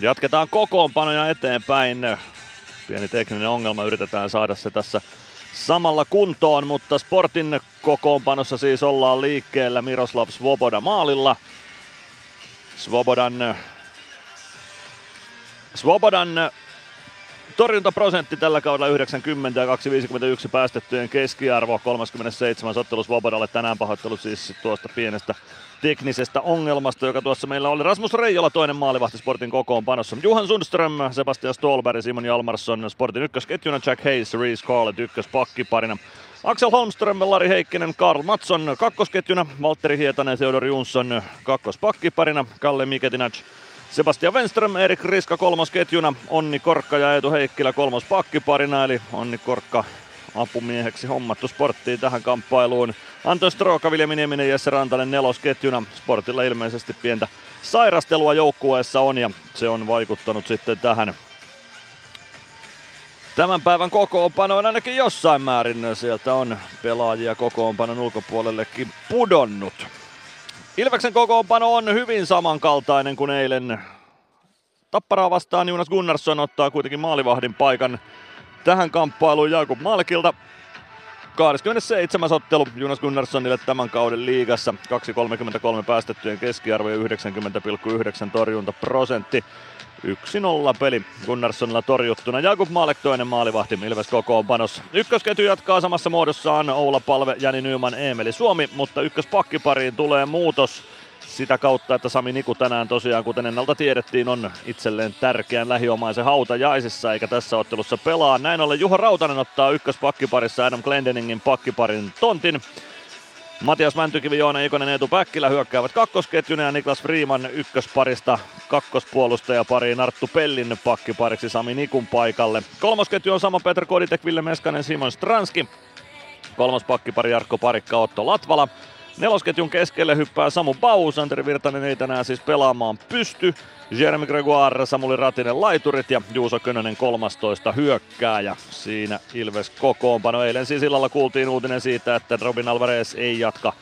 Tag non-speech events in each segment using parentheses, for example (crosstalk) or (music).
Jatketaan kokoonpanoja eteenpäin. Pieni tekninen ongelma, yritetään saada se tässä samalla kuntoon, mutta Sportin kokoonpanossa siis ollaan liikkeellä Miroslav Svoboda maalilla. Svobodan, Svobodan Torjuntaprosentti tällä kaudella 90 ja 251 päästettyjen keskiarvo 37 ottelu Svobodalle tänään pahoittelu siis tuosta pienestä teknisestä ongelmasta, joka tuossa meillä oli. Rasmus Reijola toinen maalivahti Sportin kokoonpanossa. Juhan Sundström, Sebastian Stolberg, Simon Jalmarsson, Sportin ykkösketjuna Jack Hayes, Reese Carlet ykköspakkiparina. Axel Holmström, Lari Heikkinen, Karl Matson kakkosketjuna, Valtteri Hietanen, Theodor Jonsson kakkospakkiparina, Kalle Miketinac, Sebastian Wenström, Erik Riska kolmosketjuna, Onni Korkka ja Eetu Heikkilä kolmos pakkiparina, eli Onni Korkka apumieheksi hommattu sporttiin tähän kamppailuun. Anton Stroka, Viljami Nieminen, Jesse Rantanen nelosketjuna. Sportilla ilmeisesti pientä sairastelua joukkueessa on ja se on vaikuttanut sitten tähän tämän päivän kokoonpanoon ainakin jossain määrin. Sieltä on pelaajia kokoonpanon ulkopuolellekin pudonnut. Ilveksen kokoonpano on hyvin samankaltainen kuin eilen. Tapparaa vastaan Jonas Gunnarsson ottaa kuitenkin maalivahdin paikan tähän kamppailuun Jakub Malkilta. 27. ottelu Jonas Gunnarssonille tämän kauden liigassa. 2.33 päästettyjen keskiarvo ja 90,9 torjuntaprosentti. 1-0 peli Gunnarssonilla torjuttuna. Jakub Maalek toinen maalivahti Ilves kokoonpanossa. Ykkösketju jatkaa samassa muodossaan Oula Palve, Jani Nyman, Eemeli Suomi, mutta ykköspakkipariin tulee muutos sitä kautta, että Sami Niku tänään tosiaan, kuten ennalta tiedettiin, on itselleen tärkeän lähiomaisen hautajaisissa, eikä tässä ottelussa pelaa. Näin ollen Juho Rautanen ottaa ykköspakkiparissa Adam Glendeningin pakkiparin tontin. Matias Mäntykivi, Joona Ikonen, Eetu Päkkilä hyökkäävät kakkosketjuna ja Niklas Freeman ykkösparista kakkospuolustaja pari Narttu Pellin pakkipariksi Sami Nikun paikalle. Kolmosketju on sama Petr Koditek, Ville Meskanen, Simon Stranski. Kolmas pakkipari Jarkko Parikka, Otto Latvala. Nelosketjun keskelle hyppää Samu Bau, Santeri Virtanen ei tänään siis pelaamaan pysty. Jeremy Gregoire, Samuli Ratinen laiturit ja Juuso Könönen 13 hyökkääjä. Siinä Ilves kokoonpano. Eilen siis illalla kuultiin uutinen siitä, että Robin Alvarez ei jatka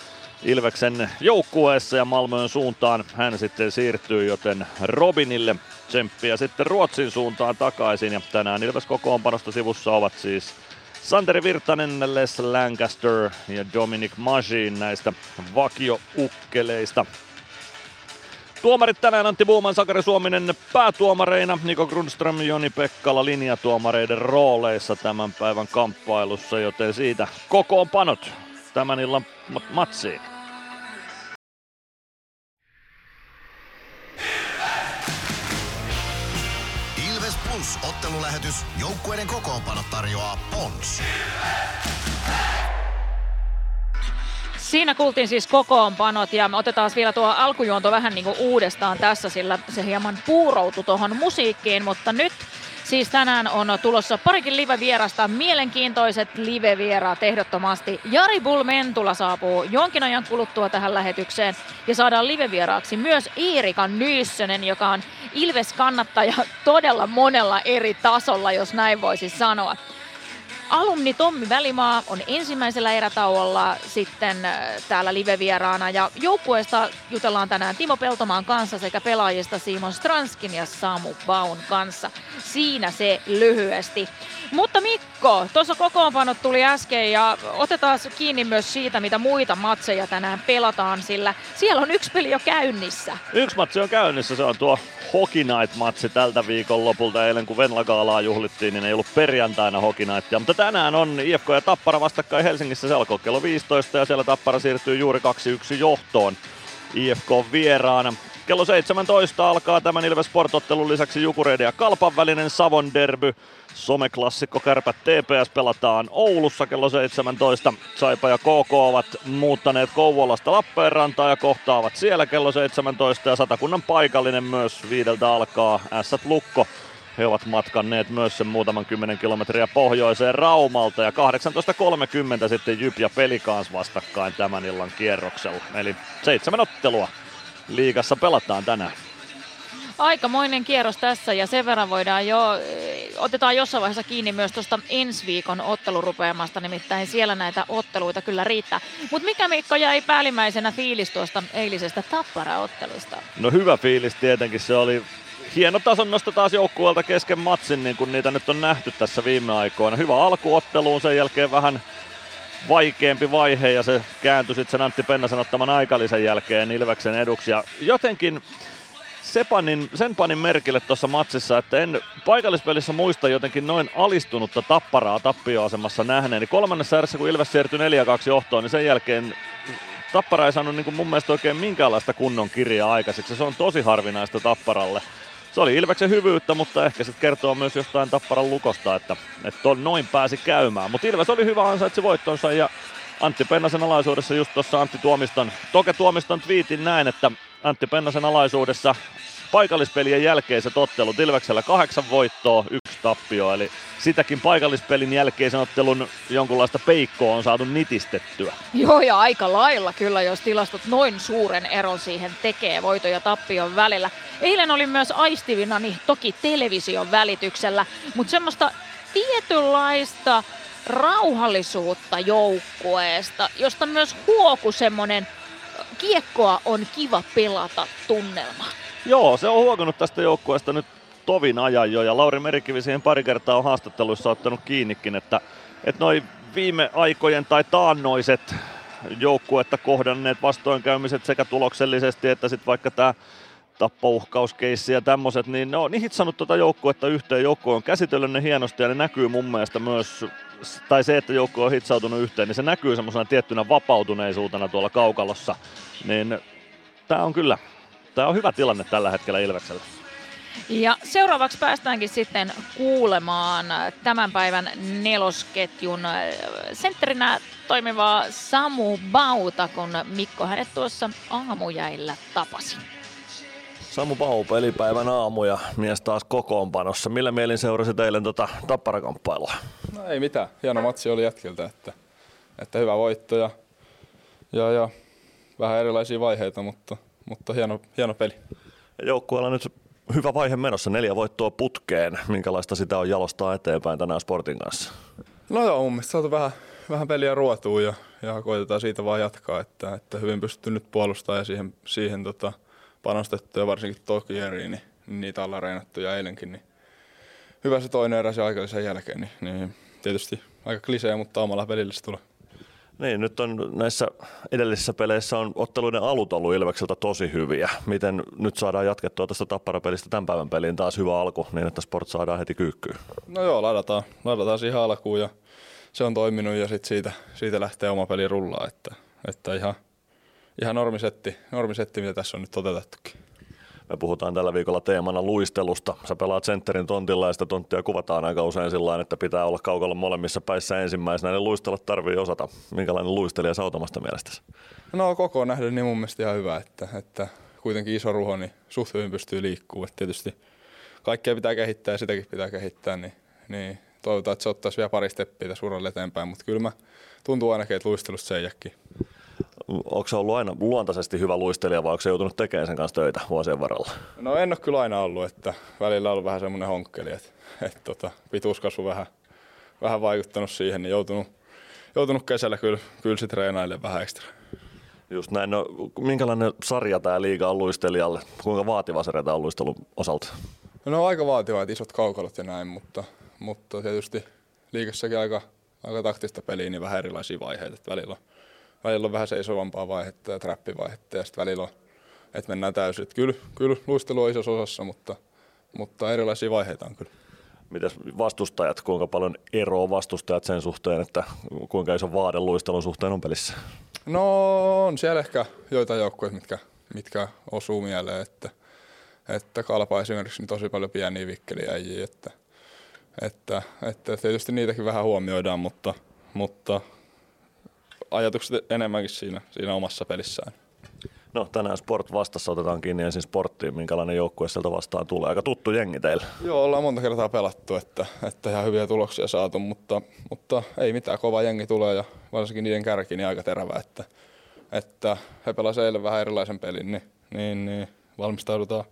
Ilveksen joukkueessa ja Malmöön suuntaan hän sitten siirtyy, joten Robinille tsemppiä sitten Ruotsin suuntaan takaisin. Ja tänään Ilves kokoonpanosta sivussa ovat siis Santeri Virtanen, Les Lancaster ja Dominic Majin näistä vakioukkeleista. Tuomarit tänään Antti Buuman, Sakari Suominen päätuomareina, Niko Grundström, Joni Pekkala linjatuomareiden rooleissa tämän päivän kamppailussa, joten siitä kokoonpanot tämän illan matsiin. Plus ottelulähetys. Joukkueiden kokoonpano tarjoaa Pons. Siinä kuultiin siis kokoonpanot ja otetaan vielä tuo alkujuonto vähän niin kuin uudestaan tässä, sillä se hieman puuroutui tuohon musiikkiin, mutta nyt Siis tänään on tulossa parikin live-vierasta, mielenkiintoiset live-vieraat ehdottomasti. Jari Bulmentula saapuu jonkin ajan kuluttua tähän lähetykseen ja saadaan live-vieraaksi myös Iirika Nyyssönen, joka on Ilves-kannattaja todella monella eri tasolla, jos näin voisi sanoa. Alumni Tommi Välimaa on ensimmäisellä erätauolla sitten äh, täällä live-vieraana ja joukkueesta jutellaan tänään Timo Peltomaan kanssa sekä pelaajista Simon Stranskin ja Samu Baun kanssa. Siinä se lyhyesti. Mutta Mikko, tuossa kokoonpanot tuli äsken ja otetaan kiinni myös siitä, mitä muita matseja tänään pelataan, sillä siellä on yksi peli jo käynnissä. Yksi matsi on käynnissä, se on tuo Hockey Night-matsi tältä viikon lopulta. Eilen kun Venla juhlittiin, niin ei ollut perjantaina Hockey Nightia, mutta tänään on IFK ja Tappara vastakkain Helsingissä selko kello 15 ja siellä Tappara siirtyy juuri 2-1 johtoon. IFK vieraana. Kello 17 alkaa tämän Ilves Sportottelun lisäksi Jukureiden ja Kalpan välinen Savon derby. Someklassikko Kärpät TPS pelataan Oulussa kello 17. Saipa ja KK ovat muuttaneet Kouvolasta Lappeenrantaa ja kohtaavat siellä kello 17. Ja Satakunnan paikallinen myös viideltä alkaa Ässät Lukko he ovat matkanneet myös sen muutaman kymmenen kilometriä pohjoiseen Raumalta ja 18.30 sitten Jyp ja Pelikaans vastakkain tämän illan kierroksella. Eli seitsemän ottelua liigassa pelataan tänään. Aikamoinen kierros tässä ja sen verran voidaan jo, eh, otetaan jossain vaiheessa kiinni myös tuosta ensi viikon ottelurupeamasta, nimittäin siellä näitä otteluita kyllä riittää. Mutta mikä Mikko jäi päällimmäisenä fiilis tuosta eilisestä Tappara-ottelusta? No hyvä fiilis tietenkin, se oli hieno tason nosto taas joukkueelta kesken matsin, niin kuin niitä nyt on nähty tässä viime aikoina. Hyvä alkuotteluun, sen jälkeen vähän vaikeampi vaihe ja se kääntyi sitten sen Antti Pennasen ottaman aikalisen jälkeen Ilveksen eduksi. Ja jotenkin se panin, sen panin merkille tuossa matsissa, että en paikallispelissä muista jotenkin noin alistunutta tapparaa tappioasemassa nähneeni. Kolmannessa erässä, kun Ilves siirtyi 4-2 johtoon, niin sen jälkeen Tappara ei saanut niin kuin mun mielestä oikein minkäänlaista kunnon kirjaa aikaiseksi. Se on tosi harvinaista Tapparalle. Se oli Ilveksen hyvyyttä, mutta ehkä sitten kertoo myös jostain Tapparan lukosta, että, että on noin pääsi käymään. Mutta Ilves oli hyvä ansaitsi voittonsa ja Antti Pennasen alaisuudessa just tuossa Antti Tuomiston, Toke Tuomiston twiitin näin, että Antti Pennasen alaisuudessa paikallispelien jälkeiset ottelut Ilveksellä kahdeksan voittoa, yksi tappio, eli sitäkin paikallispelin jälkeisen ottelun jonkunlaista peikkoa on saatu nitistettyä. Joo, ja aika lailla kyllä, jos tilastot noin suuren eron siihen tekee voiton ja tappion välillä. Eilen oli myös aistivinani toki television välityksellä, mutta semmoista tietynlaista rauhallisuutta joukkueesta, josta myös huoku semmonen kiekkoa on kiva pelata tunnelma. Joo, se on huokunut tästä joukkueesta nyt tovin ajan jo, ja Lauri Merikivi siihen pari kertaa on haastatteluissa ottanut kiinnikin, että, että noin viime aikojen tai taannoiset joukkuetta kohdanneet vastoinkäymiset sekä tuloksellisesti että sitten vaikka tämä tappouhkauskeissi ja tämmöiset, niin ne on hitsannut tuota joukkuetta yhteen. Joukkue on käsitellyt ne hienosti ja ne näkyy mun mielestä myös, tai se, että joukkue on hitsautunut yhteen, niin se näkyy semmoisena tiettynä vapautuneisuutena tuolla kaukalossa. Niin tämä on kyllä, tämä on hyvä tilanne tällä hetkellä Ilveksellä. Ja seuraavaksi päästäänkin sitten kuulemaan tämän päivän nelosketjun äh, sentterinä toimivaa Samu Bauta, kun Mikko hänet tuossa aamujäillä tapasi. Samu Bau, pelipäivän aamu ja mies taas kokoonpanossa. Millä mielin seurasi teille tota tapparakamppailua? No ei mitään. Hieno matsi oli jätkiltä, että, että hyvä voitto ja, ja, ja vähän erilaisia vaiheita, mutta, mutta hieno, hieno peli. Joukkueella nyt hyvä vaihe menossa, neljä voittoa putkeen. Minkälaista sitä on jalostaa eteenpäin tänään Sportin kanssa? No joo, mun mielestä saatu vähän, vähän peliä ruotuun ja, ja koitetaan siitä vaan jatkaa, että, että hyvin pystytty nyt puolustamaan ja siihen, siihen tota, panostettu ja varsinkin Tokieriin, niin, niin niitä ollaan reenattu ja eilenkin, niin hyvä se toinen erä sen aikallisen jälkeen, niin, niin tietysti aika klisee, mutta omalla pelillä se tulee. Niin, nyt on näissä edellisissä peleissä on otteluiden alut ollut Ilvekseltä tosi hyviä. Miten nyt saadaan jatkettua tästä tapparapelistä tämän päivän peliin taas hyvä alku, niin että Sport saadaan heti kyykkyyn? No joo, ladataan, ladataan siihen alkuun ja se on toiminut ja sit siitä, siitä lähtee oma peli rullaa, että, että ihan, ihan normisetti, normisetti, mitä tässä on nyt toteutettukin. Me puhutaan tällä viikolla teemana luistelusta. Sä pelaat sentterin tontilla ja sitä tonttia kuvataan aika usein sillä että pitää olla kaukalla molemmissa päissä ensimmäisenä. Ne luistelut tarvii osata. Minkälainen luistelija sä omasta mielestäsi? No koko nähden niin mun mielestä ihan hyvä, että, että kuitenkin iso ruho, niin suht hyvin pystyy liikkuu. Että tietysti kaikkea pitää kehittää ja sitäkin pitää kehittää, niin, niin toivotaan, että se ottaisi vielä pari steppiä tässä uralle eteenpäin, mutta kyllä mä tuntuu ainakin, että luistelusta se ei onko se ollut aina luontaisesti hyvä luistelija vai onko se joutunut tekemään sen kanssa töitä vuosien varrella? No en ole kyllä aina ollut, että välillä on ollut vähän semmoinen honkkeli, että, että tota, pituuskasvu vähän, vähän vaikuttanut siihen, niin joutunut, joutunut kesällä kyllä, kyllä sit treenailemaan vähän ekstra. Just näin. No, minkälainen sarja tämä liiga on luistelijalle? Kuinka vaativa sarja tämä on luistelun osalta? No aika vaativa, että isot kaukalot ja näin, mutta, mutta tietysti liigassakin aika, aika taktista peliä, niin vähän erilaisia vaiheita. Että välillä on välillä on vähän seisovampaa vaihetta ja trappivaihetta ja sitten välillä on, että mennään täysin. Että kyllä, kyllä luistelu on isossa osassa, mutta, mutta erilaisia vaiheita on kyllä. Mitäs vastustajat, kuinka paljon eroa vastustajat sen suhteen, että kuinka iso vaade luistelun suhteen on pelissä? No on siellä ehkä joitain joukkueita, mitkä, mitkä osuu mieleen, että, että kalpaa esimerkiksi niin tosi paljon pieniä vikkeliäjiä, että, että, että tietysti niitäkin vähän huomioidaan, mutta, mutta ajatukset enemmänkin siinä, siinä omassa pelissään. No tänään Sport vastassa otetaan kiinni ensin sporttiin, minkälainen joukkue sieltä vastaan tulee. Aika tuttu jengi teille. Joo, ollaan monta kertaa pelattu, että, että ihan hyviä tuloksia saatu, mutta, mutta ei mitään, kova jengi tulee ja varsinkin niiden kärki niin aika terävä, että, että he pelasivat eilen vähän erilaisen pelin, niin, niin, niin valmistaudutaan,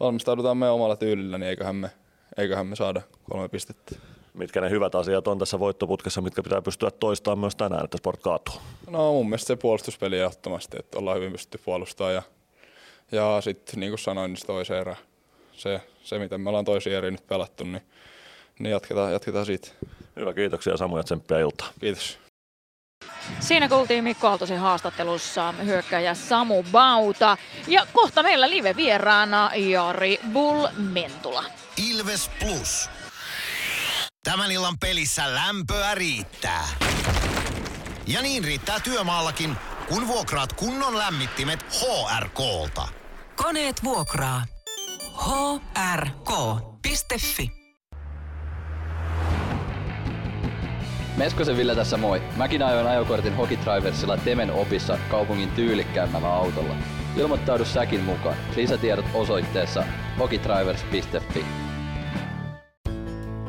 valmistaudutaan me omalla tyylillä, niin eiköhän me, eiköhän me saada kolme pistettä mitkä ne hyvät asiat on tässä voittoputkessa, mitkä pitää pystyä toistamaan myös tänään, että sport kaatuu? No mun mielestä se puolustuspeli ehdottomasti, että ollaan hyvin pystytty puolustamaan ja, ja sitten niin kuin sanoin, niin se toisen erä, se, se mitä me ollaan toisia eri nyt pelattu, niin, niin jatketaan, jatketaan siitä. Hyvä, kiitoksia Samu ja tsemppiä iltaa. Kiitos. Siinä kuultiin Mikko Aaltosen haastattelussa hyökkäjä Samu Bauta. Ja kohta meillä live vieraana Jari Bull Mentula. Ilves Plus. Tämän illan pelissä lämpöä riittää. Ja niin riittää työmaallakin, kun vuokraat kunnon lämmittimet HRK-lta. Koneet vuokraa. hrk.fi Meskosen Ville tässä moi. Mäkin ajoin ajokortin Hokitriversilla Temen opissa kaupungin tyylikkäämmällä autolla. Ilmoittaudu säkin mukaan. Lisätiedot osoitteessa hokitrivers.fi.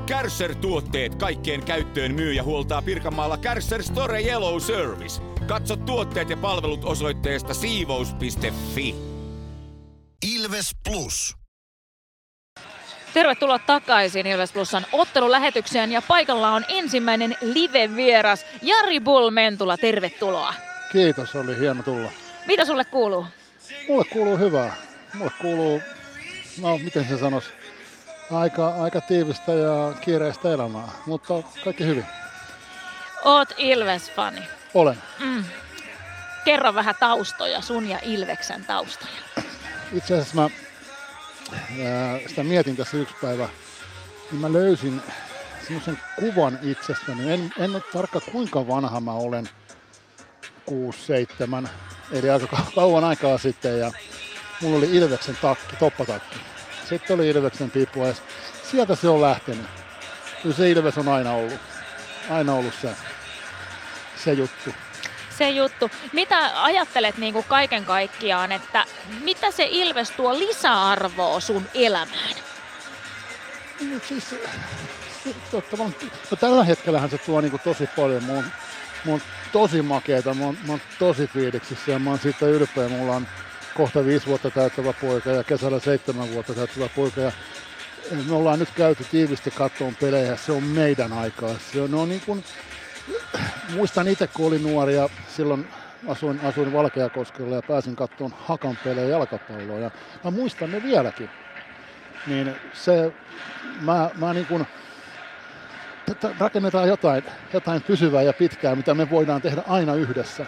Kärsser-tuotteet kaikkeen käyttöön myy ja huoltaa Pirkanmaalla Kärsser Store Yellow Service. Katso tuotteet ja palvelut osoitteesta siivous.fi. Ilves Plus. Tervetuloa takaisin Ilves Plusan ottelulähetykseen ja paikalla on ensimmäinen live-vieras Jari Bull Mentula. Tervetuloa. Kiitos, oli hieno tulla. Mitä sulle kuuluu? Mulle kuuluu hyvää. Mulle kuuluu, no miten se sanois, aika, aika tiivistä ja kiireistä elämää, mutta kaikki hyvin. Oot Ilves-fani. Olen. Mm. Kerro vähän taustoja, sun ja Ilveksen taustoja. Itse asiassa mä ää, sitä mietin tässä yksi päivä, niin mä löysin semmoisen kuvan itsestäni. En, en ole tarkka kuinka vanha mä olen, 6-7, eli aika kau- kauan aikaa sitten. Ja mulla oli Ilveksen takki, toppatakki. Sitten oli Ilveksen piippu ja sieltä se on lähtenyt. Kyllä se Ilves on aina ollut, aina ollut se, se juttu. Se juttu. Mitä ajattelet niin kuin kaiken kaikkiaan, että mitä se Ilves tuo lisäarvoa sun elämään? No, siis, totta, no, tällä hetkellähän se tuo niinku tosi paljon. Mun, mun on tosi makeeta, mä oon, mä oon tosi fiiliksissä ja mä oon siitä ylpeä. Mulla on kohta viisi vuotta täyttävä poika ja kesällä seitsemän vuotta täyttävä poika. Ja me ollaan nyt käyty tiivisti kattoon pelejä, se on meidän aikaa. Se on, on niin kuin, muistan itse kun olin nuori ja silloin asuin, asuin Valkeakoskella ja pääsin kattoon Hakan pelejä jalkapalloa ja mä muistan ne vieläkin. Niin se, mä, mä niin kuin, rakennetaan jotain, jotain pysyvää ja pitkää, mitä me voidaan tehdä aina yhdessä.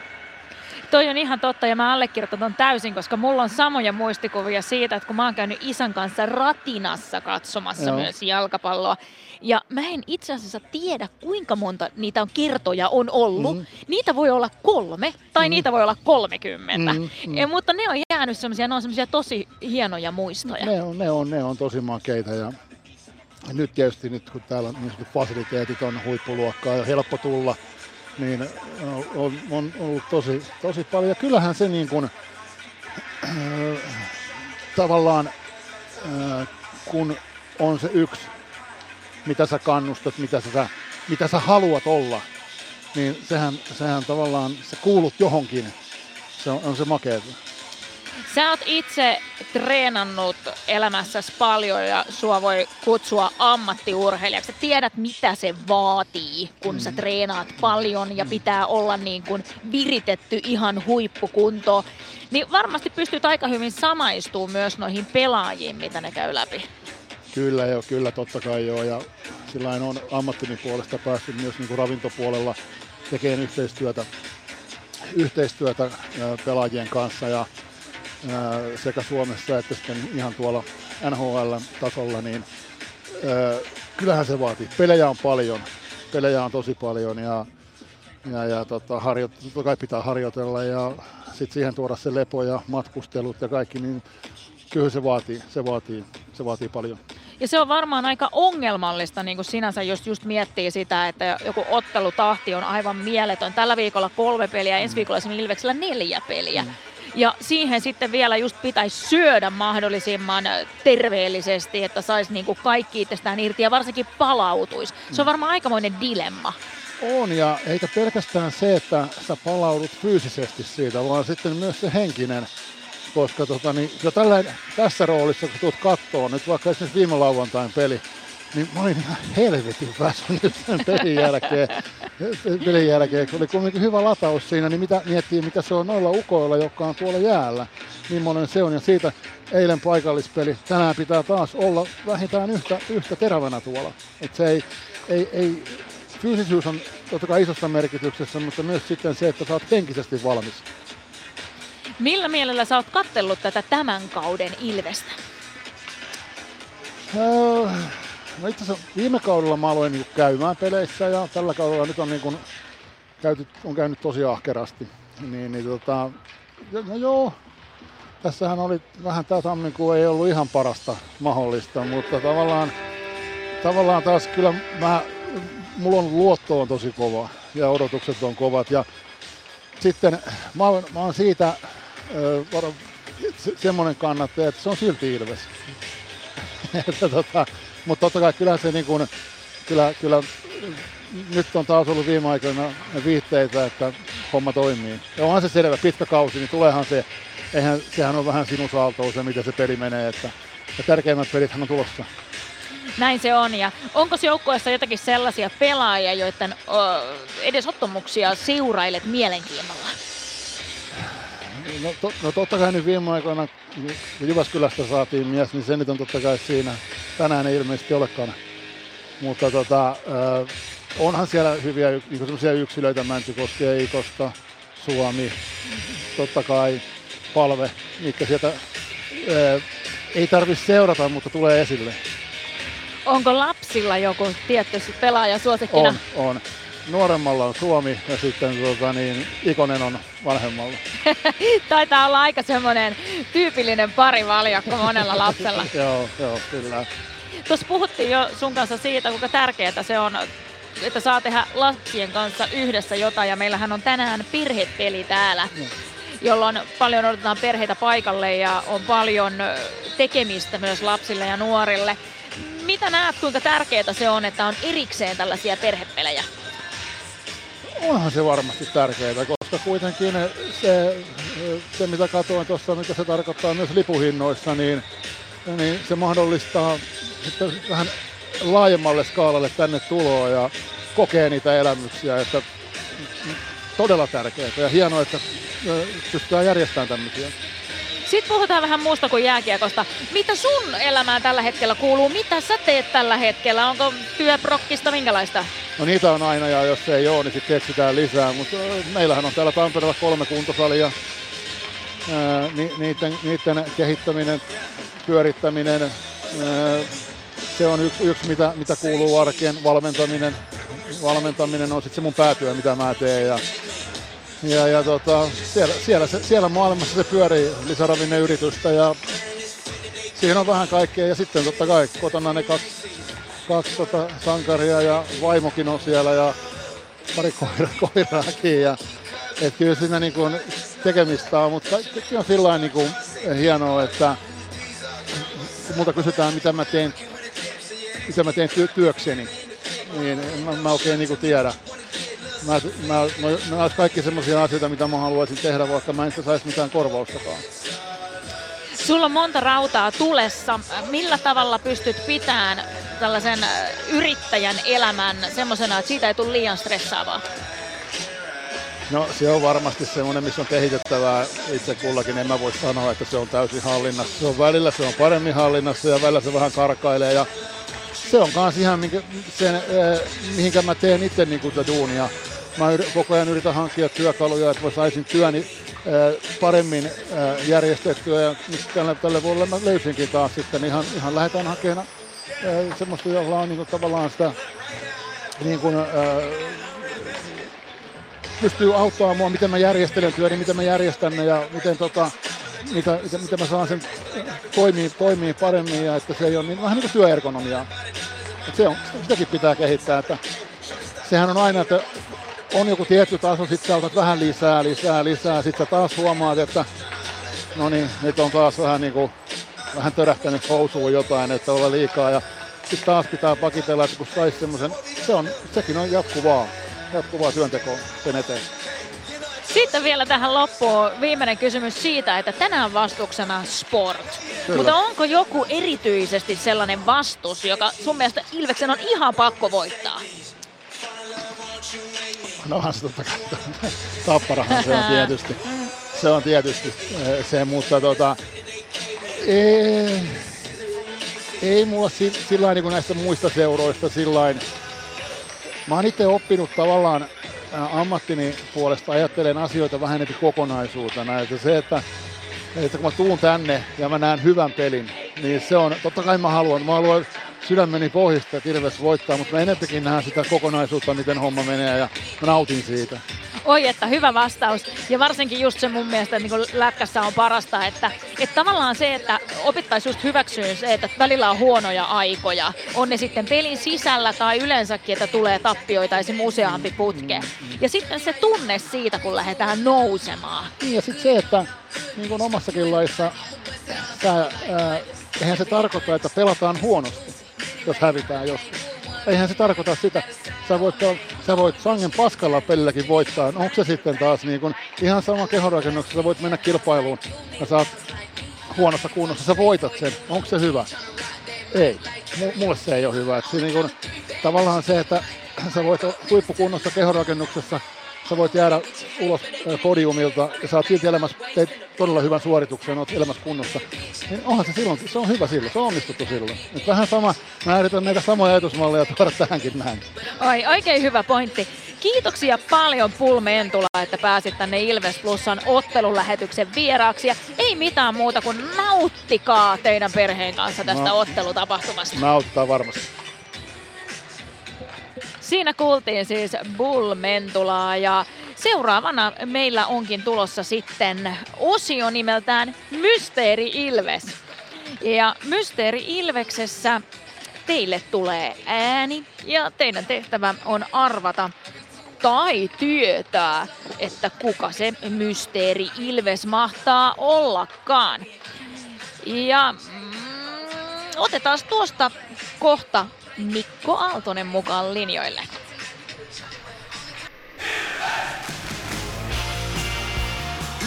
Toi on ihan totta ja mä allekirjoitan täysin, koska mulla on samoja muistikuvia siitä, että kun mä oon käynyt isän kanssa ratinassa katsomassa Joo. myös jalkapalloa. Ja mä en itse asiassa tiedä, kuinka monta niitä on kertoja on ollut. Mm. Niitä voi olla kolme tai Mm. niitä voi olla kolmekymmentä. Mm, mm. Ja, mutta ne on jäänyt semmoisia, ne on semmoisia tosi hienoja muistoja. Ne on, ne on, ne on tosi makeita ja nyt tietysti nyt kun täällä niin fasiliteetit on huippuluokkaa ja helppo tulla, niin on, on, on ollut tosi, tosi paljon. Ja kyllähän se niin kuin, äh, tavallaan äh, kun on se yksi, mitä sä kannustat, mitä sä, mitä sä haluat olla, niin sehän, sehän tavallaan, sä kuulut johonkin. Se on, on se makeeta. Sä oot itse treenannut elämässäsi paljon ja sua voi kutsua ammattiurheilijaksi. Sä tiedät, mitä se vaatii, kun sä treenaat paljon ja pitää olla niin kuin viritetty ihan huippukuntoon. Niin varmasti pystyt aika hyvin samaistumaan myös noihin pelaajiin, mitä ne käy läpi. Kyllä joo, kyllä totta kai joo. Ja sillä on ammattini puolesta päässyt myös niin kuin ravintopuolella tekemään yhteistyötä, yhteistyötä pelaajien kanssa ja sekä Suomessa että sitten ihan tuolla NHL-tasolla, niin kyllähän se vaatii. Pelejä on paljon, pelejä on tosi paljon ja, ja, ja tota, harjo, totta kai pitää harjoitella ja sitten siihen tuoda se lepo ja matkustelut ja kaikki, niin kyllä se vaatii, se vaatii, se vaatii paljon. Ja se on varmaan aika ongelmallista niin kuin sinänsä, jos just miettii sitä, että joku ottelutahti on aivan mieletön. Tällä viikolla kolme peliä, ensi viikolla esimerkiksi Ilveksellä neljä peliä. Ja siihen sitten vielä just pitäisi syödä mahdollisimman terveellisesti, että saisi niin kuin kaikki itsestään irti ja varsinkin palautuisi. Se on varmaan aikamoinen dilemma. On, ja eikä pelkästään se, että sä palaudut fyysisesti siitä, vaan sitten myös se henkinen. Koska tota, niin, jo tällä, tässä roolissa, kun tulet kattoon, nyt vaikka esimerkiksi viime lauantain peli, niin mä olin ihan helvetin väsynyt (laughs) sen pelin jälkeen. pelin jälkeen, kun oli kuitenkin hyvä lataus siinä, niin mitä miettii, mitä se on noilla ukoilla, jotka on tuolla jäällä. Millainen se on, ja siitä eilen paikallispeli, tänään pitää taas olla vähintään yhtä, yhtä terävänä tuolla. Et se ei, ei, ei, fyysisyys on totta kai isossa merkityksessä, mutta myös sitten se, että sä oot henkisesti valmis. Millä mielellä sä oot kattellut tätä tämän kauden Ilvestä? Öö, no itse asiassa viime kaudella mä aloin niin käymään peleissä ja tällä kaudella nyt on, niin kuin, käyty, on käynyt tosi ahkerasti. Niin, niin tota, no joo, tässähän oli vähän tämä tammikuu ei ollut ihan parasta mahdollista, mutta tavallaan, tavallaan taas kyllä mä, mulla on luotto on tosi kova ja odotukset on kovat ja sitten mä oon, mä oon siitä se, semmoinen kannattaja, että se on silti Ilves. (laughs) että tota, mutta totta kai kyllä se niin kuin, kyllä, kyllä nyt on taas ollut viime aikoina viitteitä, että homma toimii. Ja onhan se selvä, pitkä kausi, niin tuleehan se, eihän, sehän on vähän sinusaaltoa se, miten se peli menee, että ja tärkeimmät pelit on tulossa. Näin se on. Ja onko joukkueessa jotakin sellaisia pelaajia, joiden edesottomuksia seurailet mielenkiinnolla? No, to, no totta kai nyt viime aikoina, kun Jyväskylästä saatiin mies, niin se nyt on totta kai siinä. Tänään ei ilmeisesti olekaan. Mutta tota, äh, onhan siellä hyviä niin yksilöitä, Mäntykoski, Eikosta, Suomi, totta kai Palve, mitkä sieltä äh, ei tarvitse seurata, mutta tulee esille. Onko lapsilla joku tietty pelaaja suosikkina? On, on nuoremmalla on Suomi ja sitten tuota, niin, Ikonen on vanhemmalla. (laughs) Taitaa olla aika semmoinen tyypillinen parivaljakko monella lapsella. (laughs) joo, joo, kyllä. Tuossa puhuttiin jo sun kanssa siitä, kuinka tärkeää se on, että saa tehdä lapsien kanssa yhdessä jotain. Ja meillähän on tänään perhepeli täällä, no. jolloin paljon odotetaan perheitä paikalle ja on paljon tekemistä myös lapsille ja nuorille. Mitä näet, kuinka tärkeää se on, että on erikseen tällaisia perhepelejä? Onhan se varmasti tärkeää, koska kuitenkin se, se mitä katsoin tuossa, mitä se tarkoittaa myös lipuhinnoissa, niin, niin se mahdollistaa sitten vähän laajemmalle skaalalle tänne tuloa ja kokee niitä elämyksiä, että todella tärkeää ja hienoa, että pystytään järjestämään tämmöisiä. Sitten puhutaan vähän muusta kuin jääkiekosta. Mitä sun elämään tällä hetkellä kuuluu? Mitä sä teet tällä hetkellä? Onko työprokkista minkälaista? No niitä on aina ja jos ei ole, niin sitten keksitään lisää. Mutta meillähän on täällä Tampereella kolme kuntosalia. niiden, niiden kehittäminen, pyörittäminen, se on yksi, yksi mitä, mitä kuuluu arkeen. Valmentaminen, valmentaminen on sitten se mun päätyö, mitä mä teen. Ja ja, ja tota, siellä, siellä, siellä maailmassa se pyörii lisäravinneyritystä ja siinä on vähän kaikkea. Ja sitten totta kai kotona ne kaksi, kaksi tota, sankaria ja vaimokin on siellä ja pari (laughs) koira, koiraakin. Ja, et kyllä siinä niin kuin tekemistä on, mutta kaikki on sillä niin kuin hienoa, että kun multa kysytään, mitä mä teen, mitä mä teen työkseni, niin mä, mä oikein niin kuin tiedä mä, mä, mä, mä olisi kaikki semmoisia asioita, mitä mä haluaisin tehdä, vaikka mä en saisi mitään korvaustakaan. Sulla on monta rautaa tulessa. Millä tavalla pystyt pitämään tällaisen äh, yrittäjän elämän semmoisena, että siitä ei tule liian stressaavaa? No se on varmasti semmoinen, missä on kehitettävää itse kullakin. En mä voi sanoa, että se on täysin hallinnassa. Se on välillä se on paremmin hallinnassa ja välillä se vähän karkailee. Ja se on kans ihan minkä, sen, äh, mihinkä mä teen itse niin kuin duunia mä koko ajan yritän hankkia työkaluja, että mä saisin työni paremmin järjestettyä ja tälle, tälle vuodelle mä löysinkin taas sitten ihan, ihan lähdetään hakemaan semmoista, jolla on niin kuin, tavallaan sitä niin kuin, pystyy auttamaan mua, miten mä järjestelen työni, miten mä järjestän ne ja miten tota, mitä, miten, miten mä saan sen toimii, toimii paremmin ja että se ei ole niin, vähän niin kuin työergonomiaa. Se on, sitäkin pitää kehittää, että sehän on aina, että on joku tietty taso, sitten sä otat vähän lisää, lisää, lisää, sitten sä taas huomaat, että no niin, nyt on taas vähän niin kuin, vähän törähtänyt housuun jotain, että olla liikaa ja sitten taas pitää pakitella, että kun saisi semmoisen, se on, sekin on jatkuvaa, jatkuvaa työntekoa sen eteen. Sitten vielä tähän loppuun viimeinen kysymys siitä, että tänään vastuksena sport. Kyllä. Mutta onko joku erityisesti sellainen vastus, joka sun mielestä Ilveksen on ihan pakko voittaa? No onhan se totta kai. (laughs) Tapparahan se on tietysti. Se on tietysti eh, se, mutta tota, ei, ei mulla sillä niin näistä muista seuroista sillä Mä oon itse oppinut tavallaan ammattini puolesta ajattelen asioita vähän enemmän kokonaisuutena. Että se, että, että kun mä tuun tänne ja mä näen hyvän pelin, niin se on, totta kai mä haluan, mä haluan sydämeni pohjista, että Ilves voittaa, mutta mä enemmänkin näen sitä kokonaisuutta, miten homma menee ja mä nautin siitä. Oi, että hyvä vastaus. Ja varsinkin just se mun mielestä niin kuin lätkässä on parasta, että, että tavallaan se, että opittaisiin just hyväksyä se, että välillä on huonoja aikoja. On ne sitten pelin sisällä tai yleensäkin, että tulee tappioita esim. useampi putke. Ja sitten se tunne siitä, kun lähdetään nousemaan. Niin ja sitten se, että niin kuin omassakin laissa, sä, ää, eihän se tarkoita, että pelataan huonosti, jos hävitään joskus eihän se tarkoita sitä. Sä voit, sä voit sangen paskalla pelilläkin voittaa. Onko se sitten taas niin kun, ihan sama kehorakennuksessa, sä voit mennä kilpailuun ja saat huonossa kunnossa, sä voitat sen. Onko se hyvä? Ei. M- mulle se ei ole hyvä. Et se, niin kun, tavallaan se, että sä voit huippukunnossa kehorakennuksessa sä voit jäädä ulos podiumilta ja saat silti elämässä, teet todella hyvän suorituksen, oot elämässä kunnossa, niin onhan se silloin, se on hyvä silloin, se on onnistuttu silloin. Nyt vähän sama, mä yritän näitä samoja ajatusmalleja tuoda tähänkin näin. Oi, oikein hyvä pointti. Kiitoksia paljon Pulmeentula, että pääsit tänne Ilves Plusan ottelulähetyksen vieraaksi. Ja ei mitään muuta kuin nauttikaa teidän perheen kanssa tästä no, ottelutapahtumasta. Nauttaa varmasti. Siinä kuultiin siis Bull Mentulaa ja seuraavana meillä onkin tulossa sitten osio nimeltään Mysteeri Ilves. Ja Mysteeri Ilveksessä teille tulee ääni ja teidän tehtävä on arvata tai tietää, että kuka se Mysteeri Ilves mahtaa ollakaan. Ja mm, otetaan tuosta kohta Mikko Aaltonen mukaan linjoille.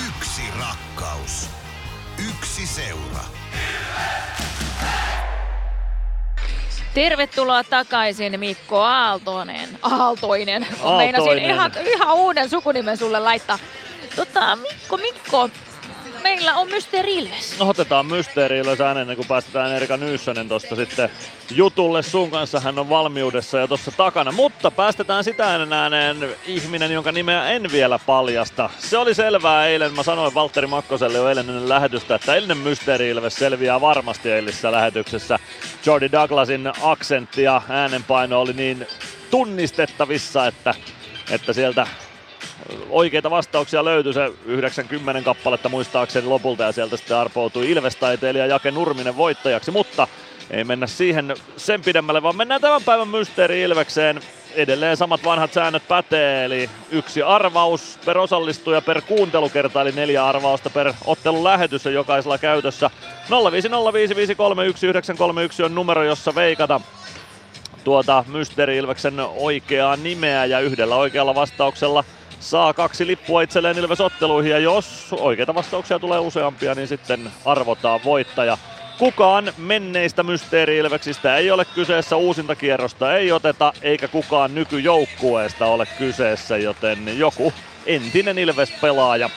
Yksi rakkaus. Yksi seura. Tervetuloa takaisin Mikko Aaltonen. Aaltoinen. Aaltoinen. Meinasin ihan, ihan uuden sukunimen sulle laittaa. Tota, Mikko, Mikko, meillä on Mysteeri Ilves. No otetaan Mysteeri Ilves ennen kuin päästetään Erika Nyyssänen tosta sitten jutulle. Sun kanssa hän on valmiudessa ja tuossa takana. Mutta päästetään sitä ennen ääneen ihminen, jonka nimeä en vielä paljasta. Se oli selvää eilen. Mä sanoin Valtteri Makkoselle jo eilen ennen lähetystä, että ennen Mysteeri Ilves selviää varmasti eilisessä lähetyksessä. Jordi Douglasin aksentti ja äänenpaino oli niin tunnistettavissa, että, että sieltä oikeita vastauksia löytyi se 90 kappaletta muistaakseni lopulta ja sieltä sitten arpoutui Ilves-taiteilija Jake Nurminen voittajaksi, mutta ei mennä siihen sen pidemmälle, vaan mennään tämän päivän mysteeri Ilvekseen. Edelleen samat vanhat säännöt pätee, eli yksi arvaus per osallistuja per kuuntelukerta, eli neljä arvausta per ottelun lähetys on jokaisella käytössä. 0505531 on numero, jossa veikata tuota Mysteeri Ilveksen oikeaa nimeä ja yhdellä oikealla vastauksella saa kaksi lippua itselleen Ilves-otteluihin ja jos oikeita vastauksia tulee useampia, niin sitten arvotaan voittaja. Kukaan menneistä mysteeri-ilveksistä ei ole kyseessä, uusinta kierrosta ei oteta, eikä kukaan nykyjoukkueesta ole kyseessä, joten joku entinen Ilves-pelaaja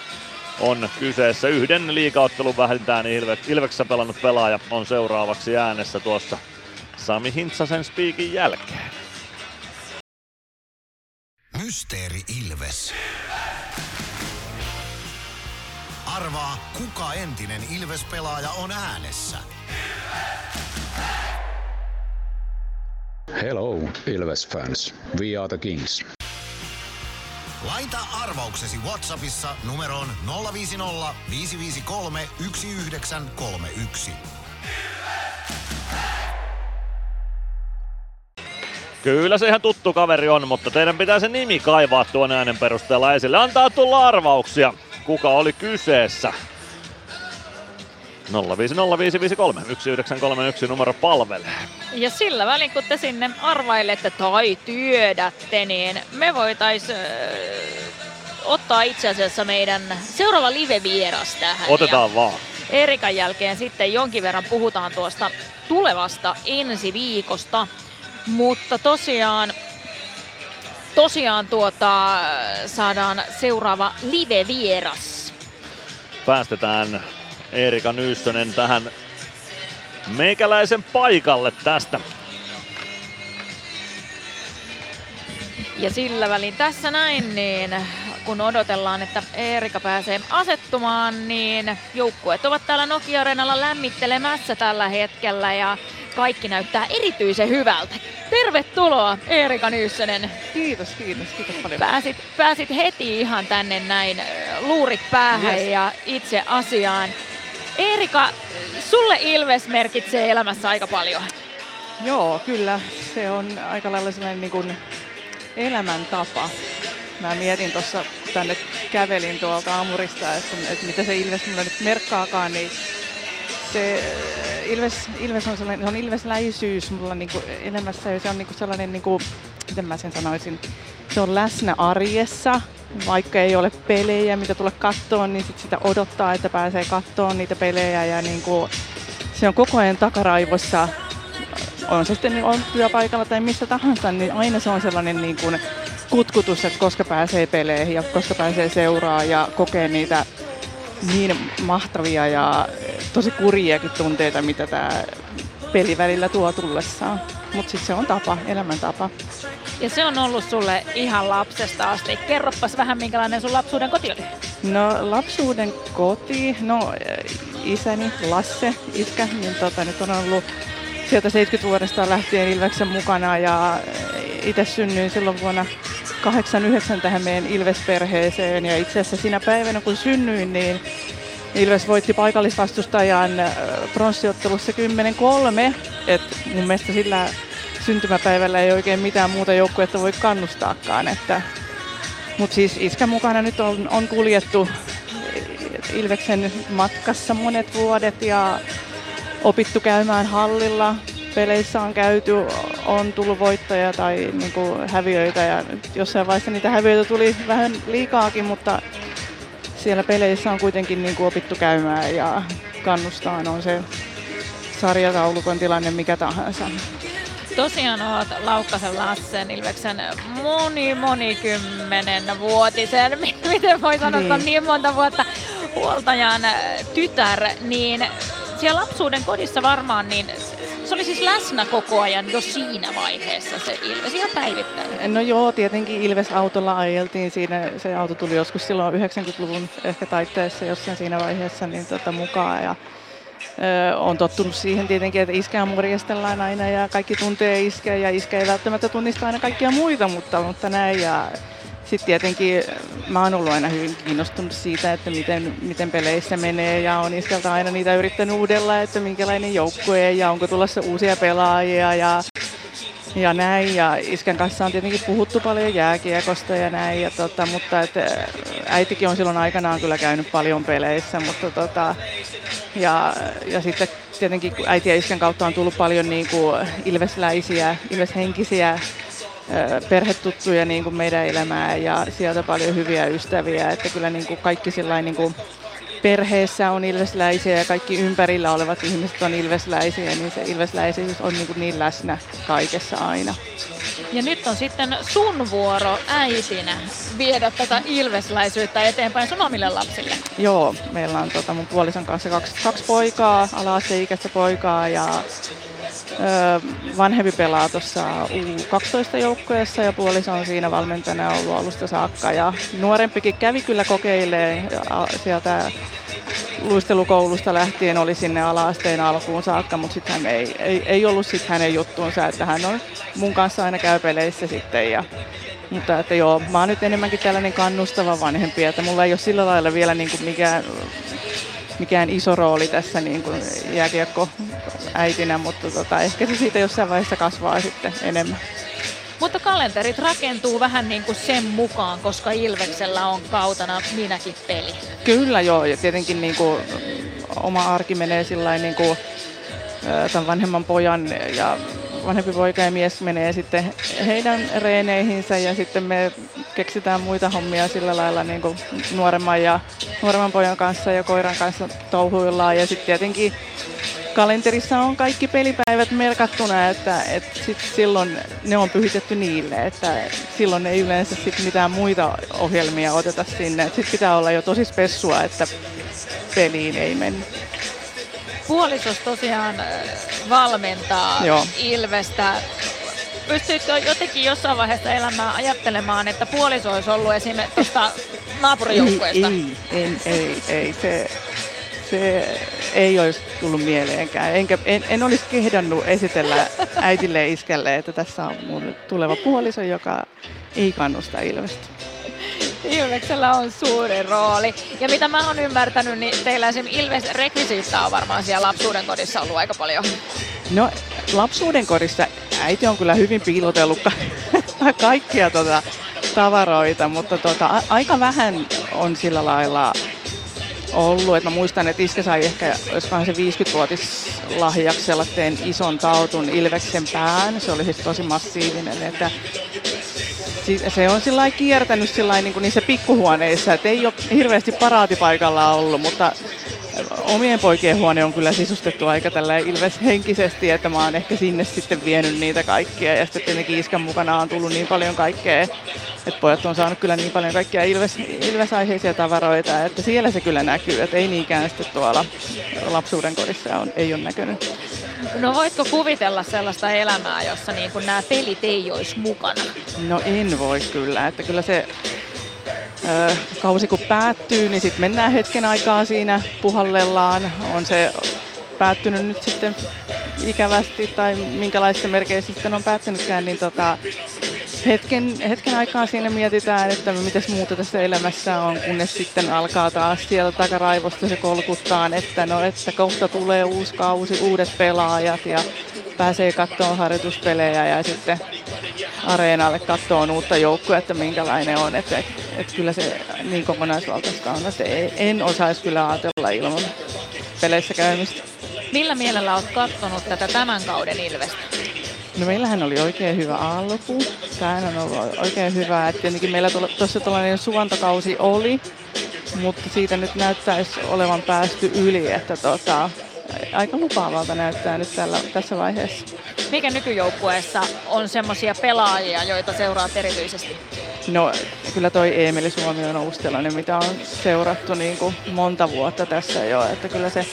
on kyseessä. Yhden liikaottelun vähintään Ilve- Ilveksessä pelannut pelaaja on seuraavaksi äänessä tuossa Sami Hintsasen spiikin jälkeen. Mysteeri Ilves. Arvaa, kuka entinen Ilves-pelaaja on äänessä. Hello, Ilves fans. We are the Kings. Laita arvauksesi Whatsappissa numeroon 050 553 1931. Kyllä se ihan tuttu kaveri on, mutta teidän pitää se nimi kaivaa tuon äänen perusteella esille. Antaa tulla arvauksia, kuka oli kyseessä. 0505531 numero palvelee. Ja sillä välin kun te sinne arvailette tai tiedätte, niin me voitais äh, ottaa itse asiassa meidän seuraava live-vieras tähän. Otetaan vaan. Erikan jälkeen sitten jonkin verran puhutaan tuosta tulevasta ensi viikosta. Mutta tosiaan, tosiaan tuota, saadaan seuraava live-vieras. Päästetään Erika Nyyssönen tähän meikäläisen paikalle tästä. Ja sillä välin tässä näin, niin kun odotellaan, että Erika pääsee asettumaan, niin joukkueet ovat täällä Nokia-areenalla lämmittelemässä tällä hetkellä ja kaikki näyttää erityisen hyvältä. Tervetuloa Erika Nyyssönen. Kiitos, kiitos, kiitos paljon. Pääsit, pääsit heti ihan tänne näin luurit päähän yes. ja itse asiaan. Erika, sulle Ilves merkitsee elämässä aika paljon. Joo, kyllä. Se on aika lailla sellainen niin kuin elämäntapa. Mä mietin tuossa, tänne kävelin tuolta Amurista, että, että mitä se Ilves mulle nyt merkkaakaan, niin se Ilves, Ilves on sellainen, se on Ilvesläisyys mulla niin kuin elämässä ja se on niin kuin sellainen, niin kuin, miten mä sen sanoisin, se on läsnä arjessa, vaikka ei ole pelejä, mitä tulla kattoon, niin sit sitä odottaa, että pääsee kattoon niitä pelejä ja niin kuin, se on koko ajan takaraivossa. On se sitten on työpaikalla tai missä tahansa, niin aina se on sellainen niin kuin kutkutus, että koska pääsee peleihin ja koska pääsee seuraa ja kokee niitä niin mahtavia ja tosi kurjiakin tunteita, mitä tämä peli välillä tuo tullessaan. Mutta sitten se on tapa, elämäntapa. Ja se on ollut sulle ihan lapsesta asti. Kerroppas vähän, minkälainen sun lapsuuden koti oli. No lapsuuden koti, no isäni Lasse, iskä, niin tota, nyt on ollut sieltä 70-vuodesta lähtien Ilveksen mukana ja itse synnyin silloin vuonna 89 tähän meidän Ilves-perheeseen ja itse asiassa siinä päivänä kun synnyin, niin Ilves voitti paikallisvastustajan pronssiottelussa 10-3, että mun mielestä sillä syntymäpäivällä ei oikein mitään muuta joukkuetta voi kannustaakaan. Että, mutta siis iskä mukana nyt on, on kuljettu Ilveksen matkassa monet vuodet ja opittu käymään hallilla. Peleissä on käyty, on tullut voittoja tai niin kuin häviöitä ja jossain vaiheessa niitä häviöitä tuli vähän liikaakin, mutta siellä peleissä on kuitenkin niin kuin opittu käymään ja kannustaa on se sarjataulukon tilanne mikä tahansa. Tosiaan olet Laukkasen Lassen Ilveksen moni monikymmenen vuotisen, (laughs) miten voi sanoa, niin. niin monta vuotta huoltajan tytär, niin siellä lapsuuden kodissa varmaan, niin se oli siis läsnä koko ajan jo siinä vaiheessa se Ilves, ihan päivittäin. No joo, tietenkin Ilves-autolla ajeltiin siinä, se auto tuli joskus silloin 90-luvun ehkä taitteessa jossain siinä vaiheessa niin tota, mukaan ja on tottunut siihen tietenkin, että iskää morjestellaan aina ja kaikki tuntee iskeä ja iskä ei välttämättä tunnista aina kaikkia muita, mutta, mutta näin ja sitten tietenkin mä oon ollut aina hyvin kiinnostunut siitä, että miten, miten peleissä menee ja on iskeltä aina niitä yrittänyt uudella, että minkälainen joukkue ja onko tulossa uusia pelaajia ja, ja näin. Ja iskän kanssa on tietenkin puhuttu paljon jääkiekosta ja näin, ja tota, mutta et, äitikin on silloin aikanaan kyllä käynyt paljon peleissä, mutta tota, ja, ja sitten tietenkin äiti ja iskän kautta on tullut paljon niin kuin ilvesläisiä, ilveshenkisiä perhetuttuja niin kuin meidän elämää ja sieltä paljon hyviä ystäviä, että kyllä niin kuin kaikki niin kuin perheessä on ilvesläisiä ja kaikki ympärillä olevat ihmiset on ilvesläisiä, niin se ilvesläisyys on niin, kuin niin läsnä kaikessa aina. Ja nyt on sitten sun vuoro äitinä viedä tätä ilvesläisyyttä eteenpäin sun omille lapsille. Joo, meillä on tota, mun puolison kanssa kaksi, kaksi poikaa, ala-asteikäistä poikaa ja vanhempi pelaa tuossa U12-joukkueessa ja puoliso on siinä valmentajana ollut alusta saakka. Ja nuorempikin kävi kyllä kokeilee sieltä luistelukoulusta lähtien oli sinne alaasteen alkuun saakka, mutta sitten hän ei, ei, ei, ollut sit hänen juttuunsa, että hän on mun kanssa aina käy peleissä sitten. Ja, mutta että joo, mä oon nyt enemmänkin tällainen kannustava vanhempi, että mulla ei ole sillä lailla vielä niin kuin mikään mikään iso rooli tässä niin kuin jääkiekko äitinä, mutta tota, ehkä se siitä jossain vaiheessa kasvaa sitten enemmän. Mutta kalenterit rakentuu vähän niin kuin sen mukaan, koska Ilveksellä on kautena minäkin peli. Kyllä joo, ja tietenkin niin kuin, oma arki menee sillä niin kuin, tämän vanhemman pojan ja vanhempi poika ja mies menee sitten heidän reeneihinsä ja sitten me keksitään muita hommia sillä lailla niin kuin nuoremman ja nuoremman pojan kanssa ja koiran kanssa touhuillaan ja sitten tietenkin kalenterissa on kaikki pelipäivät merkattuna, että, että sit silloin ne on pyhitetty niille, että silloin ei yleensä sit mitään muita ohjelmia oteta sinne. Sitten pitää olla jo tosi spessua, että peliin ei mennä. Puolisos tosiaan valmentaa Joo. Ilvestä. Pystyitkö jotenkin jossain vaiheessa elämää ajattelemaan, että puoliso olisi ollut esimerkiksi tuosta naapurijoukkueesta? Ei, ei, ei, ei, se, se ei olisi tullut mieleenkään. Enkä, en, en olisi kehdannut esitellä äitille ja iskelle, että tässä on mun tuleva puoliso, joka ei kannusta Ilvestä. Ilveksellä on suuri rooli. Ja mitä mä oon ymmärtänyt, niin teillä esimerkiksi Ilves-rekvisiittaa on varmaan siellä lapsuuden kodissa ollut aika paljon. No lapsuuden kodissa äiti on kyllä hyvin piilotellut ka- (laughs) kaikkia tota, tavaroita, mutta tota, aika vähän on sillä lailla ollut. Et mä muistan, että iskä sai ehkä, olisikohan se 50-vuotis lahjaksi ison tautun Ilveksen pään. Se oli siis tosi massiivinen, että si- se on sillä kiertänyt sillä niin niissä pikkuhuoneissa, että ei ole hirveästi paraatipaikalla ollut, mutta omien poikien huone on kyllä sisustettu aika tällä ilveshenkisesti, että mä oon ehkä sinne sitten vienyt niitä kaikkia ja sitten tietenkin iskän mukana on tullut niin paljon kaikkea, että pojat on saanut kyllä niin paljon kaikkia ilves, ilvesaiheisia tavaroita, että siellä se kyllä näkyy, että ei niinkään sitten tuolla lapsuuden kodissa on, ei ole näkynyt. No voitko kuvitella sellaista elämää, jossa niin kun nämä pelit ei olisi mukana? No en voi kyllä, että kyllä se kausi kun päättyy, niin sitten mennään hetken aikaa siinä puhallellaan. On se päättynyt nyt sitten ikävästi tai minkälaisissa merkeissä sitten on päättynytkään, niin tota, hetken, hetken aikaa siinä mietitään, että miten muuta tässä elämässä on, kunnes sitten alkaa taas siellä takaraivosta se kolkuttaa, että no, että kohta tulee uusi kausi, uudet pelaajat ja pääsee katsomaan harjoituspelejä ja sitten areenalle katsoa uutta joukkoa, että minkälainen on. Että, että kyllä se niin kokonaisvaltaista on, että en osaisi kyllä ajatella ilman peleissä käymistä. Millä mielellä olet katsonut tätä tämän kauden Ilvestä? No meillähän oli oikein hyvä alku. Tämähän on ollut oikein hyvä. että tietenkin meillä tuossa tällainen suontokausi oli, mutta siitä nyt näyttäisi olevan päästy yli, että tota, aika lupaavalta näyttää nyt tällä, tässä vaiheessa. Mikä nykyjoukkueessa on semmoisia pelaajia, joita seuraat erityisesti? No kyllä toi Eemeli Suomi on ollut sellainen, mitä on seurattu niin kuin monta vuotta tässä jo, että kyllä se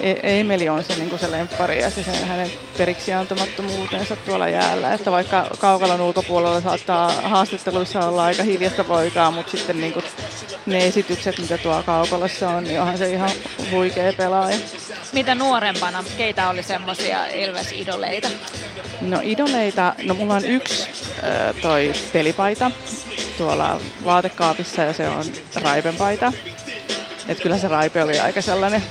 E- Eemeli on se, niin kuin se lemppari ja se, se hänen periksi antamattomuutensa tuolla jäällä. Että vaikka kaukalon ulkopuolella saattaa haastatteluissa olla aika hiljasta poikaa, mutta sitten niin kuin ne esitykset, mitä tuolla kaukalossa on, niin onhan se ihan huikea pelaaja. Mitä nuorempana, keitä oli semmoisia Ilves-idoleita? No idoleita, no mulla on yksi äh, toi pelipaita tuolla vaatekaapissa ja se on Raipen-paita. Et kyllä se Raipe oli aika sellainen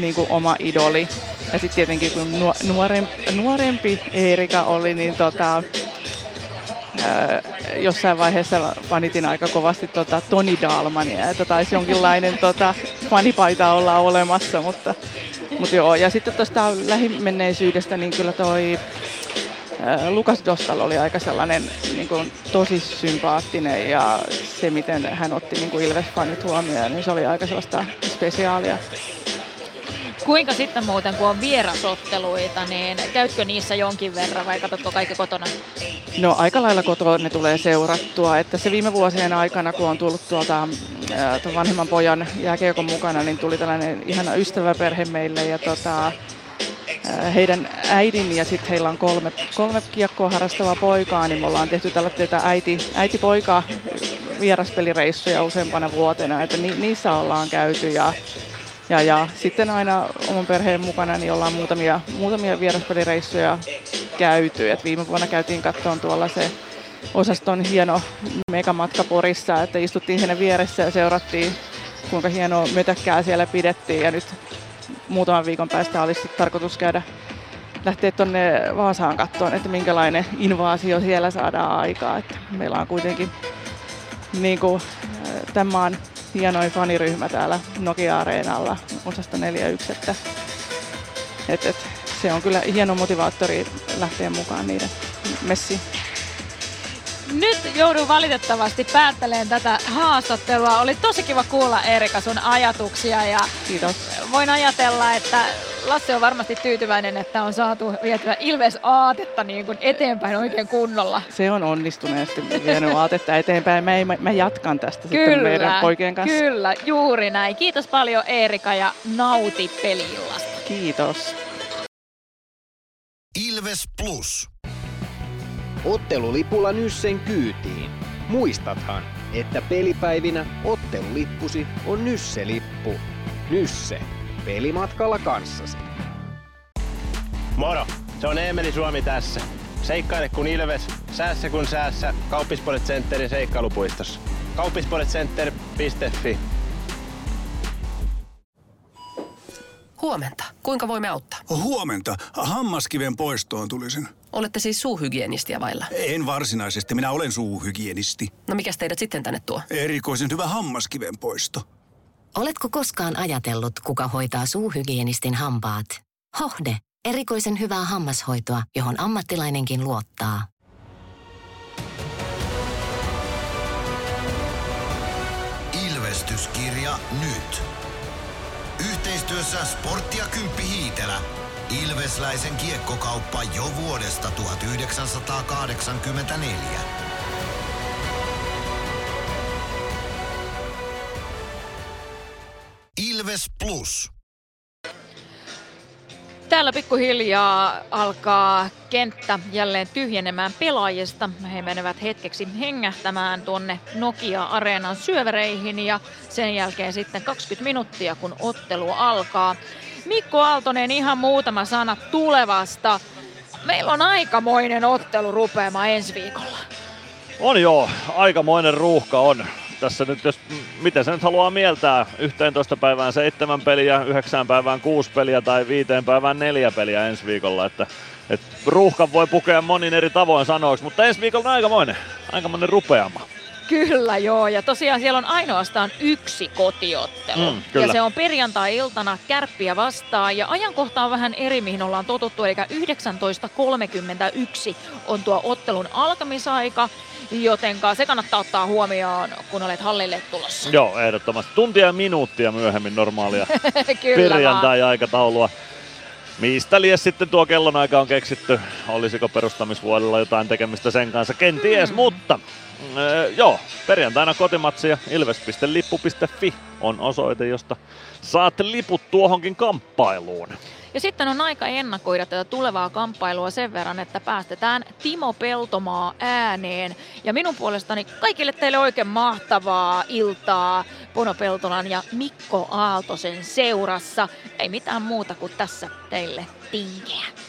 niin kuin oma idoli. Ja sitten tietenkin kun nuo- nuorempi, nuorempi Eerika oli, niin tota, ää, jossain vaiheessa fanitin aika kovasti tota Toni Dalmania, että taisi jonkinlainen tota, fanipaita olla olemassa, mutta, mutta joo. Ja sitten tuosta lähimenneisyydestä, niin kyllä toi ää, Lukas Dostal oli aika sellainen niin kuin, tosi sympaattinen ja se, miten hän otti niin kuin Ilves-fanit huomioon, niin se oli aika sellaista spesiaalia. Kuinka sitten muuten, kun on vierasotteluita, niin käytkö niissä jonkin verran vai katsotko kaikki kotona? No aika lailla kotoa ne tulee seurattua, että se viime vuosien aikana, kun on tullut tuolta ää, tuon vanhemman pojan jääkiekon mukana, niin tuli tällainen ihana ystäväperhe meille ja tota, ää, heidän äidin ja sitten heillä on kolme, kolme kiekkoa harrastavaa poikaa, niin me ollaan tehty tällaista äiti, äiti-poika vieraspelireissuja useampana vuotena, että ni, niissä ollaan käyty ja ja, ja sitten aina oman perheen mukana niin ollaan muutamia, muutamia vieraspelireissuja käyty. Et viime vuonna käytiin kattoon tuolla se osaston hieno megamatka Porissa, että istuttiin siinä vieressä ja seurattiin kuinka hienoa mötäkkää siellä pidettiin. Ja nyt muutaman viikon päästä olisi tarkoitus käydä lähteä tuonne Vaasaan kattoon, että minkälainen invaasio siellä saadaan aikaa. Että meillä on kuitenkin niin kuin, tämän maan hienoin faniryhmä täällä Nokia-areenalla osasta 41, että et, et, se on kyllä hieno motivaattori lähteä mukaan niiden messiin. Nyt joudun valitettavasti päättelemään tätä haastattelua. Oli tosi kiva kuulla Erika sun ajatuksia ja Kiitos. voin ajatella, että Lasse on varmasti tyytyväinen, että on saatu vietyä Ilves-aatetta niin kuin eteenpäin oikein kunnolla. Se on onnistuneesti vienyt aatetta eteenpäin. Mä, mä, mä jatkan tästä sitten meidän poikien kanssa. Kyllä, juuri näin. Kiitos paljon Erika ja nauti peliillasta. Kiitos. Ilves Plus. Ottelulipulla Nyssen kyytiin. Muistathan, että pelipäivinä ottelulippusi on Nysse-lippu. Nysse. Pelimatkalla kanssasi. Moro! Se on Eemeli Suomi tässä. Seikkaile kun Ilves, säässä kun säässä. Kauppispoilet Centerin seikkailupuistossa. Kauppispoiletcenter.fi Huomenta. Kuinka voimme auttaa? Huomenta. Hammaskiven poistoon tulisin. Olette siis suuhygienistiä vailla? En varsinaisesti. Minä olen suuhygienisti. No mikäs teidät sitten tänne tuo? Erikoisen hyvä hammaskiven poisto. Oletko koskaan ajatellut, kuka hoitaa suuhygienistin hampaat? Hohde. Erikoisen hyvää hammashoitoa, johon ammattilainenkin luottaa. Ilvestyskirja nyt. Yhteistyössä Sporttia Kymppi Hiitelä. Ilvesläisen kiekkokauppa jo vuodesta 1984. Ilves Plus. Täällä pikkuhiljaa alkaa kenttä jälleen tyhjenemään pelaajista. He menevät hetkeksi hengähtämään tuonne Nokia-areenan syövereihin ja sen jälkeen sitten 20 minuuttia, kun ottelu alkaa. Mikko Aaltonen, ihan muutama sana tulevasta. Meillä on aikamoinen ottelu rupeama ensi viikolla. On joo, aikamoinen ruuhka on. Tässä nyt, jos, miten se nyt haluaa mieltää, 11 päivään seitsemän peliä, 9 päivään kuusi peliä tai viiteen päivään neljä peliä ensi viikolla. Että, et ruuhkan voi pukea monin eri tavoin sanoiksi, mutta ensi viikolla on aikamoinen, aikamoinen rupeama. Kyllä joo, ja tosiaan siellä on ainoastaan yksi kotiottelu. Mm, kyllä. ja se on perjantai-iltana kärppiä vastaan, ja ajankohta on vähän eri, mihin ollaan totuttu, eli 19.31 on tuo ottelun alkamisaika, jotenka se kannattaa ottaa huomioon, kun olet hallille tulossa. Joo, ehdottomasti. Tuntia ja minuuttia myöhemmin normaalia (laughs) perjantai-aikataulua. Mistä lies sitten tuo kellonaika on keksitty? Olisiko perustamisvuodella jotain tekemistä sen kanssa? Kenties, mm. mutta joo, perjantaina kotimatsi ja ilves.lippu.fi on osoite, josta saat liput tuohonkin kamppailuun. Ja sitten on aika ennakoida tätä tulevaa kamppailua sen verran, että päästetään Timo Peltomaa ääneen. Ja minun puolestani kaikille teille oikein mahtavaa iltaa Pono Peltolan ja Mikko Aaltosen seurassa. Ei mitään muuta kuin tässä teille tinkeä.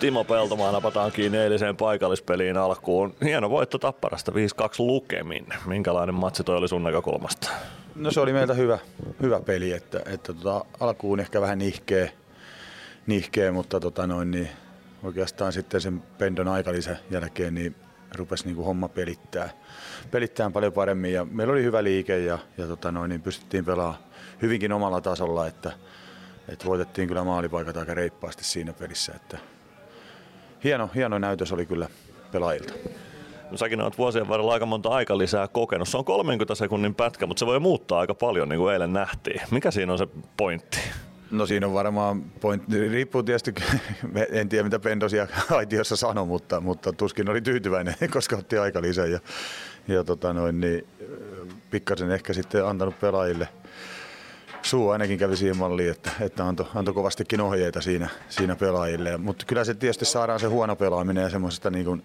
Timo Peltomaa napataan kiinni eiliseen paikallispeliin alkuun. Hieno voitto Tapparasta 5-2 lukemin. Minkälainen matsi toi oli sun näkökulmasta? No se oli meiltä hyvä, hyvä peli, että, että tota, alkuun ehkä vähän nihkeä, nihkeä mutta tota noin, niin oikeastaan sitten sen pendon aikalisän jälkeen niin rupesi niin kuin homma pelittää, pelittää paljon paremmin ja meillä oli hyvä liike ja, ja tota noin, niin pystyttiin pelaamaan hyvinkin omalla tasolla, että, että voitettiin kyllä maalipaikat aika reippaasti siinä pelissä, että hieno, hieno näytös oli kyllä pelaajilta. No, säkin olet vuosien varrella aika monta aika lisää kokenut. Se on 30 sekunnin pätkä, mutta se voi muuttaa aika paljon, niin kuin eilen nähtiin. Mikä siinä on se pointti? No siinä on varmaan pointti, riippuu tietysti, (laughs) en tiedä mitä Pendosia (laughs) aitiossa sanoi, mutta, mutta tuskin oli tyytyväinen, (laughs) koska otti aika lisää ja, ja tota noin, niin, pikkasen ehkä sitten antanut pelaajille suu ainakin kävi siihen malliin, että, että antoi, antoi kovastikin ohjeita siinä, siinä pelaajille. Mutta kyllä se tietysti saadaan se huono pelaaminen ja semmoisesta niin kuin,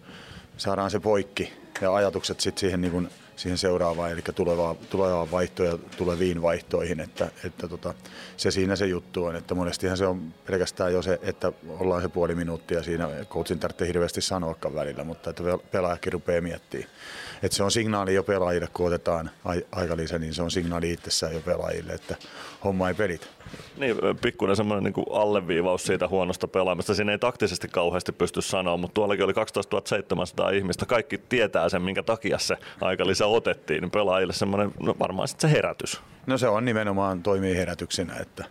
saadaan se poikki ja ajatukset sitten siihen, niin kuin, siihen seuraavaan, eli tulevaan, tulevaan vaihtoon ja tuleviin vaihtoihin, että, että tota, se siinä se juttu on, että monestihan se on pelkästään jo se, että ollaan se puoli minuuttia siinä, coachin tarvitsee hirveästi sanoakaan välillä, mutta että pelaajakin rupeaa miettimään. Että se on signaali jo pelaajille, kun otetaan aika lisä, niin se on signaali itsessään jo pelaajille, että homma ei pelit. Niin, pikkuinen semmoinen niin alleviivaus siitä huonosta pelaamista. Siinä ei taktisesti kauheasti pysty sanoa, mutta tuollakin oli 12 700 ihmistä. Kaikki tietää sen, minkä takia se aika lisä otettiin. Niin pelaajille semmoinen, no varmaan sitten se herätys. No se on nimenomaan toimii herätyksenä, että,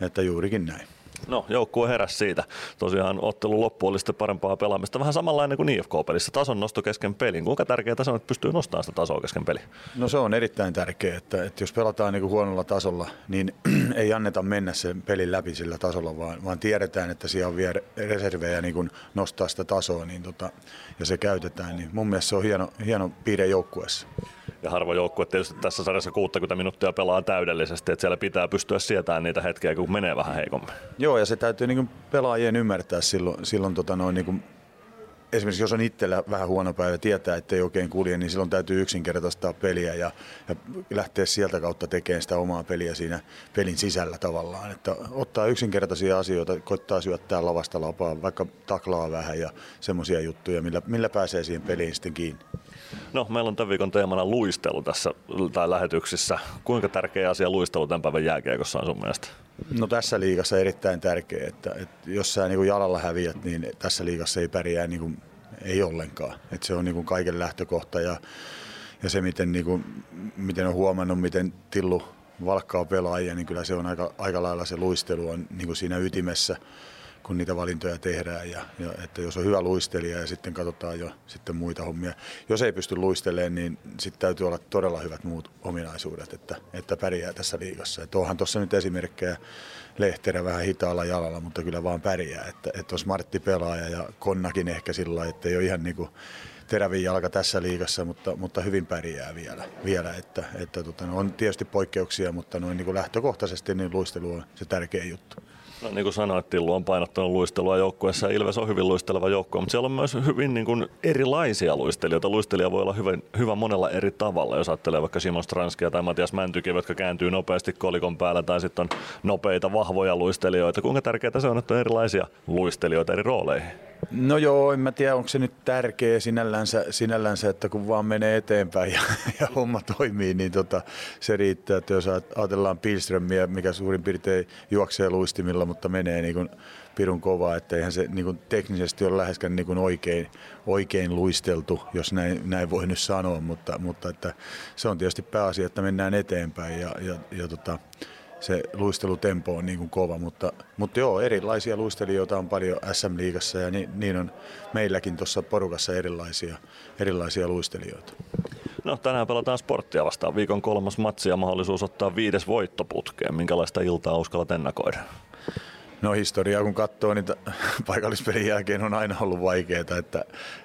että juurikin näin. No, joukkue heräsi siitä. Tosiaan ottelu loppu oli sitten parempaa pelaamista. Vähän samanlainen kuin IFK-pelissä. Tason nosto kesken pelin. Kuinka tärkeää on, että pystyy nostamaan sitä tasoa kesken peliä? No se on erittäin tärkeää, että, että jos pelataan niin kuin huonolla tasolla, niin (clears throat) ei anneta mennä sen pelin läpi sillä tasolla, vaan, vaan tiedetään, että siellä on vielä reservejä niin kuin nostaa sitä tasoa niin tota, ja se käytetään. Niin mun mielestä se on hieno, hieno piirre joukkueessa. Ja harva joukkue tietysti tässä sarjassa 60 minuuttia pelaa täydellisesti, että siellä pitää pystyä sietämään niitä hetkiä, kun menee vähän heikommin. Joo, ja se täytyy niin pelaajien ymmärtää silloin, silloin tota noin, niin esimerkiksi jos on itsellä vähän huono päivä tietää, että ei oikein kulje, niin silloin täytyy yksinkertaistaa peliä ja, ja lähteä sieltä kautta tekemään sitä omaa peliä siinä pelin sisällä tavallaan. Että ottaa yksinkertaisia asioita, koittaa syöttää lavasta lapaa, vaikka taklaa vähän ja semmoisia juttuja, millä, millä pääsee siihen peliin sitten kiinni. No, meillä on tämän viikon teemana luistelu tässä tai lähetyksissä. Kuinka tärkeä asia luistelu tämän päivän jääkiekossa on sun mielestä? No tässä liigassa erittäin tärkeä, että, että jos sä niin jalalla häviät, niin tässä liigassa ei pärjää niin kuin, ei ollenkaan. Että se on niin kuin kaiken lähtökohta ja, ja se, miten, niin kuin, miten on huomannut, miten Tillu valkkaa pelaajia, niin kyllä se on aika, aika lailla se luistelu on niin kuin siinä ytimessä kun niitä valintoja tehdään. Ja, ja että jos on hyvä luistelija ja sitten katsotaan jo sitten muita hommia. Jos ei pysty luistelemaan, niin sitten täytyy olla todella hyvät muut ominaisuudet, että, että pärjää tässä liigassa. Että onhan tuossa nyt esimerkkejä Lehterä vähän hitaalla jalalla, mutta kyllä vaan pärjää. Että, että olisi Martti pelaaja ja Konnakin ehkä sillä että ei ole ihan niin kuin terävin jalka tässä liigassa, mutta, mutta hyvin pärjää vielä. vielä että, että tota, no on tietysti poikkeuksia, mutta noin niin kuin lähtökohtaisesti niin luistelu on se tärkeä juttu. No, niin kuin sanoit, Tillu on painottanut luistelua joukkueessa. Ilves on hyvin luisteleva joukkue, mutta siellä on myös hyvin niin kuin erilaisia luistelijoita. Luistelija voi olla hyvin, hyvä monella eri tavalla, jos ajattelee vaikka Simon Stranskia tai Matias Mäntykivi, jotka kääntyy nopeasti kolikon päällä, tai sitten on nopeita, vahvoja luistelijoita. Kuinka tärkeää se on, että on erilaisia luistelijoita eri rooleihin? No joo, en mä tiedä, onko se nyt tärkeä sinällänsä, sinällänsä että kun vaan menee eteenpäin ja, (laughs) ja homma toimii, niin tota, se riittää. Että jos ajatellaan Pilströmiä, mikä suurin piirtein juoksee luistimilla, mutta menee niin kuin pirun kovaa, että eihän se niin kuin teknisesti ole läheskään niin kuin oikein, oikein luisteltu, jos näin, näin voi nyt sanoa, mutta, mutta että se on tietysti pääasia, että mennään eteenpäin ja, ja, ja tota, se luistelutempo on niin kuin kova, mutta, mutta joo, erilaisia luistelijoita on paljon SM-liigassa ja niin, niin on meilläkin tuossa porukassa erilaisia, erilaisia luistelijoita. No tänään pelataan sporttia vastaan. Viikon kolmas matsi ja mahdollisuus ottaa viides voittoputkeen. Minkälaista iltaa uskallat ennakoida? No historiaa kun katsoo, niin (laughs) paikallispelin jälkeen on aina ollut vaikeaa, että,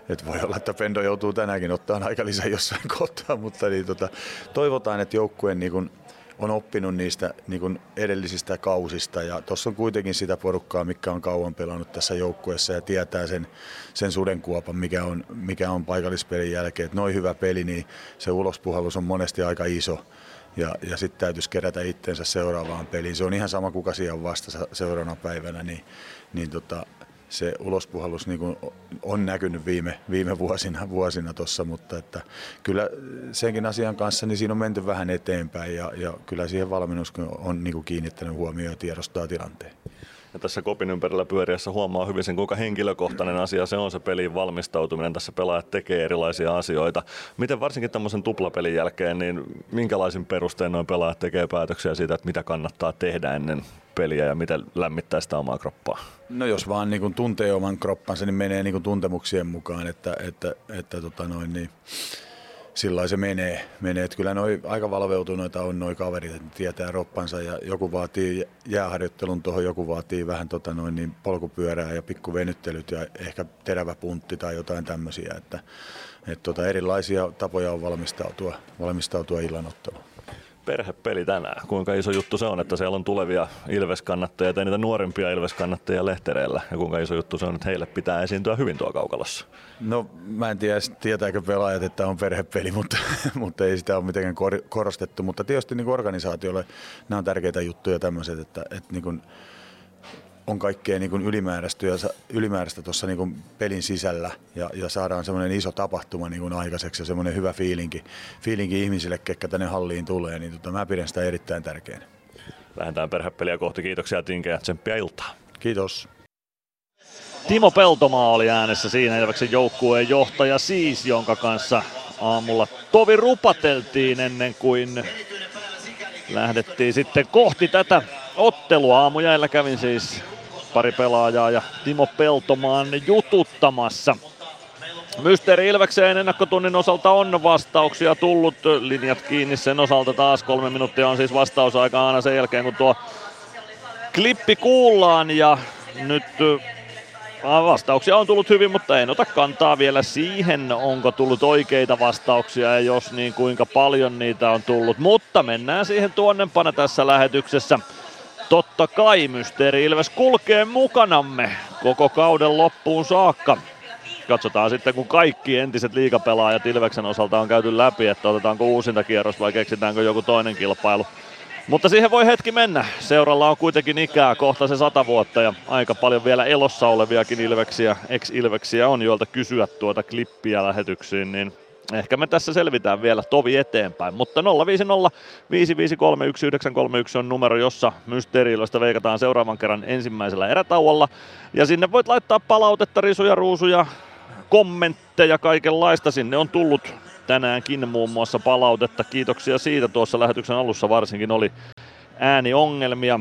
että voi olla, että Pendo joutuu tänäänkin ottaa aika lisää jossain kohtaa, (laughs) mutta niin, tota, toivotaan, että joukkueen niin kun, on oppinut niistä niin kuin edellisistä kausista ja tuossa on kuitenkin sitä porukkaa, mikä on kauan pelannut tässä joukkueessa ja tietää sen, sen sudenkuopan, mikä on, mikä on paikallispelin jälkeen. Noin hyvä peli, niin se ulospuhallus on monesti aika iso ja, ja sitten täytyisi kerätä itsensä seuraavaan peliin. Se on ihan sama, kuka siihen on vasta seuraavana päivänä, niin, niin tota, se ulospuhallus niin kuin on näkynyt viime, viime vuosina, vuosina tuossa, mutta että kyllä senkin asian kanssa niin siinä on menty vähän eteenpäin ja, ja kyllä siihen valmennus on niin kuin kiinnittänyt huomioon ja tiedostaa tilanteen. Ja tässä kopin ympärillä pyöriässä huomaa hyvin sen, kuinka henkilökohtainen asia se on se pelin valmistautuminen. Tässä pelaajat tekee erilaisia asioita. Miten varsinkin tämmöisen tuplapelin jälkeen, niin minkälaisin perustein noin pelaajat tekee päätöksiä siitä, että mitä kannattaa tehdä ennen peliä ja miten lämmittää sitä omaa kroppaa? No jos vaan niin kuin tuntee oman kroppansa, niin menee niin kuin tuntemuksien mukaan, että, että, että tota noin, niin sillä se menee. menee. Että kyllä noi aika valveutuneita on noi kaverit, että tietää roppansa ja joku vaatii jääharjoittelun tuohon, joku vaatii vähän tota noin, niin polkupyörää ja pikkuvenyttelyt ja ehkä terävä puntti tai jotain tämmöisiä. Että, että tota erilaisia tapoja on valmistautua, valmistautua illanotteluun perhepeli tänään. Kuinka iso juttu se on, että siellä on tulevia Ilves-kannattajia tai niitä nuorempia Ilves-kannattajia lehtereillä. Ja kuinka iso juttu se on, että heille pitää esiintyä hyvin tuo kaukalossa. No mä en tiedä, tietääkö pelaajat, että on perhepeli, (laughs) mutta, mutta ei sitä ole mitenkään korostettu. Mutta tietysti niin organisaatiolle nämä on tärkeitä juttuja tämmöiset, että, että niin kuin, on kaikkea niin kuin ylimääräistä, ylimääräistä tuossa niin kuin pelin sisällä ja, ja saadaan semmoinen iso tapahtuma niin kuin aikaiseksi ja semmoinen hyvä fiilinki, fiilinki ihmisille, ketkä tänne halliin tulee, niin tota, mä pidän sitä erittäin tärkeänä. Lähdetään perhepeliä kohti. Kiitoksia Tinke ja tsemppiä iltaa. Kiitos. Timo Peltomaa oli äänessä siinä Ilveksen joukkueen johtaja siis, jonka kanssa aamulla tovi rupateltiin ennen kuin lähdettiin sitten kohti tätä ottelua. Aamujäillä kävin siis pari pelaajaa ja Timo Peltomaan jututtamassa. Mysteeri Ilvekseen ennakkotunnin osalta on vastauksia tullut. Linjat kiinni sen osalta taas. Kolme minuuttia on siis vastausaika aina sen jälkeen, kun tuo klippi kuullaan. Ja nyt vastauksia on tullut hyvin, mutta en ota kantaa vielä siihen, onko tullut oikeita vastauksia ja jos niin kuinka paljon niitä on tullut. Mutta mennään siihen tuonnempana tässä lähetyksessä. Totta kai Mysteeri Ilves kulkee mukanamme koko kauden loppuun saakka katsotaan sitten, kun kaikki entiset liigapelaajat Ilveksen osalta on käyty läpi, että otetaanko uusinta kierros vai keksitäänkö joku toinen kilpailu. Mutta siihen voi hetki mennä. Seuralla on kuitenkin ikää kohta se sata vuotta ja aika paljon vielä elossa oleviakin Ilveksiä, ex-Ilveksiä on, joilta kysyä tuota klippiä lähetyksiin, niin ehkä me tässä selvitään vielä tovi eteenpäin. Mutta 050 553 1931 on numero, jossa Mysteeriiloista veikataan seuraavan kerran ensimmäisellä erätauolla. Ja sinne voit laittaa palautetta, risuja, ruusuja, kommentteja, kaikenlaista. Sinne on tullut tänäänkin muun muassa palautetta. Kiitoksia siitä. Tuossa lähetyksen alussa varsinkin oli ääniongelmia.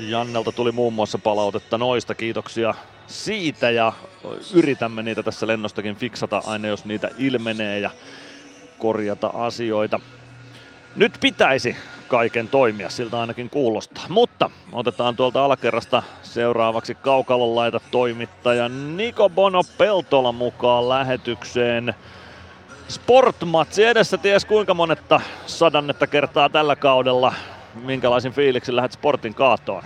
Jannelta tuli muun muassa palautetta noista. Kiitoksia siitä ja yritämme niitä tässä lennostakin fiksata aina, jos niitä ilmenee ja korjata asioita. Nyt pitäisi kaiken toimia, siltä ainakin kuulostaa. Mutta otetaan tuolta alakerrasta seuraavaksi kaukalon laita toimittaja Niko Bono Peltola mukaan lähetykseen. Sportmatsi edessä ties kuinka monetta sadannetta kertaa tällä kaudella. Minkälaisin fiiliksin lähdet Sportin kaatoon?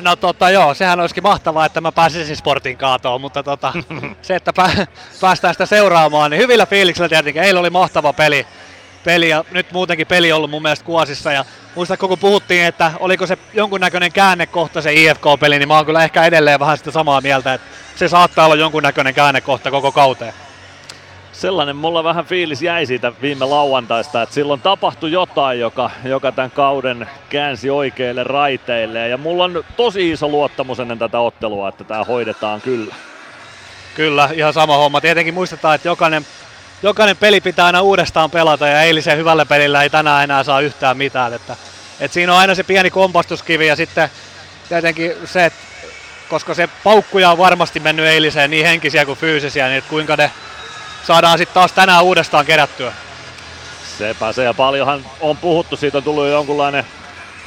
No tota joo, sehän olisikin mahtavaa, että mä pääsisin sportin kaatoon, mutta tota, (laughs) se, että pä, päästään sitä seuraamaan, niin hyvillä fiiliksillä tietenkin. Eilen oli mahtava peli, peli ja nyt muutenkin peli on ollut mun mielestä kuosissa. Ja muista kun puhuttiin, että oliko se jonkunnäköinen käännekohta se IFK-peli, niin mä oon kyllä ehkä edelleen vähän sitä samaa mieltä, että se saattaa olla jonkunnäköinen käännekohta koko kauteen sellainen mulla vähän fiilis jäi siitä viime lauantaista, että silloin tapahtui jotain, joka, joka tämän kauden käänsi oikeille raiteille. Ja mulla on tosi iso luottamus ennen tätä ottelua, että tämä hoidetaan kyllä. Kyllä, ihan sama homma. Tietenkin muistetaan, että jokainen, jokainen peli pitää aina uudestaan pelata ja eilisen hyvällä pelillä ei tänään enää saa yhtään mitään. Että, että siinä on aina se pieni kompastuskivi ja sitten tietenkin se, että koska se paukkuja on varmasti mennyt eiliseen niin henkisiä kuin fyysisiä, niin että kuinka ne saadaan sitten taas tänään uudestaan kerättyä. Sepä se ja paljonhan on puhuttu, siitä on tullut jonkunlainen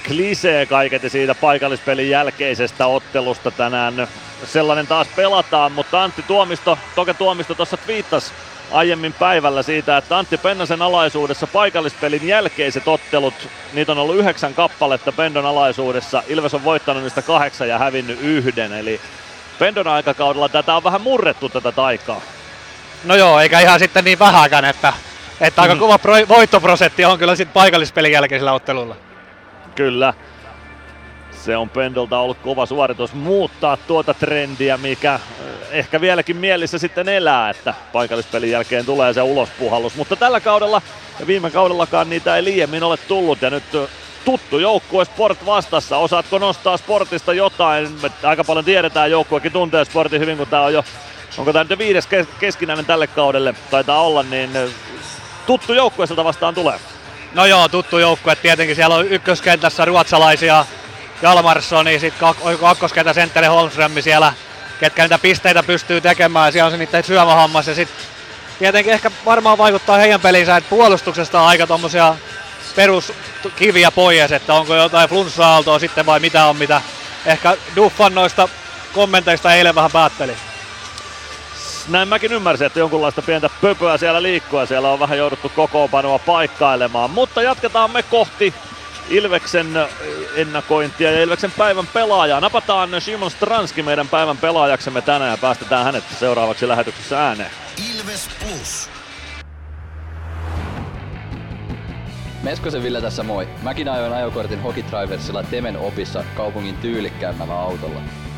klisee kaiketi siitä paikallispelin jälkeisestä ottelusta tänään. Sellainen taas pelataan, mutta Antti Tuomisto, Toke Tuomisto tuossa twiittasi aiemmin päivällä siitä, että Antti Pennasen alaisuudessa paikallispelin jälkeiset ottelut, niitä on ollut yhdeksän kappaletta Pendon alaisuudessa. Ilves on voittanut niistä kahdeksan ja hävinnyt yhden, eli Pendon aikakaudella tätä on vähän murrettu tätä taikaa. No joo, eikä ihan sitten niin vähäkään, että, että aika mm. kova pro, voittoprosentti on kyllä sitten paikallispelin jälkeisellä ottelulla. Kyllä. Se on Pendolta ollut kova suoritus muuttaa tuota trendiä, mikä eh, ehkä vieläkin mielissä sitten elää, että paikallispelin jälkeen tulee se ulospuhallus. Mutta tällä kaudella ja viime kaudellakaan niitä ei liiemmin ole tullut ja nyt eh, tuttu joukkue Sport vastassa. Osaatko nostaa Sportista jotain? Aika paljon tiedetään joukkuekin tuntee Sportin hyvin, kun tämä on jo onko tämä nyt viides keskinäinen tälle kaudelle, taitaa olla, niin tuttu joukkue sieltä vastaan tulee. No joo, tuttu joukkue. Tietenkin siellä on ykköskentässä ruotsalaisia, Jalmarssoni, sitten kak- kakkoskentä sentteri Holmström siellä, ketkä niitä pisteitä pystyy tekemään. Siellä on se niiden syömähammas ja sitten tietenkin ehkä varmaan vaikuttaa heidän pelinsä, että puolustuksesta on aika tommosia peruskiviä pois, että onko jotain flunssa sitten vai mitä on, mitä ehkä Duffan noista kommenteista eilen vähän päätteli näin mäkin ymmärsin, että jonkunlaista pientä pöpöä siellä liikkuu siellä on vähän jouduttu kokoonpanoa paikkailemaan. Mutta jatketaan me kohti Ilveksen ennakointia ja Ilveksen päivän pelaajaa. Napataan Simon Stranski meidän päivän pelaajaksemme tänään ja päästetään hänet seuraavaksi lähetyksessä ääneen. Ilves Plus. Meskosen Ville tässä moi. Mäkin ajoin ajokortin Hokitriversilla Temen opissa kaupungin tyylikkäämmällä autolla.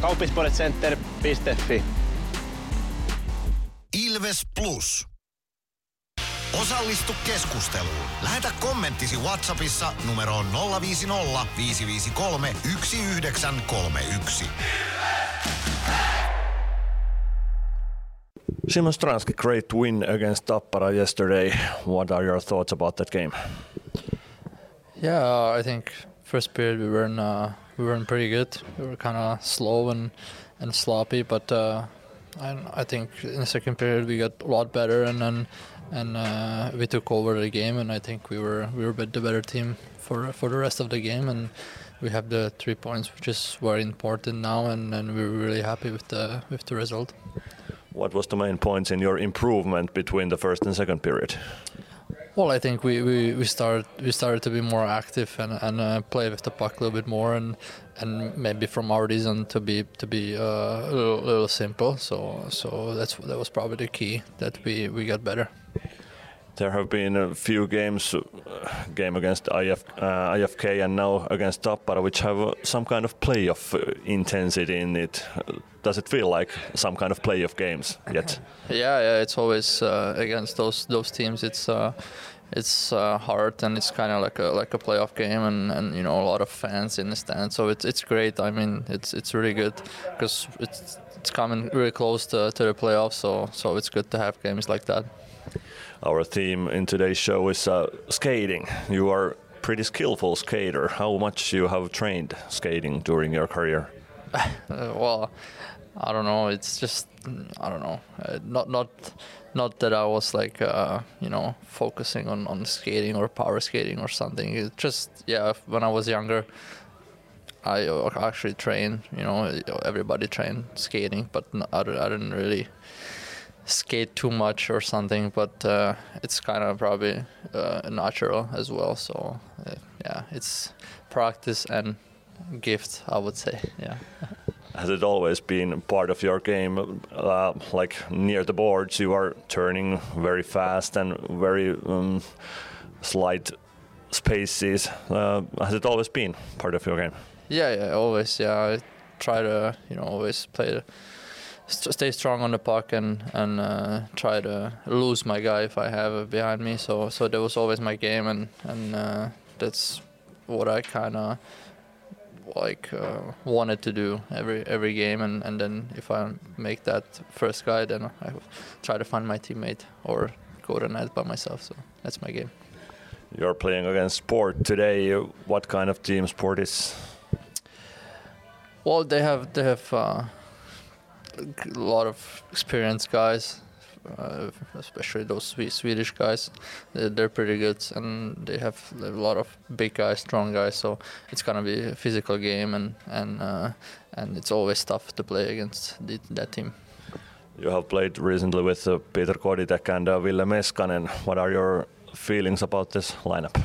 Kauppispoiletcenter.fi Ilves Plus. Osallistu keskusteluun. Lähetä kommenttisi Whatsappissa numeroon 050 553 1931. Simon Stransky, great win against Tappara yesterday. What are your thoughts about that game? Yeah, I think first period we weren't uh, we weren't pretty good. We were kind of slow and and sloppy, but uh, I, I think in the second period we got a lot better and then and uh, we took over the game and I think we were we were the better team for for the rest of the game and we have the three points which is very important now and, and we're really happy with the with the result. What was the main points in your improvement between the first and second period? Well, I think we, we, we started we started to be more active and, and uh, play with the puck a little bit more and and maybe from our reason to be to be uh, a little, little simple. So so that's that was probably the key that we, we got better. There have been a few games, uh, game against IF, uh, IFK and now against Tappara, which have uh, some kind of playoff uh, intensity in it. Does it feel like some kind of playoff games yet? (laughs) Yeah, yeah, it's always uh, against those those teams. It's uh, it's uh, hard and it's kind of like a like a playoff game, and, and you know a lot of fans in the stand. So it's it's great. I mean, it's it's really good because it's it's coming really close to, to the playoffs. So so it's good to have games like that. Our theme in today's show is uh, skating. You are pretty skillful skater. How much you have trained skating during your career? Uh, (laughs) well, I don't know. It's just I don't know. Uh, not not not that I was like uh, you know focusing on, on skating or power skating or something. It just yeah. When I was younger, I uh, actually trained. You know, everybody trained skating, but I didn't really skate too much or something. But uh, it's kind of probably uh, natural as well. So uh, yeah, it's practice and gift. I would say yeah. (laughs) Has it always been part of your game? Uh, like near the boards, you are turning very fast and very um, slight spaces. Uh, has it always been part of your game? Yeah, yeah, always. Yeah, I try to you know always play, st- stay strong on the puck and and uh, try to lose my guy if I have it behind me. So so that was always my game, and and uh, that's what I kind of like uh, wanted to do every every game. And and then if I make that first guy, then I try to find my teammate or go to net by myself. So that's my game. You're playing against Sport today. What kind of team Sport is? Well, they have they have uh, a lot of experienced guys, uh, especially those Swedish guys. They're, pretty good, and they have a lot of big guys, strong guys. So it's gonna be a physical game, and and uh, and it's always tough to play against the, that team. You have played recently with uh, Peter Koditek and uh, Ville Meskanen. What are your feelings about this lineup?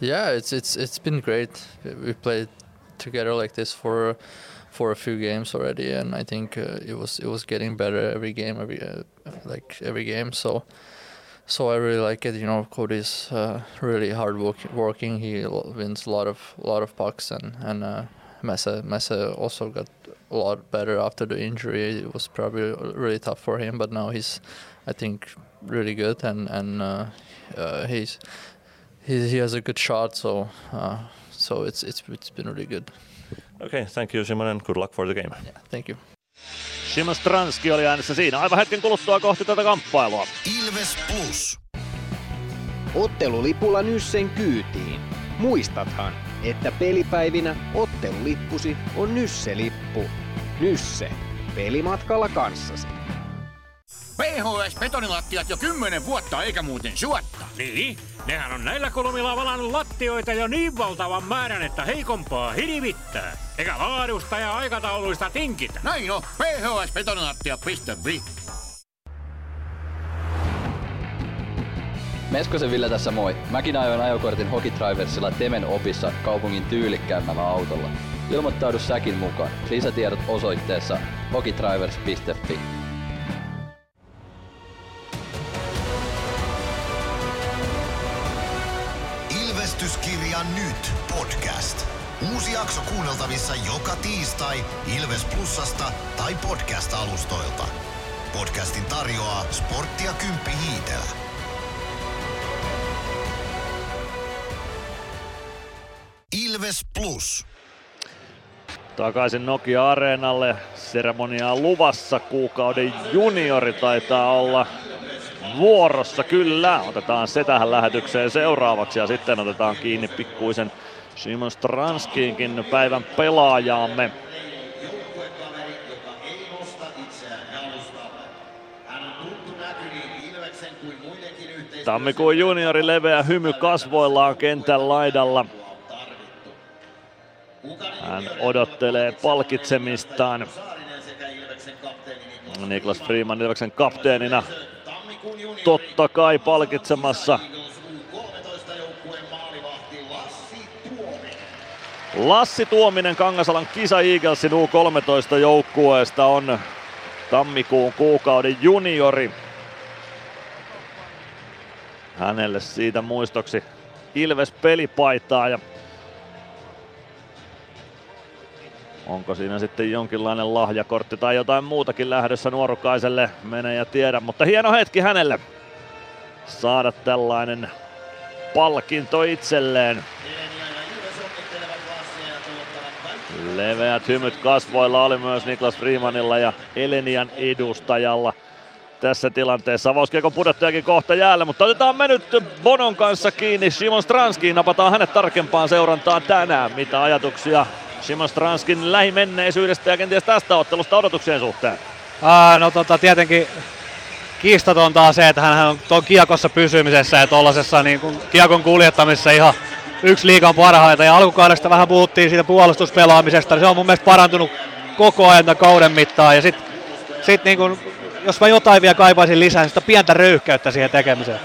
Yeah, it's it's it's been great. We played together like this for for a few games already, and I think uh, it was it was getting better every game, every uh, like every game. So so I really like it. You know, Cody's uh, really hard work, working. He wins a lot of lot of pucks, and and uh, Mesa Mesa also got a lot better after the injury. It was probably really tough for him, but now he's, I think, really good, and and uh, uh, he's he, he has a good shot. So uh, so it's it's it's been really good. Okay, thank you Simon and good luck for the game. Yeah, thank you. Simon Stranski oli äänessä siinä. Aivan hetken kuluttua kohti tätä kamppailua. Ilves Plus. Ottelulipulla Nyssen kyytiin. Muistathan, että pelipäivinä ottelulippusi on Nysse-lippu. Nysse. Pelimatkalla kanssasi. PHS betonilattiat jo kymmenen vuotta eikä muuten suotta. Niin, nehän on näillä kolmilla valannut lattioita jo niin valtavan määrän, että heikompaa hirvittää. Eikä laadusta ja aikatauluista tinkitä. Näin on, phsbetonilattia.fi. Meskosen Ville tässä moi. Mäkin ajoin ajokortin Hokitriversilla Temen opissa kaupungin tyylikkäämmällä autolla. Ilmoittaudu säkin mukaan. Lisätiedot osoitteessa hokitrivers.fi. Ilvestys Ilveskirja nyt podcast. Uusi jakso kuunneltavissa joka tiistai Ilves Plusasta tai podcast-alustoilta. Podcastin tarjoaa Sporttia Kymppi Hiitelä. Ilves Plus. Takaisin Nokia-areenalle. Seremonia on luvassa. Kuukauden juniori taitaa olla vuorossa. Kyllä, otetaan se tähän lähetykseen seuraavaksi ja sitten otetaan kiinni pikkuisen Simon Stranskiinkin päivän pelaajaamme. Tammikuun juniori leveä hymy kasvoillaan kentän laidalla. Hän odottelee palkitsemistaan. Niklas Freeman Ilveksen kapteenina totta kai palkitsemassa Lassi Tuominen Kangasalan Kisa Eaglesin U13 joukkueesta on tammikuun kuukauden juniori. Hänelle siitä muistoksi Ilves pelipaitaa ja Onko siinä sitten jonkinlainen lahjakortti tai jotain muutakin lähdössä nuorukaiselle, menee ja tiedä, mutta hieno hetki hänelle saada tällainen palkinto itselleen. Leveät hymyt kasvoilla oli myös Niklas Freemanilla ja Elenian edustajalla tässä tilanteessa. Avauskiekon pudottajakin kohta jäällä, mutta otetaan me nyt Bonon kanssa kiinni. Simon Stranskiin napataan hänet tarkempaan seurantaan tänään. Mitä ajatuksia Simon Stranskin lähimenneisyydestä ja kenties tästä ottelusta odotuksien suhteen? Aa, no tota, tietenkin kiistatonta on se, että hän on tuon kiekossa pysymisessä ja tuollaisessa niin kuin kiekon kuljettamisessa ihan yksi liikan parhaita. Ja alkukaudesta vähän puhuttiin siitä puolustuspelaamisesta, se on mun mielestä parantunut koko ajan kauden mittaan. Ja sitten sit niin kuin, jos mä jotain vielä kaipaisin lisää, niin sitä pientä röyhkeyttä siihen tekemiseen.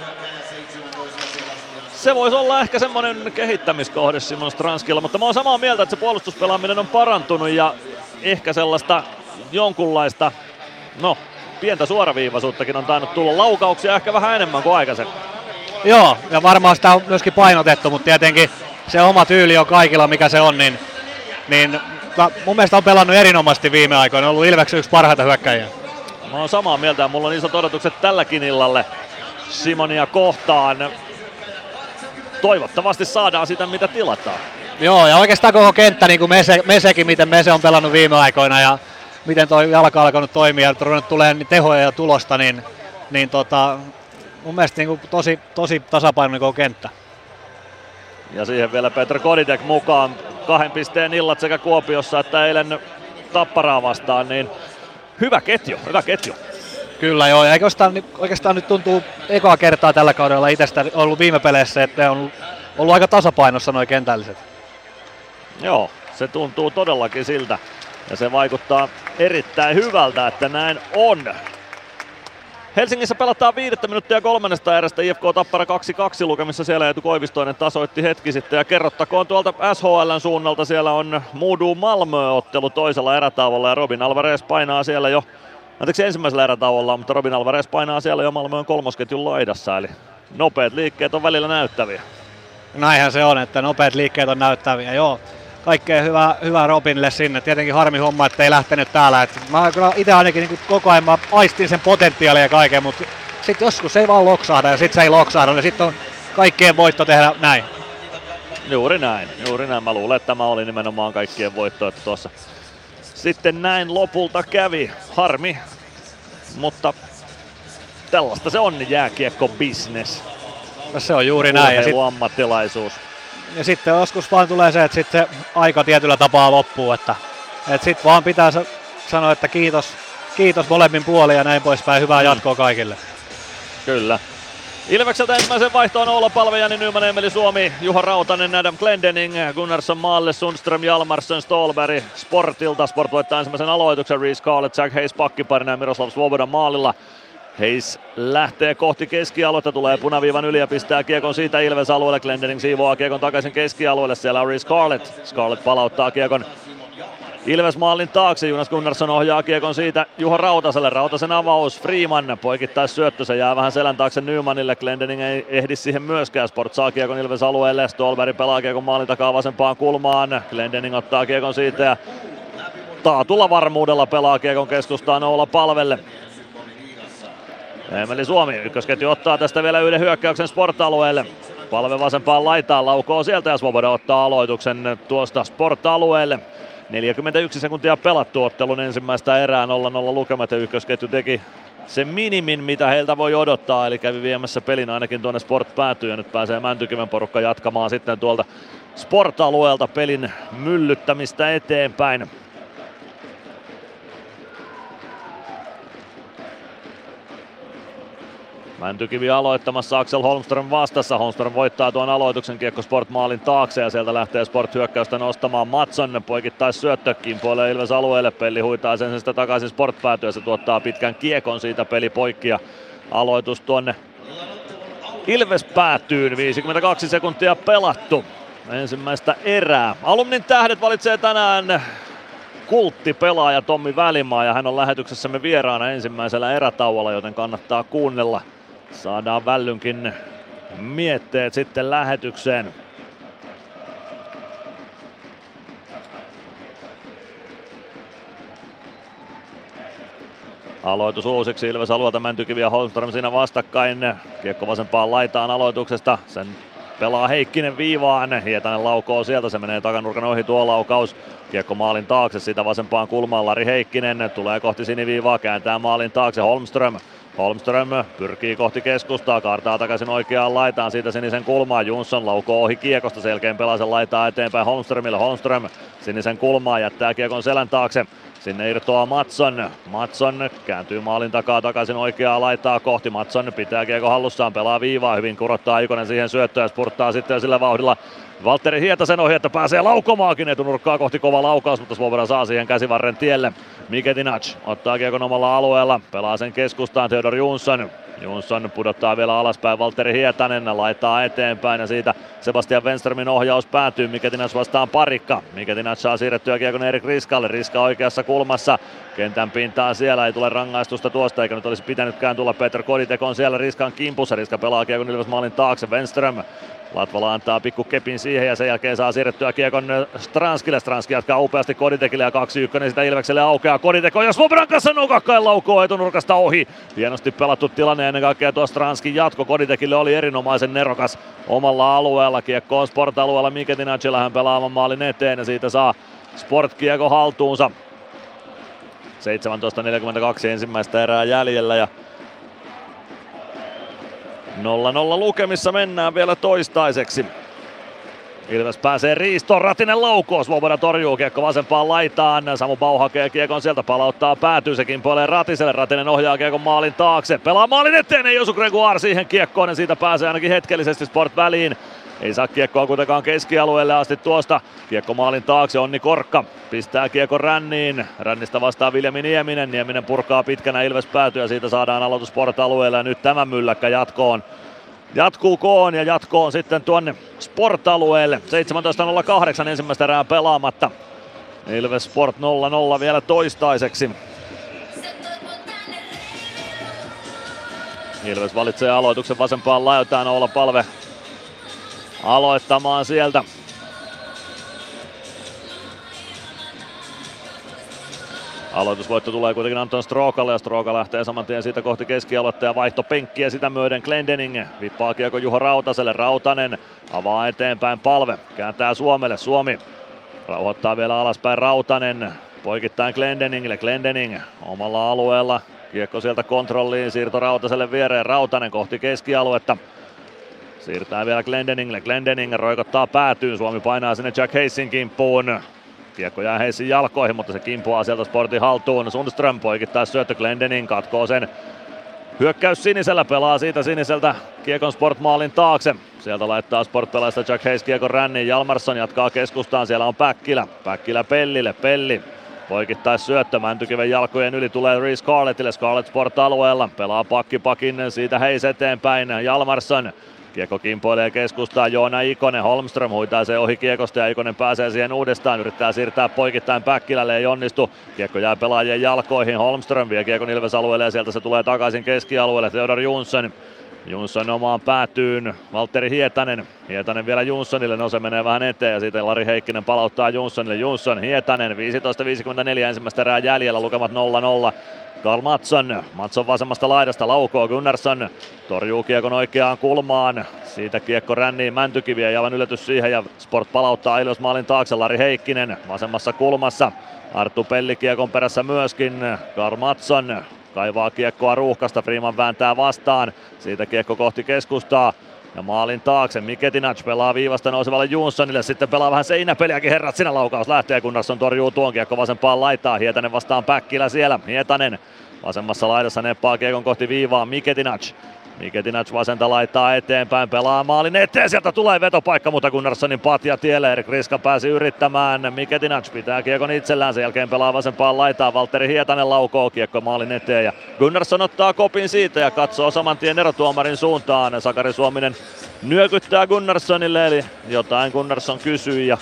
Se voisi olla ehkä semmoinen kehittämiskohde Simon Stranskilla, mutta mä oon samaa mieltä, että se puolustuspelaaminen on parantunut ja ehkä sellaista jonkunlaista, no pientä suoraviivaisuuttakin on tainnut tulla laukauksia ehkä vähän enemmän kuin aikaisemmin. Joo, ja varmaan sitä on myöskin painotettu, mutta tietenkin se oma tyyli on kaikilla, mikä se on, niin, niin mun mielestä on pelannut erinomaisesti viime aikoina, on ollut Ilveksen yksi parhaita hyökkäjiä. Mä oon samaa mieltä ja mulla on isot odotukset tälläkin illalle Simonia kohtaan. Toivottavasti saadaan sitä, mitä tilataan. Joo, ja oikeastaan koko kenttä, niin kuin Mese, Mesekin, miten Mese on pelannut viime aikoina ja miten toi jalka alkanut toimia ja ruvennut tulee niin tehoja ja tulosta, niin, niin tota, mun mielestä niin kuin tosi, tosi tasapainoinen koko kenttä. Ja siihen vielä Petr Kodidek mukaan. Kahden pisteen illat sekä Kuopiossa että eilen Tapparaa vastaan, niin hyvä ketju, hyvä ketju. Kyllä joo, ja oikeastaan, oikeastaan nyt tuntuu ekaa kertaa tällä kaudella itsestä ollut viime peleissä, että ne on ollut aika tasapainossa noin kentälliset. Joo, se tuntuu todellakin siltä. Ja se vaikuttaa erittäin hyvältä, että näin on. Helsingissä pelataan viidettä minuuttia kolmannesta erästä IFK Tappara 2-2 lukemissa. Siellä Eetu Koivistoinen tasoitti hetki sitten ja kerrottakoon tuolta SHLn suunnalta. Siellä on Moodu Malmö-ottelu toisella erätauolla ja Robin Alvarez painaa siellä jo anteeksi ensimmäisellä erätauolla, mutta Robin Alvarez painaa siellä jo Malmöön kolmosketjun laidassa, eli nopeat liikkeet on välillä näyttäviä. Näinhän se on, että nopeat liikkeet on näyttäviä, joo. Kaikkea hyvää, hyvää Robinille sinne. Tietenkin harmi homma, että ei lähtenyt täällä. Et mä kyllä itse ainakin niin koko ajan mä aistin sen potentiaalia ja kaiken, mutta sitten joskus se ei vaan loksahda ja sitten se ei loksahda, niin sitten on kaikkien voitto tehdä näin. Juuri näin, juuri näin. Mä luulen, että tämä oli nimenomaan kaikkien voitto, että tuossa sitten näin lopulta kävi. Harmi, mutta tällaista se on jääkiekko business. No se on juuri näin. Ja sit, ammattilaisuus. Ja sitten joskus vaan tulee se, että sitten se aika tietyllä tapaa loppuu, että, että sitten vaan pitää sanoa, että kiitos, kiitos molemmin puolin ja näin poispäin. Hyvää mm. jatkoa kaikille. Kyllä. Ilvekseltä ensimmäisen vaihtoon Oula Palve, Jani Nyman, Emeli Suomi, Juha Rautanen, Adam Glendening, Gunnarsson Maalle, Sundström, Jalmarsson, Stolberg, Sportilta. Sport voittaa ensimmäisen aloituksen, Reese Scarlett, Jack Hayes pakkiparina ja Miroslav Svoboda maalilla. Hayes lähtee kohti keskialuetta, tulee punaviivan yli ja pistää kiekon siitä Ilves alueelle. Glendening siivoaa kiekon takaisin keskialueelle, siellä on Reese Scarlett. Scarlett palauttaa kiekon Ilves maalin taakse, Jonas Gunnarsson ohjaa kiekon siitä Juho Rautaselle. Rautasen avaus, Freeman poikittais syöttö, se jää vähän selän taakse Nymanille. Glendening ei ehdi siihen myöskään. Sport saa kiekon Ilves alueelle, Stolberg pelaa kiekon maalin takaa vasempaan kulmaan. Glendening ottaa kiekon siitä ja taatulla varmuudella pelaa kiekon keskustaan Oula Palvelle. Emeli Suomi, ykkösketju ottaa tästä vielä yhden hyökkäyksen sport-alueelle. Palve vasempaan laitaan, laukoo sieltä ja Svoboda ottaa aloituksen tuosta sport-alueelle. 41 sekuntia pelattu ottelun ensimmäistä erää 0-0 lukemat ja ykkösketju teki sen minimin, mitä heiltä voi odottaa, eli kävi viemässä pelin ainakin tuonne Sport päätyy ja nyt pääsee Mäntykiven porukka jatkamaan sitten tuolta Sport-alueelta pelin myllyttämistä eteenpäin. Mäntykivi aloittamassa Axel Holmström vastassa. Holmström voittaa tuon aloituksen kiekko Sport maalin taakse ja sieltä lähtee Sport hyökkäystä nostamaan Matson. Poikittais syöttö kimpoilee Ilves alueelle. Pelli huitaa sen sitä takaisin Sport päätyä. Se tuottaa pitkän kiekon siitä peli poikki ja aloitus tuonne Ilves päätyy. 52 sekuntia pelattu ensimmäistä erää. Alumnin tähdet valitsee tänään kulttipelaaja Tommi Välimaa ja hän on lähetyksessämme vieraana ensimmäisellä erätauolla, joten kannattaa kuunnella Saadaan Vällynkin mietteet sitten lähetykseen. Aloitus uusiksi Ilves alueelta Mäntykivi ja Holmström siinä vastakkain. Kiekko vasempaan laitaan aloituksesta. Sen pelaa Heikkinen viivaan. Hietanen laukoo sieltä, se menee takanurkan ohi tuo laukaus. Kiekko maalin taakse, sitä vasempaan kulmaan Lari Heikkinen tulee kohti siniviivaa, kääntää maalin taakse Holmström. Holmström pyrkii kohti keskustaa, kaartaa takaisin oikeaan laitaan siitä sinisen kulmaan. Jonsson laukoo ohi kiekosta, selkeän pelaa sen laitaa eteenpäin Holmströmille. Holmström sinisen kulmaan jättää kiekon selän taakse. Sinne irtoaa Matson. Matson kääntyy maalin takaa takaisin oikeaa laitaa kohti. Matson pitää kiekko hallussaan, pelaa viivaa. Hyvin kurottaa Ikonen siihen syöttöön spurttaa sitten sillä vauhdilla Valtteri Hietasen ohi, että pääsee laukomaakin etunurkkaa kohti kova laukaus, mutta Svoboda saa siihen käsivarren tielle. Miketinac ottaa kiekon omalla alueella, pelaa sen keskustaan Theodor Jonsson. Jonsson pudottaa vielä alaspäin Valtteri Hietanen, laittaa eteenpäin ja siitä Sebastian Wenströmin ohjaus päätyy. Miketinac vastaan parikka. Miketinac saa siirrettyä kiekon Erik Riskalle. Riska oikeassa kulmassa. Kentän pintaan siellä ei tule rangaistusta tuosta, eikä nyt olisi pitänytkään tulla Peter Koditekon siellä Riskan kimpussa. Riska pelaa kiekon Ilves maalin taakse. Wenström Latvala antaa pikku kepin siihen ja sen jälkeen saa siirrettyä kiekon Stranskille. Stranski jatkaa upeasti Koditekille ja 2-1 sitä Ilvekselle aukeaa. Koditeko ja Svobran kanssa nukakkain laukoo etunurkasta ohi. Hienosti pelattu tilanne ennen kaikkea tuo Stranskin jatko. Koditekille oli erinomaisen nerokas omalla alueella. Kiekko on sport-alueella Miketinacilla hän pelaavan maalin eteen ja siitä saa Sport kiekko haltuunsa. 17.42 ensimmäistä erää jäljellä ja 0-0 lukemissa mennään vielä toistaiseksi. Ilves pääsee riistoon, Ratinen laukoo, Svoboda torjuu kiekko vasempaan laitaan. Samu Bau hakee kiekon sieltä, palauttaa päätyy, sekin puoleen Ratiselle. Ratinen ohjaa kiekon maalin taakse, pelaa maalin eteen, ei osu Gregoire siihen kiekkoon ja siitä pääsee ainakin hetkellisesti Sport väliin. Ei saa kiekkoa kuitenkaan keskialueelle asti tuosta. Kiekko maalin taakse, Onni Korkka pistää kiekko ränniin. Rännistä vastaa Viljami Nieminen. Nieminen purkaa pitkänä Ilves päätyä, siitä saadaan aloitus Sport-alueelle ja nyt tämä mylläkkä jatkoon. Jatkuu koon ja jatkoon sitten tuonne Sport-alueelle. 17.08 ensimmäistä erää pelaamatta. Ilves Sport 0-0 vielä toistaiseksi. Ilves valitsee aloituksen vasempaan laitaan olla palve aloittamaan sieltä. Aloitusvoitto tulee kuitenkin Anton Strokalle ja Stroka lähtee saman tien siitä kohti keskialuetta ja vaihto penkkiä sitä myöden Glendening. Vippaa kiekko Juho Rautaselle, Rautanen avaa eteenpäin palve, kääntää Suomelle, Suomi rauhoittaa vielä alaspäin Rautanen, poikittain Glendeningille, Glendening omalla alueella, kiekko sieltä kontrolliin, siirto Rautaselle viereen, Rautanen kohti keskialuetta, Siirtää vielä Glendeningille. Glendening roikottaa päätyyn. Suomi painaa sinne Jack Heisin kimppuun. Kiekko jää Heisin jalkoihin, mutta se kimpuaa sieltä sportin haltuun. Sundström poikittaa syöttö Glendening, katkoo sen. Hyökkäys sinisellä pelaa siitä siniseltä Kiekon Sport-maalin taakse. Sieltä laittaa Sport-pelaista Jack Hayes Kiekon ränniin. Jalmarsson jatkaa keskustaan. Siellä on Päkkilä. Päkkilä Pellille. Pelli Poikittais syöttö Mäntykiven jalkojen yli tulee Reece Scarlettille. Scarlett Sport alueella. Pelaa pakki pakin siitä Hayes eteenpäin. Jalmarsson Kiekko kimpoilee keskustaan, Joona Ikonen, Holmström huitaa se ohi kiekosta ja Ikonen pääsee siihen uudestaan, yrittää siirtää poikittain Päkkilälle, ei onnistu. Kiekko jää pelaajien jalkoihin, Holmström vie kiekon Ilves alueelle ja sieltä se tulee takaisin keskialueelle, Theodor Jonsson. Jonsson omaan päätyyn, Valtteri Hietanen. Hietanen vielä Jonssonille, no se menee vähän eteen ja siitä Lari Heikkinen palauttaa Jonssonille. Jonsson, Hietanen, 15.54 ensimmäistä erää jäljellä, lukemat 0-0. Karl Matson, Matson vasemmasta laidasta laukoo Gunnarsson, torjuu kiekon oikeaan kulmaan, siitä kiekko ränniin Mäntykiviä ja aivan yllätys siihen ja Sport palauttaa Ilves maalin taakse, Lari Heikkinen vasemmassa kulmassa, Arttu Pelli kiekon perässä myöskin, Karl Matson kaivaa kiekkoa ruuhkasta, Freeman vääntää vastaan, siitä kiekko kohti keskustaa, ja maalin taakse. Miketinac pelaa viivasta nousevalle Jonssonille, sitten pelaa vähän seinäpeliäkin. Herrat, siinä laukaus lähtee, Gunnarsson torjuu tuon kiekko vasempaan laitaa, Hietanen vastaan Päkkilä siellä, Hietanen vasemmassa laidassa neppaa kiekon kohti viivaa, Miketinac Miketinac vasenta laittaa eteenpäin, pelaa maalin eteen, sieltä tulee vetopaikka, mutta Gunnarssonin patja tielle, Erik Riska pääsi yrittämään, Miketinac pitää kiekon itsellään, sen jälkeen pelaa vasempaan laitaan, Valtteri Hietanen laukoo kiekko maalin eteen ja Gunnarsson ottaa kopin siitä ja katsoo saman tien erotuomarin suuntaan, Sakari Suominen nyökyttää Gunnarssonille, eli jotain Gunnarsson kysyy ja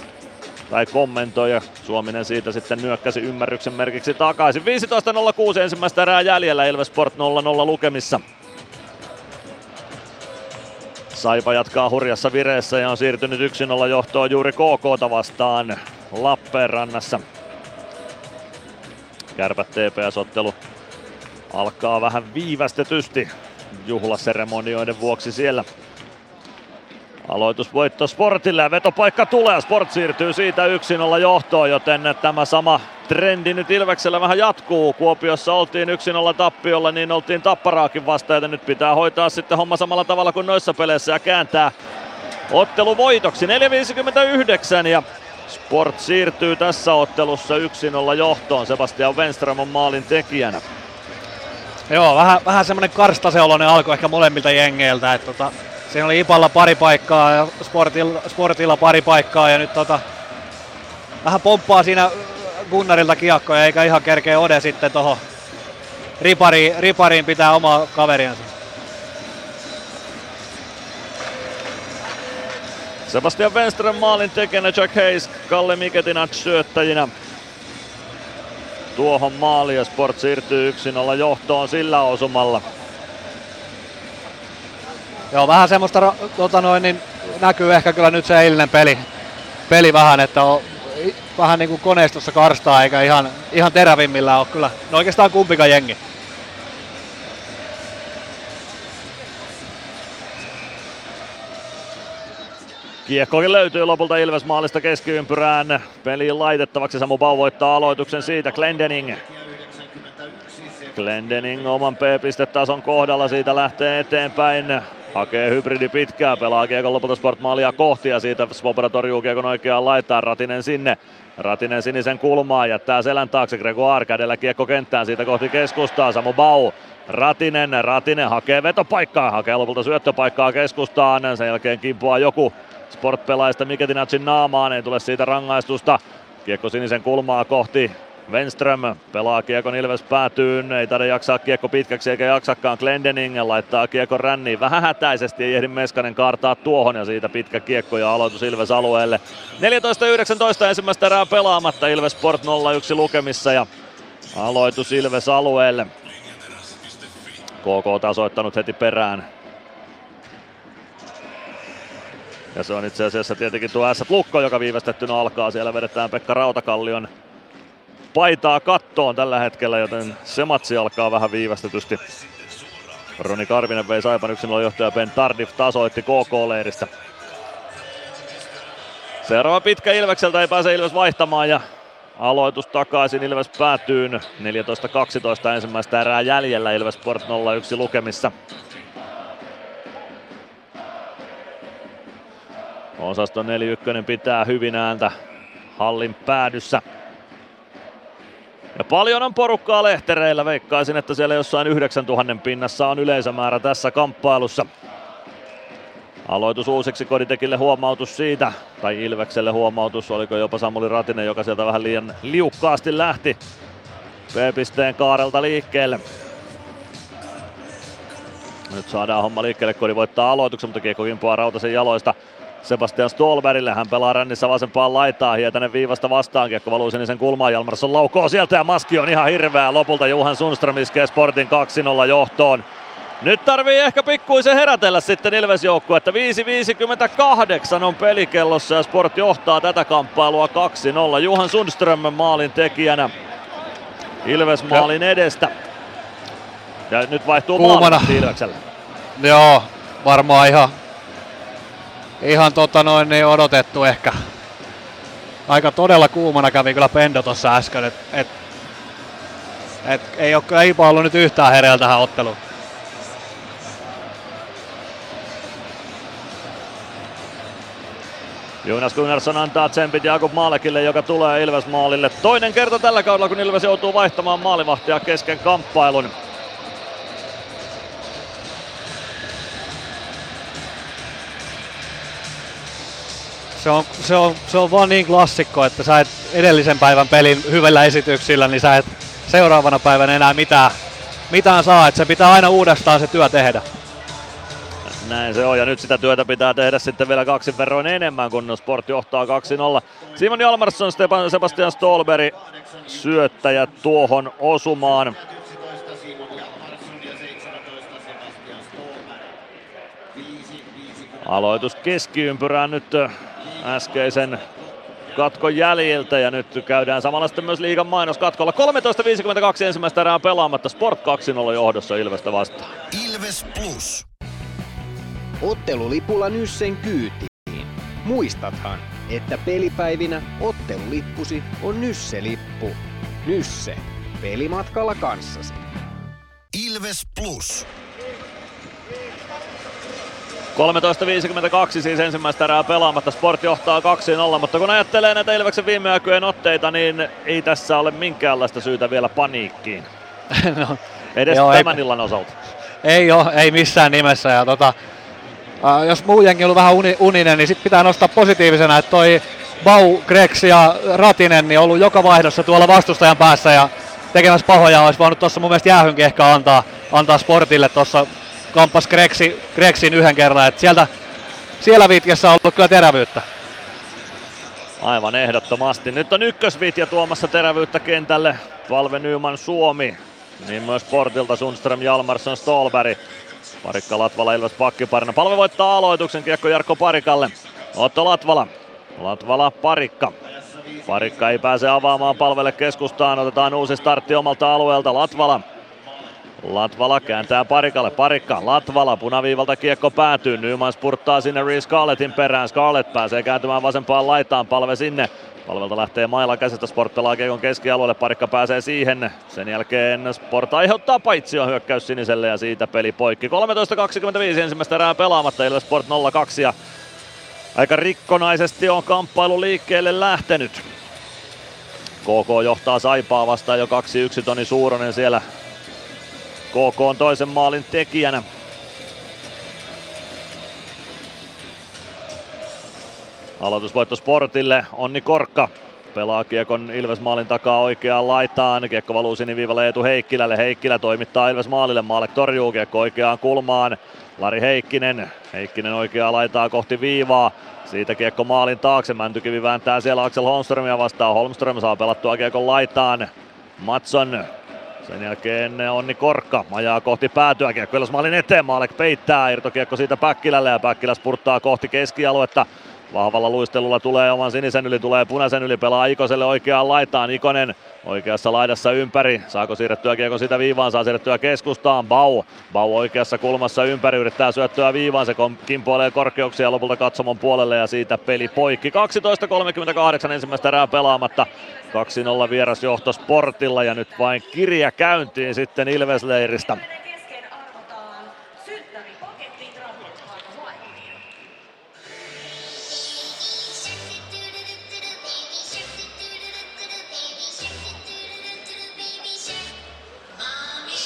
tai kommentoi ja Suominen siitä sitten nyökkäsi ymmärryksen merkiksi takaisin. 15.06 ensimmäistä erää jäljellä. Ilves Sport 0-0 lukemissa. Saipa jatkaa hurjassa vireessä ja on siirtynyt 1-0 johtoon juuri KKta vastaan Lappeenrannassa. Kärpät TPS-ottelu alkaa vähän viivästetysti juhlaseremonioiden vuoksi siellä. Aloitusvoitto Sportille ja vetopaikka tulee. Sport siirtyy siitä 1-0 johtoon, joten tämä sama trendi nyt Ilveksellä vähän jatkuu. Kuopiossa oltiin 1-0 tappiolla, niin oltiin Tapparaakin vastaan, joten nyt pitää hoitaa sitten homma samalla tavalla kuin noissa peleissä ja kääntää ottelu voitoksi. 4.59 ja Sport siirtyy tässä ottelussa 1-0 johtoon. Sebastian Wenström on maalin tekijänä. Joo, vähän, vähän semmonen karstaseoloinen alku ehkä molemmilta jengeiltä. Että tota, siinä oli Ipalla pari paikkaa ja Sportilla, Sportilla pari paikkaa ja nyt tota, vähän pomppaa siinä Gunnarilta kiekkoja eikä ihan kerkeä Ode sitten tuohon ripariin, ripariin pitää omaa kaveriansa. Sebastian Wenström maalin tekijänä, Jack Hayes, Kalle Miketinac syöttäjinä. Tuohon maaliin ja Sport siirtyy 1-0 johtoon sillä osumalla. Joo, vähän semmoista tota noin, niin näkyy ehkä kyllä nyt se eilinen peli, peli vähän, että on vähän niin kuin koneistossa karstaa eikä ihan, ihan terävimmillä ole kyllä. No oikeastaan kumpikaan jengi. Kiekkokin löytyy lopulta Ilves maalista keskiympyrään. Peliin laitettavaksi Samu Bau voittaa aloituksen siitä. Glendening. Glendening oman P-pistetason kohdalla siitä lähtee eteenpäin. Hakee hybridi pitkää, pelaa kiekon lopulta sportmaalia kohti ja siitä Svoboda torjuu kiekon oikeaan laitaan. Ratinen sinne. Ratinen sinisen kulmaa, jättää selän taakse Gregoire kädellä kiekko kenttään siitä kohti keskustaa. Samu Bau Ratinen, Ratinen hakee vetopaikkaa, hakee lopulta syöttöpaikkaa keskustaan. Sen jälkeen kimpoaa joku Sport-pelaajista Miketinacin naamaan, ei tule siitä rangaistusta. Kiekko sinisen kulmaa kohti Wenström pelaa kiekon Ilves päätyyn, ei taida jaksaa kiekko pitkäksi eikä jaksakaan Glendening laittaa kiekko ränniin vähän hätäisesti, ei ehdi Meskanen kaartaa tuohon ja siitä pitkä kiekko ja aloitus Ilves alueelle. 14-19 ensimmäistä erää pelaamatta Ilves Sport 0-1 lukemissa ja aloitus Ilves alueelle. KK tasoittanut heti perään Ja se on itse asiassa tietenkin tuo S Lukko, joka viivästettynä alkaa. Siellä vedetään Pekka Rautakallion paitaa kattoon tällä hetkellä, joten se matsi alkaa vähän viivästetysti. Roni Karvinen vei Saipan yksin johtaja Ben Tardif tasoitti KK-leiristä. Seuraava pitkä Ilvekseltä ei pääse Ilves vaihtamaan ja aloitus takaisin Ilves päätyy 14-12 ensimmäistä erää jäljellä Ilves Sport 0-1 lukemissa. Osasto 41 pitää hyvin ääntä hallin päädyssä. Ja paljon on porukkaa lehtereillä. Veikkaisin, että siellä jossain 9000 pinnassa on yleisömäärä tässä kamppailussa. Aloitus uusiksi Koditekille huomautus siitä, tai Ilvekselle huomautus, oliko jopa Samuli Ratinen, joka sieltä vähän liian liukkaasti lähti P-pisteen kaarelta liikkeelle. Nyt saadaan homma liikkeelle, Kodi voittaa aloituksen, mutta kiekko kimpoaa Rautasen jaloista. Sebastian Stolberille, hän pelaa rännissä vasempaan laitaan, Hietanen viivasta vastaan, kiekko valuu sinisen kulmaan, Jalmarsson laukoo sieltä ja maski on ihan hirveä. Lopulta Juhan Sundström iskee Sportin 2-0 johtoon. Nyt tarvii ehkä pikkuisen herätellä sitten Ilves joukkue, että 5.58 on pelikellossa ja Sport johtaa tätä kamppailua 2-0. Juhan Sundström maalin tekijänä Ilves maalin edestä. Ja nyt vaihtuu Kuumana. maali Ilveksellä. Joo, varmaan ihan, ihan tota noin niin odotettu ehkä. Aika todella kuumana kävi kyllä Pendo tuossa äsken, et, et, et ei ole kyllä Ipo ollut nyt yhtään hereillä tähän otteluun. Jonas Gunnarsson antaa tsempit Jakub Maalekille, joka tulee Ilves maalille. Toinen kerta tällä kaudella, kun Ilves joutuu vaihtamaan maalivahtia kesken kamppailun. Se on, se, on, se on vaan niin klassikko, että sä et edellisen päivän pelin hyvillä esityksillä, niin sä et seuraavana päivänä enää mitään, mitään saa, että se pitää aina uudestaan se työ tehdä. Näin se on, ja nyt sitä työtä pitää tehdä sitten vielä kaksin verroin enemmän, kun Sport johtaa 2-0. Simon Jalmarsson, Stepan, Sebastian Stolberg syöttäjät tuohon osumaan. Aloitus keskiympyrään nyt äskeisen katkon jäljiltä ja nyt käydään samalla sitten myös liigan mainoskatkolla. 13.52 ensimmäistä erää pelaamatta. Sport 2-0 johdossa Ilvestä vastaan. Ilves Plus. Ottelulipulla Nyssen kyytiin. Muistathan, että pelipäivinä ottelulippusi on Nysse-lippu. Nysse. Pelimatkalla kanssasi. Ilves Plus. 13.52 siis ensimmäistä erää pelaamatta. Sport johtaa 2-0, mutta kun ajattelee näitä Ilveksen viime aikojen otteita, niin ei tässä ole minkäänlaista syytä vielä paniikkiin. (laughs) no, Edes joo, tämän ei, illan osalta. Ei ole, ei missään nimessä. Ja tota, äh, jos muu jengi on ollut vähän uni, uninen, niin sit pitää nostaa positiivisena, että toi Bau, Grex ja Ratinen niin on ollut joka vaihdossa tuolla vastustajan päässä ja tekemässä pahoja olisi voinut tuossa mun mielestä jäähynkin ehkä antaa, antaa sportille tuossa kampas Grexi, Grexin yhden kerran. Et sieltä, siellä vitkessä on ollut kyllä terävyyttä. Aivan ehdottomasti. Nyt on ykkösvitja tuomassa terävyyttä kentälle. Valve Nyman Suomi. Niin myös Portilta Sundström, Jalmarsson, Stolberg. Parikka Latvala Ilves pakkiparina. Palve voittaa aloituksen kiekko Jarkko Parikalle. Otto Latvala. Latvala Parikka. Parikka ei pääse avaamaan palvelle keskustaan. Otetaan uusi startti omalta alueelta. Latvala. Latvala kääntää Parikalle. Parikka, Latvala, punaviivalta kiekko päätyy. Nyman spurttaa sinne Reece Scarlettin perään. Scarlett pääsee kääntymään vasempaan laitaan. Palve sinne. Palvelta lähtee mailla käsistä, Sport pelaa Kiekon keskialueelle, parikka pääsee siihen. Sen jälkeen Sport aiheuttaa paitsion hyökkäys siniselle ja siitä peli poikki. 13.25 ensimmäistä erää pelaamatta, Ilves Sport 0-2 ja aika rikkonaisesti on kamppailu liikkeelle lähtenyt. KK johtaa Saipaa vastaan jo 2-1, Toni Suuronen siellä KK on toisen maalin tekijänä. Aloitusvoitto Sportille, Onni Korkka pelaa kiekon Ilves maalin takaa oikeaan laitaan. Kiekko valuu siniviivalle Eetu Heikkilälle. Heikkilä toimittaa Ilves maalille. Maalek torjuu kiekko oikeaan kulmaan. Lari Heikkinen. Heikkinen oikeaa laitaa kohti viivaa. Siitä kiekko maalin taakse. Mäntykivi vääntää siellä Axel Holmströmiä vastaan. Holmström saa pelattua kiekon laitaan. Matson sen jälkeen Onni Korkka ajaa kohti päätyä. Kiekko maalin eteen. Maalek peittää. Irtokiekko siitä Päkkilälle ja Päkkilä spurttaa kohti keskialuetta. Vahvalla luistelulla tulee oman sinisen yli, tulee punaisen yli, pelaa Ikoselle oikeaan laitaan. Ikonen oikeassa laidassa ympäri. Saako siirrettyä kiekko sitä viivaan, saa siirrettyä keskustaan. Bau. Bau oikeassa kulmassa ympäri, yrittää syöttöä viivaan. Se kimpoilee korkeuksia lopulta katsomon puolelle ja siitä peli poikki. 12.38 ensimmäistä erää pelaamatta. 2-0 vierasjohto Sportilla ja nyt vain kirja käyntiin sitten Ilvesleiristä.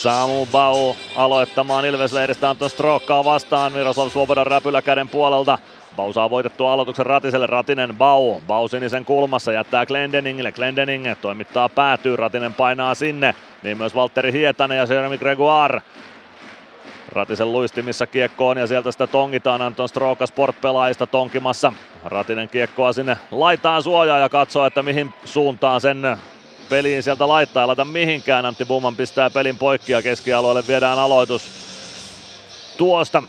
Samu Bau aloittamaan Ilvesleiristä Anton Strokkaa vastaan Miroslav Svobodan räpylä käden puolelta. Bau saa voitettua aloituksen Ratiselle, Ratinen Bau. Bau sinisen kulmassa jättää Glendeningille, Glendening toimittaa päätyy, Ratinen painaa sinne. Niin myös Valtteri Hietanen ja Jeremy Gregoire. Ratisen luistimissa kiekko on ja sieltä sitä tongitaan Anton Stroka Sport-pelaajista tonkimassa. Ratinen kiekkoa sinne laitaan suojaa ja katsoo, että mihin suuntaan sen peliin sieltä laittaa. Ei laita mihinkään. Antti Buman pistää pelin poikki ja keskialueelle viedään aloitus tuosta.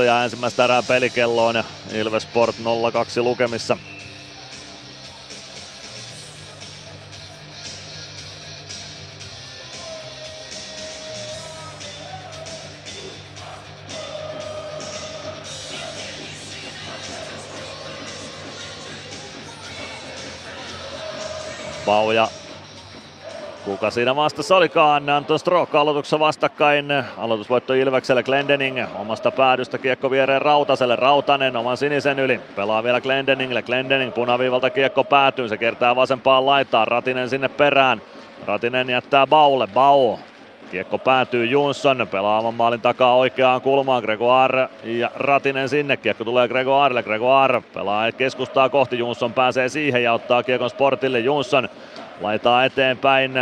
12-17 ja ensimmäistä erää pelikelloon ja Ilves Sport 0-2 lukemissa. Pauja Kuka siinä vastassa olikaan? Anton Strook aloituksessa vastakkain. Aloitusvoitto Ilvekselle Glendening omasta päädystä kiekko viereen Rautaselle. Rautanen oman sinisen yli. Pelaa vielä Glendeningille. Glendening punaviivalta kiekko päätyy. Se kertaa vasempaan laitaan. Ratinen sinne perään. Ratinen jättää Baulle. Bau Kiekko päätyy Jonsson, pelaavan maalin takaa oikeaan kulmaan, Gregoire ja Ratinen sinne, kiekko tulee Gregoirelle, Gregoire pelaa keskustaa kohti, Jonsson pääsee siihen ja ottaa kiekon sportille, Jonsson laitaa eteenpäin,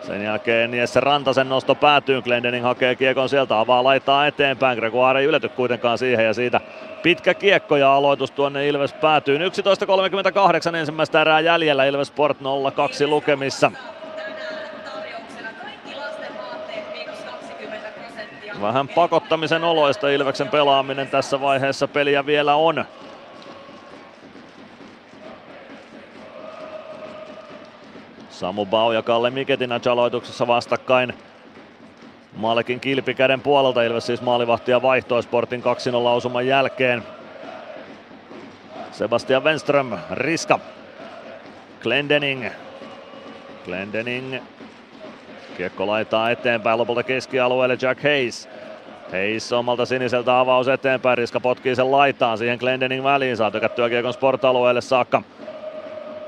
sen jälkeen Jesse Rantasen nosto päätyy, Glendening hakee kiekon sieltä, avaa laittaa eteenpäin, Gregoire ei ylety kuitenkaan siihen ja siitä pitkä kiekko ja aloitus tuonne Ilves päätyy. 11.38 ensimmäistä erää jäljellä, Ilves Sport 0-2 lukemissa. Vähän pakottamisen oloista Ilveksen pelaaminen tässä vaiheessa peliä vielä on. Samu Bau ja Kalle Miketinä aloituksessa vastakkain. Malekin kilpikäden puolelta Ilves siis maalivahtia vaihtoi Sportin 2-0 lausuman jälkeen. Sebastian Wenström, Riska, Glendening. Glendening Kiekko laitaa eteenpäin lopulta keskialueelle Jack Hayes. Hayes omalta siniseltä avaus eteenpäin, Riska potkii sen laitaan siihen Glendening väliin, saa tykättyä kiekon sport-alueelle saakka.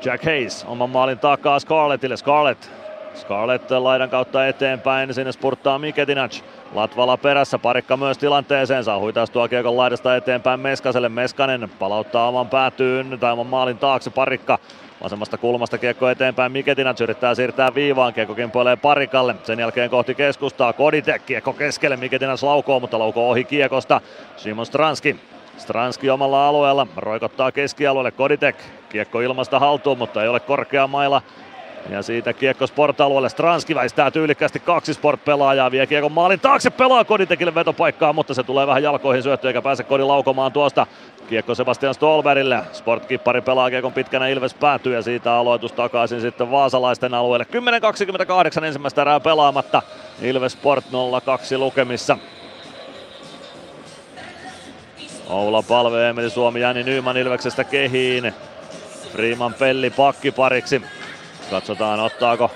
Jack Hayes oman maalin takaa Scarlettille, Scarlett Scarlett laidan kautta eteenpäin, sinne spurttaa Miketinac. Latvala perässä, parikka myös tilanteeseen, saa huitaistua kiekon laidasta eteenpäin Meskaselle. Meskanen palauttaa oman päätyyn tai oman maalin taakse, parikka Vasemmasta kulmasta kiekko eteenpäin, Miketinac yrittää siirtää viivaan, kiekko kimpoilee parikalle, sen jälkeen kohti keskustaa, Koditek, kiekko keskelle, Miketinac laukoo, mutta laukoo ohi kiekosta, Simon Stranski. Stranski omalla alueella, roikottaa keskialueelle. Koditek, kiekko ilmasta haltuun, mutta ei ole korkea maila, ja siitä kiekko sport-alueelle. Stranski väistää tyylikkästi kaksi sport-pelaajaa. Vie kiekon maalin taakse. Pelaa Koditekille vetopaikkaa, mutta se tulee vähän jalkoihin syötty eikä pääse Kodi laukomaan tuosta. Kiekko Sebastian Stolberille. Sportkippari pelaa kiekon pitkänä Ilves päätyy ja siitä aloitus takaisin sitten vaasalaisten alueelle. 10.28 ensimmäistä erää pelaamatta. Ilves Sport 0-2 lukemissa. Oula Palve, Emeli Suomi, Jani Nyman Ilveksestä kehiin. Freeman Pelli pakkipariksi. Katsotaan ottaako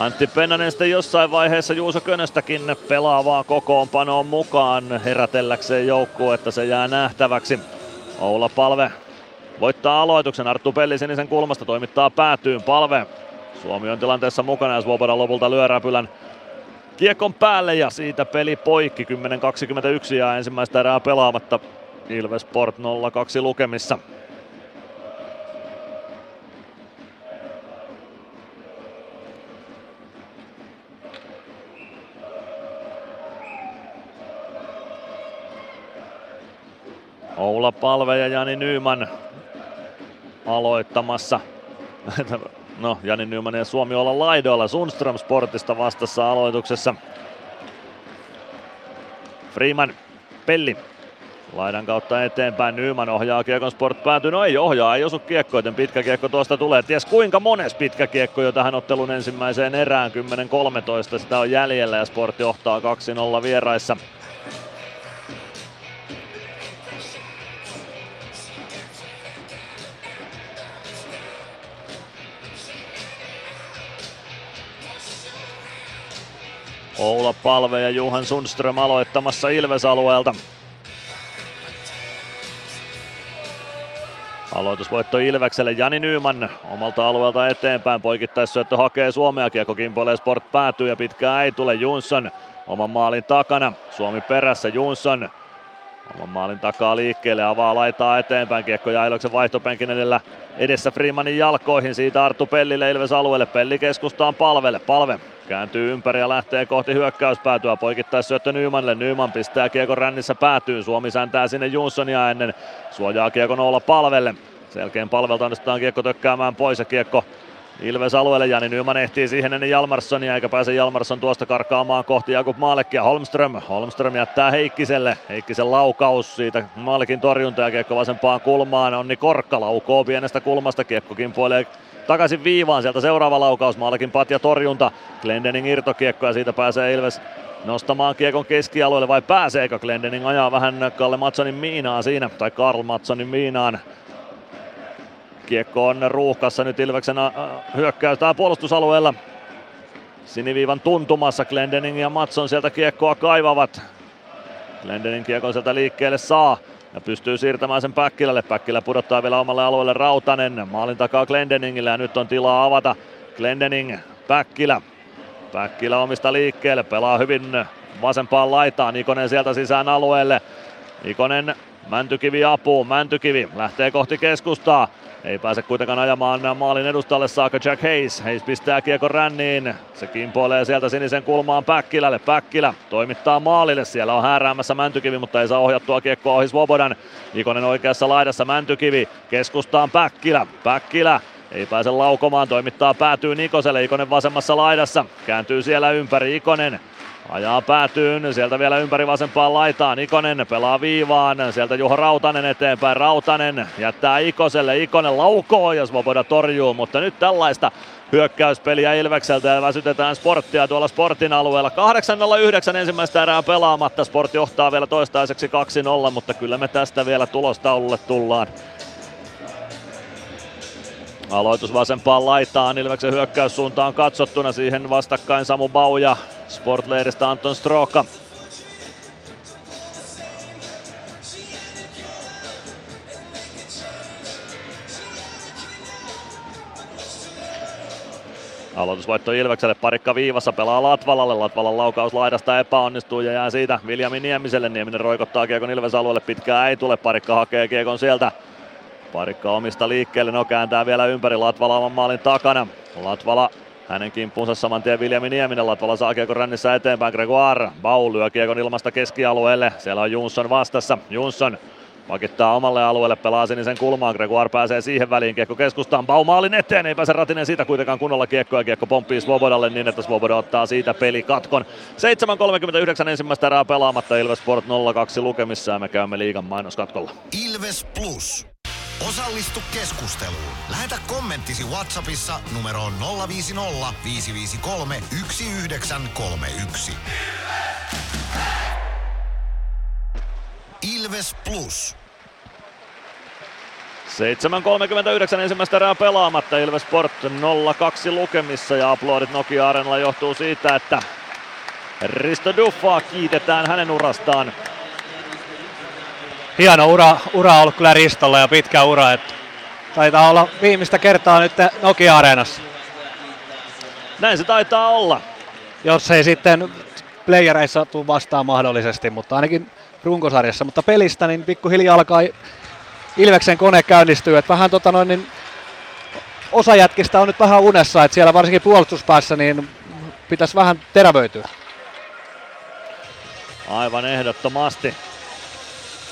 Antti Pennanen sitten jossain vaiheessa Juuso Könöstäkin pelaavaa kokoonpanoon mukaan herätelläkseen että se jää nähtäväksi. Oula Palve voittaa aloituksen, Arttu Pelli sinisen kulmasta toimittaa päätyyn, Palve Suomi on tilanteessa mukana ja Svoboda lopulta lyö räpylän kiekon päälle ja siitä peli poikki. 10-21 ja ensimmäistä erää pelaamatta. Ilves Sport 0-2 lukemissa. Oula Palve ja Jani Nyyman aloittamassa. (laughs) No, Jani Nyman ja Suomi olla laidoilla. Sundström Sportista vastassa aloituksessa. Freeman, Pelli. Laidan kautta eteenpäin Nyman ohjaa Kiekon Sport päätyy. No ei ohjaa, ei osu kiekko, joten pitkä kiekko tuosta tulee. Ties kuinka mones pitkä kiekko jo tähän ottelun ensimmäiseen erään. 10-13 sitä on jäljellä ja Sport johtaa 2-0 vieraissa. Oula Palve ja Juhan Sundström aloittamassa Ilves-alueelta. Aloitusvoitto Ilvekselle Jani Nyyman omalta alueelta eteenpäin. Poikittaissyöttö hakee Suomea. Kiekko kimpoilee Sport päätyy ja pitkään ei tule Jonsson oman maalin takana. Suomi perässä Jonsson oman maalin takaa liikkeelle, avaa laitaa eteenpäin. Kiekko ja Iloksen vaihtopenkin edellä edessä Freemanin jalkoihin. Siitä Arttu Pellille Ilves alueelle. Pelli keskustaan palvelle. Palve kääntyy ympäri ja lähtee kohti hyökkäyspäätyä. Poikittais syöttö Nymanille. Nyman pistää kiekon rännissä päätyyn. Suomi säntää sinne Jonssonia ennen. Suojaa kiekon olla palvelle. Selkeän palvelta onnistutaan kiekko tökkäämään pois ja kiekko Ilves alueelle, Jani Nyman ehtii siihen ennen Jalmarssonia, eikä pääse Jalmarsson tuosta karkaamaan kohti Jakub Maalekkia. Holmström, Holmström jättää Heikkiselle, Heikkisen laukaus siitä Maalekin torjunta ja kiekko vasempaan kulmaan. Onni Korkka laukoo pienestä kulmasta, kiekko kimpoilee takaisin viivaan, sieltä seuraava laukaus, Maalekin patja torjunta, Glendening irtokiekko ja siitä pääsee Ilves nostamaan kiekon keskialueelle vai pääseekö Glendening ajaa vähän Kalle Matsonin miinaa siinä, tai Karl Matsonin miinaan. Kiekko on ruuhkassa nyt Ilveksen hyökkäys tai puolustusalueella. Siniviivan tuntumassa Glendening ja Matson sieltä kiekkoa kaivavat. Glendening kiekon sieltä liikkeelle saa ja pystyy siirtämään sen Päkkilälle. Päkkilä pudottaa vielä omalle alueelle Rautanen. Maalin takaa Glendeningille ja nyt on tilaa avata. Glendening, Päkkilä. Päkkilä omista liikkeelle, pelaa hyvin vasempaan laitaan. Ikonen sieltä sisään alueelle. Ikonen Mäntykivi apuun, Mäntykivi lähtee kohti keskustaa. Ei pääse kuitenkaan ajamaan maalin edustalle saakka Jack Hayes. Hayes pistää kiekon ränniin. Se kimpoilee sieltä sinisen kulmaan Päkkilälle. Päkkilä toimittaa maalille. Siellä on hääräämässä Mäntykivi, mutta ei saa ohjattua kiekkoa ohi Svobodan. Ikonen oikeassa laidassa Mäntykivi. Keskustaan Päkkilä. Päkkilä ei pääse laukomaan, toimittaa päätyy Nikoselle, Ikonen vasemmassa laidassa, kääntyy siellä ympäri Ikonen, Ajaa päätyyn, sieltä vielä ympäri vasempaan laitaan. Ikonen pelaa viivaan, sieltä Juho Rautanen eteenpäin. Rautanen jättää Ikoselle, Ikonen laukoo ja Svoboda torjuu, mutta nyt tällaista hyökkäyspeliä Ilvekseltä ja väsytetään sporttia tuolla sportin alueella. 8.09 ensimmäistä erää pelaamatta. Sport johtaa vielä toistaiseksi 2-0, mutta kyllä me tästä vielä tulostaululle tullaan. Aloitus vasempaan laitaan, Ilveksen hyökkäyssuuntaan katsottuna siihen vastakkain Samu Bau ja Sportleiristä Anton Stroka. Aloitusvoitto Ilvekselle, parikka viivassa, pelaa Latvalalle. Latvalan laukaus laidasta epäonnistuu ja jää siitä Viljami Niemiselle. Nieminen roikottaa kiekon Ilves alueelle, pitkää ei tule, parikka hakee kiekon sieltä. Parikka omista liikkeelle, no kääntää vielä ympäri Latvala oman maalin takana. Latvala hänen kimppuunsa saman tien Viljami Nieminen. Latvala saa kiekon rännissä eteenpäin. Gregoire Bau lyö kiekon ilmasta keskialueelle. Siellä on Jonsson vastassa. Jonsson pakittaa omalle alueelle, pelaa sinisen kulmaan. Gregoire pääsee siihen väliin. Kiekko keskustaan. Bau maalin eteen. Ei pääse Ratinen siitä kuitenkaan kunnolla kiekkoa. Kiekko pomppii Svobodalle niin, että Svoboda ottaa siitä peli katkon. 7.39 ensimmäistä erää pelaamatta. Ilves Sport 0-2 lukemissa ja me käymme liigan mainoskatkolla. Ilves Plus. Osallistu keskusteluun. Lähetä kommenttisi Whatsappissa numeroon 050 553 1931. Ilves Plus. 7.39 ensimmäistä erää pelaamatta. Ilves Sport 0-2 lukemissa ja aplodit Nokia Arenalla johtuu siitä, että Risto Duffaa kiitetään hänen urastaan hieno ura, ura ollut kyllä Ristolla ja pitkä ura. Että taitaa olla viimeistä kertaa nyt Nokia-areenassa. Näin se taitaa olla. Jos ei sitten playereissa tule vastaan mahdollisesti, mutta ainakin runkosarjassa. Mutta pelistä niin pikkuhiljaa alkaa Ilveksen kone käynnistyy. Että vähän tota noin, niin osa jätkistä on nyt vähän unessa, että siellä varsinkin puolustuspäässä niin pitäisi vähän terävöityä. Aivan ehdottomasti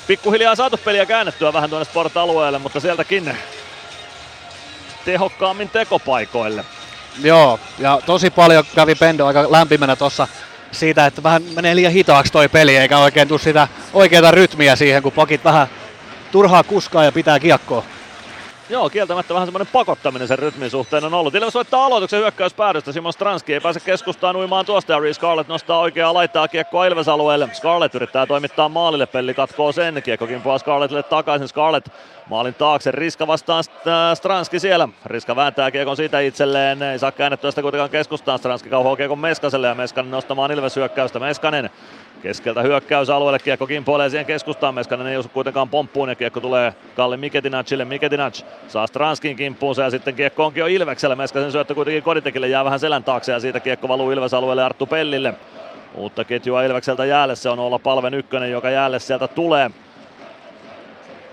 pikkuhiljaa saatu peliä käännettyä vähän tuonne sport-alueelle, mutta sieltäkin tehokkaammin tekopaikoille. Joo, ja tosi paljon kävi Pendo aika lämpimänä tuossa siitä, että vähän menee liian hitaaksi toi peli, eikä oikein tule sitä oikeaa rytmiä siihen, kun pakit vähän turhaa kuskaa ja pitää kiekkoa. Joo, kieltämättä vähän semmoinen pakottaminen sen rytmin suhteen on ollut. Ilves soittaa aloituksen hyökkäyspäädystä. Simon Stranski ei pääse keskustaan uimaan tuosta ja Scarlett nostaa oikeaa laittaa kiekkoa Ilves alueelle. Scarlett yrittää toimittaa maalille, pelli katkoo sen. Kiekko kimpoaa Scarlettille takaisin. Scarlett maalin taakse. Riska vastaan Stranski siellä. Riska vääntää kiekon siitä itselleen. Ei saa käännettyä sitä kuitenkaan keskustaan. Stranski kauhoo kiekon Meskaselle ja Meskanen nostamaan Ilves hyökkäystä. Meskanen Keskeltä hyökkäysalueelle kiekko kimpoilee siihen keskustaan. Meskanen ei osu kuitenkaan pomppuun ja kiekko tulee Kalli Miketinacille. Miketinac saa Stranskin kimppuunsa ja sitten kiekko onkin jo Ilveksellä. Meskasen syöttö kuitenkin Koditekille jää vähän selän taakse ja siitä kiekko valuu Ilves-alueelle Arttu Pellille. Uutta ketjua Ilvekseltä jäälle, se on olla Palven ykkönen, joka jäälle sieltä tulee.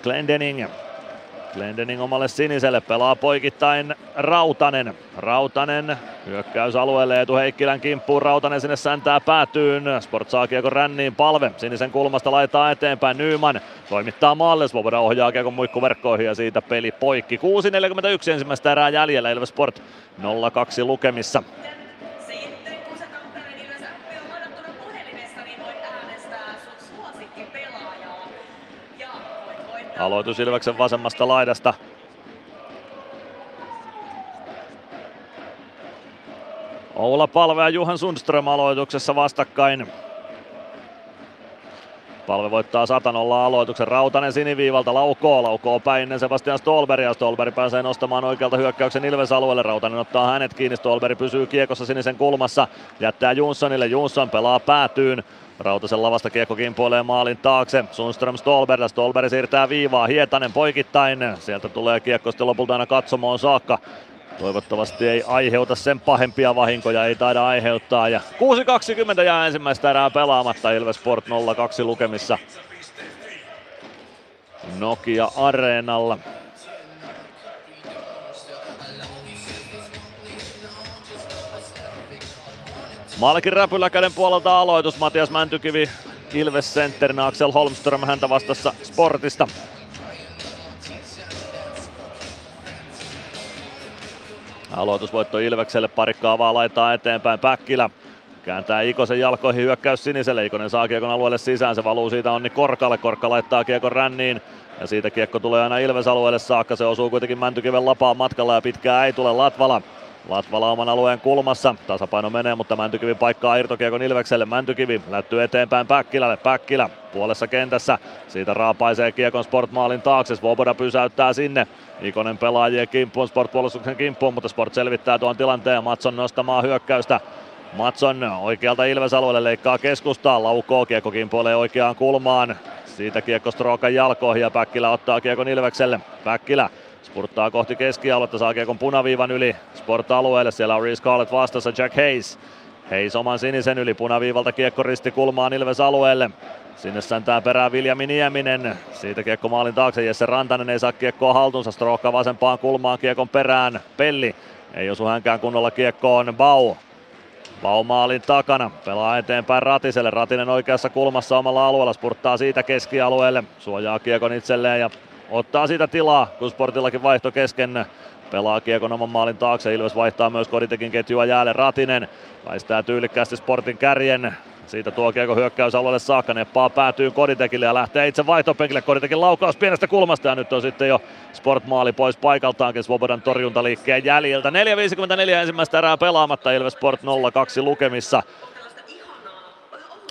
Glendening Glendening omalle siniselle, pelaa poikittain Rautanen. Rautanen hyökkäysalueelle Eetu Heikkilän kimppuun, Rautanen sinne säntää päätyyn. Sport saa kiekon ränniin, palve sinisen kulmasta laittaa eteenpäin, Nyman toimittaa maalle, Svoboda ohjaa kiekon muikkuverkkoihin ja siitä peli poikki. 6.41 ensimmäistä erää jäljellä, Ilves Sport 0-2 lukemissa. Aloitus Ilveksen vasemmasta laidasta. Oula Palve ja Juhan Sundström aloituksessa vastakkain. Palve voittaa satanolla aloituksen. Rautanen siniviivalta laukoo, laukoo päin Sebastian Stolberg ja Stolberg pääsee nostamaan oikealta hyökkäyksen Ilves alueelle. Rautanen ottaa hänet kiinni, Stolberg pysyy kiekossa sinisen kulmassa, jättää Jonssonille, Jonsson pelaa päätyyn. Rautasen lavasta kiekko kimpoilee maalin taakse. Sundström Stolberg, Stolberg siirtää viivaa, Hietanen poikittain. Sieltä tulee kiekko sitten lopulta aina katsomoon saakka. Toivottavasti ei aiheuta sen pahempia vahinkoja, ei taida aiheuttaa. Ja 6.20 jää ensimmäistä erää pelaamatta Ilves Sport 0-2 lukemissa. Nokia Areenalla. Malkin räpyläkäden puolelta aloitus. Matias Mäntykivi Ilves Centerin Axel Holmström häntä vastassa Sportista. Aloitusvoitto Ilvekselle, parikkaa vaan laittaa eteenpäin Päkkilä. Kääntää Ikosen jalkoihin hyökkäys siniselle. Ikonen saa kiekon alueelle sisään, se valuu siitä Onni Korkalle. Korkka laittaa kiekon ränniin. Ja siitä kiekko tulee aina Ilves alueelle saakka. Se osuu kuitenkin Mäntykiven lapaan matkalla ja pitkää ei tule Latvala. Latvala oman alueen kulmassa. Tasapaino menee, mutta Mäntykivi paikkaa irtokiekon Ilvekselle. Mäntykivi lättyy eteenpäin Päkkilälle. Päkkilä puolessa kentässä. Siitä raapaisee kiekon Sportmaalin taakse. Svoboda pysäyttää sinne. Ikonen pelaajien kimppuun, Sport-puolustuksen kimppuun, mutta Sport selvittää tuon tilanteen. Matson nostamaan hyökkäystä. Matson oikealta Ilves-alueelle leikkaa keskustaa, laukoo, kiekko kimpoilee oikeaan kulmaan. Siitä kiekko Strokan jalkoihin ja Päkkilä ottaa kiekon Ilvekselle. Päkkilä spurttaa kohti keskialuetta, saa kiekon punaviivan yli Sport-alueelle. Siellä on Reece Scarlett vastassa, Jack Hayes. Hayes oman sinisen yli punaviivalta kiekko risti kulmaan Ilves alueelle. Sinne säntää perään Viljami Nieminen. Siitä kiekko maalin taakse. Jesse Rantanen ei saa kiekkoa haltuunsa. Strookka vasempaan kulmaan kiekon perään. Pelli ei osu hänkään kunnolla kiekkoon. Bau. Bau maalin takana. Pelaa eteenpäin Ratiselle. Ratinen oikeassa kulmassa omalla alueella. Spurttaa siitä keskialueelle. Suojaa kiekon itselleen ja ottaa siitä tilaa, kun Sportillakin vaihto kesken. Pelaa kiekon oman maalin taakse. Ilves vaihtaa myös Koditekin ketjua jäälle. Ratinen väistää tyylikkäästi Sportin kärjen. Siitä tuo kiekko hyökkäysalueelle saakka, neppaa päätyy Koditekille ja lähtee itse vaihtopenkille. Koditekin laukaus pienestä kulmasta ja nyt on sitten jo Sport-maali pois paikaltaankin Svobodan torjuntaliikkeen jäljiltä. 4.54 ensimmäistä erää pelaamatta Ilves Sport 0-2 lukemissa.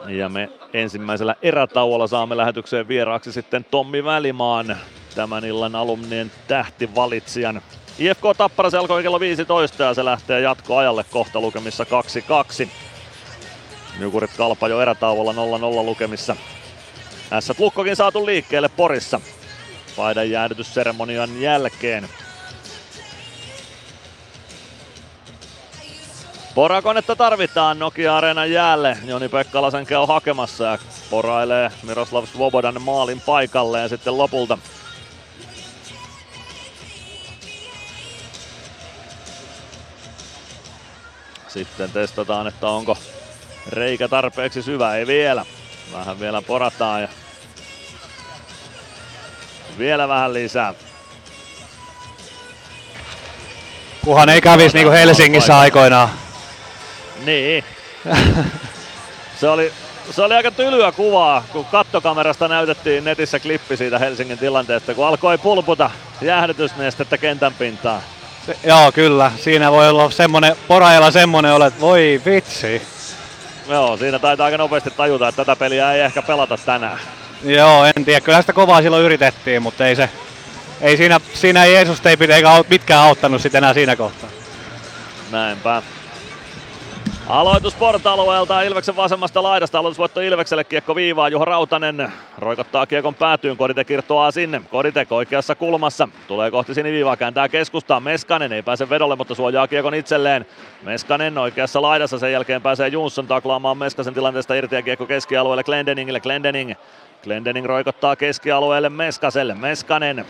Ja me ensimmäisellä erätauolla saamme lähetykseen vieraaksi sitten Tommi Välimaan, tämän illan alumnien tähtivalitsijan. IFK Tappara se alkoi kello 15 ja se lähtee jatkoajalle kohta lukemissa 2-2. Jukurit Kalpa jo erätauolla 0-0 lukemissa. S Lukkokin saatu liikkeelle Porissa paidan jäädytysseremonian jälkeen. Porakonetta tarvitaan Nokia Areenan jäälle. Joni Pekkalasen käy hakemassa ja porailee Miroslav Svobodan maalin paikalleen sitten lopulta. Sitten testataan, että onko reikä tarpeeksi syvä. Ei vielä. Vähän vielä porataan ja vielä vähän lisää. Kuhan ei kävisi niin kuin Helsingissä aikoinaan. Niin. (laughs) se, oli, se oli aika tylyä kuvaa, kun kattokamerasta näytettiin netissä klippi siitä Helsingin tilanteesta, kun alkoi pulputa jäähdytysnestettä kentän pintaan. Se, joo, kyllä. Siinä voi olla semmonen, porailla semmonen olet, voi vitsi. Joo, siinä taitaa aika nopeasti tajuta, että tätä peliä ei ehkä pelata tänään. Joo, en tiedä. Kyllä sitä kovaa silloin yritettiin, mutta ei se, ei siinä, siinä Jeesus ei eikä mitkään auttanut sitten enää siinä kohtaa. Näinpä. Aloitus porta-alueelta Ilveksen vasemmasta laidasta. Aloitusvoitto Ilvekselle kiekko viivaa. Juha Rautanen roikottaa kiekon päätyyn. Kodite kirtoaa sinne. Kodite oikeassa kulmassa. Tulee kohti siniviivaa. Kääntää keskustaan. Meskanen ei pääse vedolle, mutta suojaa kiekon itselleen. Meskanen oikeassa laidassa. Sen jälkeen pääsee Jonsson taklaamaan Meskasen tilanteesta irti ja kiekko keskialueelle Glendeningille. Glendening Glendening roikottaa keskialueelle Meskaselle. Meskanen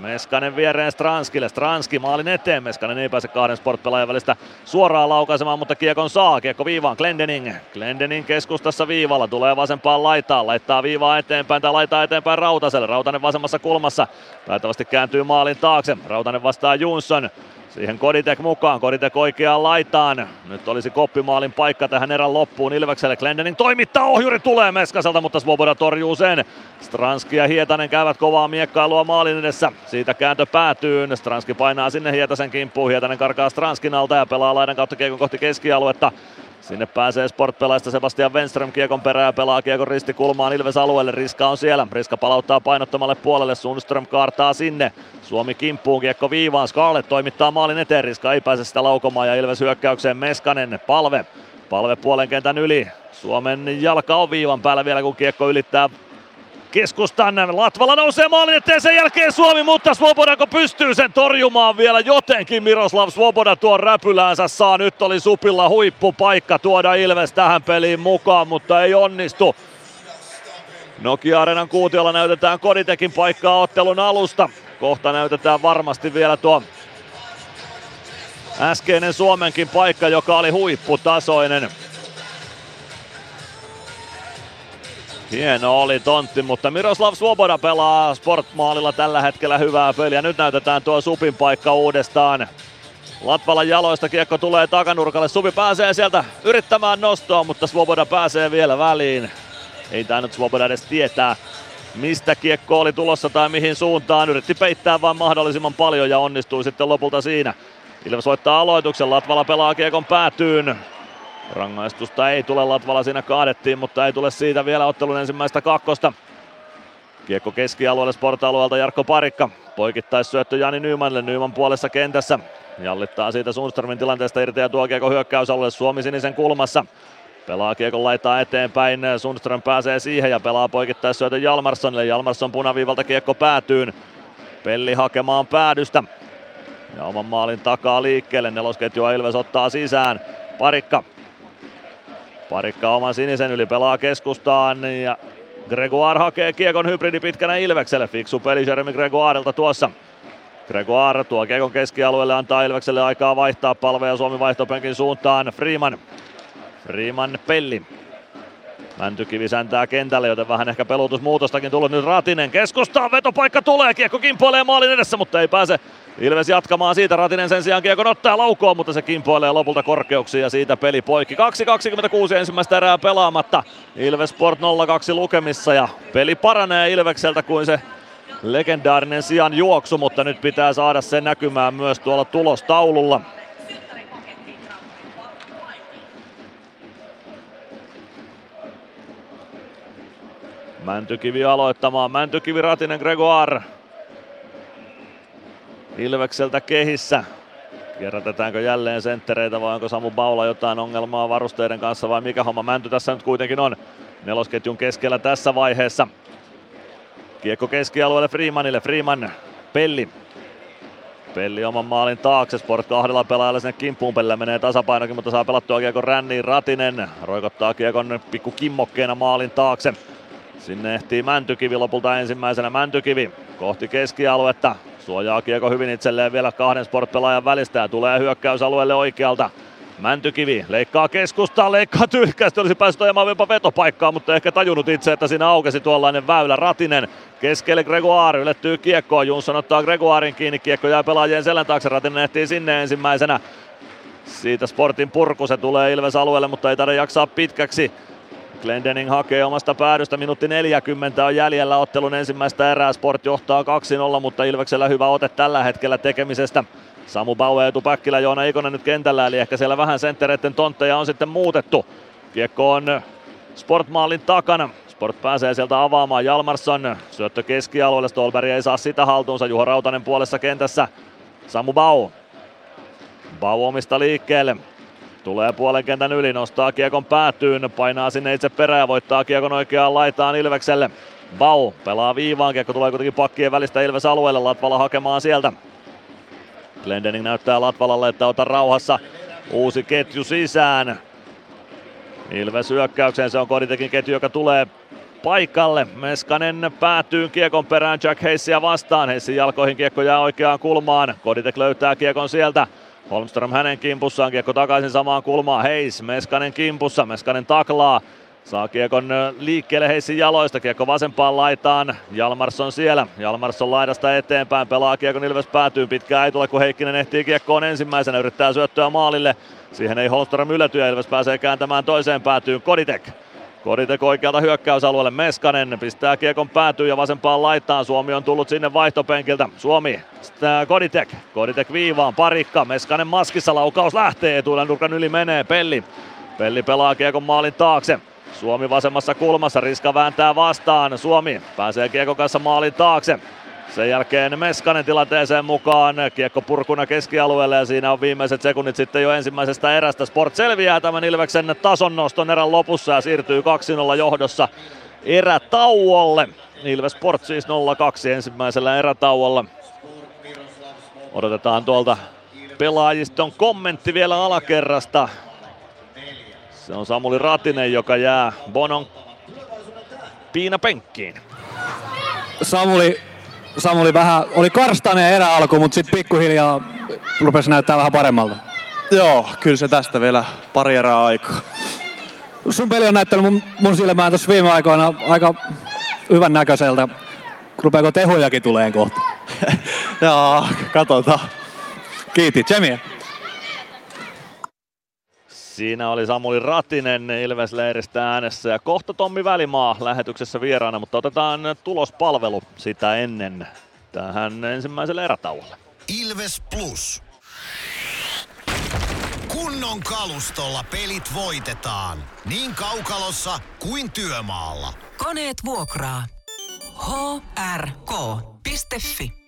Meskanen viereen Stranskille. Stranski maalin eteen. Meskanen ei pääse kahden sportpelaajan välistä suoraan laukaisemaan, mutta kiekon saa. Kiekko viivaan Glendening. Glendening keskustassa viivalla. Tulee vasempaan laitaan. Laittaa viivaa eteenpäin tai laittaa eteenpäin Rautaselle. Rautanen vasemmassa kulmassa. Taitavasti kääntyy maalin taakse. Rautanen vastaa Jonsson. Siihen Koditek mukaan, Koditek oikeaan laitaan. Nyt olisi koppimaalin paikka tähän erän loppuun Ilvekselle. Glendening toimittaa, ohjuri tulee Meskaselta, mutta Svoboda torjuu sen. Stranski ja Hietanen käyvät kovaa miekkailua maalin edessä. Siitä kääntö päätyy. Stranski painaa sinne Hietasen kimppuun. Hietanen karkaa Stranskin alta ja pelaa laidan kautta kiekon kohti keskialuetta. Sinne pääsee Sport-pelaista Sebastian Wenström kiekon perään pelaa kiekon ristikulmaan Ilves alueelle. Riska on siellä. Riska palauttaa painottomalle puolelle. Sundström kaartaa sinne. Suomi kimppuun kiekko viivaan. Scarlett toimittaa maalin eteen. Riska ei pääse sitä laukomaan ja Ilves hyökkäykseen Meskanen. Palve. Palve puolen kentän yli. Suomen jalka on viivan päällä vielä kun kiekko ylittää keskustan. Latvala nousee maalin eteen sen jälkeen Suomi, mutta Svobodako pystyy sen torjumaan vielä jotenkin. Miroslav Svoboda tuon räpyläänsä saa. Nyt oli Supilla huippupaikka tuoda Ilves tähän peliin mukaan, mutta ei onnistu. Nokia Arenan kuutiolla näytetään Koditekin paikkaa ottelun alusta. Kohta näytetään varmasti vielä tuo äskeinen Suomenkin paikka, joka oli huipputasoinen. Hieno oli tontti, mutta Miroslav Svoboda pelaa Sportmaalilla tällä hetkellä hyvää peliä. Nyt näytetään tuo Supin paikka uudestaan. Latvalan jaloista kiekko tulee takanurkalle. Supi pääsee sieltä yrittämään nostoa, mutta Svoboda pääsee vielä väliin. Ei nyt Svoboda edes tietää, mistä kiekko oli tulossa tai mihin suuntaan. Yritti peittää vain mahdollisimman paljon ja onnistui sitten lopulta siinä. Ilves voittaa aloituksen, Latvala pelaa kiekon päätyyn. Rangaistusta ei tule, Latvala siinä kaadettiin, mutta ei tule siitä vielä ottelun ensimmäistä kakkosta. Kiekko keskialueelle sporta-alueelta Jarkko Parikka. Poikittais syöttö Jani Nymanille, Nyman puolessa kentässä. Jallittaa siitä Sundströmin tilanteesta irti ja tuo kiekko hyökkäysalueelle Suomi sinisen kulmassa. Pelaa kiekon laittaa eteenpäin, Sundström pääsee siihen ja pelaa poikittais syötö Jalmarssonille. Jalmarsson punaviivalta kiekko päätyyn. Pelli hakemaan päädystä. Ja oman maalin takaa liikkeelle, nelosketjua Ilves ottaa sisään. Parikka Parikka oman sinisen yli pelaa keskustaan ja Gregoire hakee kiekon hybridi pitkänä Ilvekselle. Fiksu peli Jeremy Gregoirilta tuossa. Gregoire tuo kiekon keskialueelle, antaa Ilvekselle aikaa vaihtaa palveja Suomi vaihtopenkin suuntaan. Freeman. Freeman Pelli. Mäntykivi säntää kentälle, joten vähän ehkä pelutusmuutostakin tullut nyt Ratinen. Keskustaan vetopaikka tulee, kiekko kimpoilee maalin edessä, mutta ei pääse Ilves jatkamaan siitä. Ratinen sen sijaan kiekon ottaa laukoon, mutta se kimpoilee lopulta korkeuksia ja siitä peli poikki. 2.26 ensimmäistä erää pelaamatta. Ilves Sport 0-2 lukemissa ja peli paranee Ilvekseltä kuin se legendaarinen sijan juoksu, mutta nyt pitää saada se näkymään myös tuolla tulostaululla. Mäntykivi aloittamaan. Mäntykivi, Ratinen, Gregoire. Ilvekseltä kehissä. Kierrätetäänkö jälleen senttereitä vai onko Samu Baula jotain ongelmaa varusteiden kanssa vai mikä homma Mänty tässä nyt kuitenkin on. Nelosketjun keskellä tässä vaiheessa. Kiekko keskialueelle Freemanille. Freeman, Pelli. Pelli oman maalin taakse. Sport kahdella pelaajalla sinne kimppuun. Pelle menee tasapainokin, mutta saa pelattua kiekon ränniin. Ratinen roikottaa kiekon pikku kimmokkeena maalin taakse. Sinne ehtii Mäntykivi lopulta ensimmäisenä. Mäntykivi kohti keskialuetta. Suojaa kiekko hyvin itselleen vielä kahden sportpelaajan välistä ja tulee hyökkäysalueelle oikealta. Mäntykivi leikkaa keskustaan, leikkaa tyylikkästi, olisi päässyt ajamaan jopa vetopaikkaa, mutta ehkä tajunnut itse, että siinä aukesi tuollainen väylä. Ratinen keskelle Gregoire, ylettyy kiekkoon, Jonsson ottaa Gregoirin kiinni, kiekko jää pelaajien selän taakse, Ratinen ehtii sinne ensimmäisenä. Siitä Sportin purku, se tulee Ilves alueelle, mutta ei tarvitse jaksaa pitkäksi. Glendening hakee omasta päädystä, minuutti 40 on jäljellä ottelun ensimmäistä erää. Sport johtaa 2-0, mutta Ilveksellä hyvä ote tällä hetkellä tekemisestä. Samu Bauer etupäkkilä, Joona Ikonen nyt kentällä, eli ehkä siellä vähän senttereiden tontteja on sitten muutettu. Kiekko on Sportmaalin takana. Sport pääsee sieltä avaamaan Jalmarsson. Syöttö keskialueelle, Stolberg ei saa sitä haltuunsa. Juho Rautanen puolessa kentässä. Samu Bau. Bau omista liikkeelle. Tulee puolen kentän yli, nostaa kiekon päätyyn, painaa sinne itse perään voittaa kiekon oikeaan laitaan Ilvekselle. Bau pelaa viivaan, kiekko tulee kuitenkin pakkien välistä Ilves alueelle, Latvala hakemaan sieltä. Glendening näyttää Latvalalle, että ota rauhassa uusi ketju sisään. Ilves hyökkäykseen, se on Koditekin ketju, joka tulee paikalle. Meskanen päätyy kiekon perään Jack Heissia vastaan. Heissin jalkoihin kiekko jää oikeaan kulmaan. Koditek löytää kiekon sieltä. Holmström hänen kimpussaan, kiekko takaisin samaan kulmaan. Heis, Meskanen kimpussa, Meskanen taklaa. Saa kiekon liikkeelle Heissin jaloista, kiekko vasempaan laitaan. Jalmarsson siellä, Jalmarsson laidasta eteenpäin, pelaa kiekon Ilves päätyy, pitkään ei tule kun Heikkinen ehtii kiekkoon ensimmäisenä, yrittää syöttöä maalille. Siihen ei Holmström ja Ilves pääsee kääntämään toiseen päätyyn Koditek. Koditek oikealta hyökkäysalueelle Meskanen pistää kiekon päätyyn ja vasempaan laitaan. Suomi on tullut sinne vaihtopenkiltä. Suomi, Koditek, Koditek viivaan, parikka, Meskanen maskissa, laukaus lähtee, etuilla nurkan yli menee, Pelli. Pelli pelaa kiekon maalin taakse. Suomi vasemmassa kulmassa, Riska vääntää vastaan. Suomi pääsee kiekon kanssa maalin taakse. Sen jälkeen Meskanen tilanteeseen mukaan, kiekko purkuna keskialueelle ja siinä on viimeiset sekunnit sitten jo ensimmäisestä erästä. Sport selviää tämän Ilveksen tason noston erän lopussa ja siirtyy 2-0 johdossa erätauolle. Ilves Sport siis 0-2 ensimmäisellä erätauolla. Odotetaan tuolta pelaajiston kommentti vielä alakerrasta. Se on Samuli Ratinen, joka jää Bonon piina penkkiin. Samuli, Samuli vähän oli karstainen erä alku, mutta sitten pikkuhiljaa rupesi näyttää vähän paremmalta. Joo, kyllä se tästä vielä pari erää aikaa. Sun peli on näyttänyt mun, mun silmään tuossa viime aikoina aika hyvän näköiseltä. Rupeako tehojakin tuleen kohta? (laughs) Joo, katsotaan. Kiitti, Tsemiä. Siinä oli Samuli Ratinen Ilves-leiristä äänessä ja kohta Tommi Välimaa lähetyksessä vieraana, mutta otetaan tulospalvelu sitä ennen tähän ensimmäiselle erätauolle. Ilves Plus. Kunnon kalustolla pelit voitetaan. Niin kaukalossa kuin työmaalla. Koneet vuokraa. hrk.fi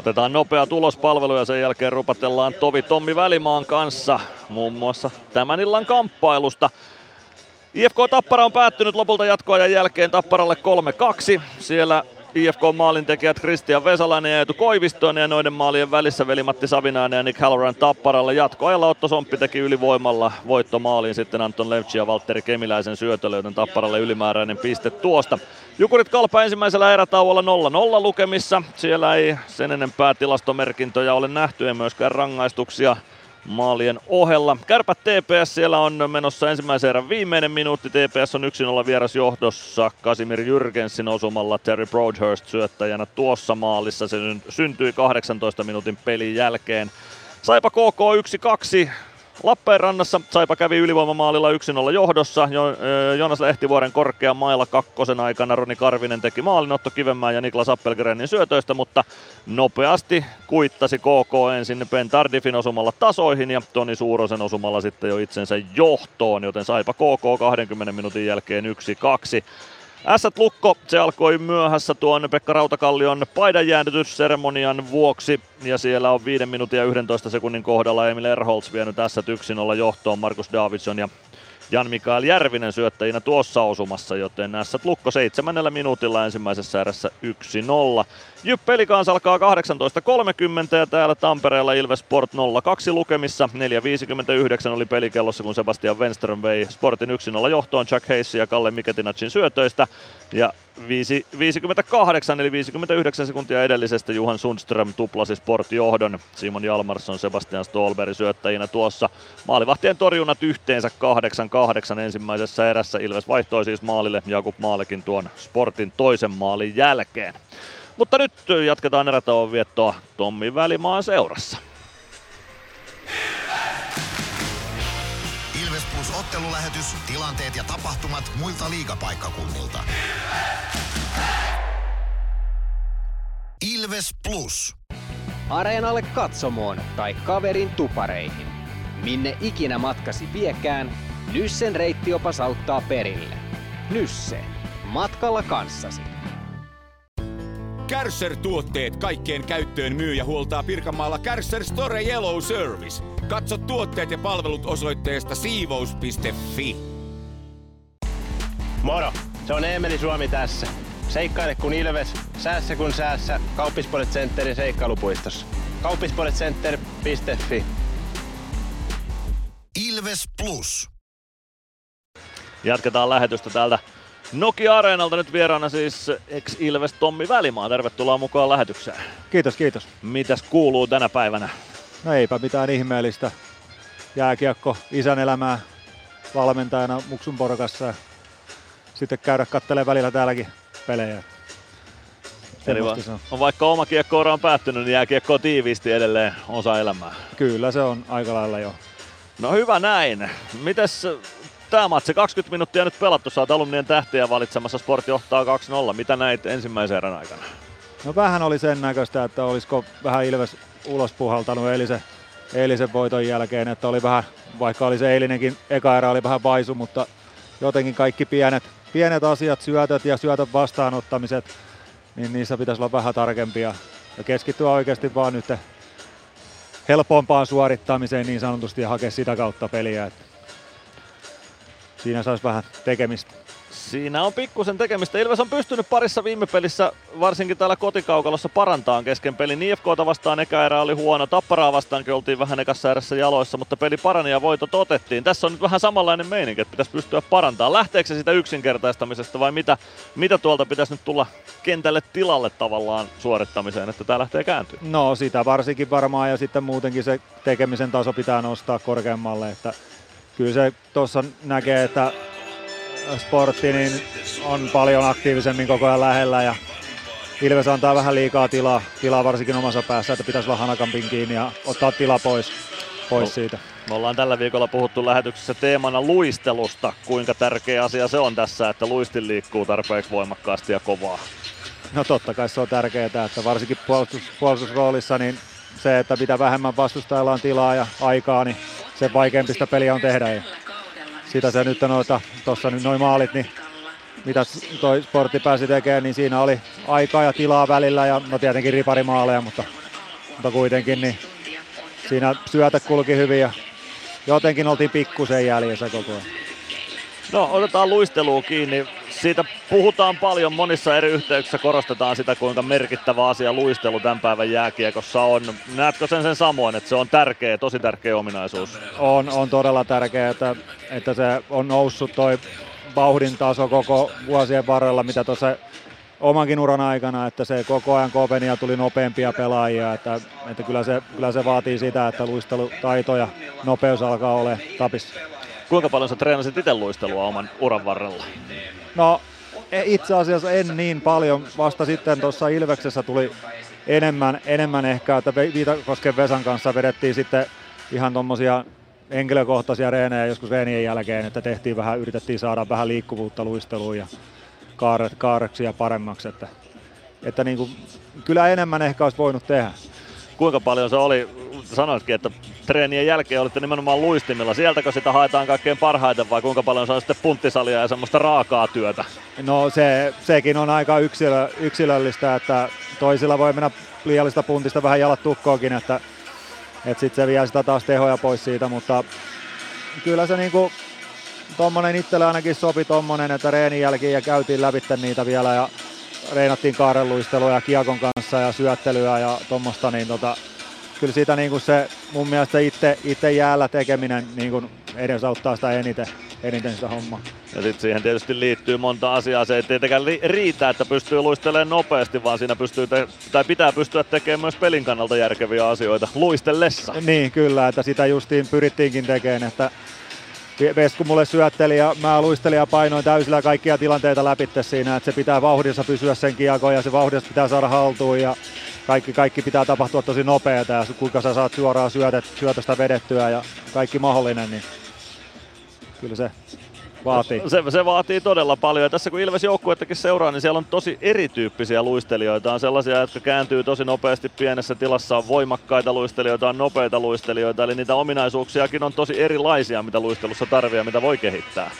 Otetaan nopea tulospalvelu ja sen jälkeen rupatellaan Tovi Tommi Välimaan kanssa muun muassa tämän illan kamppailusta. IFK Tappara on päättynyt lopulta jatkoajan jälkeen Tapparalle 3-2. Siellä IFK maalintekijät Kristian Vesalainen ja Eetu Koivistoinen ja noiden maalien välissä veli-Matti Savinainen ja Nick Halloran Tapparalle. Jatkoajalla Otto Somppi teki ylivoimalla voittomaaliin sitten Anton Levci ja Valtteri Kemiläisen syötölle, joten Tapparalle ylimääräinen piste tuosta. Jukurit Kalpa ensimmäisellä erätauolla 0-0 lukemissa. Siellä ei sen enempää tilastomerkintöjä ole nähty, ei myöskään rangaistuksia maalien ohella. Kärpät TPS siellä on menossa ensimmäisen erän viimeinen minuutti. TPS on 1-0 vieras johdossa Kasimir Jürgensin osumalla Terry Broadhurst syöttäjänä tuossa maalissa. Se syntyi 18 minuutin pelin jälkeen. Saipa KK 1-2. Lappeenrannassa Saipa kävi ylivoimamaalilla 1-0 johdossa. Jo, Jonas Lehtivuoren korkean mailla kakkosen aikana Roni Karvinen teki maalin Otto Kivenmään ja Niklas Appelgrenin syötöistä, mutta nopeasti kuittasi KK ensin Ben Tardifin osumalla tasoihin ja Toni Suurosen osumalla sitten jo itsensä johtoon, joten Saipa KK 20 minuutin jälkeen 1-2. Ässät Lukko, se alkoi myöhässä tuon Pekka Rautakallion paidan jäädytysseremonian vuoksi. Ja siellä on 5 minuutin ja 11 sekunnin kohdalla Emil Erholz vienyt Ässät 1-0 johtoon Markus Davidson ja Jan Mikael Järvinen syöttäjinä tuossa osumassa, joten Ässät Lukko seitsemännellä minuutilla ensimmäisessä erässä 1-0. Jyp Pelikans alkaa 18.30 ja täällä Tampereella Ilves Sport 0-2 lukemissa. 4.59 oli pelikellossa, kun Sebastian Wenström vei Sportin 1-0 johtoon Chuck Hayes ja Kalle Miketinacin syötöistä. Ja 5, 58 eli 59 sekuntia edellisestä Juhan Sundström tuplasi Sport-johdon. Simon Jalmarsson, Sebastian Stolberg syöttäjinä tuossa. Maalivahtien torjunnat yhteensä 8-8 ensimmäisessä erässä. Ilves vaihtoi siis maalille Jakub Maalekin tuon Sportin toisen maalin jälkeen. Mutta nyt jatketaan erätauon viettoa Tommi Välimaan seurassa. Ilves Plus ottelulähetys, tilanteet ja tapahtumat muilta liigapaikkakunnilta. Ilves Plus. Areenalle katsomoon tai kaverin tupareihin. Minne ikinä matkasi viekään, Nyssen reittiopas auttaa perille. Nysse. Matkalla kanssasi. Kärsser-tuotteet kaikkeen käyttöön myy ja huoltaa Pirkanmaalla Kärsser Store Yellow Service. Katso tuotteet ja palvelut osoitteesta siivous.fi. Moro! Se on Eemeli Suomi tässä. Seikkaile kun ilves, säässä kun säässä. Kauppispoilet Centerin seikkailupuistossa. Kauppispoiletcenter.fi Ilves Plus. Jatketaan lähetystä täältä Nokia-areenalta nyt vieraana siis ex-Ilves Tommi Välimaa. Tervetuloa mukaan lähetykseen. Kiitos, kiitos. Mitäs kuuluu tänä päivänä? No eipä mitään ihmeellistä. Jääkiekko, isän elämää valmentajana Muksun porukassa sitten käydä katselemaan välillä täälläkin pelejä. Eli va- on. on vaikka oma kiekko on päättynyt, niin jääkiekko on tiiviisti edelleen osa elämää. Kyllä se on aika lailla jo. No hyvä näin. Mites tämä matsi, 20 minuuttia nyt pelattu, oot alumnien tähtiä valitsemassa, Sport johtaa 2-0. Mitä näit ensimmäisen erän aikana? No vähän oli sen näköistä, että olisiko vähän Ilves ulos puhaltanut eilisen, eilisen voiton jälkeen, että oli vähän, vaikka oli se eilinenkin eka erä oli vähän vaisu, mutta jotenkin kaikki pienet, pienet asiat, syötöt ja syötön vastaanottamiset, niin niissä pitäisi olla vähän tarkempia ja keskittyä oikeasti vaan nyt helpompaan suorittamiseen niin sanotusti ja hakea sitä kautta peliä. Että siinä saisi vähän tekemistä. Siinä on pikkusen tekemistä. Ilves on pystynyt parissa viime pelissä, varsinkin täällä kotikaukalossa, parantaan kesken pelin. IFKta vastaan eka erä oli huono, Tapparaa vastaankin oltiin vähän ekassa erässä jaloissa, mutta peli parani ja voitot otettiin. Tässä on nyt vähän samanlainen meininki, että pitäisi pystyä parantamaan. Lähteekö se sitä yksinkertaistamisesta vai mitä, mitä tuolta pitäisi nyt tulla kentälle tilalle tavallaan suorittamiseen, että tämä lähtee kääntyä? No sitä varsinkin varmaan ja sitten muutenkin se tekemisen taso pitää nostaa korkeammalle, että kyllä se tuossa näkee, että sportti niin on paljon aktiivisemmin koko ajan lähellä ja Ilves antaa vähän liikaa tilaa, tilaa varsinkin omassa päässä, että pitäisi olla hanakampin kiinni ja ottaa tila pois, pois No. siitä. Me ollaan tällä viikolla puhuttu lähetyksessä teemana luistelusta. Kuinka tärkeä asia se on tässä, että luistin liikkuu tarpeeksi voimakkaasti ja kovaa. No totta kai se on tärkeää, että varsinkin puolustus, puolustusroolissa niin se, että mitä vähemmän vastustajalla on tilaa ja aikaa, niin sen vaikeampi sitä peliä on tehdä. Ja sitä se nyt noita, tuossa nyt noin maalit, niin mitä toi sportti pääsi tekemään, niin siinä oli aikaa ja tilaa välillä ja no tietenkin riparimaaleja, mutta, mutta kuitenkin niin siinä syötä kulki hyvin ja jotenkin oltiin pikkusen jäljessä koko ajan. No otetaan luistelua kiinni. Siitä puhutaan paljon monissa eri yhteyksissä, korostetaan sitä kuinka merkittävä asia luistelu tämän päivän jääkiekossa on. Näetkö sen sen samoin, että se on tärkeä, tosi tärkeä ominaisuus? on, on todella tärkeää, että, että se on noussut toi vauhdin taso koko vuosien varrella, mitä tuossa omankin uran aikana, että se koko ajan kopenia tuli nopeampia pelaajia, että, että kyllä, se, kyllä se vaatii sitä, että luistelutaito ja nopeus alkaa olla tapissa. Kuinka paljon sä treenasit itse luistelua oman uran varrella? No e- itse asiassa en niin paljon, vasta sitten tuossa Ilveksessä tuli enemmän, enemmän ehkä, että Viitakosken Vesan kanssa vedettiin sitten ihan tuommoisia henkilökohtaisia reenejä joskus reenien jälkeen, että tehtiin vähän, yritettiin saada vähän liikkuvuutta luisteluun ja kaaret, kaareksia paremmaksi, että, että niin kuin, kyllä enemmän ehkä olisi voinut tehdä. Kuinka paljon se oli, sanoitkin, että treenien jälkeen olitte nimenomaan luistimilla. Sieltäkö sitä haetaan kaikkein parhaiten vai kuinka paljon se on sitten punttisalia ja semmoista raakaa työtä? No se, sekin on aika yksilö, yksilöllistä, että toisilla voi mennä liiallista puntista vähän jalat tukkoonkin, että, että sitten se vie sitä taas tehoja pois siitä, mutta kyllä se niinku tommonen itselle ainakin sopi tommonen, että reenin jälkeen ja käytiin läpi niitä vielä ja reinattiin kaareluistelua ja kiekon kanssa ja syöttelyä ja tuommoista, niin tota, kyllä siitä niin kuin se mun mielestä itse, itse jäällä tekeminen niin kuin edesauttaa sitä eniten, eniten sitä hommaa. Ja sitten siihen tietysti liittyy monta asiaa. Se ei tietenkään li- riitä, että pystyy luistelemaan nopeasti, vaan siinä pystyy te- tai pitää pystyä tekemään myös pelin kannalta järkeviä asioita luistellessa. Niin kyllä, että sitä justiin pyrittiinkin tekemään, että Vesku mulle syötteli ja mä luistelin ja painoin täysillä kaikkia tilanteita läpi siinä, että se pitää vauhdissa pysyä sen kiekon ja se vauhdissa pitää saada haltuun ja kaikki, kaikki pitää tapahtua tosi nopeeta ja kuinka sä saat suoraan syötet, syötöstä vedettyä ja kaikki mahdollinen, niin kyllä se vaatii. Se, se vaatii todella paljon. Ja tässä kun Ilves joukkuettakin seuraa, niin siellä on tosi erityyppisiä luistelijoita. On sellaisia, jotka kääntyy tosi nopeasti pienessä tilassa, on voimakkaita luistelijoita, on nopeita luistelijoita. Eli niitä ominaisuuksiakin on tosi erilaisia, mitä luistelussa tarvii ja mitä voi kehittää.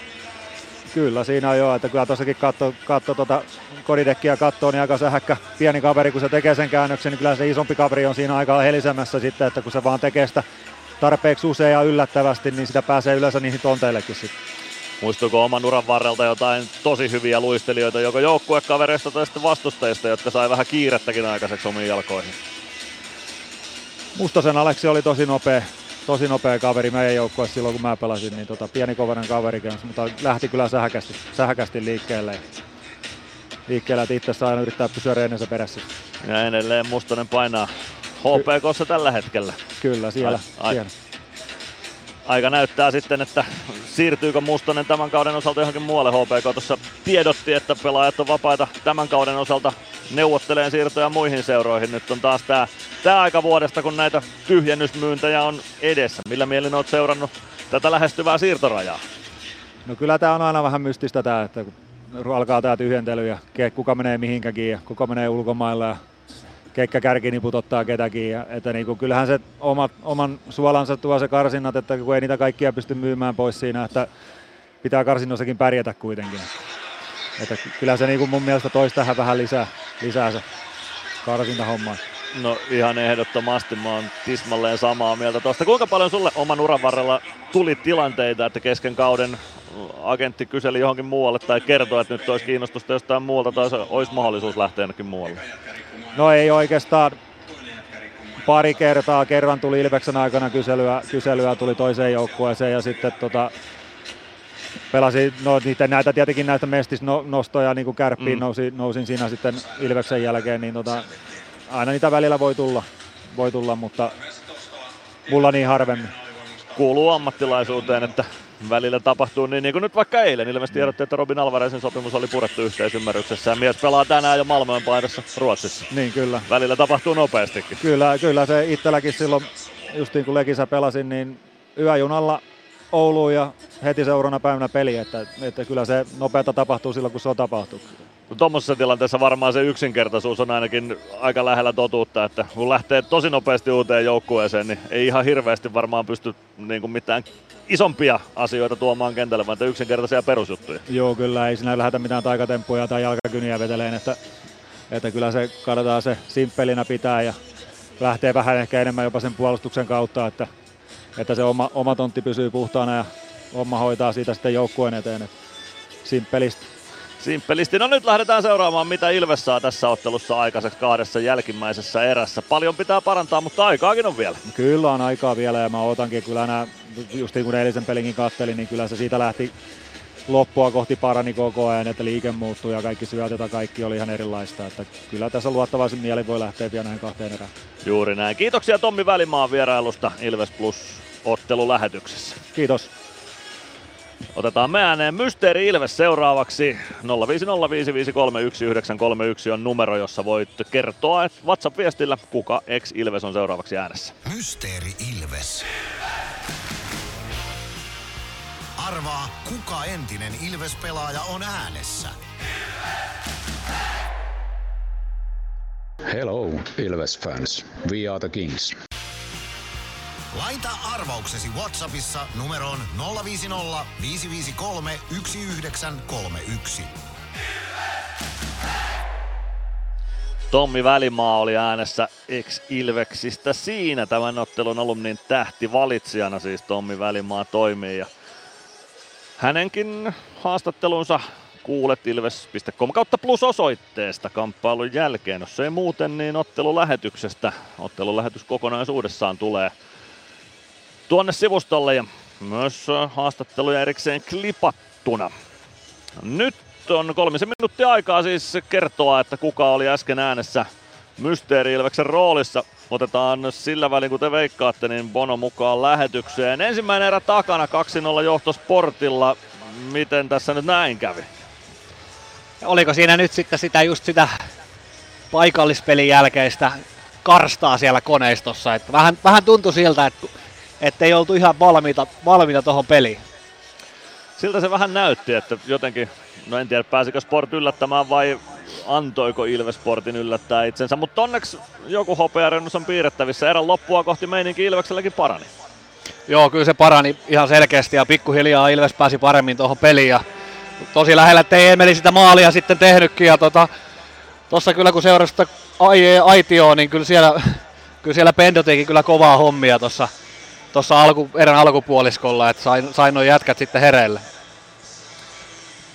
Kyllä siinä on jo, että kyllä tuossakin katso, katso tuota kodidekkiä katsoo, niin aika sähäkkä pieni kaveri, kun se tekee sen käännöksen, niin kyllä se isompi kaveri on siinä aika helisemässä sitten, että kun se vaan tekee sitä tarpeeksi usein ja yllättävästi, niin sitä pääsee yleensä niihin tonteillekin sitten. Muistuuko oman uran varrelta jotain tosi hyviä luistelijoita, joko joukkuekavereista tai sitten vastustajista, jotka sai vähän kiirettäkin aikaiseksi omiin jalkoihin? Mustosen Aleksi oli tosi nopea, tosi nopea kaveri meidän joukkueessa silloin, kun mä pelasin, niin tota, pieni kovainen kaveri kanssa, mutta lähti kyllä sähäkästi, sähäkästi liikkeelle. Liikkeelle, että itse saa aina yrittää pysyä reenensä perässä. Ja edelleen Mustonen painaa HPKssa tällä hetkellä. Kyllä, siellä. Ai, ai. siellä. Aika näyttää sitten, että siirtyykö Mustonen tämän kauden osalta johonkin muualle. HPK tuossa tiedotti, että pelaajat on vapaita tämän kauden osalta neuvotteleen siirtoja muihin seuroihin. Nyt on taas tämä tää aika vuodesta, kun näitä tyhjennysmyyntejä on edessä. Millä mielin olet seurannut tätä lähestyvää siirtorajaa? No kyllä tämä on aina vähän mystistä tämä, että kun alkaa tämä tyhjentely ja kuka menee mihinkäkin ja kuka menee ulkomailla ja keikkä kärkiniput ottaa ketäkin. Ja, että niin kuin, kyllähän se omat, oman suolansa tuo se karsinnat, että kun ei niitä kaikkia pysty myymään pois siinä, että pitää karsinnossakin pärjätä kuitenkin. Että kyllä se niin kuin mun mielestä toisi tähän vähän lisää, lisää se karsintahomma. No ihan ehdottomasti, mä oon tismalleen samaa mieltä tuosta. Kuinka paljon sulle oman uran varrella tuli tilanteita, että kesken kauden agentti kyseli johonkin muualle tai kertoi, että nyt olisi kiinnostusta jostain muualta tai olisi mahdollisuus lähteä jonnekin muualle? No ei oikeastaan pari kertaa. Kerran tuli Ilveksen aikana kyselyä, kyselyä tuli toiseen joukkueeseen ja sitten tota, pelasin, no niitä, näitä tietenkin näistä mestisnostoja niin kuin kärppiin mm. nousi, nousin siinä sitten Ilveksen jälkeen, niin tota, aina niitä välillä voi tulla, voi tulla, mutta mulla niin harvemmin. Kuuluu ammattilaisuuteen, että välillä tapahtuu niin, niin kuin nyt vaikka eilen. Ilmeisesti tiedotti, että Robin Alvarezin sopimus oli purettu yhteisymmärryksessä ja mies pelaa tänään jo Malmöön paidassa Ruotsissa. Niin kyllä. Välillä tapahtuu nopeastikin. Kyllä, kyllä se itselläkin silloin, justiin kun Lekisä pelasin, niin yöjunalla Ouluun ja heti seuraavana päivänä peli, että, että kyllä se nopeata tapahtuu silloin, kun se on tapahtunut. No, tuommoisessa tilanteessa varmaan se yksinkertaisuus on ainakin aika lähellä totuutta, että kun lähtee tosi nopeasti uuteen joukkueeseen, niin ei ihan hirveästi varmaan pysty niin kuin mitään isompia asioita tuomaan kentälle, vaan yksinkertaisia perusjuttuja. Joo, kyllä ei siinä lähdetä mitään taikatemppuja tai jalkakyniä veteleen, että, että kyllä se katsotaan se simppelinä pitää ja lähtee vähän ehkä enemmän jopa sen puolustuksen kautta, että, että se oma, oma tontti pysyy puhtaana ja homma hoitaa siitä sitten joukkueen eteen. Että simppelisti. Simppelisti. No nyt lähdetään seuraamaan, mitä Ilves saa tässä ottelussa aikaiseksi kahdessa jälkimmäisessä erässä. Paljon pitää parantaa, mutta aikaakin on vielä. Kyllä on aikaa vielä ja mä otankin kyllä nämä, just kuin eilisen pelinkin kattelin, niin kyllä se siitä lähti loppua kohti parani koko ajan, että liike muuttui ja kaikki syötöt ja kaikki oli ihan erilaista. Että kyllä tässä luottavaisin mieli voi lähteä vielä näihin kahteen erään. Juuri näin. Kiitoksia Tommi Välimaan vierailusta Ilves Plus ottelulähetyksessä. Kiitos. Otetaan me ääneen Mysteeri Ilves seuraavaksi. 0505531 on numero, jossa voit kertoa että WhatsApp-viestillä, kuka ex Ilves on seuraavaksi äänessä. Mysteeri Ilves. Arvaa, kuka entinen Ilves-pelaaja on äänessä. Hello, Ilves fans. We are the Kings. Laita arvauksesi Whatsappissa numeroon 050 553 1931. Tommi Välimaa oli äänessä ex-Ilveksistä siinä. Tämän ottelun alumnin tähti valitsijana siis Tommi Välimaa toimii. Ja hänenkin haastattelunsa kuulet ilves.com kautta plus osoitteesta kamppailun jälkeen. Jos ei muuten, niin ottelulähetyksestä. Ottelulähetys kokonaisuudessaan tulee tuonne sivustolle ja myös haastatteluja erikseen klipattuna. Nyt on kolmisen minuuttia aikaa siis kertoa, että kuka oli äsken äänessä Mysteeri Ilveksen roolissa. Otetaan sillä välin, kun te veikkaatte, niin Bono mukaan lähetykseen. Ensimmäinen erä takana, 2-0 johto Sportilla. Miten tässä nyt näin kävi? Oliko siinä nyt sitten sitä just sitä paikallispelin jälkeistä karstaa siellä koneistossa? Että vähän, vähän tuntui siltä, että että ei oltu ihan valmiita, valmiita tuohon peliin. Siltä se vähän näytti, että jotenkin, no en tiedä pääsikö Sport yllättämään vai antoiko Ilves Sportin yllättää itsensä, mutta onneksi joku hopearennus on piirrettävissä. Erän loppua kohti meininki Ilvekselläkin parani. Joo, kyllä se parani ihan selkeästi ja pikkuhiljaa Ilves pääsi paremmin tuohon peliin ja tosi lähellä, ettei Emeli sitä maalia sitten tehnytkin. Ja tota, tossa kyllä kun seurasi sitä ai- aitioon, niin kyllä siellä, (laughs) kyllä siellä Pendo teki kyllä kovaa hommia tuossa tossa alku, erän alkupuoliskolla, että sain, sain noin jätkät sitten hereille.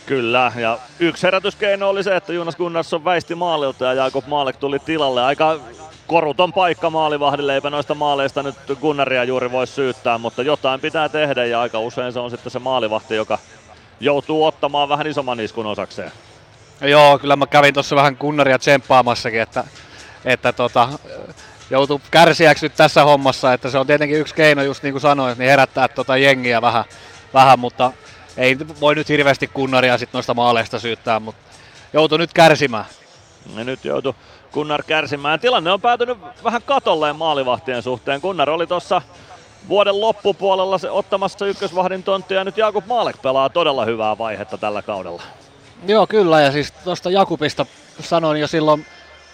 Kyllä, ja yksi herätyskeino oli se, että Jonas Gunnarsson väisti maalilta ja Jakob Maalek tuli tilalle. Aika koruton paikka maalivahdille, eipä noista maaleista nyt Gunnaria juuri voi syyttää, mutta jotain pitää tehdä ja aika usein se on sitten se maalivahti, joka joutuu ottamaan vähän isomman iskun osakseen. Joo, kyllä mä kävin tuossa vähän Gunnaria tsemppaamassakin, että, että tota, joutuu kärsiäksi nyt tässä hommassa, että se on tietenkin yksi keino, just niin kuin sanoit, niin herättää tota jengiä vähän, vähän mutta ei voi nyt hirveästi kunnaria sit noista maaleista syyttää, mutta joutuu nyt kärsimään. Ja nyt joutuu Kunnar kärsimään. Tilanne on päätynyt vähän katolleen maalivahtien suhteen. Kunnar oli tuossa vuoden loppupuolella se ottamassa ykkösvahdin tonttia ja nyt Jakub Maalek pelaa todella hyvää vaihetta tällä kaudella. Joo, kyllä. Ja siis tuosta Jakubista sanoin jo silloin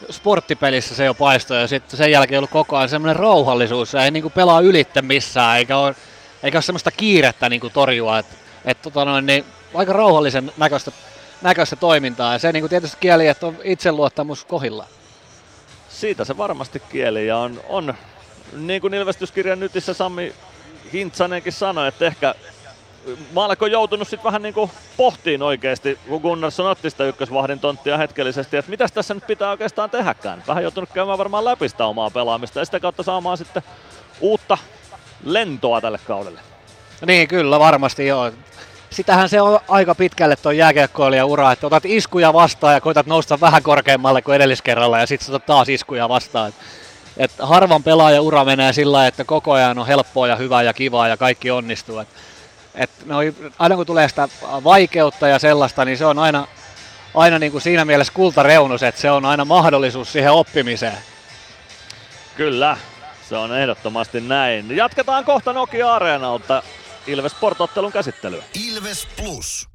sporttipelissä se jo paistoi ja sitten sen jälkeen ollut koko ajan semmoinen rauhallisuus. Ja ei niinku pelaa ylittä missään eikä ole, eikä ole semmoista kiirettä niinku torjua. Et, et tota noin, niin aika rauhallisen näköistä, näköistä toimintaa ja se niinku tietysti kieli, että on itseluottamus kohilla. Siitä se varmasti kieli ja on, on niin kuin ilmestyskirjan nytissä Sami Hintsanenkin sanoi, että ehkä Maalek on joutunut sitten vähän niin kuin pohtiin oikeasti, kun Gunnarsson otti sitä ykkösvahdin tonttia hetkellisesti, että mitäs tässä nyt pitää oikeastaan tehdäkään. Vähän joutunut käymään varmaan läpi sitä omaa pelaamista ja sitä kautta saamaan sitten uutta lentoa tälle kaudelle. Niin, kyllä, varmasti joo. Sitähän se on aika pitkälle tuo jääkiekkoilija ura, että otat iskuja vastaan ja koitat nousta vähän korkeammalle kuin edelliskerralla ja sitten otat taas iskuja vastaan. Et, harvan pelaaja ura menee sillä että koko ajan on helppoa ja hyvää ja kivaa ja kaikki onnistuu. Et, et noi, aina kun tulee sitä vaikeutta ja sellaista, niin se on aina, aina niin kuin siinä mielessä kultareunus, että se on aina mahdollisuus siihen oppimiseen. Kyllä, se on ehdottomasti näin. Jatketaan kohta Nokia Areenalta Ilves Sportottelun käsittelyä. Ilves Plus.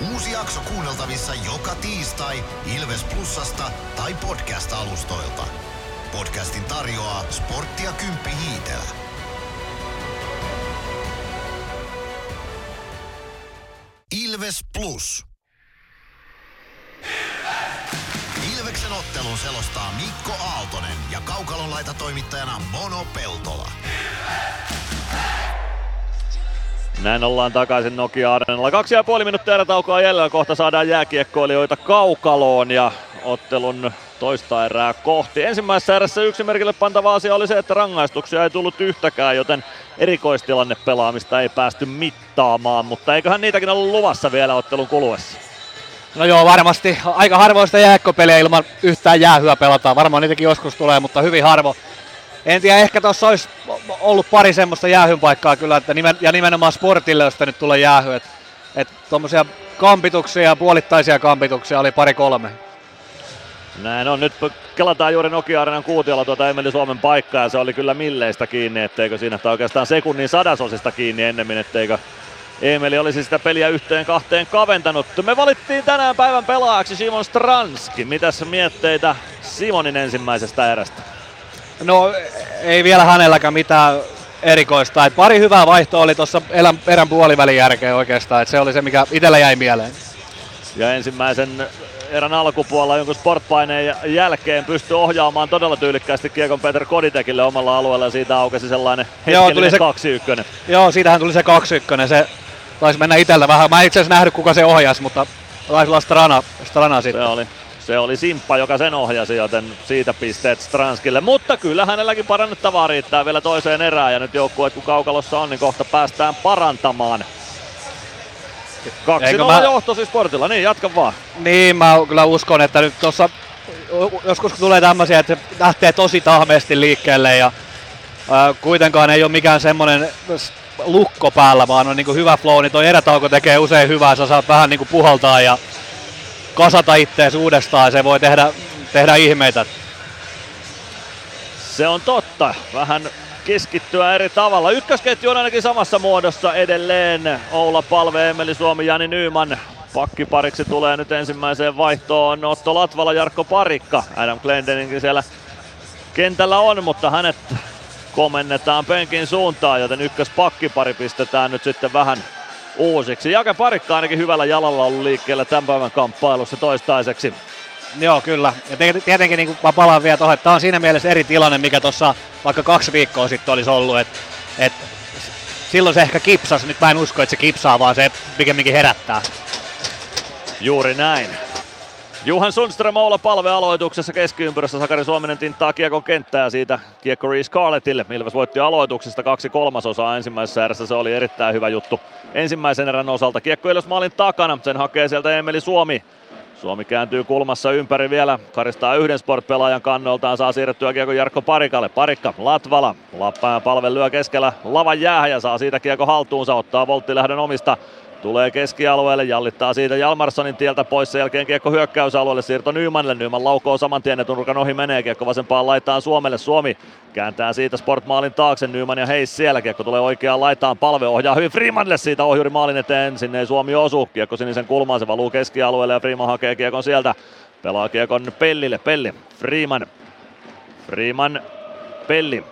Uusi jakso kuunneltavissa joka tiistai Ilves Plusasta tai podcast-alustoilta. Podcastin tarjoaa Sporttia Kymppi Hiitellä. Ilves Plus. Ilveksen ottelun selostaa Mikko Aaltonen ja Kaukalon toimittajana Mono Peltola. Näin ollaan takaisin Nokia Arenalla. Kaksi ja puoli minuuttia erätaukoa jäljellä. Kohta saadaan jääkiekkoilijoita kaukaloon ja ottelun toista erää kohti. Ensimmäisessä erässä yksi merkille pantava asia oli se, että rangaistuksia ei tullut yhtäkään, joten erikoistilanne pelaamista ei päästy mittaamaan, mutta eiköhän niitäkin ollut luvassa vielä ottelun kuluessa. No joo, varmasti. Aika harvoista jääkkopeliä ilman yhtään jäähyä pelataan. Varmaan niitäkin joskus tulee, mutta hyvin harvo. En tiedä, ehkä tuossa olisi ollut pari semmoista jäähyn paikkaa kyllä, että nimen, ja nimenomaan sportille, josta nyt tulee jäähy. Että et tuommoisia kampituksia puolittaisia kampituksia oli pari kolme. Näin on. Nyt kelataan juuri Nokia Arenan kuutiolla tuota Emeli Suomen paikkaa ja se oli kyllä milleistä kiinni, etteikö siinä tai oikeastaan sekunnin sadasosista kiinni ennemmin, etteikö Emeli olisi sitä peliä yhteen kahteen kaventanut. Me valittiin tänään päivän pelaajaksi Simon Stranski. Mitäs mietteitä Simonin ensimmäisestä erästä? No ei vielä hänelläkään mitään erikoista. Et pari hyvää vaihtoa oli tuossa erän puolivälin jälkeen oikeastaan. Et se oli se, mikä itsellä jäi mieleen. Ja ensimmäisen erän alkupuolella jonkun sportpaineen jälkeen pystyi ohjaamaan todella tyylikkäästi Kiekon Peter Koditekille omalla alueella ja siitä aukesi sellainen Joo, tuli se 2-1. Joo, siitähän tuli se 2-1. Se taisi mennä itseltä vähän. Mä en itse asiassa nähnyt kuka se ohjasi, mutta taisi olla Strana, Strana sitten. Se oli, se oli Simppa, joka sen ohjasi, joten siitä pisteet Stranskille. Mutta kyllä hänelläkin parannettavaa riittää vielä toiseen erään ja nyt joukkueet kun kaukalossa on, niin kohta päästään parantamaan. 2 Eikö mä... johto siis Sportilla, niin jatka vaan. Niin, mä kyllä uskon, että nyt tuossa joskus tulee tämmöisiä, että se lähtee tosi tahmeesti liikkeelle ja ää, kuitenkaan ei ole mikään semmoinen lukko päällä, vaan on niin kuin hyvä flow, niin toi erätauko tekee usein hyvää, sä saat vähän niin kuin puhaltaa ja kasata ittees uudestaan ja se voi tehdä, tehdä ihmeitä. Se on totta. Vähän keskittyä eri tavalla. Ykkösketju on ainakin samassa muodossa edelleen. Oula Palve, Emeli Suomi, Jani Nyyman. Pakkipariksi tulee nyt ensimmäiseen vaihtoon Otto Latvala, Jarkko Parikka. Adam Glendeninkin siellä kentällä on, mutta hänet komennetaan penkin suuntaan, joten ykköspakkipari pistetään nyt sitten vähän uusiksi. Jake Parikka ainakin hyvällä jalalla ollut liikkeellä tämän päivän kamppailussa toistaiseksi. Joo, kyllä. Ja tietenkin niin mä palaan vielä tuohon, että tämä on siinä mielessä eri tilanne, mikä tuossa vaikka kaksi viikkoa sitten olisi ollut. Et, et, silloin se ehkä kipsas, nyt mä en usko, että se kipsaa, vaan se pikemminkin herättää. Juuri näin. Juhan Sundström Oula palve aloituksessa keskiympyrässä. Sakari Suominen tinttaa kiekon kenttää siitä kiekko Reece Carletille. Ilves voitti aloituksesta kaksi kolmasosaa ensimmäisessä erässä. Se oli erittäin hyvä juttu ensimmäisen erän osalta. Kiekko Ilves maalin takana. Sen hakee sieltä Emeli Suomi. Suomi kääntyy kulmassa ympäri vielä, karistaa yhden sport-pelaajan kannoltaan, saa siirrettyä kiekko Jarkko Parikalle. Parikka, Latvala, Lappaan palve lyö keskellä lavan jäähän ja saa siitä kiekko haltuunsa, ottaa volttilähdön omista Tulee keskialueelle, jallittaa siitä Jalmarssonin tieltä pois, sen jälkeen kiekko hyökkäysalueelle, siirto Nymanille, Nyman laukoo saman tien, etunurkan ohi menee, kiekko vasempaan laitaan Suomelle, Suomi kääntää siitä Sportmaalin taakse, Nyman ja Heis siellä, kiekko tulee oikeaan laitaan, palve ohjaa hyvin Freemanille siitä ohjuri maalin eteen, sinne ei Suomi osu, kiekko sinisen kulmaan, se valuu keskialueelle ja Freeman hakee kiekon sieltä, pelaa kiekon Pellille, Pelli, Freeman, Freeman, Pelli,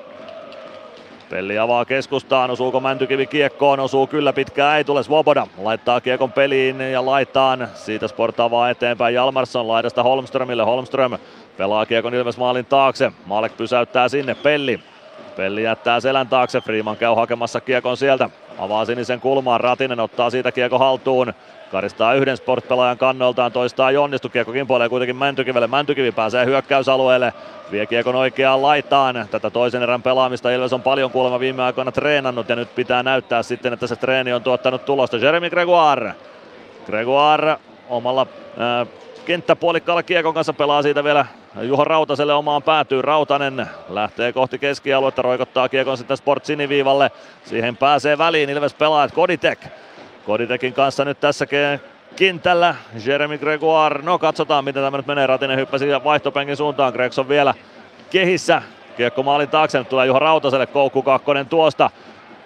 Pelli avaa keskustaan, osuuko Mäntykivi kiekkoon, osuu kyllä pitkään, ei tule Svoboda. Laittaa kiekon peliin ja laittaa siitä Sport avaa eteenpäin Jalmarsson laidasta Holmströmille. Holmström pelaa kiekon Ilves maalin taakse. Maalek pysäyttää sinne, Pelli. Pelli jättää selän taakse, Freeman käy hakemassa kiekon sieltä. Avaa sinisen kulmaan, Ratinen ottaa siitä kiekko haltuun. Karistaa yhden sportpelaajan kannoltaan, toistaa Jonnistu, kiekko kimpoilee kuitenkin Mäntykivelle. Mäntykivi pääsee hyökkäysalueelle, vie kiekon oikeaan laitaan. Tätä toisen erän pelaamista Ilves on paljon kuulemma viime aikoina treenannut ja nyt pitää näyttää sitten, että se treeni on tuottanut tulosta. Jeremy Gregoire. Gregoire omalla äh, kenttäpuolikkaalla kiekon kanssa pelaa siitä vielä Juho Rautaselle omaan päätyy. Rautanen lähtee kohti keskialuetta, roikottaa kiekon sitten Sport Siniviivalle. Siihen pääsee väliin Ilves pelaajat Koditek Koditekin kanssa nyt tässä kentällä. Jeremy Gregoire, no katsotaan miten tämä nyt menee. Ratinen hyppäsi vaihtopenkin suuntaan. Gregson vielä kehissä. Kiekko maalin taakse, nyt tulee Juha Rautaselle koukku kakkonen tuosta.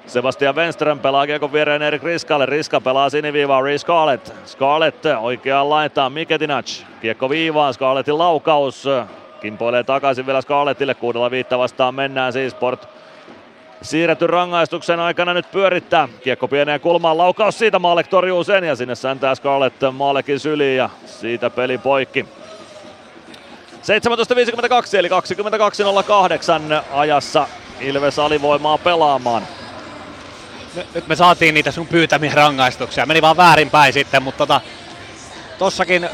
Sebastian Wenström pelaa kiekon viereen Erik Riskalle. Riska pelaa siniviivaa Reece Scarlett. Scarlett oikeaan laitaan Miketinac. Kiekko viivaan, Scarlettin laukaus. Kimpoilee takaisin vielä Scarlettille. Kuudella viitta vastaan mennään siis. Sport siirretty rangaistuksen aikana nyt pyörittää. Kiekko pieneen kulmaan, laukaus siitä, Maalek torjuu sen ja sinne säntää Scarlett Maalekin syliin ja siitä peli poikki. 17.52 eli 22.08 ajassa Ilves alivoimaa pelaamaan. Nyt me saatiin niitä sun pyytämiä rangaistuksia. Meni vaan väärinpäin sitten, mutta tota, tossakin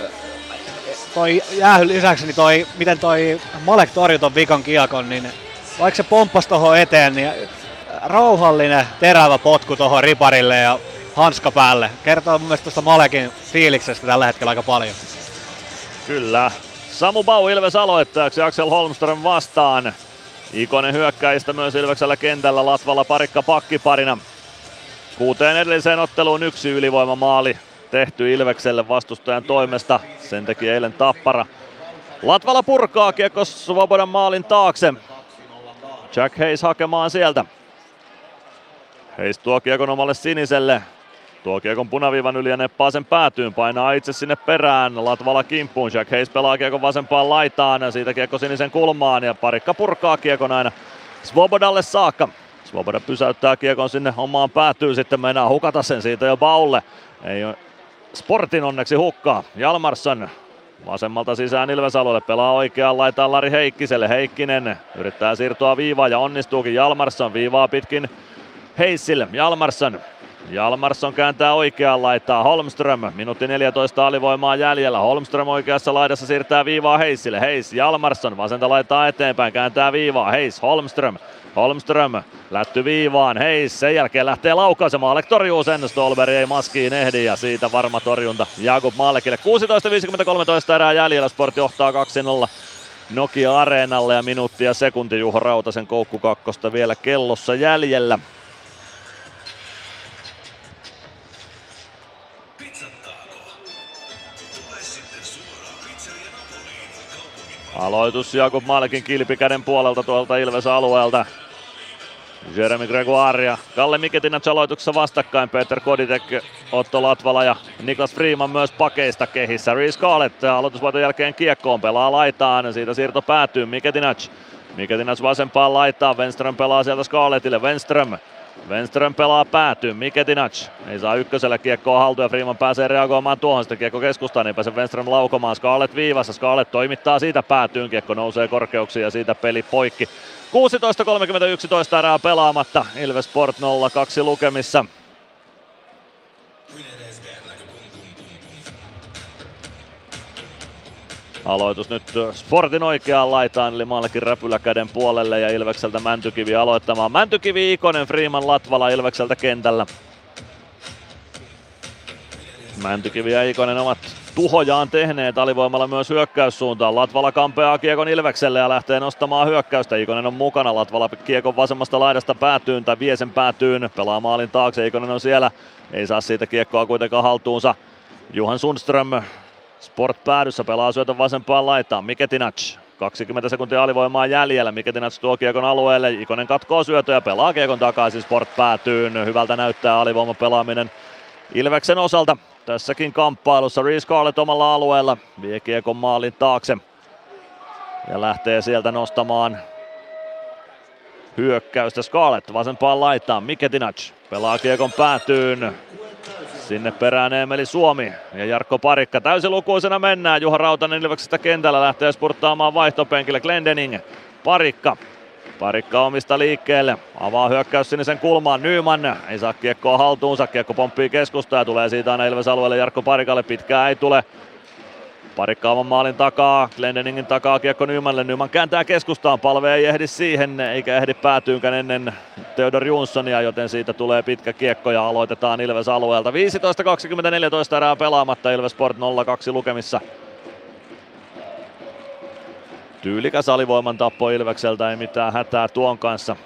toi jäähy lisäksi, niin toi, miten toi Malek torjui ton vikan kiekon, niin vaikka se pomppasi tuohon eteen, niin rauhallinen, terävä potku tuohon riparille ja hanska päälle. Kertoo mun mielestä tuosta Malekin fiiliksestä tällä hetkellä aika paljon. Kyllä. Samu Bau Ilves aloittajaksi, Axel Holmström vastaan. Ikonen hyökkäistä myös Ilveksellä kentällä, Latvala parikka pakkiparina. Kuuteen edelliseen otteluun yksi ylivoimamaali tehty Ilvekselle vastustajan toimesta. Sen teki eilen Tappara. Latvala purkaa kiekko Svobodan maalin taakse. Jack Hayes hakemaan sieltä. Hayes tuo kiekon omalle siniselle. Tuo kiekon punaviivan yli ja neppaa sen päätyyn, painaa itse sinne perään. Latvala kimppuun, Jack Hayes pelaa kiekon vasempaan laitaan ja siitä kiekko sinisen kulmaan ja parikka purkaa kiekon aina Svobodalle saakka. Svoboda pysäyttää kiekon sinne omaan päätyyn, sitten meinaa hukata sen siitä jo Baulle. Ei ole Sportin onneksi hukkaa. Jalmarsson Vasemmalta sisään Ilves alueelle pelaa oikeaan laitaan Lari Heikkiselle. Heikkinen yrittää siirtoa viivaa ja onnistuukin Jalmarsson viivaa pitkin Heissille. Jalmarsson Jalmarsson kääntää oikeaan laittaa Holmström. Minuutti 14 alivoimaa jäljellä. Holmström oikeassa laidassa siirtää viivaa Heissille. Heiss Jalmarsson vasenta laittaa eteenpäin. Kääntää viivaa. Heiss Holmström. Holmström lätty viivaan, hei sen jälkeen lähtee laukaisemaan, Alek torjuu sen, Stolberg ei maskiin ehdi ja siitä varma torjunta Jakub Maalekille. 16.53 erää jäljellä, Sport johtaa 2-0 Nokia Areenalle ja minuutti ja sekunti Juho Rautasen koukku kakkosta vielä kellossa jäljellä. Aloitus Jakub Malekin kilpikäden puolelta tuolta Ilves-alueelta. Jeremy Gregoire ja Kalle Miketinac aloituksessa vastakkain. Peter Koditek, Otto Latvala ja Niklas Freeman myös pakeista kehissä. Reece Scarlett aloitusvoiton jälkeen kiekkoon pelaa laitaan. Siitä siirto päätyy Miketinac. Miketinac vasempaan laitaan. Wenström pelaa sieltä Scarlettille. Wenström Wenström pelaa päätyy, Miketinac ei saa ykkösellä kiekkoa haltuun ja Freeman pääsee reagoimaan tuohon, sitten kiekko keskustaan, niin pääsee Wenström laukomaan, Scarlett viivassa, Scarlett toimittaa siitä päätyyn, kiekko nousee korkeuksiin ja siitä peli poikki. 16.31 erää pelaamatta, Ilves Sport 0-2 lukemissa. Aloitus nyt Sportin oikeaan laitaan, eli Malkin räpylä käden puolelle ja Ilvekseltä Mäntykivi aloittamaan. Mäntykivi, Ikonen, Freeman, Latvala Ilvekseltä kentällä. Mäntykivi ja Ikonen ovat tuhojaan tehneet alivoimalla myös hyökkäyssuuntaan. Latvala kampeaa Kiekon Ilvekselle ja lähtee nostamaan hyökkäystä. Ikonen on mukana. Latvala Kiekon vasemmasta laidasta päätyyn tai vie sen päätyyn. Pelaa maalin taakse. Ikonen on siellä. Ei saa siitä kiekkoa kuitenkaan haltuunsa. Juhan Sundström Sport päädyssä pelaa syötön vasempaan laitaan. Miketinac 20 sekuntia alivoimaa jäljellä. Miketinac tuo kiekon alueelle. Ikonen katkoo syötöä ja pelaa kiekon takaisin. Sport päätyyn. Hyvältä näyttää alivoima pelaaminen Ilveksen osalta. Tässäkin kamppailussa Reece Scarlett omalla alueella vie kiekon maalin taakse ja lähtee sieltä nostamaan hyökkäystä Scarlett vasempaan laitaan. Miketinac pelaa kiekon päätyyn. Sinne perään Emeli Suomi ja Jarkko Parikka. Täysilukuisena mennään. Juha Rautanen Ilveksestä kentällä lähtee spurttaamaan vaihtopenkille. Glendening, Parikka. Parikka omista liikkeelle. Avaa hyökkäys sinisen kulmaan. Nyman ei saa kiekkoa haltuunsa. Kiekko pomppii keskustaa ja tulee siitä aina Ilves alueelle Jarkko Parikalle. Pitkää ei tule. Parikka oman maalin takaa, Glendeningin takaa kiekko Nymanille. Nyman kääntää keskustaan, palve ei ehdi siihen, eikä ehdi päätyynkään ennen Theodor Jonssonia, joten siitä tulee pitkä kiekko ja aloitetaan Ilves alueelta. 15-24 erää pelaamatta, Ilves Sport 0-2 lukemissa. Tyylikäs alivoiman tappo Ilvekseltä, ei mitään hätää tuon kanssa.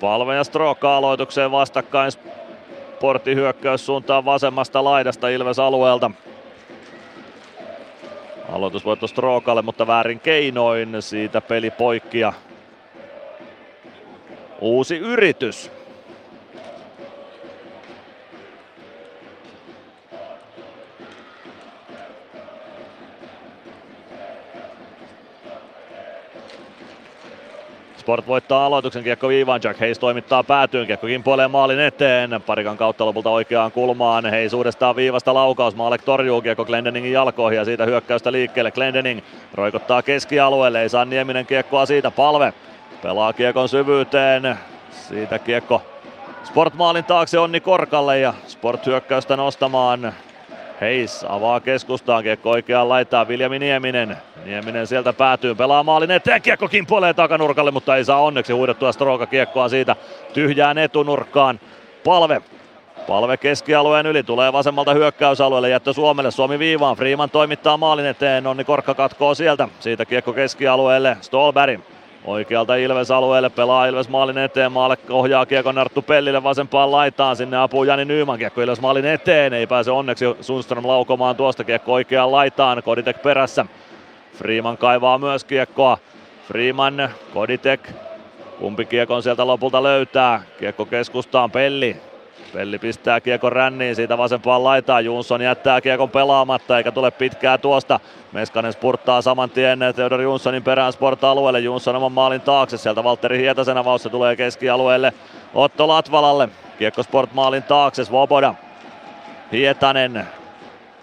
Palve ja Stroka aloitukseen vastakkain. Sportti hyökkäys suuntaan vasemmasta laidasta Ilves alueelta. Aloitusvoitto Strokalle, mutta väärin keinoin. Siitä peli poikki ja uusi yritys. Sport voittaa aloituksen, kiekko viivaan, Jack Hayes toimittaa päätyyn, kiekko kimpoilee maalin eteen, parikan kautta lopulta oikeaan kulmaan, Hayes uudestaan viivasta laukaus, Maalek torjuu. Kiekko Glendeningin jalkoihin ja siitä hyökkäystä liikkeelle, Glendening roikottaa keskialueelle, ei saa Nieminen kiekkoa siitä, palve pelaa kiekon syvyyteen, siitä kiekko Sport maalin taakse Onni Korkalle ja Sport hyökkäystä nostamaan Heis avaa keskustaan, kiekko oikeaan laittaa Viljami Nieminen. Nieminen sieltä päätyy, pelaa maalin eteen, kiekko kimpoilee takanurkalle, mutta ei saa onneksi huidettua Stroka kiekkoa siitä tyhjään etunurkkaan. Palve. Palve keskialueen yli, tulee vasemmalta hyökkäysalueelle, jättö Suomelle, Suomi viivaan, Freeman toimittaa maalin eteen, Onni Korkka katkoo sieltä, siitä kiekko keskialueelle, Stolberg Oikealta Ilves alueelle pelaa Ilves maalin eteen, maalle ohjaa kiekon Arttu Pellille vasempaan laitaan, sinne apuu Jani Nyyman, kiekko Ilves maalin eteen, ei pääse onneksi Sundström laukomaan tuosta kiekko oikeaan laitaan, Koditek perässä. Freeman kaivaa myös kiekkoa, Freeman, Koditek, kumpi kiekon sieltä lopulta löytää, kiekko keskustaan Pelli, Pelli pistää kiekon ränniin siitä vasempaan laitaan. Jonsson jättää kiekon pelaamatta eikä tule pitkää tuosta. Meskanen spurttaa saman tien Theodor Jonssonin perään sport-alueelle. Jonsson oman maalin taakse. Sieltä Valtteri Hietasen avaussa tulee keskialueelle Otto Latvalalle. Kiekko sport maalin taakse. Svoboda. Hietanen.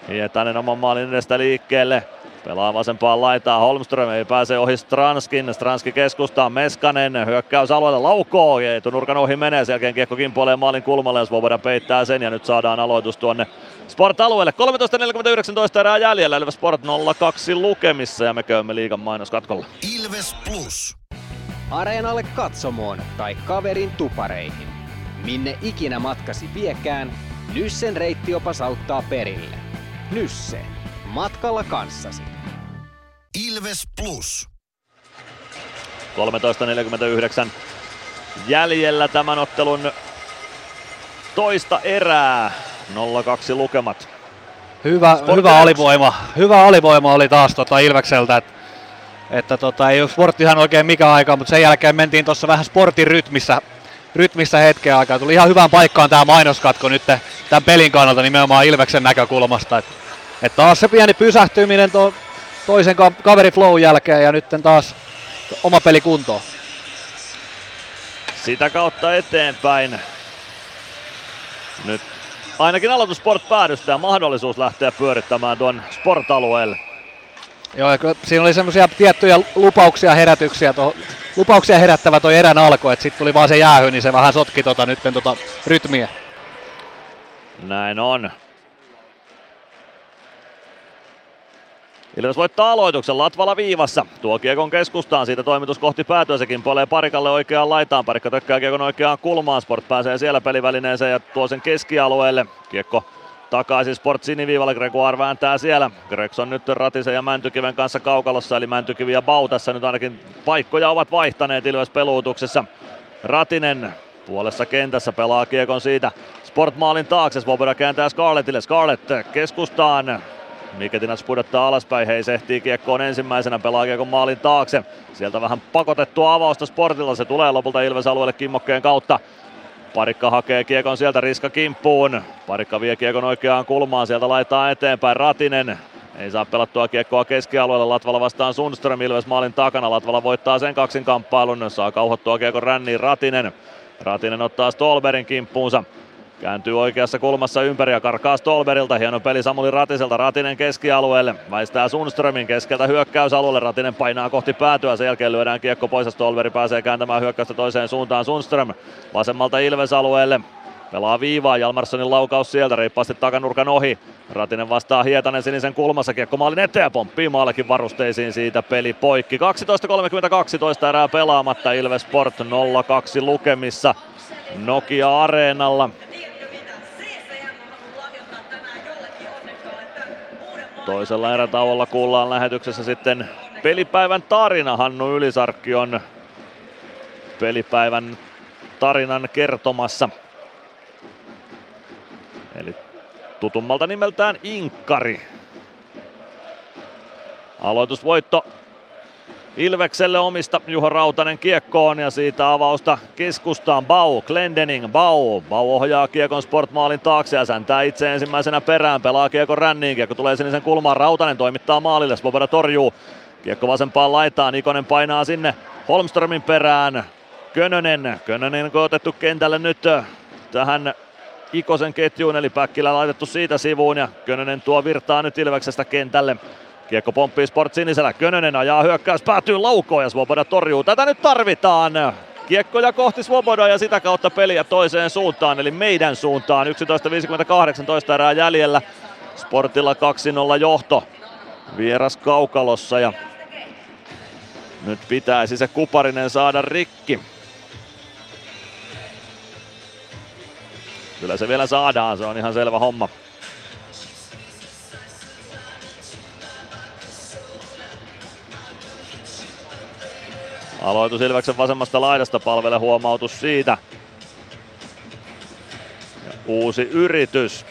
Hietanen oman maalin edestä liikkeelle. Pelaa vasempaan laitaan, Holmström ei pääse ohi Stranskin, Stranski keskustaa, Meskanen hyökkäys alueella laukoo ja etunurkan ohi menee, sen jälkeen kiekko kimpoilee maalin kulmalle ja Svoboda peittää sen ja nyt saadaan aloitus tuonne Sport alueelle. 13.49 erää jäljellä. Ilves Sport 0-2 lukemissa ja me käymme liigan mainoskatkolla. Ilves Plus. Areenalle katsomoon tai kaverin tupareihin. Minne ikinä matkasi viekään, Nyssen reittiopas auttaa perille. Nysse. Matkalla kanssasi. Ilves Plus. 13.49 jäljellä tämän ottelun toista erää. 0-2 lukemat. Hyvä, hyvä alivoima. Hyvä alivoima oli taas tota Ilvekseltä. Et, että tota, ei ole sportti ihan oikein mikä aika, mutta sen jälkeen mentiin tuossa vähän sportin rytmissä, rytmissä hetken aikaa. Tuli ihan hyvään paikkaan tämä mainoskatko nyt tämän pelin kannalta nimenomaan Ilveksen näkökulmasta. Et, et taas se pieni pysähtyminen to, toisen ka- kaveri flow jälkeen ja nyt taas oma peli kuntoon. Sitä kautta eteenpäin. Nyt ainakin aloitus Sport päädystä ja mahdollisuus lähteä pyörittämään tuon Sport-alueelle. Joo, ja kyllä siinä oli semmoisia tiettyjä lupauksia, herätyksiä, toho, lupauksia herättävä toi erän alku, että sitten tuli vaan se jäähy, niin se vähän sotki tota, nyt tota rytmiä. Näin on. Ilves voittaa aloituksen Latvala viivassa. Tuo kiekon keskustaan, siitä toimitus kohti päätyä, se kimpoilee parikalle oikeaan laitaan. Parikka tökkää kiekon oikeaan kulmaan, Sport pääsee siellä pelivälineeseen ja tuo sen keskialueelle. Kiekko takaisin Sport siniviivalle, Gregoire vääntää siellä. Gregson nyt Ratisen ja Mäntykiven kanssa kaukalossa, eli Mäntykivi ja Bau tässä nyt ainakin paikkoja ovat vaihtaneet Ilves peluutuksessa. Ratinen puolessa kentässä pelaa kiekon siitä Sport maalin taakse, Svoboda kääntää Scarlettille, Scarlett keskustaan, Miketinats pudottaa alaspäin, hei sehtii kiekkoon ensimmäisenä, pelaa kiekon maalin taakse. Sieltä vähän pakotettua avausta Sportilla, se tulee lopulta Ilves alueelle kimmokkeen kautta. Parikka hakee kiekon sieltä Riska kimppuun. Parikka vie kiekon oikeaan kulmaan, sieltä laittaa eteenpäin Ratinen. Ei saa pelattua kiekkoa keskialueelle, Latvala vastaan Sundström Ilves maalin takana. Latvala voittaa sen kaksin kamppailun, saa kauhottua kiekon ränniin Ratinen. Ratinen ottaa Stolberin kimppuunsa. Kääntyy oikeassa kulmassa ympäri ja karkaa Stolberilta. Hieno peli Samuli Ratiselta. Ratinen keskialueelle. Väistää Sundströmin keskeltä hyökkäysalueelle. Ratinen painaa kohti päätyä. Sen jälkeen lyödään kiekko pois ja Stolberi pääsee kääntämään hyökkäystä toiseen suuntaan. Sundström vasemmalta Ilves-alueelle. Pelaa viivaa, Jalmarssonin laukaus sieltä, reippaasti takanurkan ohi. Ratinen vastaa Hietanen sinisen kulmassa, kiekko maalin eteen ja pomppii maallekin varusteisiin siitä peli poikki. 12.32 toista erää pelaamatta, Ilves Sport 0-2 lukemissa Nokia Areenalla. Toisella erätauolla kuullaan lähetyksessä sitten pelipäivän tarina. Hannu Ylisarkki on pelipäivän tarinan kertomassa. Eli tutummalta nimeltään Inkari. Aloitusvoitto Ilvekselle omista Juho Rautanen kiekkoon ja siitä avausta keskustaan Bau, Glendening, Bau. Bau ohjaa kiekon sportmaalin taakse ja säntää itse ensimmäisenä perään, pelaa kiekon ränniin, kiekko tulee sinisen kulmaan, Rautanen toimittaa maalille, Svoboda torjuu. Kiekko vasempaan laitaan, Ikonen painaa sinne Holmströmin perään. Könönen, Könönen otettu kentälle nyt tähän Ikosen ketjuun, eli Päkkilä laitettu siitä sivuun ja Könönen tuo virtaa nyt Ilveksestä kentälle. Kiekko pomppii Sport sinisellä. Könönen ajaa hyökkäys, päätyy laukoon ja Svoboda torjuu. Tätä nyt tarvitaan. Kiekkoja kohti Svoboda ja sitä kautta peliä toiseen suuntaan, eli meidän suuntaan. 11.58 erää jäljellä. Sportilla 2-0 johto. Vieras kaukalossa ja nyt pitäisi se Kuparinen saada rikki. Kyllä se vielä saadaan, se on ihan selvä homma. Aloitus Ilveksen vasemmasta laidasta palvele huomautus siitä. Ja uusi yritys.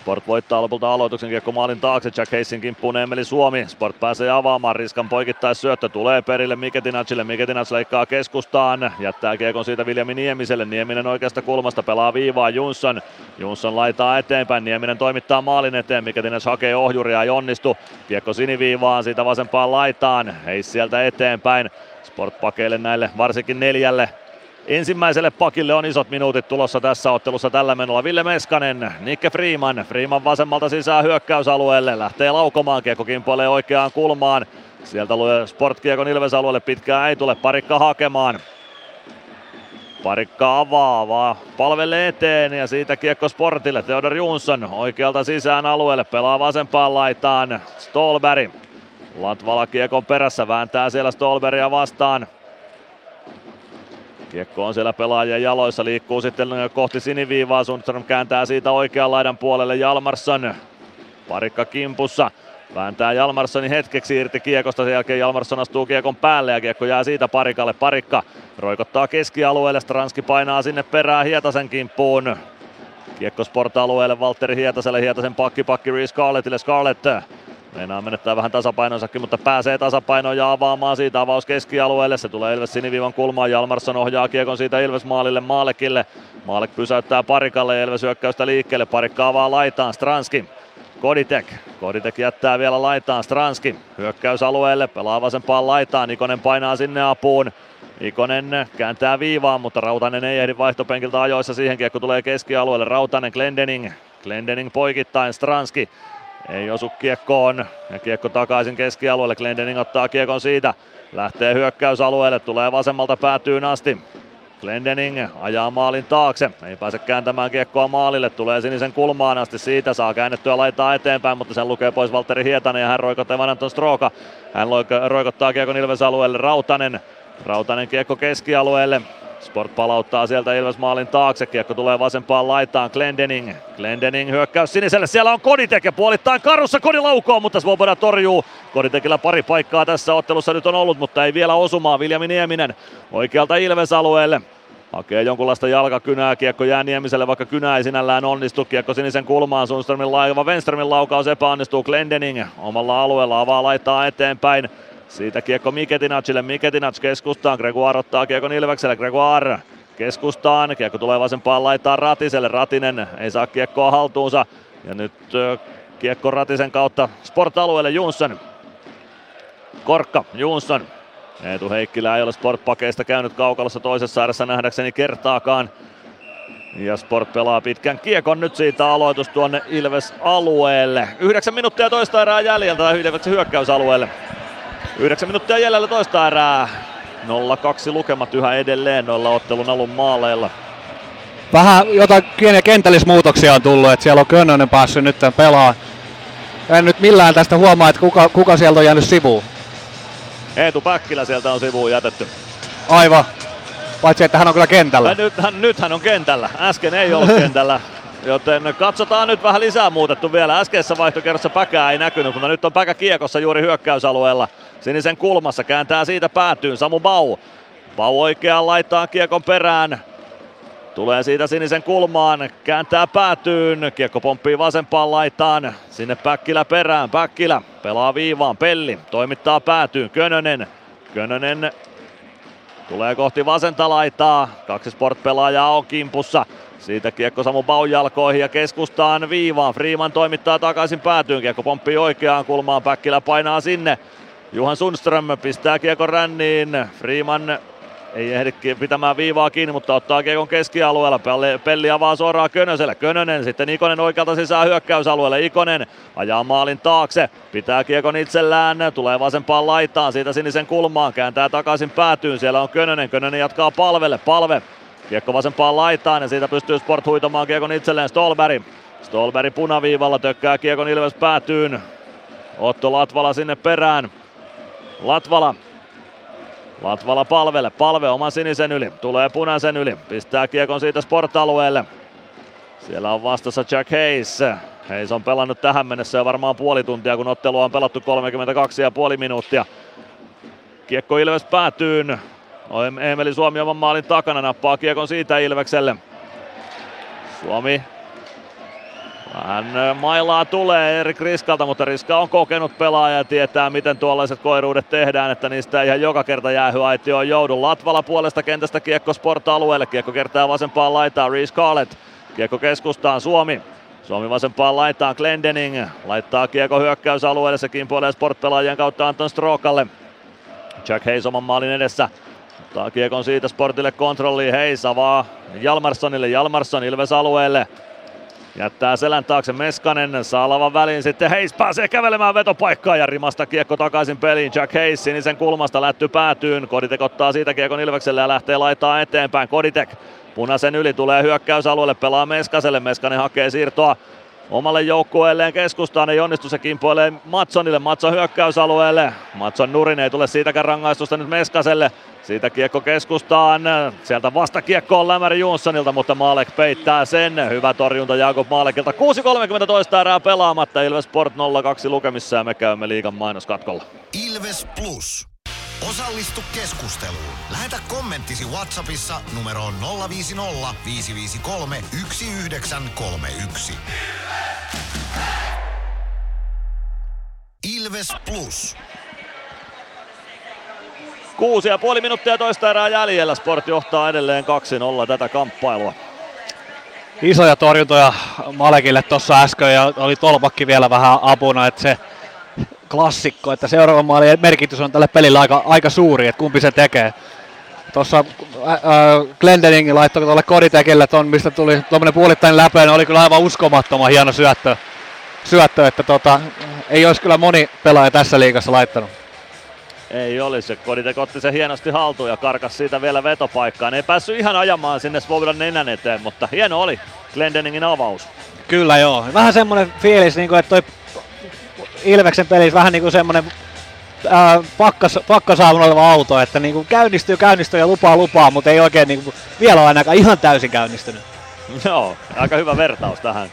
Sport voittaa lopulta aloituksen kiekko maalin taakse. Jack Heisin kimppuun Emeli Suomi. Sport pääsee avaamaan. Riskan poikittais syöttö tulee perille Miketinacille. Miketinac leikkaa keskustaan. Jättää kiekon siitä Viljami Niemiselle. Nieminen oikeasta kulmasta pelaa viivaa Jonsson. Jonsson laitaa eteenpäin. Nieminen toimittaa maalin eteen. Miketinac hakee ohjuria. Ei onnistu. Kiekko siniviivaan siitä vasempaan laitaan. Ei sieltä eteenpäin. Sport pakeille näille varsinkin neljälle Ensimmäiselle pakille on isot minuutit tulossa tässä ottelussa tällä menolla. Ville Meskanen, Nikke Freeman. Freeman vasemmalta sisään hyökkäysalueelle. Lähtee laukomaan, kiekko kimpoilee oikeaan kulmaan. Sieltä Sportkiekon Ilves alueelle pitkään ei tule, parikka hakemaan. Parikka avaa, vaan palvelee eteen ja siitä kiekko Sportille. Theodor Jonsson oikealta sisään alueelle, pelaa vasempaan laitaan. Stolberg. Latvala kiekon perässä, vääntää siellä Stolberia vastaan. Kiekko on siellä pelaajien jaloissa, liikkuu sitten kohti siniviivaa. Sundström kääntää siitä oikean laidan puolelle Jalmarsson. Parikka kimpussa. Vääntää Jalmarssonin hetkeksi irti kiekosta, sen jälkeen Jalmarsson astuu kiekon päälle ja kiekko jää siitä Parikalle. Parikka roikottaa keskialueelle, Stranski painaa sinne perään Hietasen kimppuun. Kiekko sport-alueelle Valtteri Hietaselle, Hietasen pakki pakki Reece Scarlettille, Scarlett Meinaa menettää vähän tasapainonsakin, mutta pääsee tasapainoon ja avaamaan siitä avaus keskialueelle. Se tulee Ilves siniviivan kulmaan. Jalmarsson ohjaa kiekon siitä Ilves maalille Maalekille. Maalek pysäyttää Parikalle ja Ilves hyökkäystä liikkeelle. Parikka avaa laitaan Stranski. Koditek. Koditek jättää vielä laitaan Stranski. Hyökkäysalueelle, pelaa vasempaan laitaan. Nikonen painaa sinne apuun. Ikonen kääntää viivaan, mutta Rautanen ei ehdi vaihtopenkiltä ajoissa siihen. Kiekko tulee keskialueelle. Rautanen, Glendening. Glendening poikittain, Stranski. Ei osu kiekkoon. Ja kiekko takaisin keskialueelle. Glendening ottaa kiekon siitä. Lähtee hyökkäysalueelle. Tulee vasemmalta päätyyn asti. Glendening ajaa maalin taakse, ei pääse kääntämään kiekkoa maalille, tulee sinisen kulmaan asti, siitä saa käännettyä laittaa eteenpäin, mutta sen lukee pois Valtteri Hietanen ja hän roikottaa Anton Stroka. Hän roikottaa kiekon Ilves alueelle, Rautanen, Rautanen kiekko keskialueelle, Sport palauttaa sieltä Ilves maalin taakse, kiekko tulee vasempaan laitaan, Glendening, Glendening hyökkäys siniselle, siellä on Koditek ja puolittain karussa. Kodi laukoo, mutta Svoboda torjuu. Koditekillä pari paikkaa tässä ottelussa nyt on ollut, mutta ei vielä osumaa, Viljami Nieminen oikealta Ilves alueelle. Hakee jonkunlaista jalkakynää, kiekko jää Niemiselle, vaikka kynä ei sinällään onnistu. Kiekko sinisen kulmaan, Sundströmin laiva, Wenströmin laukaus epäonnistuu, Glendening omalla alueella avaa laittaa eteenpäin. Siitä kiekko Miketinacille, Miketinac keskustaan, Gregoire ottaa kiekon Ilvekselle, Gregoire keskustaan, kiekko tulee vasempaan laittaa Ratiselle, Ratinen ei saa kiekkoa haltuunsa ja nyt kiekko Ratisen kautta sport-alueelle Jonsson. Korkka, Jonsson. Eetu Heikkilä ei ole Sportpakeista käynyt kaukalossa toisessa ääressä nähdäkseni kertaakaan. Ja Sport pelaa pitkän kiekon nyt siitä aloitus tuonne Ilves alueelle. 9 minuuttia toista erää jäljellä Ilveksen hyökkäysalueelle. 9 minuuttia jäljellä toista erää. 0-2 lukemat yhä edelleen noilla ottelun alun maaleilla. Vähän jotain pieniä kentällismuutoksia on tullut, että siellä on Könnönen päässyt nyt pelaa. En nyt millään tästä huomaa, että kuka, kuka sieltä on jäänyt sivuun. Eetu Päkkilä sieltä on sivuun jätetty. Aivan. Paitsi että hän on kyllä kentällä. Nyt, hän, nyt hän on kentällä. Äsken ei ollut kentällä. Joten katsotaan nyt vähän lisää muutettu vielä. Äskeisessä vaihtokerrossa Päkää ei näkynyt, mutta nyt on Päkä kiekossa juuri hyökkäysalueella. Sinisen kulmassa kääntää siitä päätyyn Samu Bau. Bau oikeaan laittaa kiekon perään. Tulee siitä sinisen kulmaan, kääntää päätyyn, kiekko pomppii vasempaan laitaan, sinne Päkkilä perään, Päkkilä pelaa viivaan, Pelli toimittaa päätyyn, Könönen, Könönen tulee kohti vasenta laitaa, kaksi sport-pelaajaa on kimpussa, siitä kiekko Samu Baun jalkoihin ja keskustaan viivaan. Freeman toimittaa takaisin päätyyn. Kiekko pomppii oikeaan kulmaan. Päkkilä painaa sinne. Juhan Sundström pistää kiekon ränniin. Freeman ei ehdi pitämään viivaa kiinni, mutta ottaa kiekon keskialueella. Pelli, Pelli avaa suoraan Könöselle. Könönen sitten Ikonen oikealta sisään hyökkäysalueelle. Ikonen ajaa maalin taakse. Pitää kiekon itsellään. Tulee vasempaan laitaan. Siitä sinisen kulmaan. Kääntää takaisin päätyyn. Siellä on Könönen. Könönen jatkaa palvelle. Palve Kiekko vasempaan laitaan ja siitä pystyy Sport huitamaan kiekon itselleen Stolberg. Stolberg punaviivalla tökkää kiekon Ilves päätyyn. Otto Latvala sinne perään. Latvala. Latvala palvelle. Palve oman sinisen yli. Tulee punaisen yli. Pistää kiekon siitä Sport-alueelle. Siellä on vastassa Jack Hayes. Hayes on pelannut tähän mennessä jo varmaan puoli tuntia, kun ottelu on pelattu 32,5 minuuttia. Kiekko Ilves päätyyn. Emeli Suomi oman maalin takana nappaa kiekon siitä Ilvekselle. Suomi vähän mailaa tulee Erik Riskalta, mutta Riska on kokenut pelaaja ja tietää miten tuollaiset koiruudet tehdään, että niistä ei ihan joka kerta jäähyaitioon joudu. Latvala puolesta kentästä kiekko sport-alueelle, kiekko kertaa vasempaan laitaan Reece Carlet. Kiekko keskustaan Suomi. Suomi vasempaan laitaan Glendening. Laittaa kiekko hyökkäysalueelle, se kimpoilee sport-pelaajien kautta Anton Strokalle. Jack Hayes oman maalin edessä. Ottaa kiekon siitä Sportille kontrolli. Heis avaa Jalmarssonille. Jalmarsson Ilves alueelle. Jättää selän taakse Meskanen, saa lavan väliin sitten Hayes pääsee kävelemään vetopaikkaa ja rimasta kiekko takaisin peliin. Jack Hayes sinisen kulmasta lätty päätyyn. Koditek ottaa siitä kiekon Ilvekselle ja lähtee laittaa eteenpäin. Koditek punaisen yli tulee hyökkäysalueelle, pelaa Meskaselle. Meskanen hakee siirtoa omalle joukkueelleen keskustaan, ei onnistu se kimpoilee Matsonille, Matson hyökkäysalueelle. Matson nurin ei tule siitäkään rangaistusta nyt Meskaselle. Siitä kiekko keskustaan, sieltä vasta kiekko on Lämäri Jonssonilta, mutta Maalek peittää sen. Hyvä torjunta Jakob Maalekilta. 6.30 toista erää pelaamatta, Ilves Sport 0-2 lukemissa ja me käymme liigan mainoskatkolla. Ilves Plus. Osallistu keskusteluun. Lähetä kommenttisi Whatsappissa numeroon 050 553 1931. Ilves Plus. Kuusi ja puoli minuuttia toista erää jäljellä. Sport johtaa edelleen 2-0 tätä kamppailua. Isoja torjuntoja Malekille tuossa äsken ja oli tolpakki vielä vähän apuna, että se klassikko, että seuraavan maalin merkitys on tälle pelille aika, aika suuri, että kumpi se tekee. Tuossa Glendening laittoi tuolle Koditekille ton, mistä tuli tuommoinen puolittainen niin oli kyllä aivan uskomattoman hieno syöttö, syöttö että tota, ei olisi kyllä moni pelaaja tässä liigassa laittanut. Ei olisi, se Koditek otti sen hienosti haltuun ja karkas siitä vielä vetopaikkaan. Ei päässyt ihan ajamaan sinne Svobodan nenän eteen, mutta hieno oli Glendeningin avaus. Kyllä joo, vähän semmoinen fiilis, niin kuin, että toi Ilveksen pelissä vähän niin kuin semmoinen ää, pakkas, oleva auto, että niin kuin käynnistyy, käynnistyy ja lupaa lupaa, mutta ei oikein niin kuin, vielä ole ainakaan ihan täysin käynnistynyt. (laughs) Joo, aika hyvä vertaus tähän.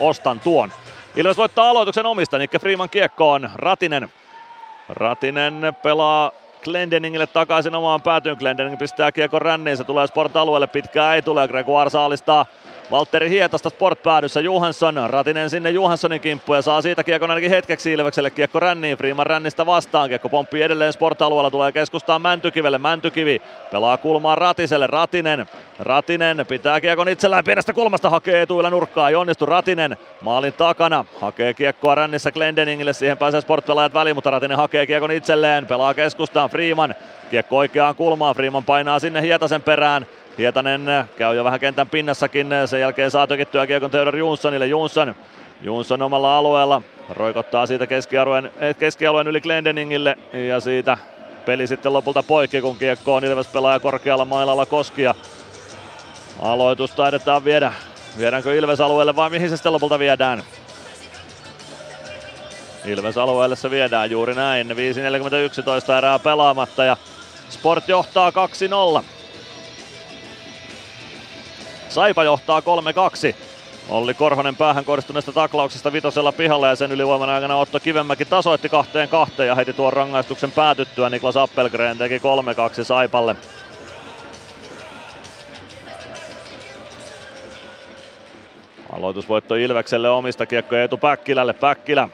Ostan tuon. Ilves voittaa aloituksen omista, Nikke Freeman kiekkoon. Ratinen. Ratinen pelaa Glendeningille takaisin omaan päätyyn. Glendening pistää kiekon ränniin, se tulee sport-alueelle, pitkää ei tule. Gregoire saalistaa Valtteri Hietasta sport-päädyssä Johansson, Ratinen sinne Johanssonin kimppu ja saa siitä kiekon ainakin hetkeksi Ilvekselle. Kiekko ränniin, Freeman rännistä vastaan, kiekko pomppii edelleen sport-alueella, tulee keskustaan Mäntykivelle, Mäntykivi pelaa kulmaan Ratiselle, Ratinen, Ratinen pitää kiekon itsellään pienestä kulmasta, hakee etuilla nurkkaa, ei onnistu. Ratinen maalin takana, hakee kiekkoa rännissä Glendeningille, siihen pääsee sport-pelaajat väliin, mutta Ratinen hakee kiekon itselleen, pelaa keskustaan Freeman, kiekko oikeaan kulmaan, Freeman painaa sinne Hietasen perään, Hietanen käy jo vähän kentän pinnassakin, sen jälkeen saa tökittyä kiekon Theodor Jonssonille. Jonsson, Jonsson omalla alueella roikottaa siitä keskialueen, eh, keskialueen yli Glendeningille ja siitä peli sitten lopulta poikki, kun kiekko on Ilves pelaaja korkealla mailalla Koskia. Aloitus taidetaan viedä. Viedäänkö Ilves alueelle vai mihin se sitten lopulta viedään? Ilves alueelle se viedään juuri näin. 5.41 erää pelaamatta ja Sport johtaa 2-0. Saipa johtaa 3-2. Olli Korhonen päähän kohdistuneesta taklauksesta vitosella pihalla ja sen ylivoiman aikana Otto Kivenmäki tasoitti kahteen kahteen ja heti tuon rangaistuksen päätyttyä Niklas Appelgren teki 3-2 Saipalle. Aloitusvoitto Ilvekselle omista kiekko Eetu Päkkilälle. Päkkilä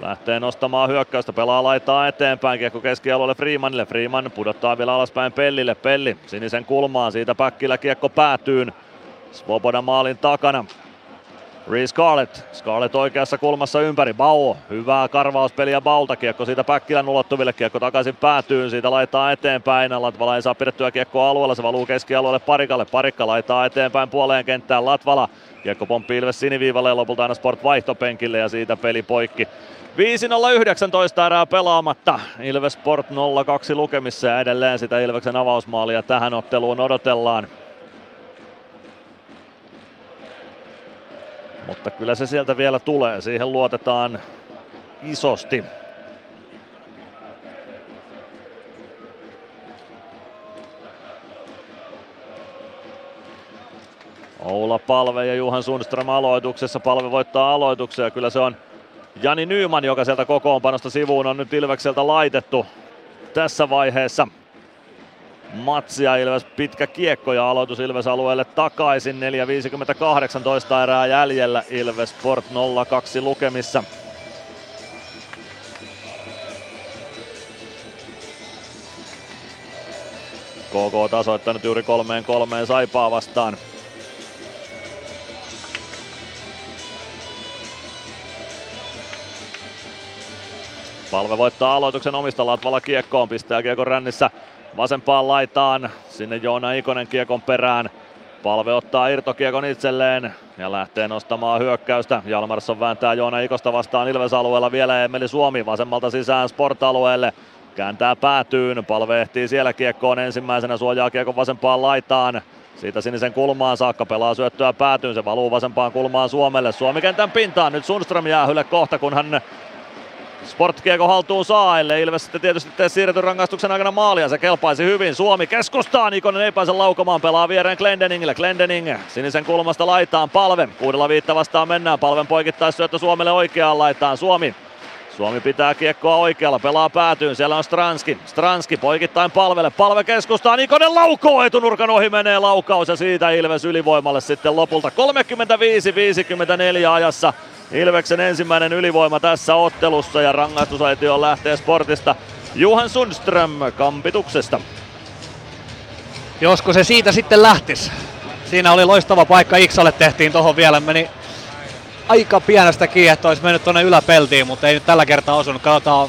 lähtee nostamaan hyökkäystä, pelaa laitaa eteenpäin, kiekko keskialueelle Freemanille. Freeman pudottaa vielä alaspäin Pellille. Pelli sinisen kulmaan, siitä Päkkilä kiekko päätyyn. Svoboda maalin takana. Reece Scarlett. Scarlett oikeassa kulmassa ympäri. Bau. Hyvää karvauspeliä Baulta. Kiekko siitä Päkkilän ulottuville. Kiekko takaisin päätyyn. Siitä laittaa eteenpäin. Latvala ei saa pidettyä kiekkoa alueella. Se valuu keskialueelle Parikalle. Parikka laittaa eteenpäin puoleen kenttään Latvala. Kiekko pomppii Ilves siniviivalle ja lopulta aina Sport vaihtopenkille ja siitä peli poikki. 5-0-19 erää pelaamatta. Ilves Sport 0-2 lukemissa ja edelleen sitä Ilveksen avausmaalia tähän otteluun odotellaan. Mutta kyllä se sieltä vielä tulee, siihen luotetaan isosti. Oula Palve ja Juhan Sundström aloituksessa. Palve voittaa aloituksen ja kyllä se on Jani Nyman, joka sieltä kokoonpanosta sivuun on nyt Ilvekseltä laitettu tässä vaiheessa matsia. Ilves pitkä kiekko ja aloitus Ilves alueelle takaisin. 4.58 erää jäljellä Ilves Sport 0-2 lukemissa. KK tasoittanut juuri kolmeen kolmeen Saipaa vastaan. Palve voittaa aloituksen omista Latvala kiekkoon, pistää kiekon rännissä vasempaan laitaan. Sinne Joona Ikonen kiekon perään. Palve ottaa irtokiekon itselleen ja lähtee nostamaan hyökkäystä. Jalmarsson vääntää Joona Ikosta vastaan Ilves-alueella vielä Emeli Suomi vasemmalta sisään Sport-alueelle. Kääntää päätyyn, palve ehtii siellä kiekkoon ensimmäisenä, suojaa kiekon vasempaan laitaan. Siitä sinisen kulmaan saakka pelaa syöttöä päätyyn, se valuu vasempaan kulmaan Suomelle. Suomi kentän pintaan, nyt Sundström jäähylle kohta, kun hän Sportkiekko haltuun saa, ellei Ilves sitten tietysti tee siirretyn rangaistuksen aikana maalia. Se kelpaisi hyvin. Suomi keskustaa, Nikonen ei pääse laukomaan, pelaa viereen Glendeningille. Glendening sinisen kulmasta laitaan palve. Kuudella viitta vastaan mennään. Palven poikittaisyöttö Suomelle oikeaan laitaan. Suomi Suomi pitää kiekkoa oikealla, pelaa päätyyn, siellä on Stranski. Stranski poikittain palvelle, palve keskustaa, Nikonen laukoo, etunurkan ohi menee laukaus ja siitä Ilves ylivoimalle sitten lopulta 35-54 ajassa. Ilveksen ensimmäinen ylivoima tässä ottelussa ja rangaistusaitio lähtee sportista Juhan Sundström kampituksesta. Josko se siitä sitten lähtisi. Siinä oli loistava paikka Iksalle tehtiin tohon vielä, meni aika pienestä kiinni, että olisi mennyt tuonne yläpeltiin, mutta ei nyt tällä kertaa osunut. Katsotaan,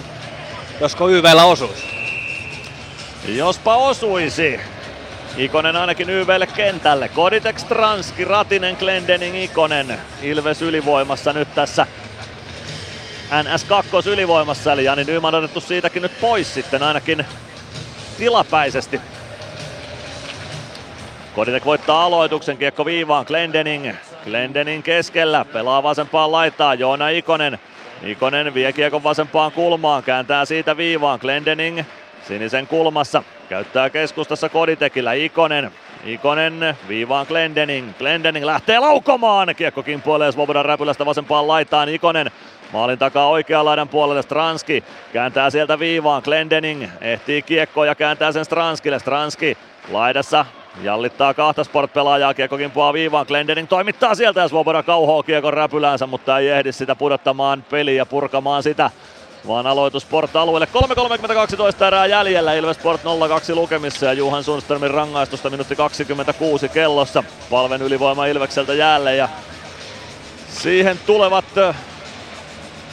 josko YVllä osuisi. Jospa osuisi. Ikonen ainakin YVlle kentälle. Koditek, Stranski, Ratinen, Glendening, Ikonen. Ilves ylivoimassa nyt tässä NS2 ylivoimassa, eli Jani Nyman otettu siitäkin nyt pois sitten ainakin tilapäisesti. Koditek voittaa aloituksen, kiekko viivaan, Glendening. Glendening keskellä, pelaa vasempaan laitaan, Joona Ikonen. Ikonen vie kiekon vasempaan kulmaan, kääntää siitä viivaan, Glendening sinisen kulmassa. Käyttää keskustassa Koditekillä Ikonen. Ikonen viivaan Glendening. Glendening lähtee laukomaan. Kiekko kimpoilee Svobodan räpylästä vasempaan laitaan. Ikonen maalin takaa oikean laidan puolelle Stranski. Kääntää sieltä viivaan. Glendening ehtii kiekkoa ja kääntää sen Stranskille. Stranski laidassa Jallittaa kahta sport-pelaajaa, kiekko kimpoaa viivaan, Glendening toimittaa sieltä ja Svoboda kauhoo kiekon räpyläänsä, mutta ei ehdi sitä pudottamaan peliä ja purkamaan sitä vaan aloitus Sport-alueelle. 3.32 erää jäljellä, Ilves Sport 0-2 lukemissa ja Juhan Sundströmin rangaistusta minuutti 26 kellossa. Palven ylivoima Ilvekseltä jäälle ja siihen tulevat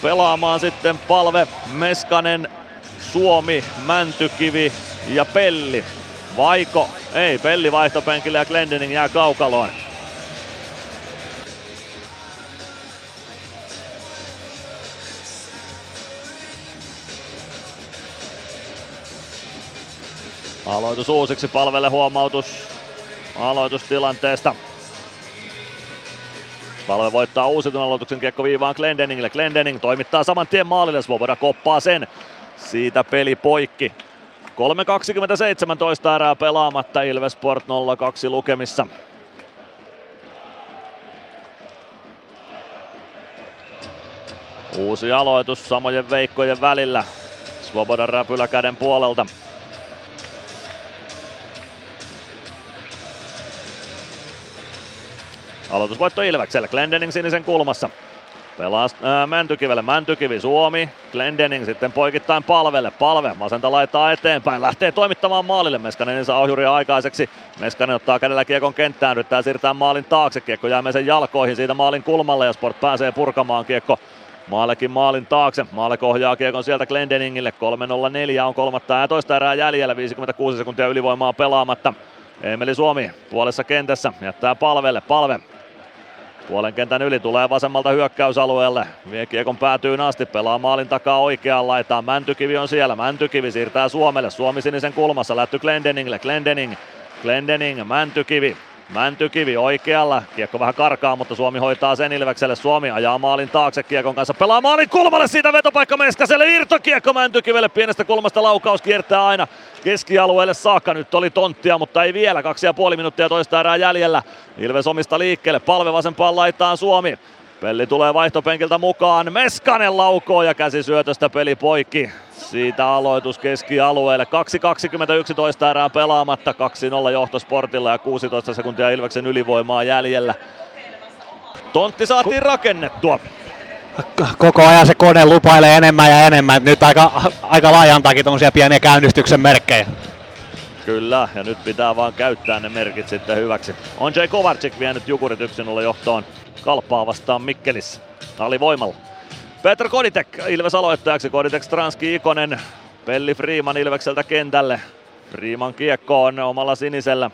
pelaamaan sitten Palve, Meskanen, Suomi, Mäntykivi ja Pelli. Vaiko? Ei, Pelli vaihtopenkille ja Glendening jää kaukaloon. Aloitus uusiksi palvelle huomautus aloitustilanteesta. Palve voittaa uusitun aloituksen kiekko viivaan Glendeningille. Glendening toimittaa saman tien maalille. Svoboda koppaa sen. Siitä peli poikki. 3.27 erää pelaamatta Ilves Sport 0-2 lukemissa. Uusi aloitus samojen veikkojen välillä. Svobodan räpylä käden puolelta. Aloitusvoitto Ilvekselle. Glendening sinisen kulmassa. Pelaa ää, Mäntykivelle, Mäntykivi Suomi, Glendening sitten poikittain palvelle, palve vasenta laittaa eteenpäin, lähtee toimittamaan maalille, Meskanen saa ohjuria aikaiseksi, Meskanen ottaa kädellä kiekon kenttään, yrittää siirtää maalin taakse, kiekko jää sen jalkoihin siitä maalin kulmalle ja Sport pääsee purkamaan kiekko Maalekin maalin taakse. Maale kohjaa kiekon sieltä Glendeningille. 3-0-4 on kolmatta ja toista erää jäljellä. 56 sekuntia ylivoimaa pelaamatta. Emeli Suomi puolessa kentässä jättää palvelle. Palve Puolen kentän yli tulee vasemmalta hyökkäysalueelle. Vie kiekon päätyyn asti, pelaa maalin takaa oikeaan laitaan. Mäntykivi on siellä, Mäntykivi siirtää Suomelle. Suomi sinisen kulmassa, lätty Glendeningille, Glendening, Glendening, Mäntykivi. Mäntykivi oikealla, kiekko vähän karkaa, mutta Suomi hoitaa sen Ilvekselle. Suomi ajaa maalin taakse kiekon kanssa, pelaa maalin kulmalle, siitä vetopaikka Meskaselle, irtokiekko Mäntykivelle, pienestä kulmasta laukaus kiertää aina keskialueelle saakka. Nyt oli tonttia, mutta ei vielä. Kaksi ja puoli minuuttia toista erää jäljellä. Ilves omista liikkeelle, palve vasempaan laittaa Suomi. Pelli tulee vaihtopenkiltä mukaan, Meskanen laukoo ja käsisyötöstä peli poikki. Siitä aloitus keskialueelle. 2.21 erää pelaamatta. 2-0 johto Sportilla ja 16 sekuntia Ilveksen ylivoimaa jäljellä. Tontti saatiin rakennettua. Koko ajan se kone lupailee enemmän ja enemmän. Nyt aika, aika laajantaakin tuommoisia pieniä käynnistyksen merkkejä. Kyllä, ja nyt pitää vaan käyttää ne merkit sitten hyväksi. On Jay Kovarczyk vienyt Jukurit 1-0 johtoon kalppaa vastaan Mikkelissä. voimalla. Petr Koditek Ilves aloittajaksi, Koditek Stranski Ikonen, Pelli Freeman Ilvekseltä kentälle. Freeman kiekko on omalla sinisellä.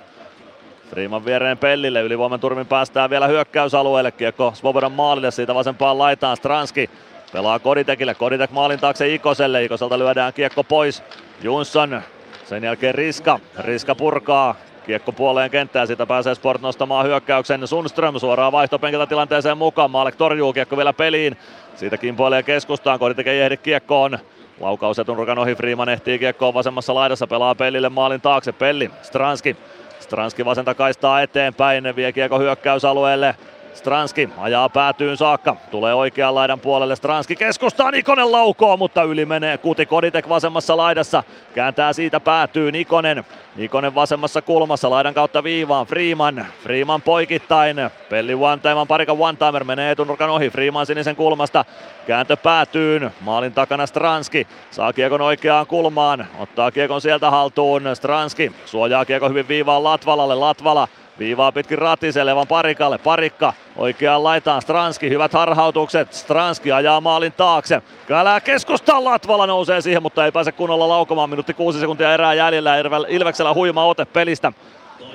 Freeman viereen Pellille, ylivoiman turmin päästään vielä hyökkäysalueelle. Kiekko Svobodan maalille, siitä vasempaan laitaan Stranski. Pelaa Koditekille, Koditek maalin taakse Ikoselle, Ikoselta lyödään kiekko pois. Jonsson, sen jälkeen Riska, Riska purkaa, Kiekko puoleen kenttään, siitä pääsee Sport nostamaan hyökkäyksen. Sundström suoraan vaihtopenkiltä tilanteeseen mukaan. Maalek torjuu kiekko vielä peliin. Siitä kimpoilee keskustaan, Kodi tekee ehdi kiekkoon. Laukaus etunurkan ohi, Freeman ehtii kiekkoon vasemmassa laidassa, pelaa Pellille maalin taakse. Pelli, Stranski. Stranski vasenta kaistaa eteenpäin, vie kiekko hyökkäysalueelle. Stranski ajaa päätyyn saakka. Tulee oikean laidan puolelle. Stranski keskustaa. Nikonen laukoo, mutta yli menee. Kuti Koditek vasemmassa laidassa. Kääntää siitä päätyy Nikonen. Nikonen vasemmassa kulmassa. Laidan kautta viivaan. Freeman. Freeman poikittain. Pelli one timer, parika one timer menee etunurkan ohi. Freeman sinisen kulmasta. Kääntö päätyyn. Maalin takana Stranski. Saa kiekon oikeaan kulmaan. Ottaa kiekon sieltä haltuun. Stranski suojaa kiekon hyvin viivaan Latvalalle. Latvala Viivaa pitkin ratiselevan parikalle. Parikka oikeaan laitaan Stranski. Hyvät harhautukset. Stranski ajaa maalin taakse. Kälää keskustaan Latvala nousee siihen, mutta ei pääse kunnolla laukomaan. Minuutti kuusi sekuntia erää jäljellä. Ilveksellä huima ote pelistä.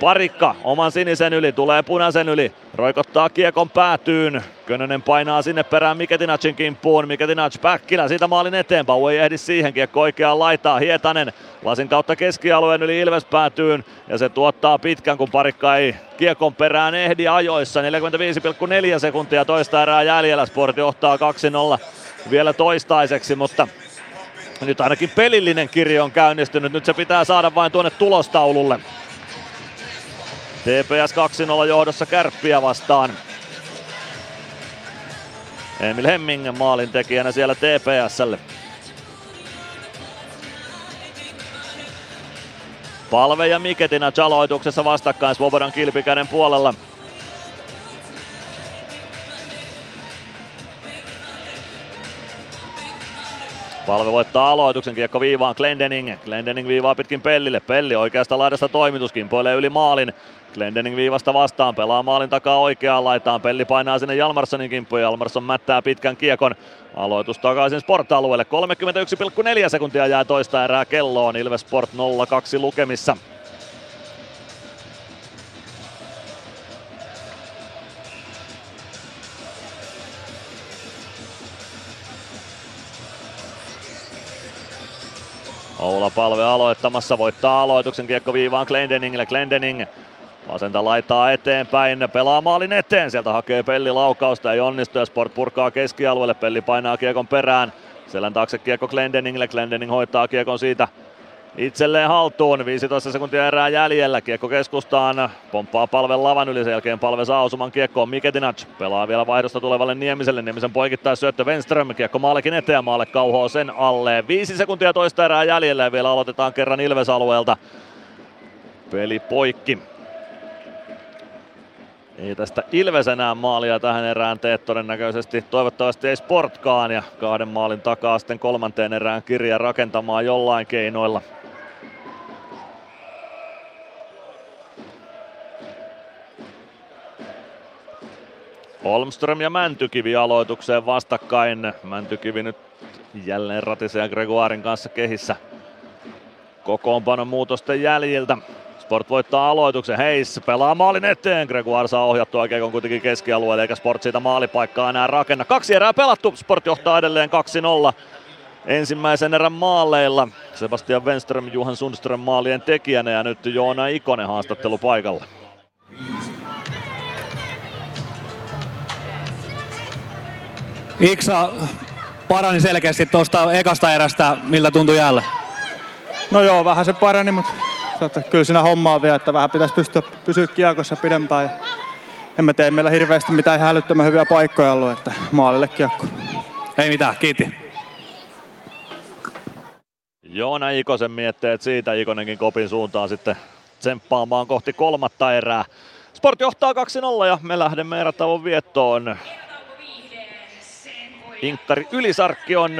Parikka oman sinisen yli, tulee punaisen yli, roikottaa kiekon päätyyn. Könönen painaa sinne perään Miketinacin kimppuun. Miketinac Päkkilä siitä maalin eteen. Pau ei ehdi siihen, kiekko oikeaan laitaa. Hietanen lasin kautta keskialueen yli Ilves päätyyn. Ja se tuottaa pitkän, kun parikka ei kiekon perään ehdi ajoissa. 45,4 sekuntia toista erää jäljellä. Sport johtaa 2-0 vielä toistaiseksi, mutta nyt ainakin pelillinen kirjo on käynnistynyt. Nyt se pitää saada vain tuonne tulostaululle. TPS 2-0 johdossa kärppiä vastaan. Emil Hemming maalin tekijänä siellä TPSlle. Palve ja Miketina aloituksessa vastakkain Svobodan kilpikäden puolella. Palve voittaa aloituksen, kiekko viivaan Glendening. Glendening viivaa pitkin Pellille. Pelli oikeasta laidasta toimitus, kimpoilee yli maalin. Glendening viivasta vastaan, pelaa maalin takaa oikeaan laitaan. Pelli painaa sinne Jalmarssonin kimppuun. Jalmarsson mättää pitkän kiekon. Aloitus takaisin Sport-alueelle. 31,4 sekuntia jää toista erää kelloon. Ilves Sport 0-2 lukemissa. Oula Palve aloittamassa, voittaa aloituksen kiekko viivaan Glendeningille. Glendening vasenta laittaa eteenpäin, pelaa maalin eteen, sieltä hakee Pelli laukausta, ei onnistu ja Sport purkaa keskialueelle, Pelli painaa kiekon perään. Selän taakse kiekko Glendeningille, Glendening hoitaa kiekon siitä itselleen haltuun. 15 sekuntia erää jäljellä. Kiekko keskustaan. Pomppaa palven lavan yli. Sen jälkeen palve saa osuman kiekkoon. Miketinac pelaa vielä vaihdosta tulevalle Niemiselle. Niemisen poikittaa syöttö Wenström. Kiekko maallekin eteen. Maalle kauhoo sen alle. 5 sekuntia toista erää jäljellä vielä aloitetaan kerran Ilves-alueelta. Peli poikki. Ei tästä Ilves enää maalia tähän erään tee todennäköisesti. Toivottavasti ei Sportkaan ja kahden maalin takaa sitten kolmanteen erään kirja rakentamaan jollain keinoilla. Holmström ja Mäntykivi aloitukseen vastakkain. Mäntykivi nyt jälleen ratisee Gregoirin kanssa kehissä kokoonpanon muutosten jäljiltä. Sport voittaa aloituksen. Heis pelaa maalin eteen. Gregoire saa ohjattua Kiekon kuitenkin keskialueelle, eikä Sport siitä maalipaikkaa enää rakenna. Kaksi erää pelattu. Sport johtaa edelleen 2-0 ensimmäisen erän maaleilla. Sebastian Wenström, Juhan Sundström maalien tekijänä ja nyt Joona Ikonen haastattelu paikalla. Iksa parani selkeästi tuosta ekasta erästä, miltä tuntui jäällä? No joo, vähän se parani, mutta että kyllä siinä hommaa vielä, että vähän pitäisi pystyä pysyä kiekossa pidempään. En mä tee meillä hirveästi mitään hälyttömän hyviä paikkoja ollut, että maalille kiekko. Ei mitään, kiitti. Joona Ikosen mietteet siitä, Ikonenkin kopin suuntaan sitten tsemppaamaan kohti kolmatta erää. Sport johtaa 2-0 ja me lähdemme erätauon viettoon. Inkkari Ylisarkki on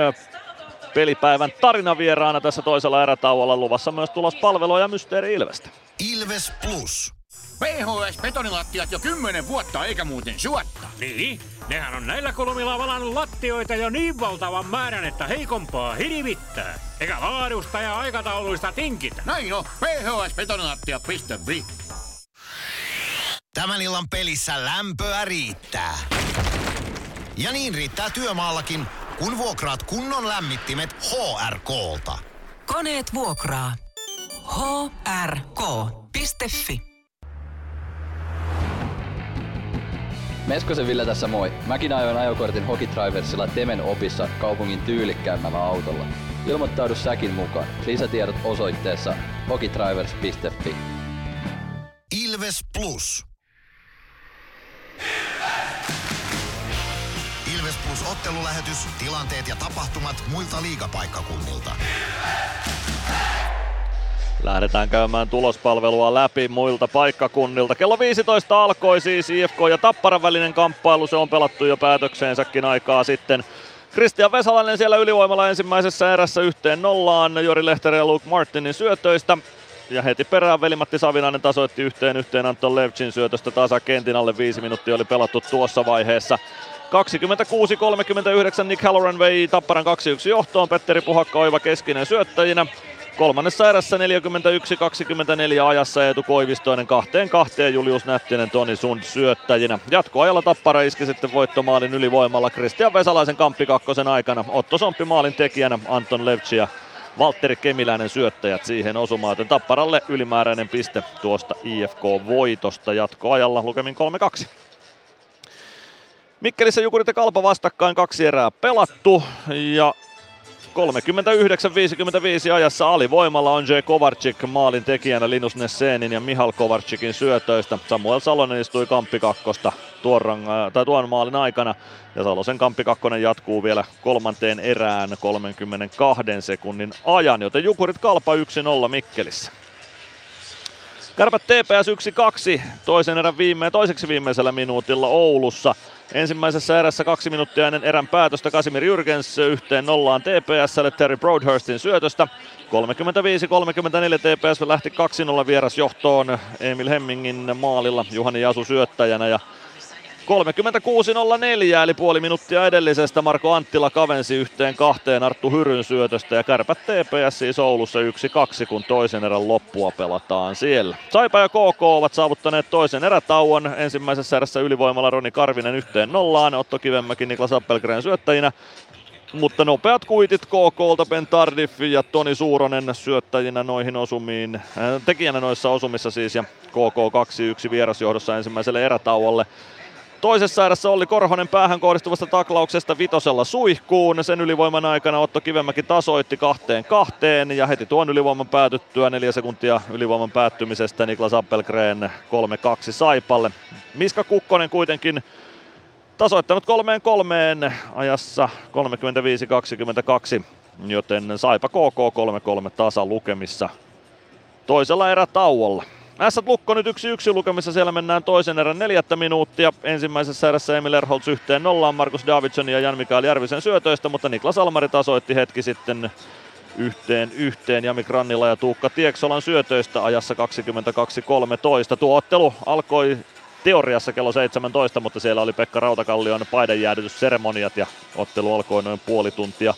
pelipäivän tarinavieraana tässä toisella erätauolla. Luvassa myös tulospalvelua ja Mysteeri Ilvestä. Ilves Plus. PHS betonilattiat jo kymmenen vuotta eikä muuten suotta. Niin, nehän on näillä kolmilla valannut lattioita jo niin valtavan määrän, että heikompaa hirvittää. Eikä laadusta ja aikatauluista tinkitä. Näin on, phsbetonilattia.fi. Tämän illan pelissä lämpöä riittää. Ja niin riittää työmaallakin, kun vuokraat kunnon lämmittimet HRK-lta. Koneet vuokraa. hrk.fi Meskosen Ville tässä moi. Mäkin ajoin ajokortin Hokitriversilla Temen opissa kaupungin tyylikkäämmällä autolla. Ilmoittaudu säkin mukaan. Lisätiedot osoitteessa hokitrivers.fi. Ilves Plus. Ilves Plus ottelulähetys, tilanteet ja tapahtumat muilta liigapaikkakunnilta. Lähdetään käymään tulospalvelua läpi muilta paikkakunnilta. Kello 15 alkoi siis IFK ja Tapparan välinen kamppailu. Se on pelattu jo päätökseensäkin aikaa sitten. Kristian Vesalainen siellä ylivoimalla ensimmäisessä erässä yhteen nollaan. Jori Lehteri ja Luke Martinin syötöistä. Ja heti perään veli-Matti Savinainen tasoitti yhteen yhteen Anton Levchin syötöstä tasakentin alle viisi minuuttia oli pelattu tuossa vaiheessa. 26-39 Nick Halloran vei Tapparan 2-1 johtoon. Petteri Puhakka oiva keskinen syöttäjinä. Kolmannessa erässä 41-24 ajassa Eetu Koivistoinen kahteen kahteen Julius Nättinen Toni Sund syöttäjinä. Jatkoajalla Tappara iski sitten voittomaalin ylivoimalla Kristian Vesalaisen kamppi kakkosen aikana. Otto Somppi maalin tekijänä Anton Levci ja Valtteri Kemiläinen syöttäjät siihen osumaan, joten Tapparalle ylimääräinen piste tuosta IFK-voitosta jatkoajalla lukemin 3-2. Mikkelissä Jukurit ja Kalpa vastakkain kaksi erää pelattu ja 39-55 ajassa alivoimalla on J. Kovarczyk maalin tekijänä Linus Nessenin ja Mihal Kovarczykin syötöistä. Samuel Salonen istui kamppi kakkosta tuon, ranga, tai tuon maalin aikana. Ja Salosen kamppi kakkonen jatkuu vielä kolmanteen erään 32 sekunnin ajan, joten Jukurit kalpa 1-0 Mikkelissä. Kärpät TPS 1-2 toisen erän viime, toiseksi viimeisellä minuutilla Oulussa. Ensimmäisessä erässä kaksi minuuttia ennen erän päätöstä Kasimir Jürgens yhteen nollaan TPSlle Terry Broadhurstin syötöstä. 35-34 TPS lähti 2-0 vierasjohtoon Emil Hemmingin maalilla Juhani Jasu syöttäjänä ja 36.04 eli puoli minuuttia edellisestä Marko Anttila kavensi yhteen kahteen Arttu Hyryn syötöstä ja kärpät TPS siis Oulussa 1-2 kun toisen erän loppua pelataan siellä. Saipa ja KK ovat saavuttaneet toisen erätauon. Ensimmäisessä erässä ylivoimalla Roni Karvinen yhteen nollaan, Otto Kivemäki Niklas Appelgren syöttäjinä. Mutta nopeat kuitit KKlta Ben Tardif ja Toni Suuronen syöttäjinä noihin osumiin, äh, tekijänä noissa osumissa siis ja KK 2-1 vierasjohdossa ensimmäiselle erätauolle. Toisessa erässä oli Korhonen päähän kohdistuvasta taklauksesta vitosella suihkuun. Sen ylivoiman aikana Otto Kivemäki tasoitti kahteen kahteen ja heti tuon ylivoiman päätyttyä neljä sekuntia ylivoiman päättymisestä Niklas Appelgren 3-2 Saipalle. Miska Kukkonen kuitenkin tasoittanut kolmeen kolmeen ajassa 35-22, joten Saipa KK 3-3 tasa lukemissa toisella erätauolla. Ässät Lukko nyt yksi yksi lukemissa, siellä mennään toisen erän neljättä minuuttia. Ensimmäisessä erässä Emil Erholz yhteen nollaan Markus Davidson ja Jan-Mikael Järvisen syötöistä, mutta Niklas Almari tasoitti hetki sitten yhteen yhteen Jami Grannila ja Tuukka Tieksolan syötöistä ajassa 22-13. Tuo ottelu alkoi teoriassa kello 17, mutta siellä oli Pekka Rautakallion paidanjäädytysseremoniat ja ottelu alkoi noin puoli tuntia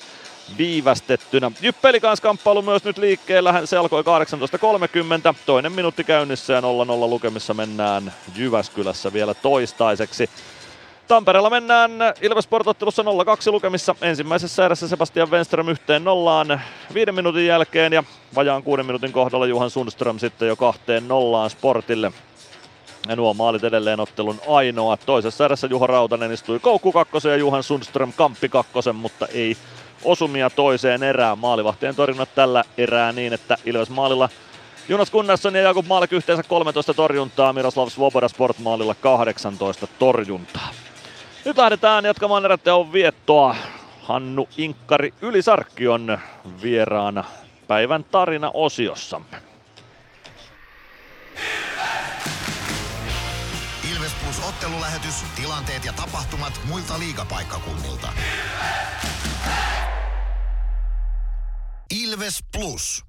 viivästettynä. Jyppeli kamppailu myös nyt liikkeellä, se alkoi 18.30, toinen minuutti käynnissä ja 0-0 lukemissa mennään Jyväskylässä vielä toistaiseksi. Tampereella mennään Ilves Sportottelussa 0-2 lukemissa. Ensimmäisessä erässä Sebastian Wenström yhteen nollaan viiden minuutin jälkeen ja vajaan kuuden minuutin kohdalla Juhan Sundström sitten jo kahteen nollaan Sportille. Ja nuo maalit edelleen ottelun ainoa. Toisessa erässä Juha Rautanen istui koukku kakkosen ja Juhan Sundström kamppi kakkosen, mutta ei osumia toiseen erään. Maalivahtien torjunnat tällä erää niin, että Ilves maalilla Jonas Gunnarsson ja Jakub Maalek yhteensä 13 torjuntaa, Miroslav Svoboda Sportmaalilla 18 torjuntaa. Nyt lähdetään jatkamaan eräteon viettoa. Hannu Inkkari Ylisarkki on vieraana päivän tarina osiossamme. Ilves Plus ottelulähetys, tilanteet ja tapahtumat muilta liigapaikkakunnilta. Ilves Plus.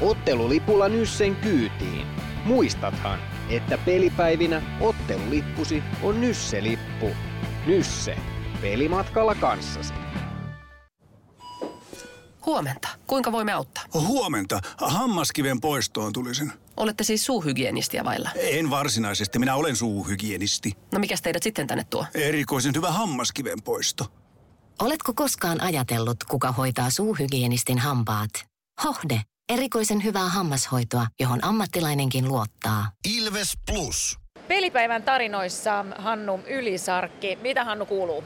Ottelulipulla Nyssen kyytiin. Muistathan, että pelipäivinä ottelulippusi on Nysse-lippu. Nysse. Pelimatkalla kanssasi. Huomenta. Kuinka voimme auttaa? Huomenta. Hammaskiven poistoon tulisin. Olette siis suuhygienistia vailla. En varsinaisesti, minä olen suuhygienisti. No mikäs teidät sitten tänne tuo? Erikoisen hyvä hammaskiven poisto. Oletko koskaan ajatellut, kuka hoitaa suuhygienistin hampaat? Hohde. Erikoisen hyvää hammashoitoa, johon ammattilainenkin luottaa. Ilves Plus. Pelipäivän tarinoissa Hannu Ylisarkki. Mitä Hannu kuuluu?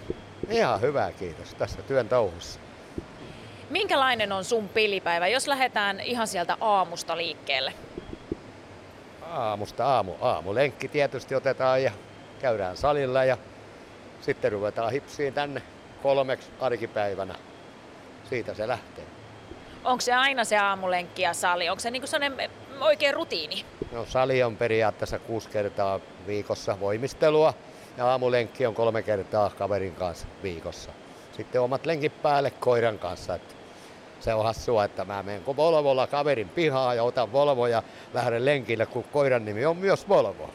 Ihan hyvä, kiitos. Tässä työn touhussa. Minkälainen on sun pelipäivä, jos lähdetään ihan sieltä aamusta liikkeelle? Aamusta aamu. Aamulenkki tietysti otetaan ja käydään salilla ja sitten ruvetaan hipsiin tänne kolmeksi arkipäivänä. Siitä se lähtee. Onko se aina se aamulenkki ja sali? Onko se niinku sellainen oikein rutiini? No, sali on periaatteessa kuusi kertaa viikossa voimistelua ja aamulenkki on kolme kertaa kaverin kanssa viikossa. Sitten omat lenkit päälle koiran kanssa. Että se on hassua, että mä menen Volvolla kaverin pihaa ja otan Volvo ja lähden lenkille, kun koiran nimi on myös Volvo.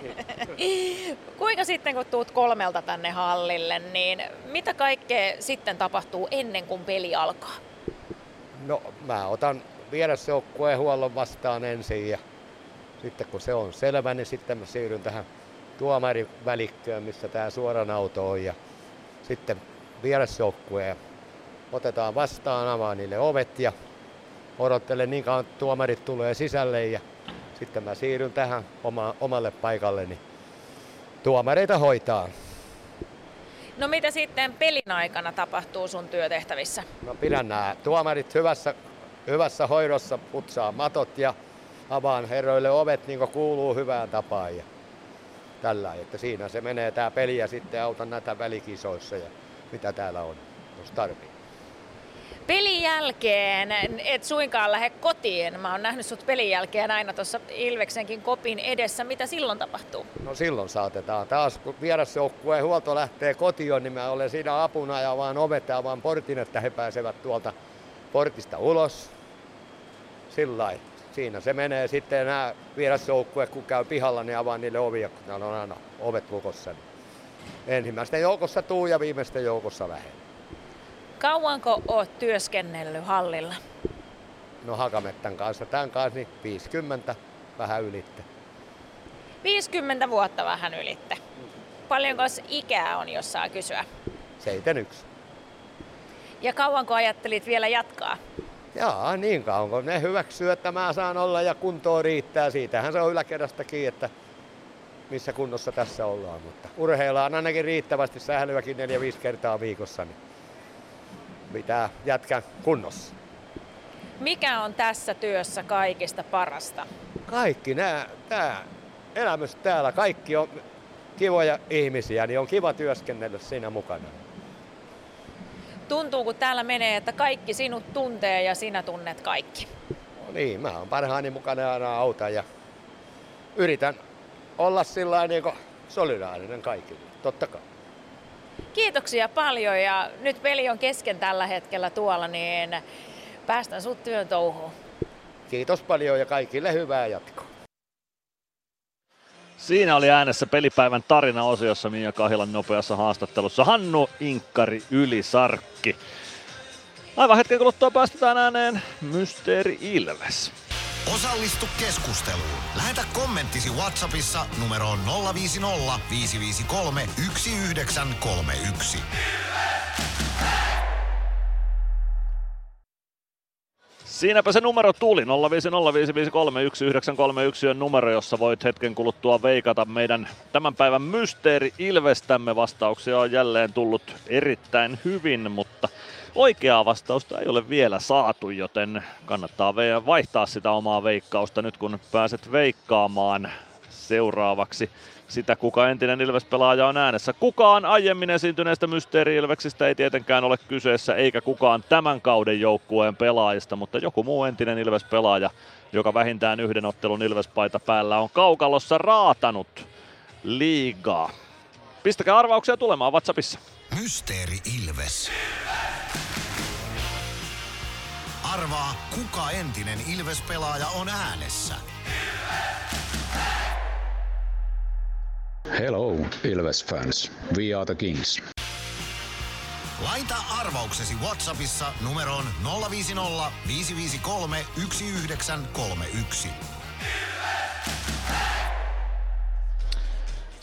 (laughs) Kuinka sitten kun tuut kolmelta tänne hallille, niin mitä kaikkea sitten tapahtuu ennen kuin peli alkaa? No mä otan vierasjoukkueen huollon vastaan ensin ja sitten kun se on selvä, niin sitten mä siirryn tähän tuomarin välikköön, missä tämä suoran auto on ja sitten vierasjoukkueen otetaan vastaan, avaa niille ovet ja odottelen niin kauan, tuomarit tulee sisälle ja sitten mä siirryn tähän oma, omalle paikalleni tuomareita hoitaa. No mitä sitten pelin aikana tapahtuu sun työtehtävissä? No pidän nämä tuomarit hyvässä, hyvässä hoidossa, putsaa matot ja avaan herroille ovet niin kuin kuuluu hyvään tapaan. Ja tällä, että siinä se menee tämä peli ja sitten autan näitä välikisoissa ja mitä täällä on, jos tarvii. Pelin jälkeen et suinkaan lähde kotiin. Mä oon nähnyt sut pelin jälkeen aina tuossa Ilveksenkin kopin edessä. Mitä silloin tapahtuu? No silloin saatetaan taas, kun vierasjoukkueen huolto lähtee kotiin, niin mä olen siinä apuna ja vaan ovet ja vaan portin, että he pääsevät tuolta portista ulos. Sillä Siinä se menee sitten nämä vierasjoukkue, kun käy pihalla, niin avaan niille ovia, kun on aina ovet lukossa. Ensimmäisten joukossa tuu ja viimeisten joukossa lähden. Kauanko oot työskennellyt hallilla? No Hakamettan kanssa, tämän kanssa niin 50, vähän ylitte. 50 vuotta vähän ylitte. Paljonko ikää on, jos saa kysyä? 71. Ja kauanko ajattelit vielä jatkaa? Jaa, niin kauan kun ne hyväksyy, että mä saan olla ja kuntoa riittää. Siitähän se on yläkerrastakin, että missä kunnossa tässä ollaan. Mutta urheillaan ainakin riittävästi sählyäkin 4-5 kertaa viikossa. Niin pitää jätkä kunnossa. Mikä on tässä työssä kaikista parasta? Kaikki nämä, tämä elämys täällä, kaikki on kivoja ihmisiä, niin on kiva työskennellä siinä mukana. Tuntuu, kun täällä menee, että kaikki sinut tuntee ja sinä tunnet kaikki. No niin, mä oon parhaani mukana aina auta ja yritän olla sillä niin solidaarinen kaikille, totta kai. Kiitoksia paljon ja nyt peli on kesken tällä hetkellä tuolla, niin päästään sut työn touhuun. Kiitos paljon ja kaikille hyvää jatkoa. Siinä oli äänessä pelipäivän tarina-osiossa Mia Kahilan nopeassa haastattelussa Hannu Inkkari Ylisarkki. Aivan hetken kuluttua päästetään ääneen Mysteeri Ilves. Osallistu keskusteluun. Lähetä kommenttisi Whatsappissa numeroon 050 553 1931. Siinäpä se numero tuli, 0505531 on numero, jossa voit hetken kuluttua veikata meidän tämän päivän mysteeri Ilvestämme. Vastauksia on jälleen tullut erittäin hyvin, mutta oikeaa vastausta ei ole vielä saatu, joten kannattaa vaihtaa sitä omaa veikkausta nyt kun pääset veikkaamaan seuraavaksi sitä, kuka entinen Ilves-pelaaja on äänessä. Kukaan aiemmin esiintyneestä Mysteeri-Ilveksistä ei tietenkään ole kyseessä, eikä kukaan tämän kauden joukkueen pelaajista, mutta joku muu entinen Ilves-pelaaja, joka vähintään yhden ottelun Ilves-paita päällä on kaukalossa raatanut liigaa. Pistäkää arvauksia tulemaan WhatsAppissa. Mysteeri Ilves. Arvaa, kuka entinen Ilves-pelaaja on äänessä. Hello, Ilves fans. We are the Kings. Laita arvauksesi Whatsappissa numeroon 050 553 1931.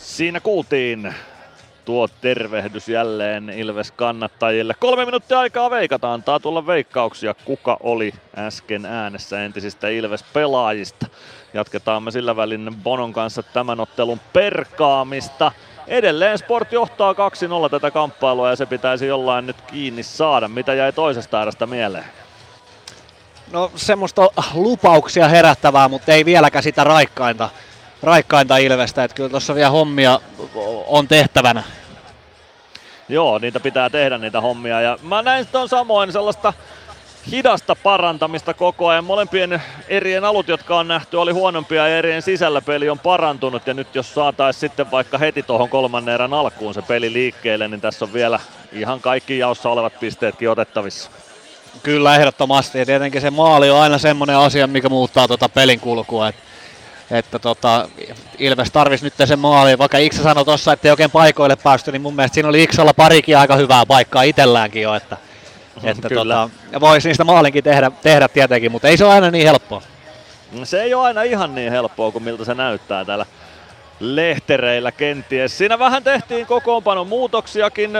Siinä kuultiin tuo tervehdys jälleen Ilves kannattajille. Kolme minuuttia aikaa veikata, antaa tulla veikkauksia, kuka oli äsken äänessä entisistä Ilves-pelaajista. Jatketaan me sillä välin Bonon kanssa tämän ottelun perkaamista. Edelleen Sport johtaa 2-0 tätä kamppailua ja se pitäisi jollain nyt kiinni saada. Mitä jäi toisesta erästä mieleen? No semmoista lupauksia herättävää, mutta ei vieläkään sitä raikkainta, raikkainta Ilvestä. Että kyllä tuossa vielä hommia on tehtävänä. Joo, niitä pitää tehdä niitä hommia. Ja mä näin on samoin sellaista hidasta parantamista koko ajan. Molempien erien alut, jotka on nähty, oli huonompia ja erien sisällä peli on parantunut. Ja nyt jos saataisiin sitten vaikka heti tuohon kolmannen erän alkuun se peli liikkeelle, niin tässä on vielä ihan kaikki jaossa olevat pisteetkin otettavissa. Kyllä, ehdottomasti. Ja tietenkin se maali on aina semmoinen asia, mikä muuttaa tuota pelin kulkua. Et, että tota, Ilves tarvisi nyt sen maali. Vaikka Iksa sanoi tuossa, että ei oikein paikoille päästy, niin mun mielestä siinä oli Iksalla parikin aika hyvää paikkaa itselläänkin jo. Että, että tota, voisi niistä maalinkin tehdä, tehdä tietenkin, mutta ei se ole aina niin helppoa. Se ei ole aina ihan niin helppoa kuin miltä se näyttää täällä lehtereillä kenties. Siinä vähän tehtiin kokoonpanon muutoksiakin.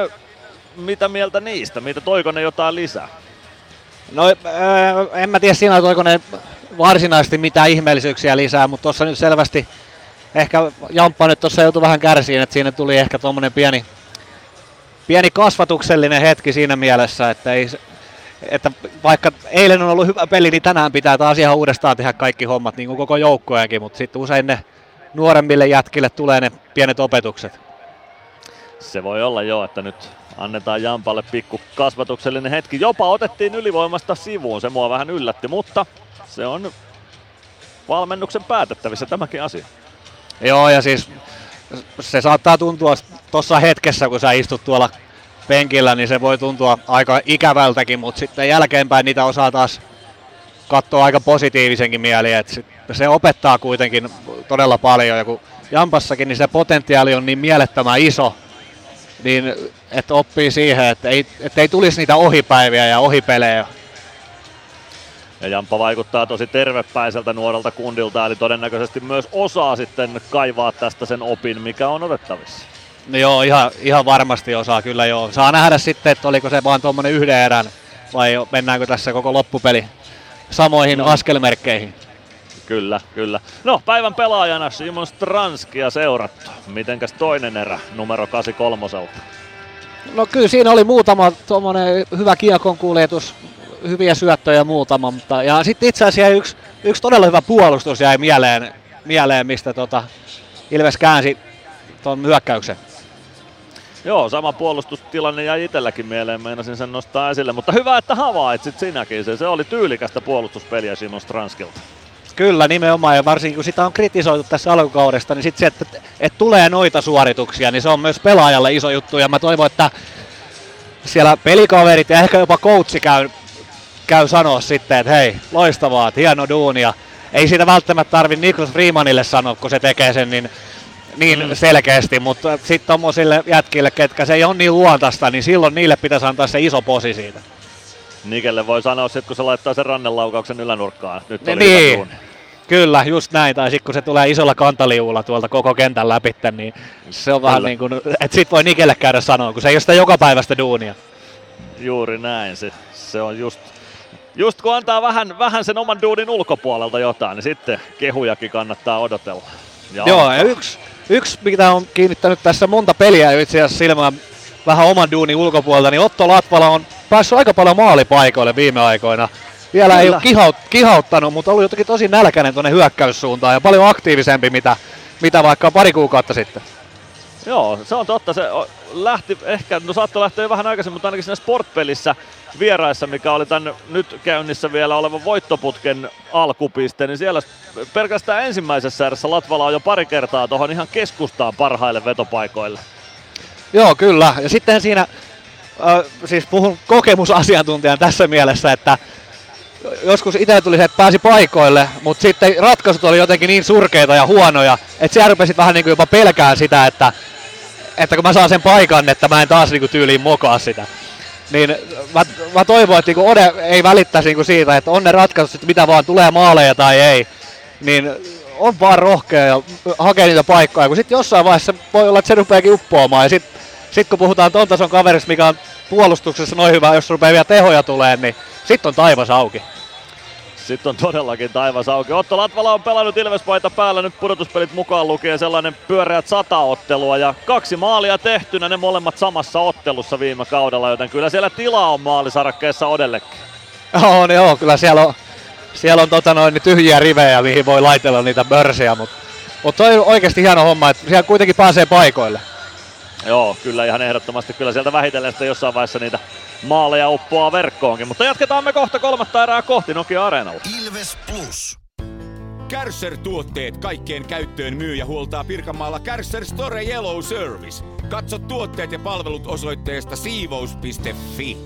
Mitä mieltä niistä? Mitä toiko ne jotain lisää? No en mä tiedä siinä toiko ne varsinaisesti mitään ihmeellisyyksiä lisää, mutta tuossa nyt selvästi ehkä Jamppa nyt tuossa joutui vähän kärsiin, että siinä tuli ehkä tuommoinen pieni, pieni kasvatuksellinen hetki siinä mielessä, että, ei, että vaikka eilen on ollut hyvä peli, niin tänään pitää taas ihan uudestaan tehdä kaikki hommat, niin kuin koko joukkojakin, mutta sitten usein ne nuoremmille jätkille tulee ne pienet opetukset. Se voi olla jo, että nyt annetaan Jampalle pikku kasvatuksellinen hetki. Jopa otettiin ylivoimasta sivuun, se mua vähän yllätti, mutta se on valmennuksen päätettävissä tämäkin asia. Joo, ja siis se saattaa tuntua tuossa hetkessä, kun sä istut tuolla penkillä, niin se voi tuntua aika ikävältäkin, mutta sitten jälkeenpäin niitä osaa taas katsoa aika positiivisenkin mieli, että se opettaa kuitenkin todella paljon, ja kun Jampassakin, niin se potentiaali on niin mielettömän iso, niin että oppii siihen, että ei, että ei tulisi niitä ohipäiviä ja ohipelejä. Ja Jamppa vaikuttaa tosi tervepäiseltä nuorelta kundilta, eli todennäköisesti myös osaa sitten kaivaa tästä sen opin, mikä on otettavissa. No joo, ihan, ihan varmasti osaa kyllä joo. Saa nähdä sitten, että oliko se vaan tuommoinen yhden erän vai mennäänkö tässä koko loppupeli samoihin mm. askelmerkkeihin. Kyllä, kyllä. No, päivän pelaajana Simon Stranskia seurattu. Mitenkäs toinen erä numero 83? No kyllä siinä oli muutama tuommoinen hyvä kiekon kuljetus, hyviä syöttöjä muutama, mutta ja sitten itse asiassa yksi, yksi todella hyvä puolustus jäi mieleen, mieleen mistä tota Ilves käänsi tuon hyökkäyksen. Joo, sama puolustustilanne jäi itselläkin mieleen, meinasin sen nostaa esille, mutta hyvä, että havaitsit sinäkin se. Se oli tyylikästä puolustuspeliä Simon Stranskilta. Kyllä, nimenomaan, ja varsinkin kun sitä on kritisoitu tässä alkukaudesta, niin sitten se, että, että tulee noita suorituksia, niin se on myös pelaajalle iso juttu, ja mä toivon, että siellä pelikaverit ja ehkä jopa coachi käy, käy sanoa sitten, että hei, loistavaa, hieno duunia. Ei siitä välttämättä tarvi Niklas Freemanille sanoa, kun se tekee sen niin, niin mm. selkeästi, mutta sitten tommosille jätkille, ketkä se ei ole niin luontaista, niin silloin niille pitäisi antaa se iso posi siitä. Nikelle voi sanoa sitten, kun se laittaa sen rannelaukauksen ylänurkkaan. Nyt oli niin. Kyllä, just näin. Tai sitten kun se tulee isolla kantaliulla tuolta koko kentän läpi, niin se on Kyllä. vähän niin kuin, että sit voi Nikelle käydä sanoa, kun se ei ole sitä joka päivästä duunia. Juuri näin. Se, se on just, just kun antaa vähän, vähän sen oman duunin ulkopuolelta jotain, niin sitten kehujakin kannattaa odotella. Ja Joo, ja yksi, yksi, mitä on kiinnittänyt tässä monta peliä itse asiassa silmään vähän oman duunin ulkopuolelta, niin Otto Latvala on päässyt aika paljon maalipaikoille viime aikoina. Vielä Kyllä. ei ole kihaut, kihauttanut, mutta ollut jotenkin tosi nälkäinen tuonne hyökkäyssuuntaan ja paljon aktiivisempi mitä, mitä vaikka pari kuukautta sitten. Joo, se on totta. Se lähti ehkä, no saattoi lähteä vähän aikaisemmin, mutta ainakin siinä sportpelissä vieraissa, mikä oli tämän nyt käynnissä vielä olevan voittoputken alkupiste, niin siellä pelkästään ensimmäisessä erässä Latvala on jo pari kertaa tuohon ihan keskustaan parhaille vetopaikoille. Joo, kyllä. Ja sitten siinä, äh, siis puhun kokemusasiantuntijan tässä mielessä, että joskus itse tuli se, että pääsi paikoille, mutta sitten ratkaisut oli jotenkin niin surkeita ja huonoja, että siellä rupesit vähän niin kuin jopa pelkään sitä, että, että kun mä saan sen paikan, että mä en taas niin kuin tyyliin mokaa sitä. Niin mä, mä toivon, että niin Ode ei välittäisi niin kuin siitä, että on ne ratkaisut, että mitä vaan tulee maaleja tai ei. Niin on vaan rohkea ja hakee niitä paikkoja, kun sitten jossain vaiheessa voi olla, että se rupeakin uppoamaan. Ja sitten sit kun puhutaan ton tason kaverista, mikä on puolustuksessa noin hyvä, jos rupeaa vielä tehoja tulee, niin sitten on taivas auki. Sitten on todellakin taivas auki. Otto Latvala on pelannut Ilvespaita päällä nyt pudotuspelit mukaan lukien sellainen pyöreät sata ottelua ja kaksi maalia tehtynä, ne molemmat samassa ottelussa viime kaudella, joten kyllä siellä tilaa on maalisarakkeessa Odellekin. On joo, kyllä siellä on, siellä on tota noin, niin tyhjiä rivejä, mihin voi laitella niitä börsiä, mutta mutta toi on oikeasti hieno homma, että siellä kuitenkin pääsee paikoille. Joo, kyllä ihan ehdottomasti. Kyllä sieltä vähitellen sitten jossain vaiheessa niitä maaleja uppoaa verkkoonkin. Mutta jatketaan me kohta kolmatta erää kohti Nokia Areenalla. Ilves Plus. Kärsser-tuotteet kaikkeen käyttöön myy ja huoltaa Pirkanmaalla Kärsser Store Yellow Service. Katso tuotteet ja palvelut osoitteesta siivous.fi.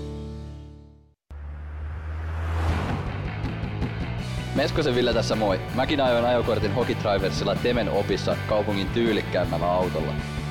Meskosen Ville tässä moi. Mäkin ajoin ajokortin Hokitriversilla Temen opissa kaupungin tyylikkäämmällä autolla.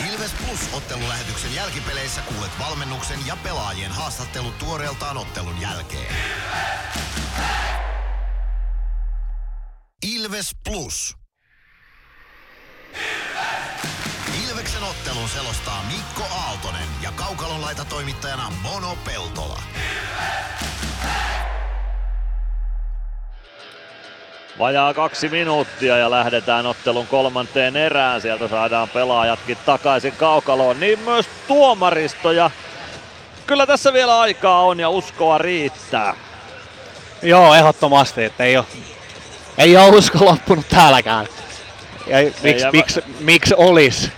Ilves Plus ottelulähetyksen jälkipeleissä kuulet valmennuksen ja pelaajien haastattelut tuoreeltaan ottelun jälkeen. Ilves Plus. Ilveksen ottelun selostaa Mikko Aaltonen ja Kaukalon toimittajana Mono Peltola. Vajaa kaksi minuuttia ja lähdetään ottelun kolmanteen erään. Sieltä saadaan pelaajatkin takaisin kaukaloon, niin myös tuomaristo. Ja kyllä tässä vielä aikaa on ja uskoa riittää. Joo, ehdottomasti, että ei ole, ei ole usko loppunut täälläkään. Ja miksi, miksi, miksi olis?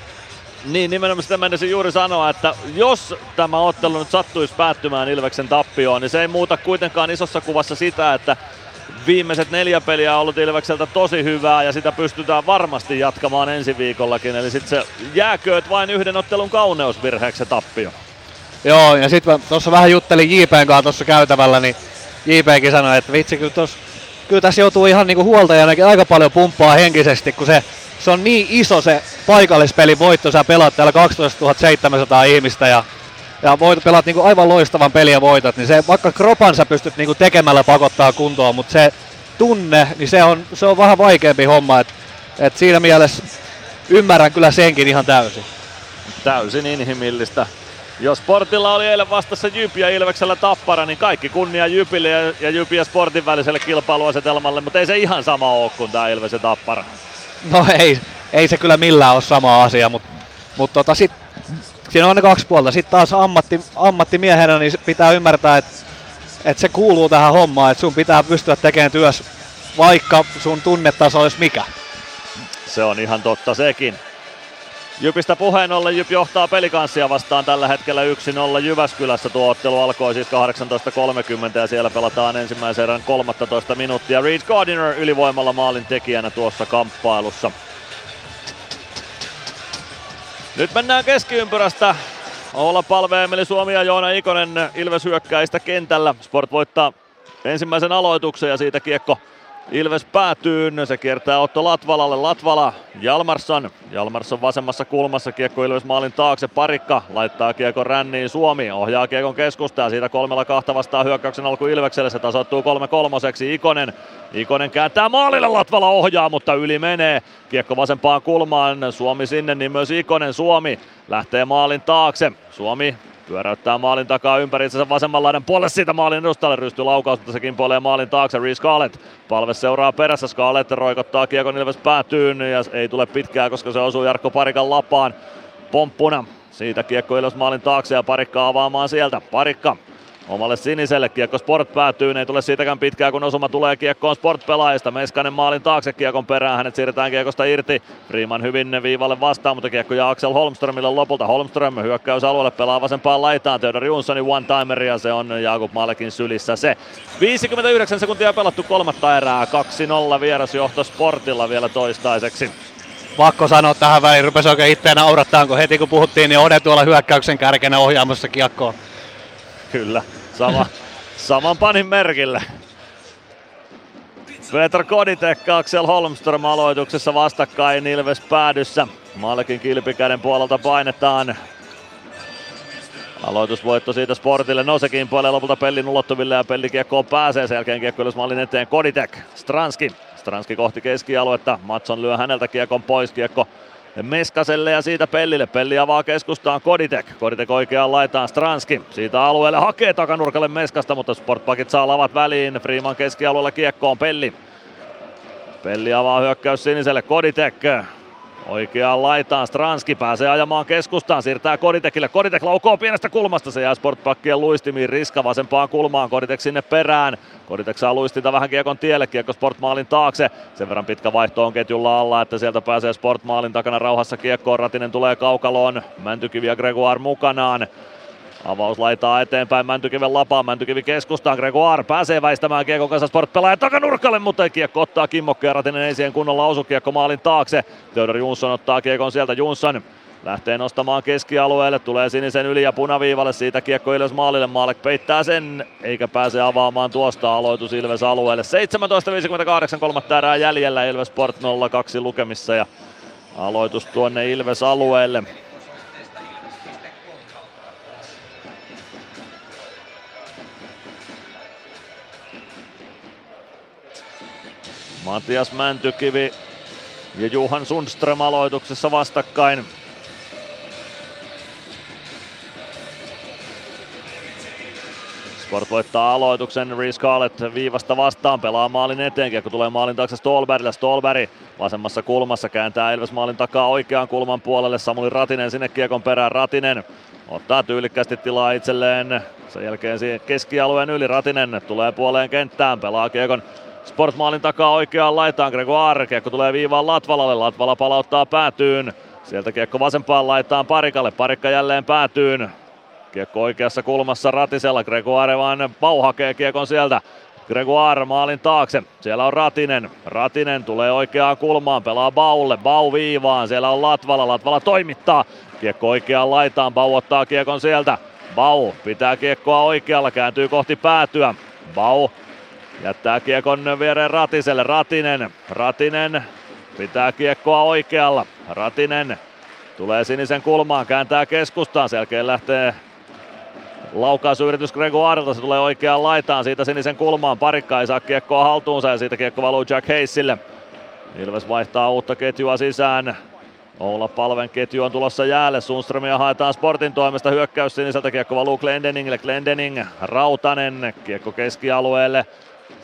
Niin, nimenomaan sitä menisin juuri sanoa, että jos tämä ottelu nyt sattuisi päättymään Ilveksen tappioon, niin se ei muuta kuitenkaan isossa kuvassa sitä, että viimeiset neljä peliä on ollut Ilvekseltä tosi hyvää ja sitä pystytään varmasti jatkamaan ensi viikollakin. Eli sitten se jääkööt vain yhden ottelun kauneusvirheeksi se tappio. Joo, ja sitten tuossa vähän juttelin JPn kanssa tuossa käytävällä, niin JPkin sanoi, että vitsi, kyllä, tos, kyllä tässä joutuu ihan niinku huoltajanakin aika paljon pumppaa henkisesti, kun se, se on niin iso se paikallispelin voitto, sä pelaat täällä 12 700 ihmistä ja, ja voit, pelaat niinku aivan loistavan pelin ja voitat, niin se vaikka kropansa pystyt niinku tekemällä pakottaa kuntoon, mutta se tunne, niin se on, se on vähän vaikeampi homma, että et siinä mielessä ymmärrän kyllä senkin ihan täysin. Täysin inhimillistä. Jos Sportilla oli eilen vastassa Jyp ja Ilveksellä Tappara, niin kaikki kunnia Jypille ja, ja Jyp ja Sportin väliselle kilpailuasetelmalle, mutta ei se ihan sama ole kuin tämä Ilves ja Tappara. No ei, ei se kyllä millään ole sama asia, mutta mut tota sit, siinä on ne kaksi puolta. Sitten taas ammatti, ammattimiehenä niin pitää ymmärtää, että et se kuuluu tähän hommaan, että sun pitää pystyä tekemään työs, vaikka sun tunnetaso olisi mikä. Se on ihan totta sekin. Jypistä puheen ollen Jyp johtaa pelikanssia vastaan tällä hetkellä 1-0 Jyväskylässä. Tuo ottelu alkoi siis 18.30 ja siellä pelataan ensimmäisen erän 13 minuuttia. Reed Gardiner ylivoimalla maalin tekijänä tuossa kamppailussa. Nyt mennään keskiympyrästä. Olla palve Emeli Suomi ja Joona Ikonen Ilves hyökkäistä kentällä. Sport voittaa ensimmäisen aloituksen ja siitä kiekko Ilves päätyy, se kiertää Otto Latvalalle, Latvala, Jalmarsson, Jalmarsson vasemmassa kulmassa, kiekko Ilves maalin taakse, Parikka laittaa kiekon ränniin, Suomi ohjaa kiekon keskusta ja siitä kolmella kahta vastaa hyökkäyksen alku Ilvekselle, se tasoittuu kolme kolmoseksi, Ikonen, Ikonen kääntää maalille, Latvala ohjaa, mutta yli menee, kiekko vasempaan kulmaan, Suomi sinne, niin myös Ikonen, Suomi lähtee maalin taakse, Suomi Pyöräyttää maalin takaa ympäri itsensä vasemman laidan puolelle siitä maalin edustalle. Rystyy laukaus, mutta se kimpoilee maalin taakse. Reece Scarlett. Palve seuraa perässä. Scarlett roikottaa kiekon Ilves päätyyn ja ei tule pitkää, koska se osuu Jarkko Parikan lapaan pomppuna. Siitä kiekko Ilves maalin taakse ja Parikka avaamaan sieltä. Parikka omalle siniselle. Kiekko Sport päätyy, ei tule siitäkään pitkään kun osuma tulee kiekkoon Sport-pelaajista. Meskanen maalin taakse kiekon perään, hänet siirretään kiekosta irti. Freeman hyvin viivalle vastaan, mutta kiekko ja Axel Holmströmille lopulta. Holmström hyökkäysalueelle pelaa vasempaan laitaan. Theodor Jonssonin one-timer ja se on Jakub Malekin sylissä se. 59 sekuntia pelattu kolmatta erää, 2-0 vierasjohto Sportilla vielä toistaiseksi pakko sanoa tähän väliin, rupesi oikein itseään naurattaa, kun heti kun puhuttiin, niin Ode tuolla hyökkäyksen kärkenä ohjaamassa kiekkoa. Kyllä, sama, saman panin merkille. Peter Koditek, Axel Holmström aloituksessa vastakkain Ilves päädyssä. Malkin kilpikäden puolelta painetaan. Aloitusvoitto siitä Sportille. No se kimpoilee lopulta Pellin ulottuville ja Pelli kiekkoon pääsee. Sen jälkeen kiekko maalin eteen Koditek. Stranski. Stranski kohti keskialuetta. Matson lyö häneltä kiekon pois. Kiekko Meskaselle ja siitä Pellille. Pelli avaa keskustaan Koditek. Koditek oikeaan laitaan Stranski. Siitä alueelle hakee takanurkalle Meskasta, mutta Sportpakit saa lavat väliin. Freeman keskialueella kiekkoon Pelli. Pelli avaa hyökkäys siniselle Koditek. Oikeaan laitaan Stranski pääsee ajamaan keskustaan, siirtää Koditekille. Koditek laukoo pienestä kulmasta, se jää Sportpakkien luistimiin, Riska vasempaan kulmaan, Koditek sinne perään. Koditek saa luistinta vähän kiekon tielle, kiekko Sportmaalin taakse. Sen verran pitkä vaihto on ketjulla alla, että sieltä pääsee Sportmaalin takana rauhassa kiekkoon. Ratinen tulee kaukaloon, Mäntykivi ja Gregoire mukanaan. Avaus laitaa eteenpäin Mäntykiven lapaan, Mäntykivi keskustaan, Gregoire pääsee väistämään Kiekon kanssa Sport pelaaja takanurkalle, mutta Kiekko ottaa. Kimmokki ja Ratinen ei siihen kunnolla osu. Kiekko maalin taakse. Theodor Jonsson ottaa Kiekon sieltä, Jonsson lähtee nostamaan keskialueelle, tulee sinisen yli ja punaviivalle, siitä kiekko Ilves maalille, Maalek peittää sen, eikä pääse avaamaan tuosta. Aloitus Ilves alueelle. 17.58 kolmatta erää jäljellä, Ilves Sport 0-2 lukemissa ja aloitus tuonne Ilves alueelle. Matias Mäntykivi ja Juhan Sundström aloituksessa vastakkain. Sport voittaa aloituksen, Reece Scarlett viivasta vastaan, pelaa maalin eteen, kun tulee maalin taakse Stolbergille, Stolberg vasemmassa kulmassa kääntää Ilves maalin takaa oikeaan kulman puolelle, Samuli Ratinen sinne kiekon perään, Ratinen ottaa tyylikkästi tilaa itselleen, sen jälkeen keskialueen yli. Ratinen tulee puoleen kenttään, pelaa kiekon Sportmaalin takaa oikeaan laitaan Gregoire. Kiekko tulee viivaan Latvalalle. Latvala palauttaa päätyyn. Sieltä kiekko vasempaan laitaan Parikalle. Parikka jälleen päätyyn. Kiekko oikeassa kulmassa Ratisella. Gregoire vaan Bau hakee kiekon sieltä. Gregoire maalin taakse. Siellä on Ratinen. Ratinen tulee oikeaan kulmaan. Pelaa Baulle. Bau viivaan. Siellä on Latvala. Latvala toimittaa. Kiekko oikeaan laitaan. Bau ottaa kiekon sieltä. Bau pitää kiekkoa oikealla. Kääntyy kohti päätyä. Bau Jättää kiekon viereen Ratiselle. Ratinen. Ratinen pitää kiekkoa oikealla. Ratinen tulee sinisen kulmaan, kääntää keskustaan. Selkeä lähtee laukausyritys Gregoirilta, se tulee oikeaan laitaan siitä sinisen kulmaan. Parikka ei saa kiekkoa haltuunsa ja siitä kiekko valuu Jack Hayesille. Ilves vaihtaa uutta ketjua sisään. Oula Palven ketju on tulossa jäälle. Sundströmiä haetaan Sportin toimesta. Hyökkäys siniseltä kiekko valuu Glendeningille. Glendening, Rautanen, kiekko keskialueelle.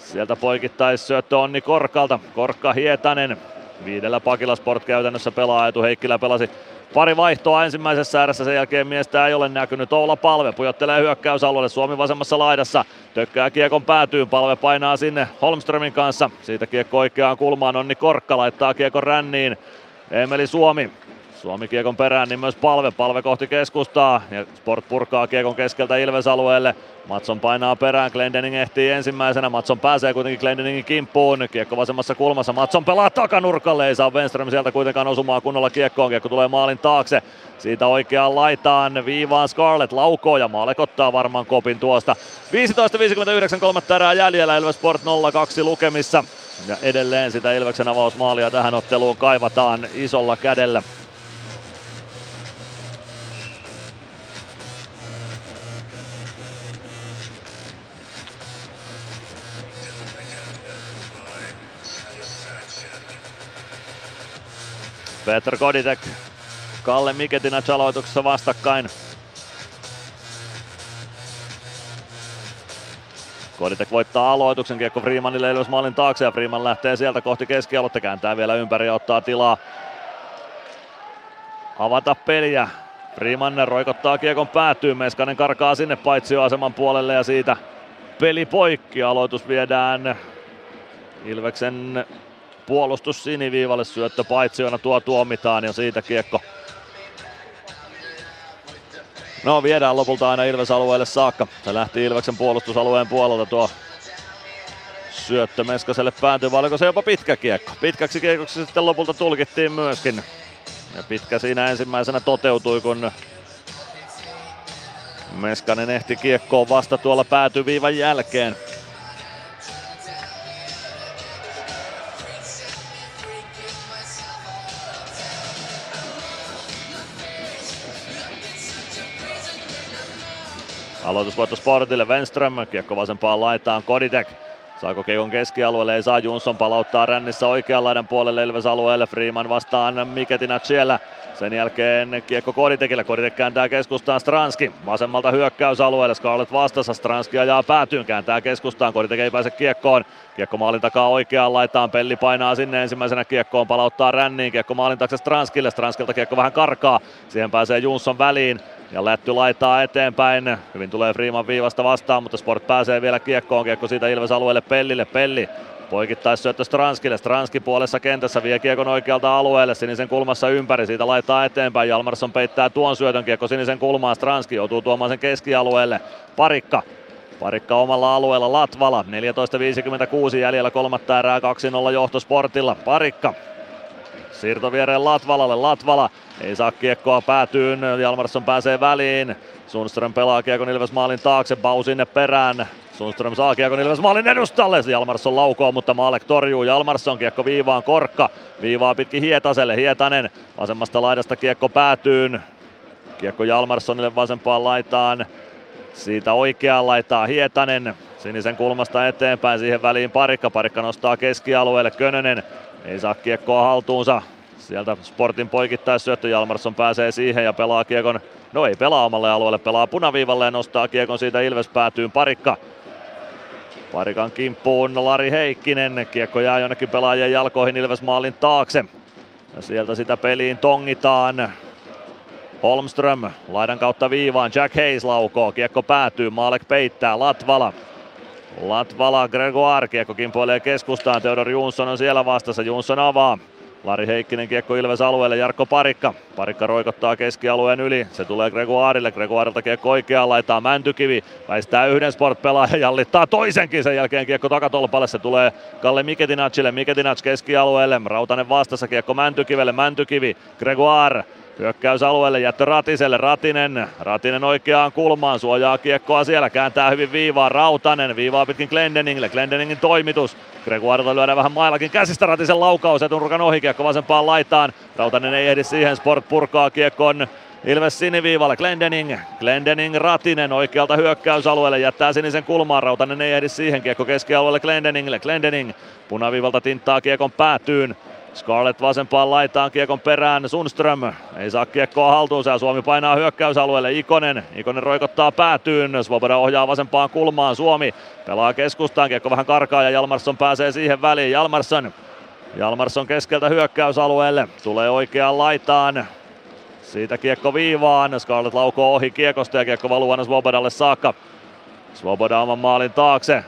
Sieltä poikittais syöttö Onni Korkalta. Korkka Hietanen. Viidellä pakilla Sport käytännössä pelaa. Etu Heikkilä pelasi pari vaihtoa ensimmäisessä ääressä, sen jälkeen miestä ei ole näkynyt. Oula Palve pujottelee hyökkäysalueelle, Suomi vasemmassa laidassa. Tökkää kiekon päätyyn, Palve painaa sinne Holmströmin kanssa. Siitä kiekko oikeaan kulmaan, Onni Korkka laittaa kiekon ränniin. Emeli Suomi Suomi kiekon perään, niin myös palve, palve kohti keskustaa ja Sport purkaa kiekon keskeltä Ilves alueelle. Matson painaa perään, Glendening ehtii ensimmäisenä, Matson pääsee kuitenkin Glendeningin kimppuun, kiekko vasemmassa kulmassa, Matson pelaa takanurkalle, ei saa Wenström sieltä kuitenkaan osumaan kunnolla kiekkoon, kiekko tulee maalin taakse, siitä oikeaan laitaan viivaan Scarlett laukoo ja Maalek varmaan kopin tuosta. 15.59 kolmatta erää jäljellä, Ilves Sport 0-2 lukemissa. Ja edelleen sitä Ilveksen avausmaalia tähän otteluun kaivataan isolla kädellä. Petr Koditek, Kalle Miketinä aloituksessa vastakkain. Koditek voittaa aloituksen, kiekko Freemanille Ilves maalin taakse ja Freeman lähtee sieltä kohti keskialuetta, kääntää vielä ympäri ja ottaa tilaa avata peliä. Freeman roikottaa kiekon päätyyn, Meskanen karkaa sinne paitsioaseman puolelle ja siitä peli poikki. Aloitus viedään Ilveksen puolustus siniviivalle, syöttö paitsiona tuo tuomitaan ja siitä kiekko No viedään lopulta aina Ilves-alueelle saakka. Se lähti Ilveksen puolustusalueen puolelta tuo syöttö Meskaselle päätyy, vai oliko se jopa pitkä kiekko? Pitkäksi kiekoksi sitten lopulta tulkittiin myöskin. Ja pitkä siinä ensimmäisenä toteutui, kun Meskanen ehti kiekkoon vasta tuolla päätyviivan jälkeen. Aloitusvoitto Sportille, Wenström, kiekko vasempaan laitaan, Koditek. Saako Keikon keskialueelle, ei saa. Jonsson palauttaa rännissä oikean laidan puolelle Ilves alueelle, Freeman vastaan Miketina siellä. Sen jälkeen kiekko Koditekille, Koditek kääntää keskustaan Stranski. Vasemmalta hyökkäysalueelle, Scarlett vastassa, Stranski ajaa päätyyn, kääntää keskustaan, Koditek ei pääse kiekkoon. Kiekko maalin takaa oikeaan laitaan, Pelli painaa sinne. Ensimmäisenä kiekkoon, palauttaa ränniin, kiekko maalin taakse Stranskille, Stranskilta kiekko vähän karkaa, siihen pääsee Jonsson väliin. Ja Lätty laittaa eteenpäin. Hyvin tulee Freeman viivasta vastaan, mutta Sport pääsee vielä kiekkoon. Kiekko siitä Ilves alueelle Pellille. Pelli poikittais syöttö Stranskille. Stranski puolessa kentässä vie kiekon oikealta alueelle. Sinisen kulmassa ympäri. Siitä laittaa eteenpäin. Jalmarsson peittää tuon syötön. Kiekko sinisen kulmaan. Stranski joutuu tuomaan sen keskialueelle. Parikka Parikka omalla alueella Latvala. 14.56 jäljellä kolmatta erää 2-0 johto Sportilla. Parikka Siirto viereen Latvalalle. Latvala ei saa kiekkoa päätyyn. Jalmarsson pääsee väliin. Sundström pelaa kiekon Ilves maalin taakse. Bau sinne perään. Sundström saa kiekon Ilves maalin edustalle. Jalmarsson laukoo, mutta Maalek torjuu. Jalmarsson kiekko viivaan Korkka. Viivaa pitkin Hietaselle. Hietanen vasemmasta laidasta kiekko päätyyn. Kiekko Jalmarssonille vasempaan laitaan. Siitä oikeaan laitaa Hietanen. Sinisen kulmasta eteenpäin siihen väliin parikka. Parikka nostaa keskialueelle. Könönen ei saa kiekkoa haltuunsa. Sieltä Sportin syöttö Jalmarsson pääsee siihen ja pelaa kiekon, no ei pelaa omalle alueelle, pelaa punaviivalle ja nostaa kiekon siitä Ilves päätyyn parikka. Parikan kimppuun Lari Heikkinen, kiekko jää jonnekin pelaajien jalkoihin Ilves maalin taakse. Ja sieltä sitä peliin tongitaan. Holmström laidan kautta viivaan, Jack Hayes laukoo, kiekko päätyy, Maalek peittää, Latvala Latvala Gregoire kiekko kimpoilee keskustaan. Theodor Jonsson on siellä vastassa. Jonsson avaa. Lari Heikkinen kiekko Ilves alueelle, Jarkko Parikka. Parikka roikottaa keskialueen yli, se tulee Gregoirille, Gregoirilta kiekko oikeaan laitaa Mäntykivi, väistää yhden sport-pelaajan, jallittaa toisenkin, sen jälkeen kiekko takatolpalle, se tulee Kalle Miketinacille, Miketinac keskialueelle, Rautanen vastassa, kiekko Mäntykivelle, Mäntykivi, Gregoire, Hyökkäysalueelle jättö Ratiselle, Ratinen, Ratinen oikeaan kulmaan, suojaa kiekkoa siellä, kääntää hyvin viivaa, Rautanen, viivaa pitkin Glendeningille, Glendeningin toimitus, Gregoirilta lyödään vähän mailakin käsistä Ratisen laukaus, etunurkan ohi kiekko vasempaan laitaan, Rautanen ei ehdi siihen, Sport purkaa kiekon Ilves siniviivalle, Glendening, Glendening Ratinen oikealta hyökkäysalueelle, jättää sinisen kulmaan, Rautanen ei ehdi siihen, kiekko keskialueelle Glendeningille, Glendening punaviivalta tinttaa kiekon päätyyn, Scarlett vasempaan laitaan kiekon perään, Sundström ei saa kiekkoa haltuunsa ja Suomi painaa hyökkäysalueelle, Ikonen, Ikonen roikottaa päätyyn, Svoboda ohjaa vasempaan kulmaan, Suomi pelaa keskustaan, kiekko vähän karkaa ja Jalmarsson pääsee siihen väliin, Jalmarsson Jalmarsson keskeltä hyökkäysalueelle, tulee oikeaan laitaan, siitä kiekko viivaan, Scarlett laukoo ohi kiekosta ja kiekko valuu aina Svobodalle saakka. Svoboda oman maalin taakse,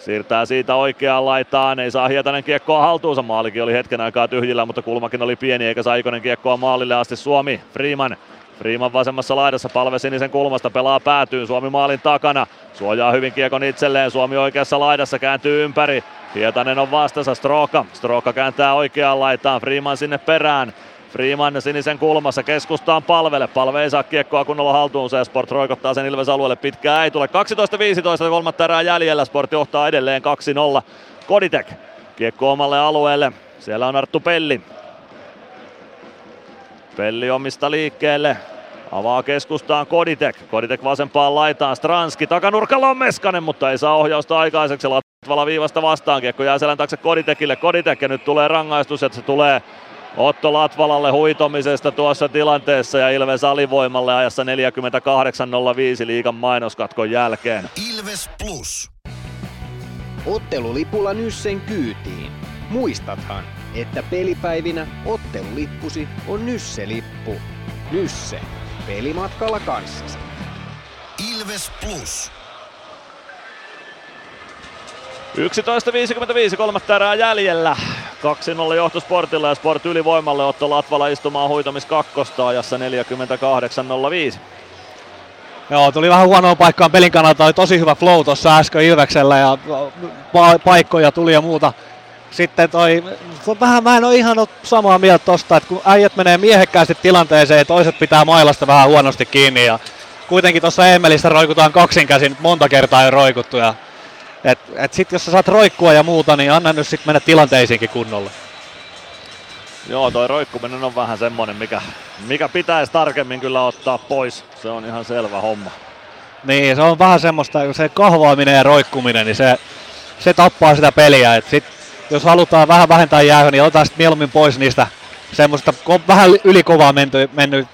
Siirtää siitä oikeaan laitaan, ei saa Hietanen kiekkoa haltuunsa. Maalikin oli hetken aikaa tyhjillä, mutta kulmakin oli pieni eikä saa Ikonen kiekkoa maalille asti. Suomi, Freeman, Freeman vasemmassa laidassa, palve sinisen kulmasta, pelaa päätyyn, Suomi maalin takana, suojaa hyvin kiekon itselleen, Suomi oikeassa laidassa, kääntyy ympäri, Hietanen on vastassa, Stroka, Stroka kääntää oikeaan laitaan, Freeman sinne perään, Freeman sinisen kulmassa keskustaan palvele. Palve ei saa kiekkoa kunnolla haltuunsa ja Sport roikottaa sen Ilves alueelle. Pitkää ei tule. 12-15 kolmatta erää jäljellä. Sport johtaa edelleen 2-0. Koditek kiekko omalle alueelle. Siellä on Arttu Pelli. Pelli omista liikkeelle. Avaa keskustaan Koditek. Koditek vasempaan laitaan. Stranski takanurkalla on Meskanen, mutta ei saa ohjausta aikaiseksi. Latvala viivasta vastaan. Kiekko jää selän taakse Koditekille. Koditek ja nyt tulee rangaistus, että se tulee Otto Latvalalle huitomisesta tuossa tilanteessa ja Ilves alivoimalle ajassa 48.05 liigan mainoskatkon jälkeen. Ilves Plus. Ottelulipulla Nyssen kyytiin. Muistathan, että pelipäivinä ottelulippusi on Nysse-lippu. Nysse. pelimatkalla kanssasi. Ilves Plus. 11.55, kolmatta erää jäljellä. 2-0 johto Sportilla ja Sport ylivoimalle Otto Latvala istumaan huitomis kakkosta ajassa 48.05. Joo, tuli vähän huonoa paikkaan pelin kannalta. Oli tosi hyvä flow tuossa äsken Ilveksellä ja pa- paikkoja tuli ja muuta. Sitten toi, vähän mä en ole ihan samaa mieltä tosta, että kun äijät menee miehekkäästi tilanteeseen ja toiset pitää mailasta vähän huonosti kiinni ja kuitenkin tuossa Emelissä roikutaan kaksinkäsin monta kertaa jo roikuttu ja et, et sit jos sä saat roikkua ja muuta, niin anna nyt sit mennä tilanteisiinkin kunnolla. Joo, toi roikkuminen on vähän semmonen, mikä, mikä pitäisi tarkemmin kyllä ottaa pois. Se on ihan selvä homma. Niin, se on vähän semmoista, se kahvaaminen ja roikkuminen, niin se, se tappaa sitä peliä. Et sit, jos halutaan vähän vähentää jäähön, niin otetaan sit mieluummin pois niistä semmoista vähän ylikovaa menty, mennyt,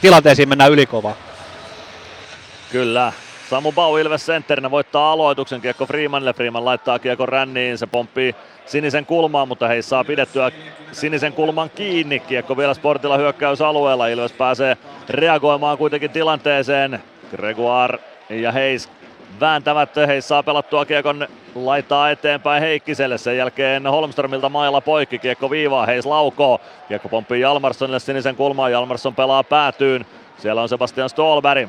tilanteisiin mennään ylikovaa. Kyllä, Samu Bau Ilves sentterinä voittaa aloituksen, kiekko Freemanille, Freeman laittaa kiekko ränniin, se pomppii sinisen kulmaan, mutta hei saa pidettyä sinisen kulman kiinni. Kiekko vielä Sportilla hyökkäysalueella, Ilves pääsee reagoimaan kuitenkin tilanteeseen. Gregoire ja Heis vääntävät, Heis saa pelattua kiekon laittaa eteenpäin Heikkiselle, sen jälkeen Holmströmiltä mailla poikki, kiekko viivaa, Heis laukoo, kiekko pomppii Jalmarssonille sinisen kulmaan, Jalmarsson pelaa päätyyn, siellä on Sebastian Stolberg,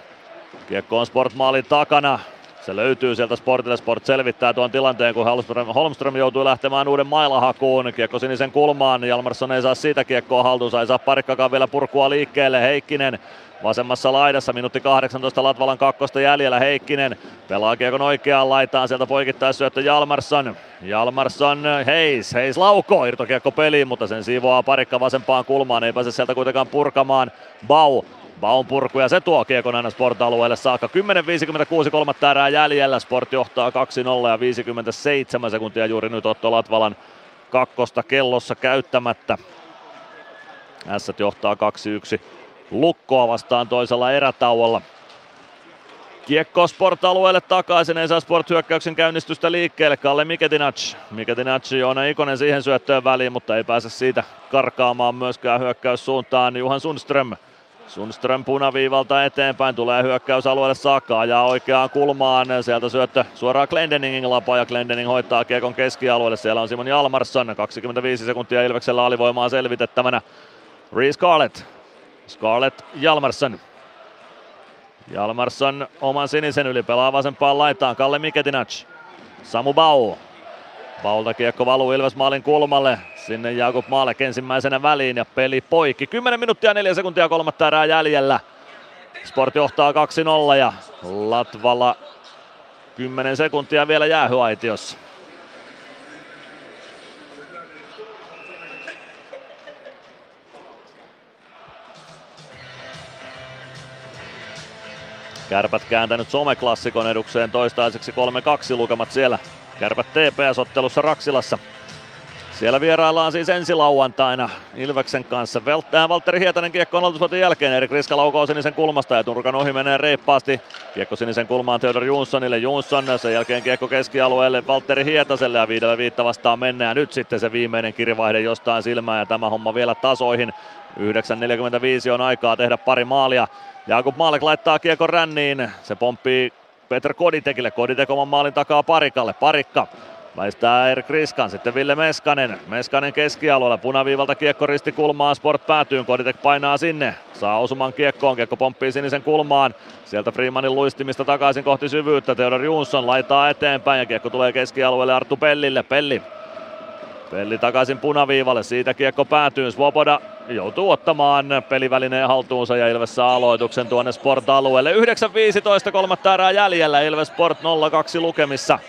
Kiekko on Sport maalin takana. Se löytyy sieltä Sportille. Sport selvittää tuon tilanteen, kun Holmström, Holmström joutuu lähtemään uuden mailahakuun. Kiekko sinisen kulmaan. Jalmarsson ei saa siitä kiekkoa haltuunsa. Ei saa parikkakaan vielä purkua liikkeelle. Heikkinen vasemmassa laidassa. Minuutti 18 Latvalan kakkosta jäljellä. Heikkinen pelaa kiekon oikeaan laitaan. Sieltä poikittaisyöttö Jalmarsson. Jalmarsson, Heis. Heis laukoo irtokiekko peliin, mutta sen siivoaa parikka vasempaan kulmaan. Ei pääse sieltä kuitenkaan purkamaan. Bau Baun purku ja se tuo kiekon aina Sport-alueelle saakka. 10.56 kolmatta erää jäljellä. Sport johtaa 2-0 ja 57 sekuntia juuri nyt Otto Latvalan kakkosta kellossa käyttämättä. S johtaa 2-1 lukkoa vastaan toisella erätauolla. Kiekko Sport-alueelle takaisin, ei saa Sport-hyökkäyksen käynnistystä liikkeelle. Kalle Miketinac. Miketinac, Joona Ikonen siihen syöttöön väliin, mutta ei pääse siitä karkaamaan myöskään hyökkäyssuuntaan. Juhan Sundström Sundström punaviivalta eteenpäin, tulee hyökkäysalueelle saakka, ajaa oikeaan kulmaan, sieltä syöttö suoraan Glendeningin lapa ja Glendening hoitaa kiekon keskialueelle, siellä on Simon Jalmarsson, 25 sekuntia Ilveksellä alivoimaa selvitettävänä. Reese Scarlett, Scarlett Jalmarsson. Jalmarsson oman sinisen yli pelaa vasempaan laitaan, Kalle Miketinac. Samu Bau. Baulta kiekko valuu Ilves maalin kulmalle. Sinne Jakub Maalek ensimmäisenä väliin ja peli poikki. 10 minuuttia 4 sekuntia kolmatta erää jäljellä. Sport johtaa 2-0 ja Latvala 10 sekuntia vielä jäähyaitiossa. Kärpät kääntänyt someklassikon edukseen toistaiseksi 3-2 lukemat siellä. Kärpät TPS-ottelussa Raksilassa. Siellä vieraillaan siis ensi lauantaina Ilveksen kanssa. Velttää Valtteri Hietanen kiekko aloitusvoiton jälkeen. Erik Riska laukoo sinisen kulmasta ja Turkan ohi menee reippaasti. Kiekko sinisen kulmaan Theodor Jonssonille. Jonsson sen jälkeen kiekko keskialueelle Valtteri Hietaselle ja viidellä viitta vastaan mennään. Nyt sitten se viimeinen kirvaihde jostain silmään ja tämä homma vielä tasoihin. 9.45 on aikaa tehdä pari maalia. Jakub Maalek laittaa kiekon ränniin. Se pomppii Peter Koditekille. Koditek oman maalin takaa Parikalle. Parikka Väistää Erik Riskan, sitten Ville Meskanen. Meskanen keskialueella, punaviivalta kiekko risti kulmaan, Sport päätyy, Koditek painaa sinne. Saa osuman kiekkoon, kiekko pomppii sinisen kulmaan. Sieltä Freemanin luistimista takaisin kohti syvyyttä, Theodor Jonsson laittaa eteenpäin ja kiekko tulee keskialueelle Arttu Pellille. Pelli Pelli takaisin punaviivalle, siitä kiekko päätyy. Svoboda joutuu ottamaan pelivälineen haltuunsa ja Ilves saa aloituksen tuonne Sport-alueelle. 9.15 kolmatta erää jäljellä, Ilves Sport 0-2 lukemissa.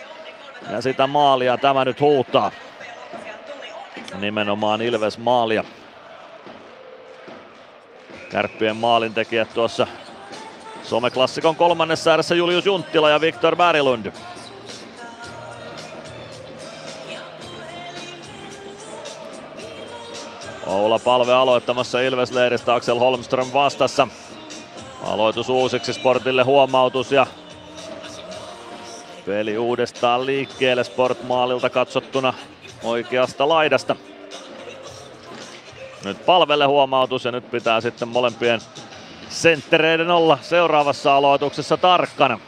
Ja sitä maalia tämä nyt huutaa. Nimenomaan Ilves maalia. Kärppien maalintekijät tuossa someklassikon kolmannessa ääressä Julius Junttila ja Viktor Berglund. Oula Palve aloittamassa Ilves-leiristä, Axel Holmström vastassa. Aloitus uusiksi Sportille huomautus ja Peli uudestaan liikkeelle Sportmaalilta katsottuna oikeasta laidasta. Nyt palvelle huomautus ja nyt pitää sitten molempien senttereiden olla seuraavassa aloituksessa tarkkana.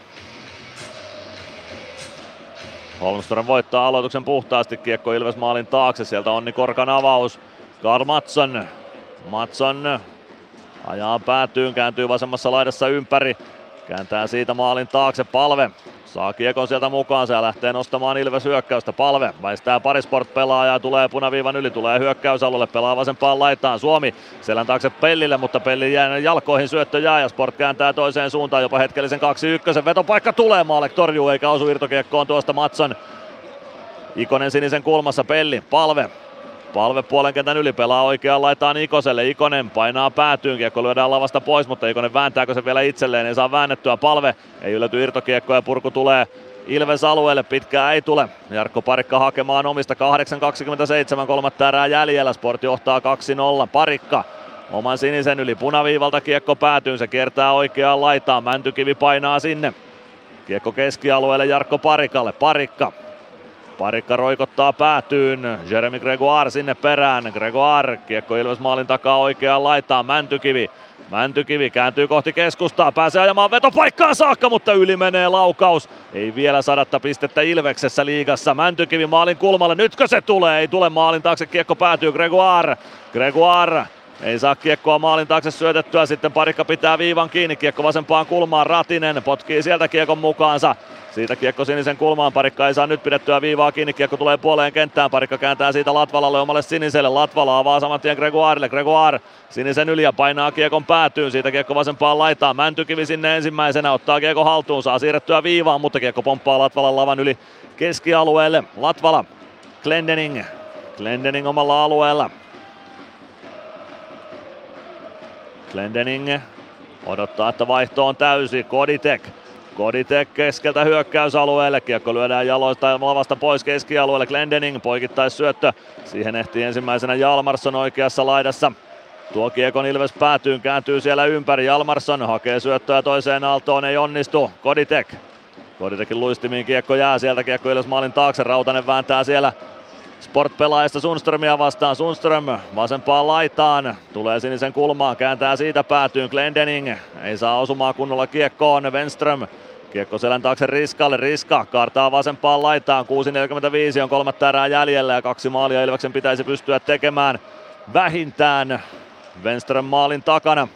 Holmström voittaa aloituksen puhtaasti, kiekko Ilves maalin taakse, sieltä Onni Korkan avaus. Karl Matson, Matson ajaa päätyyn, kääntyy vasemmassa laidassa ympäri, kääntää siitä maalin taakse palve. Saa kiekon sieltä mukaan, se lähtee nostamaan Ilves hyökkäystä. Palve väistää parisport pelaajaa, tulee punaviivan yli, tulee hyökkäysalueelle, pelaa vasempaan laitaan. Suomi selän taakse Pellille, mutta Pelli jää jalkoihin, syöttö jää ja Sport kääntää toiseen suuntaan, jopa hetkellisen 2-1. Vetopaikka tulee, Maalek torjuu eikä osu irtokiekkoon tuosta Matson. Ikonen sinisen kulmassa, Pelli, palve, Palve puolen kentän yli pelaa oikeaan laitaan Ikoselle. Ikonen painaa päätyyn, kiekko lyödään lavasta pois, mutta Ikonen vääntääkö se vielä itselleen, ei saa väännettyä. Palve ei ylety irtokiekko ja purku tulee Ilves alueelle, pitkää ei tule. Jarkko Parikka hakemaan omista 8.27, kolmatta erää jäljellä. Sport johtaa 2-0. Parikka oman sinisen yli punaviivalta kiekko päätyy, se kiertää oikeaan laitaan. Mäntykivi painaa sinne. Kiekko keskialueelle Jarkko Parikalle. Parikka Parikka roikottaa päätyyn. Jeremy Gregoire sinne perään. Gregoire kiekko Ilves maalin takaa oikeaan laitaan. Mäntykivi. Mäntykivi kääntyy kohti keskustaa, pääsee ajamaan vetopaikkaan saakka, mutta yli menee laukaus. Ei vielä sadatta pistettä Ilveksessä liigassa. Mäntykivi maalin kulmalle, nytkö se tulee? Ei tule maalin taakse, kiekko päätyy Gregoire. Gregoire ei saa kiekkoa maalin taakse syötettyä, sitten parikka pitää viivan kiinni, kiekko vasempaan kulmaan, Ratinen potkii sieltä kiekon mukaansa. Siitä kiekko sinisen kulmaan, parikka ei saa nyt pidettyä viivaa kiinni, kiekko tulee puoleen kenttään, parikka kääntää siitä Latvalalle omalle siniselle, Latvala avaa saman tien Gregoirelle, Gregoire sinisen yli ja painaa kiekon päätyyn, siitä kiekko vasempaan laitaan, Mäntykivi sinne ensimmäisenä, ottaa kiekko haltuun, saa siirrettyä viivaan, mutta kiekko pomppaa Latvalan lavan yli keskialueelle, Latvala, Glendening, Glendening omalla alueella, Glendening odottaa, että vaihto on täysi. Koditek. Koditek keskeltä hyökkäysalueelle. Kiekko lyödään jaloista ja lavasta pois keskialueelle. Glendening poikittais syöttö. Siihen ehtii ensimmäisenä Jalmarsson oikeassa laidassa. Tuo kiekon Ilves päätyyn, kääntyy siellä ympäri. Jalmarsson hakee syöttöä toiseen aaltoon, ei onnistu. Koditek. Koditekin luistimiin kiekko jää sieltä, kiekko Ilves maalin taakse. Rautanen vääntää siellä Sport-pelaajista Sundströmiä vastaan. Sundström vasempaan laitaan. Tulee sinisen kulmaan, kääntää siitä päätyyn. Glendening ei saa osumaan kunnolla kiekkoon. Wenström Kiekko selän taakse Riskalle. Riska kartaa vasempaan laitaan. 6.45 on kolmatta erää jäljellä ja kaksi maalia Ilveksen pitäisi pystyä tekemään vähintään. Wenström maalin takana.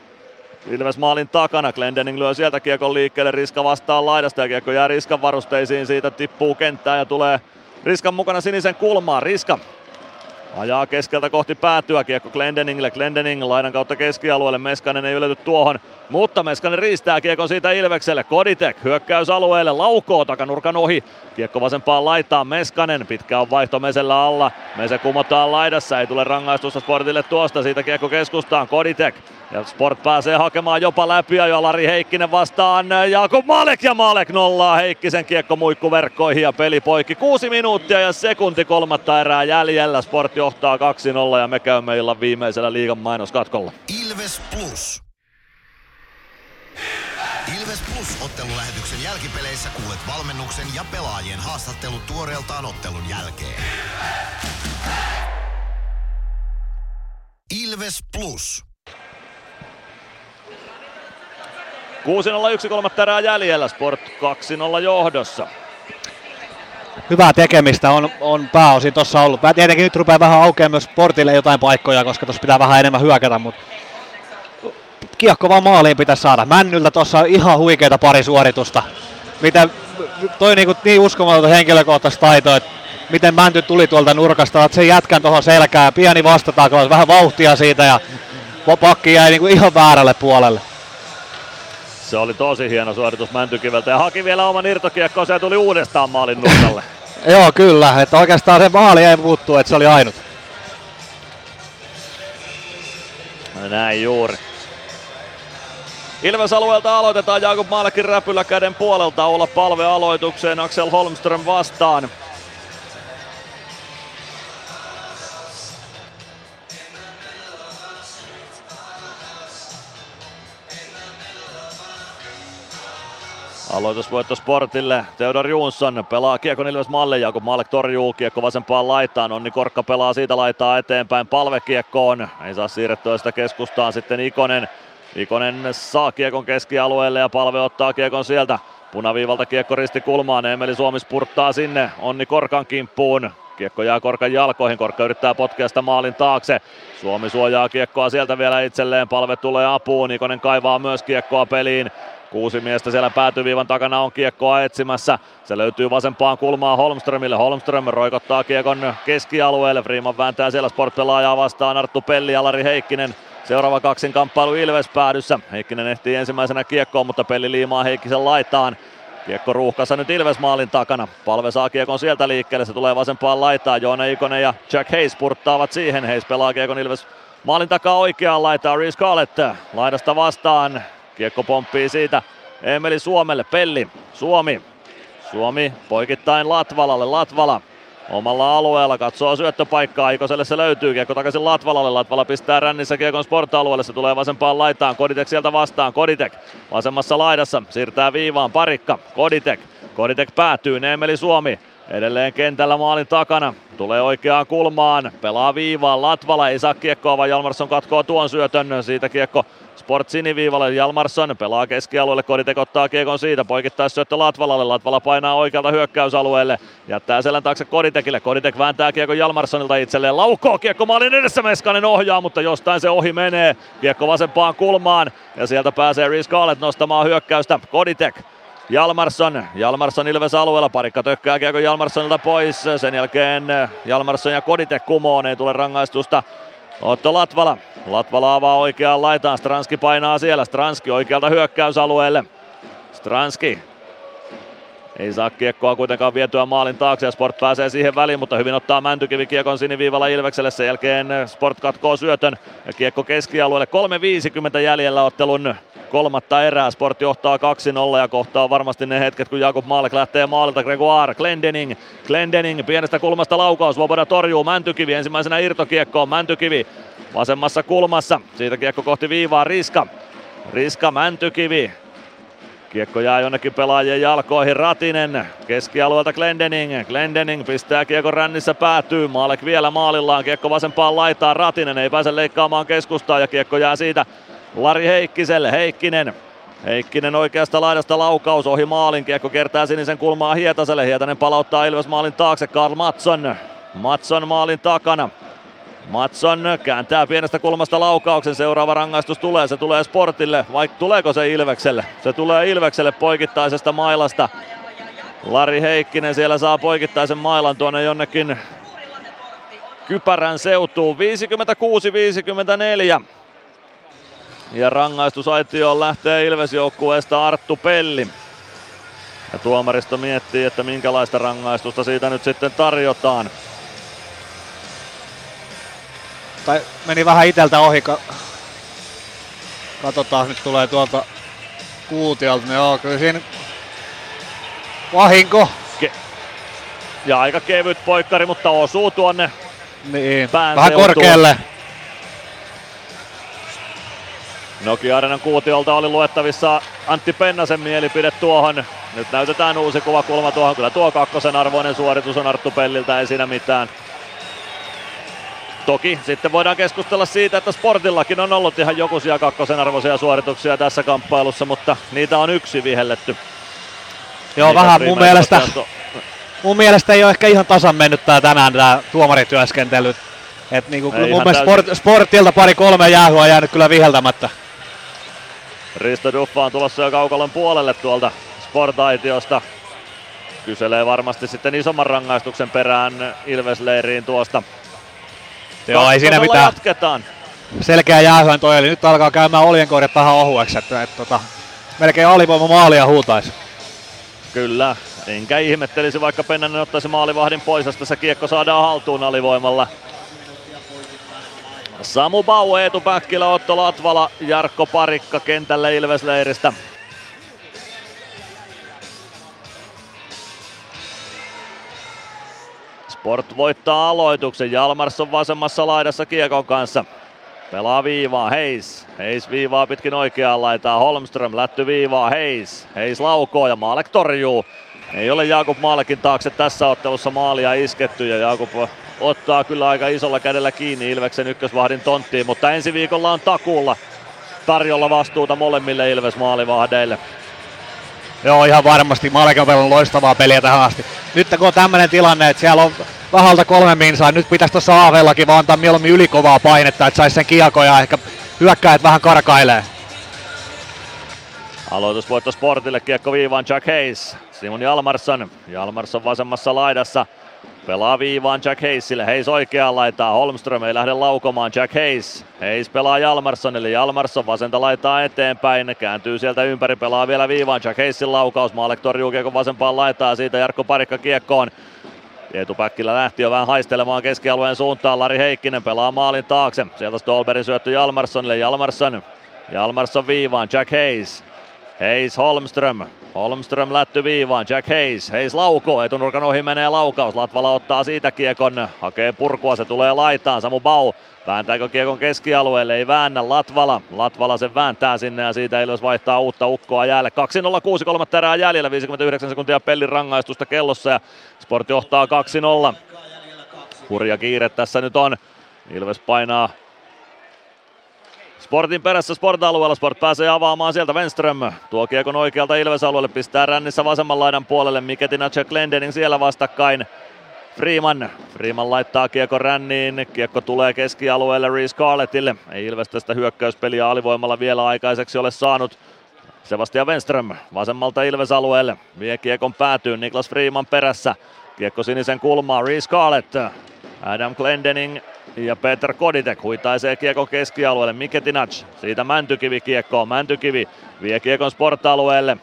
Ilves maalin takana. Glendening lyö sieltä kiekon liikkeelle. Riska vastaan laidasta ja kiekko jää Riskan varusteisiin. Siitä tippuu kenttään ja tulee Riskan mukana sinisen kulmaan. Riska ajaa keskeltä kohti päätyä. Kiekko Glendeningille. Glendening laidan kautta keskialueelle. Meskanen ei ylety tuohon. Mutta Meskanen riistää kiekon siitä Ilvekselle. Koditek hyökkäysalueelle. Laukoo takanurkan ohi. Kiekko vasempaan laitaan. Meskanen. Pitkä on vaihto Mesellä alla. Mese kumotaan laidassa. Ei tule rangaistusta Sportille tuosta. Siitä kiekko keskustaan. Koditek. Ja Sport pääsee hakemaan jopa läpi ja Lari Heikkinen vastaan Jaakob Malek ja Malek nollaa Heikkisen kiekko muikkuverkkoihin ja peli poikki. Kuusi minuuttia ja sekunti kolmatta erää jäljellä. Sport johtaa 2-0 ja me käymme illan viimeisellä liigan mainoskatkolla. Ilves Plus. Ilves Plus ottelulähetyksen jälkipeleissä kuulet valmennuksen ja pelaajien haastattelut tuoreeltaan ottelun jälkeen. Ilves Plus. 6-0-1 kolmatta erää jäljellä, Sport 2-0 johdossa. Hyvää tekemistä on, on pääosin tuossa ollut. Tietenkin nyt rupeaa vähän aukeamaan myös Sportille jotain paikkoja, koska tuossa pitää vähän enemmän hyökätä, mutta kiekko vaan maaliin pitäisi saada. Männyltä tuossa on ihan huikeita pari suoritusta. Miten, toi niinku niin uskomatonta henkilökohtaista taitoa, että miten Mänty tuli tuolta nurkasta, että sen jätkän tuohon selkään, pieni vastataako, vähän vauhtia siitä ja pakki jäi niinku ihan väärälle puolelle. Se oli tosi hieno suoritus Mäntykiveltä ja haki vielä oman irtokiekkoon ja tuli uudestaan maalin nurkalle. (laughs) Joo, kyllä. Että oikeastaan se maali ei muuttu, että se oli ainut. Näin juuri. Ilves alueelta aloitetaan Jakub Maalkin räpylä käden puolelta olla palve aloitukseen Axel Holmström vastaan. Aloitusvoitto Sportille. Theodor Jonsson pelaa kiekon Ilves Malle ja kun Malek torjuu kiekko vasempaan laitaan. Onni Korkka pelaa siitä laittaa eteenpäin palvekiekkoon. Ei saa siirrettyä sitä keskustaan sitten Ikonen. Ikonen saa kiekon keskialueelle ja palve ottaa kiekon sieltä. Punaviivalta kiekko risti kulmaan, Emeli Suomi spurttaa sinne, Onni Korkan kimppuun. Kiekko jää Korkan jalkoihin, Korkka yrittää potkea sitä maalin taakse. Suomi suojaa kiekkoa sieltä vielä itselleen, palve tulee apuun, Ikonen kaivaa myös kiekkoa peliin. Kuusi miestä siellä päätyviivan takana on kiekkoa etsimässä. Se löytyy vasempaan kulmaan Holmströmille. Holmström roikottaa kiekon keskialueelle. Freeman vääntää siellä sportpelaajaa vastaan. Arttu Pelli, Alari Heikkinen. Seuraava kaksin kamppailu Ilves päädyssä. Heikkinen ehtii ensimmäisenä kiekkoon, mutta Pelli liimaa Heikkisen laitaan. Kiekko ruuhkassa nyt Ilves maalin takana. Palve saa kiekon sieltä liikkeelle, se tulee vasempaan laitaan. Joona Ikonen ja Jack Hayes purttaavat siihen. Hayes pelaa kiekon Ilves maalin takaa oikeaan laitaan. Reece Scarlett laidasta vastaan. Kiekko pomppii siitä Emeli Suomelle. Pelli, Suomi. Suomi poikittain Latvalalle. Latvala omalla alueella katsoo syöttöpaikkaa. Ikoselle se löytyy. Kiekko takaisin Latvalalle. Latvala pistää rännissä Kiekon sport-alueelle. Se tulee vasempaan laitaan. Koditek sieltä vastaan. Koditek vasemmassa laidassa. Siirtää viivaan. Parikka. Koditek. Koditek päätyy. Neemeli Suomi. Edelleen kentällä maalin takana. Tulee oikeaan kulmaan. Pelaa viivaan. Latvala ei saa kiekkoa, vaan Jalmarsson katkoo tuon syötön. Siitä kiekko Sport siniviivalle. Jalmarsson pelaa keskialueelle. Koditek ottaa kiekon siitä. Poikittais syöttö Latvalalle. Latvala painaa oikealta hyökkäysalueelle. Jättää selän taakse Koditekille. Koditek vääntää kiekon Jalmarssonilta itselleen. Laukoo kiekko maalin edessä. Meskanen ohjaa, mutta jostain se ohi menee. Kiekko vasempaan kulmaan. Ja sieltä pääsee Reece Scarlett nostamaan hyökkäystä. Koditek Jalmarsson, Jalmarsson Ilves alueella, parikka tökkää kiekko Jalmarssonilta pois, sen jälkeen Jalmarsson ja Koditek kumoon, ei tule rangaistusta. Otto Latvala, Latvala avaa oikeaan laitaan, Stranski painaa siellä, Stranski oikealta hyökkäysalueelle. Stranski ei saa kiekkoa kuitenkaan vietyä maalin taakse ja Sport pääsee siihen väliin, mutta hyvin ottaa Mäntykivi kiekon siniviivalla Ilvekselle. Sen jälkeen Sport katkoo syötön ja kiekko keskialueelle. 3.50 jäljellä ottelun kolmatta erää. Sport johtaa 2-0 ja kohtaa varmasti ne hetket, kun Jakob Maalek lähtee maalilta. Gregoire, Glendening, Glendening pienestä kulmasta laukaus. Svoboda torjuu Mäntykivi ensimmäisenä irtokiekkoon. Mäntykivi vasemmassa kulmassa. Siitä kiekko kohti viivaa Riska. Riska Mäntykivi Kiekko jää jonnekin pelaajien jalkoihin. Ratinen keskialueelta Glendening. Glendening pistää kiekko rännissä päätyy. Maalek vielä maalillaan. Kiekko vasempaan laitaan. Ratinen ei pääse leikkaamaan keskustaa ja kiekko jää siitä Lari Heikkiselle. Heikkinen Heikkinen oikeasta laidasta laukaus ohi maalin. Kiekko kertaa sinisen kulmaa Hietaselle. Hietanen palauttaa Ilves maalin taakse. Karl Matson. Matson maalin takana. Matson kääntää pienestä kulmasta laukauksen. Seuraava rangaistus tulee. Se tulee Sportille. Vai tuleeko se Ilvekselle? Se tulee Ilvekselle poikittaisesta mailasta. Lari Heikkinen siellä saa poikittaisen mailan tuonne jonnekin kypärän seutuun. 56-54. Ja rangaistusaitioon lähtee Ilves joukkueesta Arttu Pelli. Ja tuomaristo miettii, että minkälaista rangaistusta siitä nyt sitten tarjotaan. Tai meni vähän iteltä ohi. Katsotaan, nyt tulee tuolta kuutiolta. No joo, kyllä siinä vahinko. Ke- ja aika kevyt poikkari, mutta osuu tuonne niin, vähän korkealle. Nokia Arenan kuutiolta oli luettavissa Antti Pennasen mielipide tuohon. Nyt näytetään uusi kuva kulma tuohon. Kyllä tuo kakkosen arvoinen suoritus on Arttu Pelliltä, ei siinä mitään. Toki sitten voidaan keskustella siitä, että Sportillakin on ollut ihan jokuisia kakkosen arvoisia suorituksia tässä kamppailussa, mutta niitä on yksi vihelletty. Joo, niitä vähän mun mielestä, mun mielestä ei ole ehkä ihan tasan mennyt tää tänään tämä tuomarityöskentely. Et niinku, mun mielestä sport, Sportilta pari kolme jäähyä on jäänyt kyllä viheltämättä. Risto Duffa on tulossa jo kaukalon puolelle tuolta Sportaitiosta. Kyselee varmasti sitten isomman rangaistuksen perään Ilvesleiriin tuosta. Joo, ei siinä mitään. Jatketaan. Selkeä jäähyön toi, eli nyt alkaa käymään oljenkorjat vähän ohueksi, että, että, että melkein alivoima maalia huutaisi. Kyllä, enkä ihmettelisi vaikka Pennanen ottaisi maalivahdin pois, jos tässä kiekko saadaan haltuun alivoimalla. Samu Bau, Eetu Päkkilä, Otto Latvala, Jarkko Parikka kentälle Ilvesleiristä. Sport voittaa aloituksen. Jalmarsson vasemmassa laidassa kiekon kanssa. Pelaa viivaa, Heis. Heis viivaa pitkin oikeaan laitaa. Holmström lätty viivaa, Heis. Heis laukoo ja Maalek torjuu. Ei ole Jakub Maalekin taakse tässä ottelussa maalia isketty ja Jakub ottaa kyllä aika isolla kädellä kiinni Ilveksen ykkösvahdin tonttiin, mutta ensi viikolla on takuulla tarjolla vastuuta molemmille Ilves maalivahdeille. Joo, ihan varmasti. Malek on loistavaa peliä tähän asti. Nyt kun on tämmöinen tilanne, että siellä on vähältä kolme minsaa, nyt pitäisi tuossa Aavellakin vaan antaa mieluummin ylikovaa painetta, että saisi sen kiekon ja ehkä hyökkäät vähän karkailee. Aloitusvoitto Sportille, kiekko viivaan Jack Hayes. Simon Jalmarsson. Jalmarsson vasemmassa laidassa. Pelaa viivaan Jack Hayesille. Hayes oikeaan laitaa. Holmström ei lähde laukomaan. Jack Hayes. Hayes pelaa Jalmarssonille. Jalmarsson vasenta laitaa eteenpäin. Kääntyy sieltä ympäri. Pelaa vielä viivaan. Jack Hayesin laukaus. Maalek torjuu kiekon vasempaan laitaa. Siitä Jarkko Parikka kiekkoon. Eetu Päkkilä lähti jo vähän haistelemaan keskialueen suuntaan. Lari Heikkinen pelaa maalin taakse. Sieltä Stolberin syöttö Jalmarssonille. Jalmarsson. Jalmarsson viivaan. Jack Hayes. Hayes Holmström. Holmström lätty viivaan, Jack Hayes, Hayes laukoo, etunurkan ohi menee laukaus, Latvala ottaa siitä kiekon, hakee purkua, se tulee laitaan, Samu Bau Vääntääkö kiekon keskialueelle? Ei väännä Latvala. Latvala sen vääntää sinne ja siitä Ilves vaihtaa uutta ukkoa jäälle. 2-0, 6 erää jäljellä, 59 sekuntia pellin rangaistusta kellossa ja Sport johtaa 2-0. Hurja kiire tässä nyt on. Ilves painaa Sportin perässä Sport-alueella. Sport pääsee avaamaan sieltä Wenström. Tuo kiekon oikealta Ilves-alueelle. Pistää rännissä vasemman laidan puolelle. Miketina ja Glendening siellä vastakkain. Freeman. Freeman laittaa kiekko ränniin. Kiekko tulee keskialueelle Reese Carlettille. Ei Ilves tästä hyökkäyspeliä alivoimalla vielä aikaiseksi ole saanut. Sebastian Wenström vasemmalta Ilves-alueelle. Vie kiekon päätyyn. Niklas Freeman perässä. Kiekko sinisen kulmaa. Reese Carlett. Adam Glendening ja Peter Koditek huitaisee kiekon keskialueelle. Miketinac siitä Mäntykivi kiekkoon. Mäntykivi vie kiekon sportalueelle.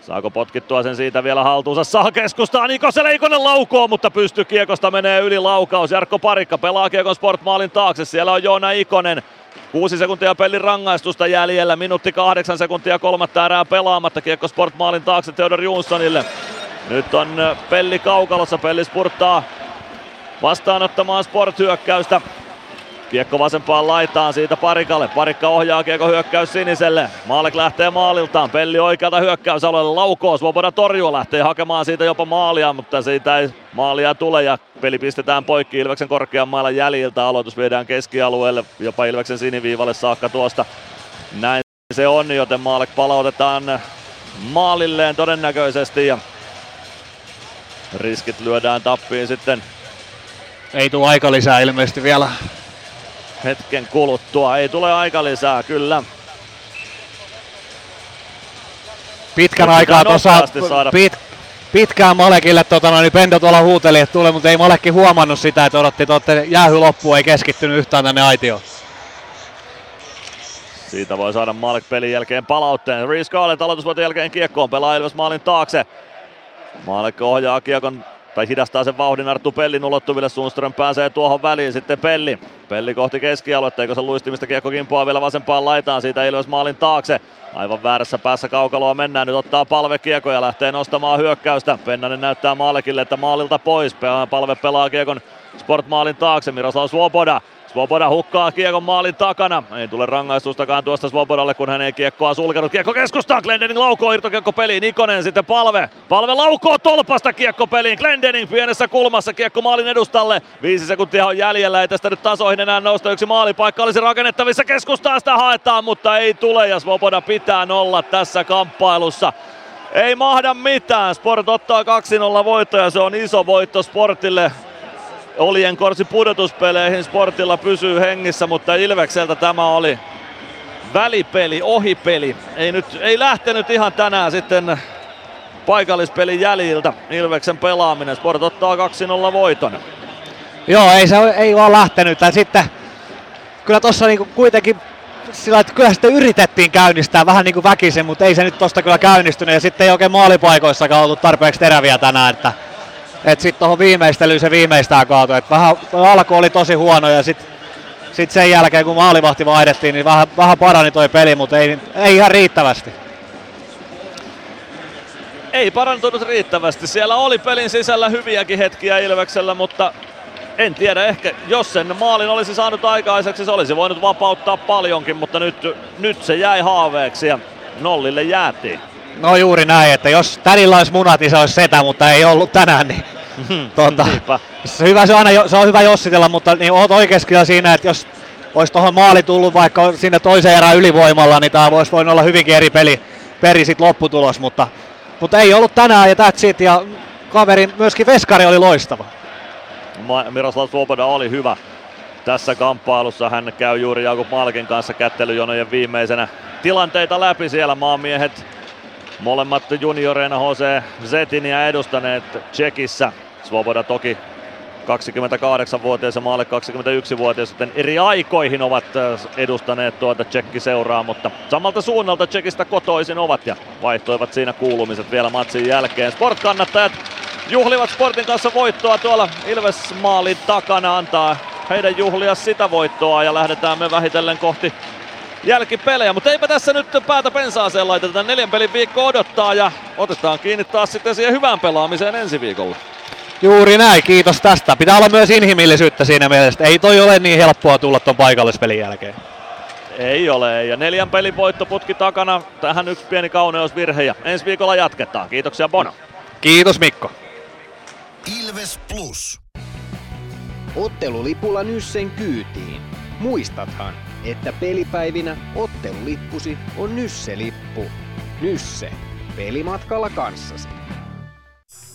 Saako potkittua sen siitä vielä haltuunsa? Saa keskustaa. Niko se Leikonen laukoo, mutta pysty kiekosta menee yli laukaus. Jarkko Parikka pelaa kiekon sportmaalin taakse. Siellä on Joona Ikonen. Kuusi sekuntia pelin rangaistusta jäljellä. Minuutti kahdeksan sekuntia kolmatta erää pelaamatta. Kiekko sportmaalin taakse Theodor Jonssonille. Nyt on pelli kaukalossa. Pelli spurttaa vastaanottamaan sport-hyökkäystä. Kiekko vasempaan laitaan siitä Parikalle. Parikka ohjaa kiekko hyökkäys siniselle. Maalek lähtee maaliltaan. Pelli oikealta hyökkäysalueelle. Laukoo. Svoboda torjua lähtee hakemaan siitä jopa maalia, mutta siitä ei maalia tule ja peli pistetään poikki Ilveksen korkean mailan jäljiltä. Aloitus viedään keskialueelle, jopa Ilveksen siniviivalle saakka tuosta. Näin se on, joten Maalek palautetaan maalilleen todennäköisesti ja riskit lyödään tappiin sitten ei tule aika lisää ilmeisesti vielä. Hetken kuluttua. Ei tule aika lisää, kyllä. Pitkän aikaa tuossa pit, pitkään Malekille tota, no, niin Pendo tuolla huuteli, että tulee, mutta ei Malekki huomannut sitä, että odotti että jäähy loppu, ei keskittynyt yhtään tänne aitioon. Siitä voi saada Malek pelin jälkeen palautteen. Reese Garland aloitusvuoten jälkeen kiekkoon pelaa Ilves maalin taakse. Malek ohjaa kiekon tai hidastaa sen vauhdin Arttu Pellin ulottuville. Sundström pääsee tuohon väliin sitten Pelli. Pelli kohti keskialuetta, eikö se luistimista kiekko kimpoaa vielä vasempaan laitaan siitä Ilves maalin taakse. Aivan väärässä päässä kaukaloa mennään, nyt ottaa palve kiekko ja lähtee nostamaan hyökkäystä. Pennanen näyttää Maalekille, että maalilta pois. Palve pelaa kiekon Sportmaalin taakse, Miroslav Svoboda Svoboda hukkaa kiekon maalin takana. Ei tule rangaistustakaan tuosta Svobodalle, kun hän ei kiekkoa sulkenut. Kiekko keskustaan, Glendening laukoo irtokiekko peliin. Ikonen sitten palve. Palve laukoo tolpasta kiekko peliin. Glendening pienessä kulmassa kiekko maalin edustalle. Viisi sekuntia on jäljellä, ei tästä nyt tasoihin enää nousta. Yksi maalipaikka olisi rakennettavissa. Keskustaan sitä haetaan, mutta ei tule ja Svoboda pitää nolla tässä kamppailussa. Ei mahda mitään. Sport ottaa 2-0 voitto ja se on iso voitto Sportille. Olien korsi pudotuspeleihin Sportilla pysyy hengissä, mutta Ilvekseltä tämä oli välipeli, ohipeli. Ei, nyt, ei lähtenyt ihan tänään sitten paikallispelin jäljiltä Ilveksen pelaaminen. Sport ottaa 2-0 voiton. Joo, ei se ei vaan lähtenyt. Ja sitten kyllä tuossa niinku kuitenkin sillä, että kyllä sitten yritettiin käynnistää vähän niin kuin väkisin, mutta ei se nyt tosta kyllä käynnistynyt. Ja sitten ei oikein maalipaikoissakaan ollut tarpeeksi teräviä tänään, että että sitten tuohon viimeistelyyn se viimeistään kaatui. Et vähän alku oli tosi huono ja sitten sit sen jälkeen kun maalivahti vaihdettiin, niin vähän, vähän parani toi peli, mutta ei, ei ihan riittävästi. Ei parantunut riittävästi. Siellä oli pelin sisällä hyviäkin hetkiä Ilveksellä, mutta en tiedä, ehkä jos sen maalin olisi saanut aikaiseksi, se olisi voinut vapauttaa paljonkin, mutta nyt, nyt se jäi haaveeksi ja nollille jäätiin. No juuri näin, että jos tädillä olisi munat, niin se olisi setä, mutta ei ollut tänään, niin tuota, se, hyvä, se, on aina, se on hyvä jossitella, mutta niin oot oikeasti siinä, että jos olisi tuohon maali tullut vaikka sinne toiseen erään ylivoimalla, niin tämä voisi voinut olla hyvinkin eri peli, peri sit lopputulos, mutta, mutta ei ollut tänään ja that's it, ja kaverin myöskin Veskari oli loistava. Miroslav Svoboda oli hyvä tässä kamppailussa. Hän käy juuri Jakub Malkin kanssa kättelyjonojen viimeisenä tilanteita läpi siellä maamiehet. Molemmat junioreina HC Zetinia edustaneet Tsekissä. Svoboda toki 28-vuotias ja maalle 21-vuotias, joten eri aikoihin ovat edustaneet tuota Tsekki-seuraa, mutta samalta suunnalta Tsekistä kotoisin ovat ja vaihtoivat siinä kuulumiset vielä matsin jälkeen. Sport-kannattajat juhlivat Sportin kanssa voittoa tuolla Ilves-maalin takana, antaa heidän juhlia sitä voittoa ja lähdetään me vähitellen kohti jälkipelejä, mutta eipä tässä nyt päätä pensaaseen laiteta. Neljän pelin viikko odottaa ja otetaan kiinni taas sitten siihen hyvään pelaamiseen ensi viikolla. Juuri näin, kiitos tästä. Pitää olla myös inhimillisyyttä siinä mielessä. Ei toi ole niin helppoa tulla tuon paikallispelin jälkeen. Ei ole, ja neljän pelin voittoputki takana. Tähän yksi pieni kauneusvirhe ja ensi viikolla jatketaan. Kiitoksia Bono. Kiitos Mikko. Ilves Plus. Ottelulipulla Nyssen kyytiin. Muistathan, että pelipäivinä ottelulippusi on Nysse-lippu. Nysse. Pelimatkalla kanssasi.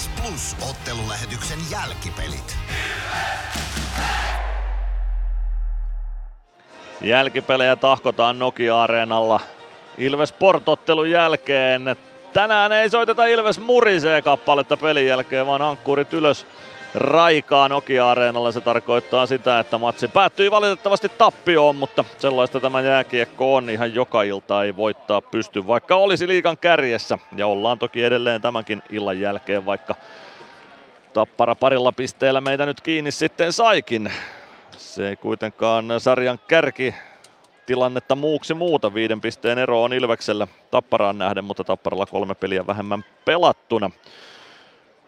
Ilves Plus ottelulähetyksen jälkipelit. Jälkipelejä tahkotaan Nokia-areenalla. Ilves Portottelun jälkeen. Tänään ei soiteta Ilves murisee kappaletta pelin jälkeen, vaan ankkurit ylös raikaa Nokia-areenalla. Se tarkoittaa sitä, että matsi päättyi valitettavasti tappioon, mutta sellaista tämä jääkiekko on. Ihan joka ilta ei voittaa pysty, vaikka olisi liikan kärjessä. Ja ollaan toki edelleen tämänkin illan jälkeen, vaikka Tappara parilla pisteellä meitä nyt kiinni sitten saikin. Se ei kuitenkaan sarjan kärki tilannetta muuksi muuta. Viiden pisteen ero on Ilveksellä Tapparaan nähden, mutta Tapparalla kolme peliä vähemmän pelattuna.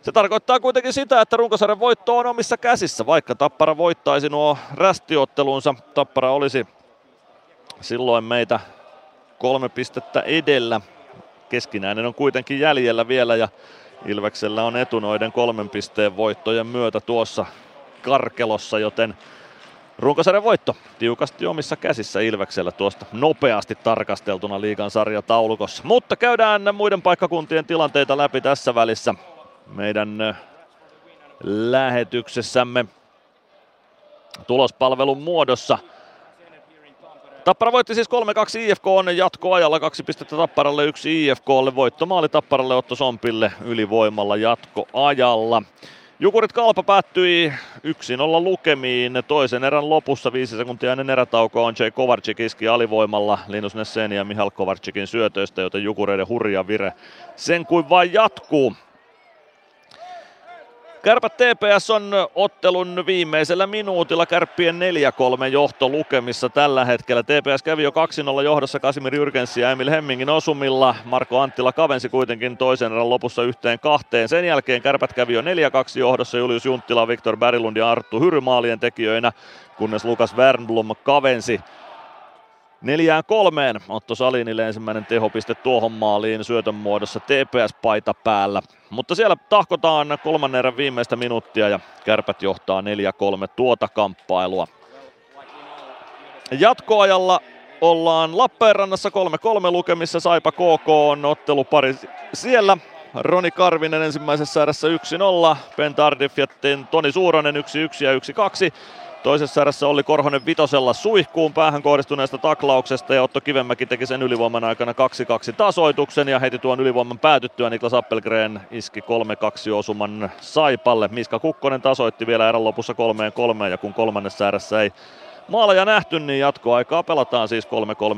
Se tarkoittaa kuitenkin sitä, että runkosarjan voitto on omissa käsissä. Vaikka Tappara voittaisi nuo rästiottelunsa, Tappara olisi silloin meitä kolme pistettä edellä. Keskinäinen on kuitenkin jäljellä vielä ja Ilveksellä on etunoiden kolmen pisteen voittojen myötä tuossa karkelossa, joten Runkosarjan voitto tiukasti omissa käsissä Ilveksellä tuosta nopeasti tarkasteltuna liigan sarjataulukossa. Mutta käydään muiden paikkakuntien tilanteita läpi tässä välissä meidän lähetyksessämme tulospalvelun muodossa. Tappara voitti siis 3-2 IFK on jatkoajalla, kaksi pistettä Tapparalle, yksi IFKlle, voittomaali Tapparalle Otto Sompille ylivoimalla jatkoajalla. Jukurit Kalpa päättyi 1-0 lukemiin. Toisen erän lopussa viisi sekuntia ennen erätaukoa on Jay Kovarczyk iski alivoimalla Linus Nessen ja Mihal Kovarczykin syötöistä, joten Jukureiden hurja vire sen kuin vain jatkuu. Kärpät TPS on ottelun viimeisellä minuutilla kärppien 4-3 johto lukemissa tällä hetkellä. TPS kävi jo 2-0 johdossa Kasimir Jyrgensi ja Emil Hemmingin osumilla. Marko Anttila kavensi kuitenkin toisen erän lopussa yhteen kahteen. Sen jälkeen Kärpät kävi jo 4-2 johdossa Julius Junttila, Viktor Berglund ja Arttu Hyrymaalien tekijöinä, kunnes Lukas Wernblom kavensi Neljään kolmeen Otto Salinille ensimmäinen tehopiste tuohon maaliin syötön muodossa TPS-paita päällä. Mutta siellä tahkotaan kolmannen erän viimeistä minuuttia ja kärpät johtaa 4-3 tuota kamppailua. Jatkoajalla ollaan Lappeenrannassa 3-3 lukemissa. Saipa KK on ottelupari siellä. Roni Karvinen ensimmäisessä erässä 1-0. Ben Tardif ja Toni Suuronen 1-1 ja 1-2. Toisessa erässä oli Korhonen vitosella suihkuun päähän kohdistuneesta taklauksesta ja Otto Kivemäki teki sen ylivoiman aikana 2-2 tasoituksen ja heti tuon ylivoiman päätyttyä Niklas Appelgren iski 3-2 osuman Saipalle. Miska Kukkonen tasoitti vielä erän lopussa 3-3 ja kun kolmannessa erässä ei maaleja nähty, niin jatkoaikaa pelataan siis 3-3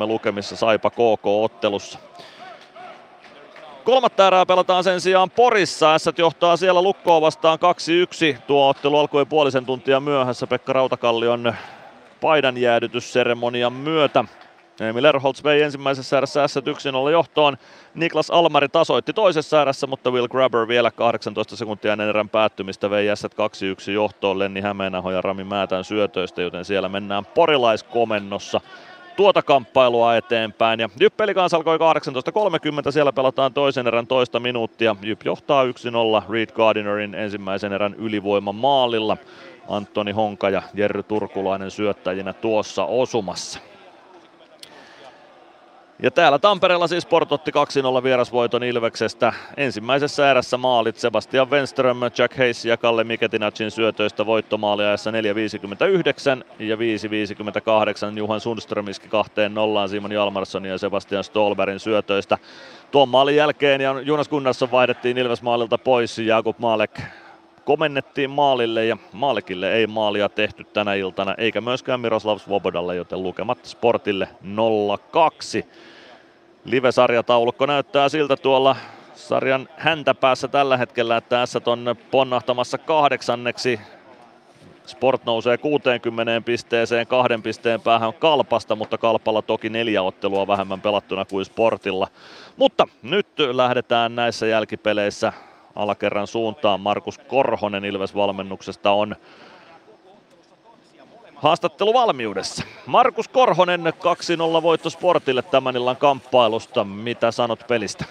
lukemissa Saipa KK-ottelussa. Kolmatta erää pelataan sen sijaan Porissa. S johtaa siellä Lukkoa vastaan 2-1. Tuo ottelu alkoi puolisen tuntia myöhässä Pekka Rautakallion paidan jäädytysseremonian myötä. Emil Erholz vei ensimmäisessä erässä S 1-0 johtoon. Niklas Almari tasoitti toisessa erässä, mutta Will Grabber vielä 18 sekuntia ennen erän päättymistä vei S 2-1 johtoon Lenni Hämeenaho ja Rami Määtän syötöistä, joten siellä mennään porilaiskomennossa tuota kamppailua eteenpäin. Ja Jyp Pelikans alkoi 18.30, siellä pelataan toisen erän toista minuuttia. Jyp johtaa 1-0 Reed Gardinerin ensimmäisen erän ylivoima maalilla. Antoni Honka ja Jerry Turkulainen syöttäjinä tuossa osumassa. Ja täällä Tampereella siis Sport otti 2-0 vierasvoiton Ilveksestä. Ensimmäisessä erässä maalit Sebastian Wenström, Jack Hayes ja Kalle Miketinacin syötöistä voittomaaliajassa 4.59 ja 5.58 Juhan Sundström iski kahteen nollaan Simon Jalmarssonin ja Sebastian Stolberin syötöistä. Tuon maalin jälkeen ja Jonas Gunnarsson vaihdettiin Ilves maalilta pois. Jakub Maalek komennettiin maalille ja Maalekille ei maalia tehty tänä iltana, eikä myöskään Miroslav Svobodalle, joten lukemat Sportille 0-2. Live-sarjataulukko näyttää siltä tuolla sarjan häntä päässä tällä hetkellä, että S on ponnahtamassa kahdeksanneksi. Sport nousee 60 pisteeseen, kahden pisteen päähän on Kalpasta, mutta Kalpalla toki neljä ottelua vähemmän pelattuna kuin Sportilla. Mutta nyt lähdetään näissä jälkipeleissä alakerran suuntaan. Markus Korhonen Ilves-valmennuksesta on haastattelu valmiudessa. Markus Korhonen 2-0 voitto Sportille tämän illan kamppailusta. Mitä sanot pelistä?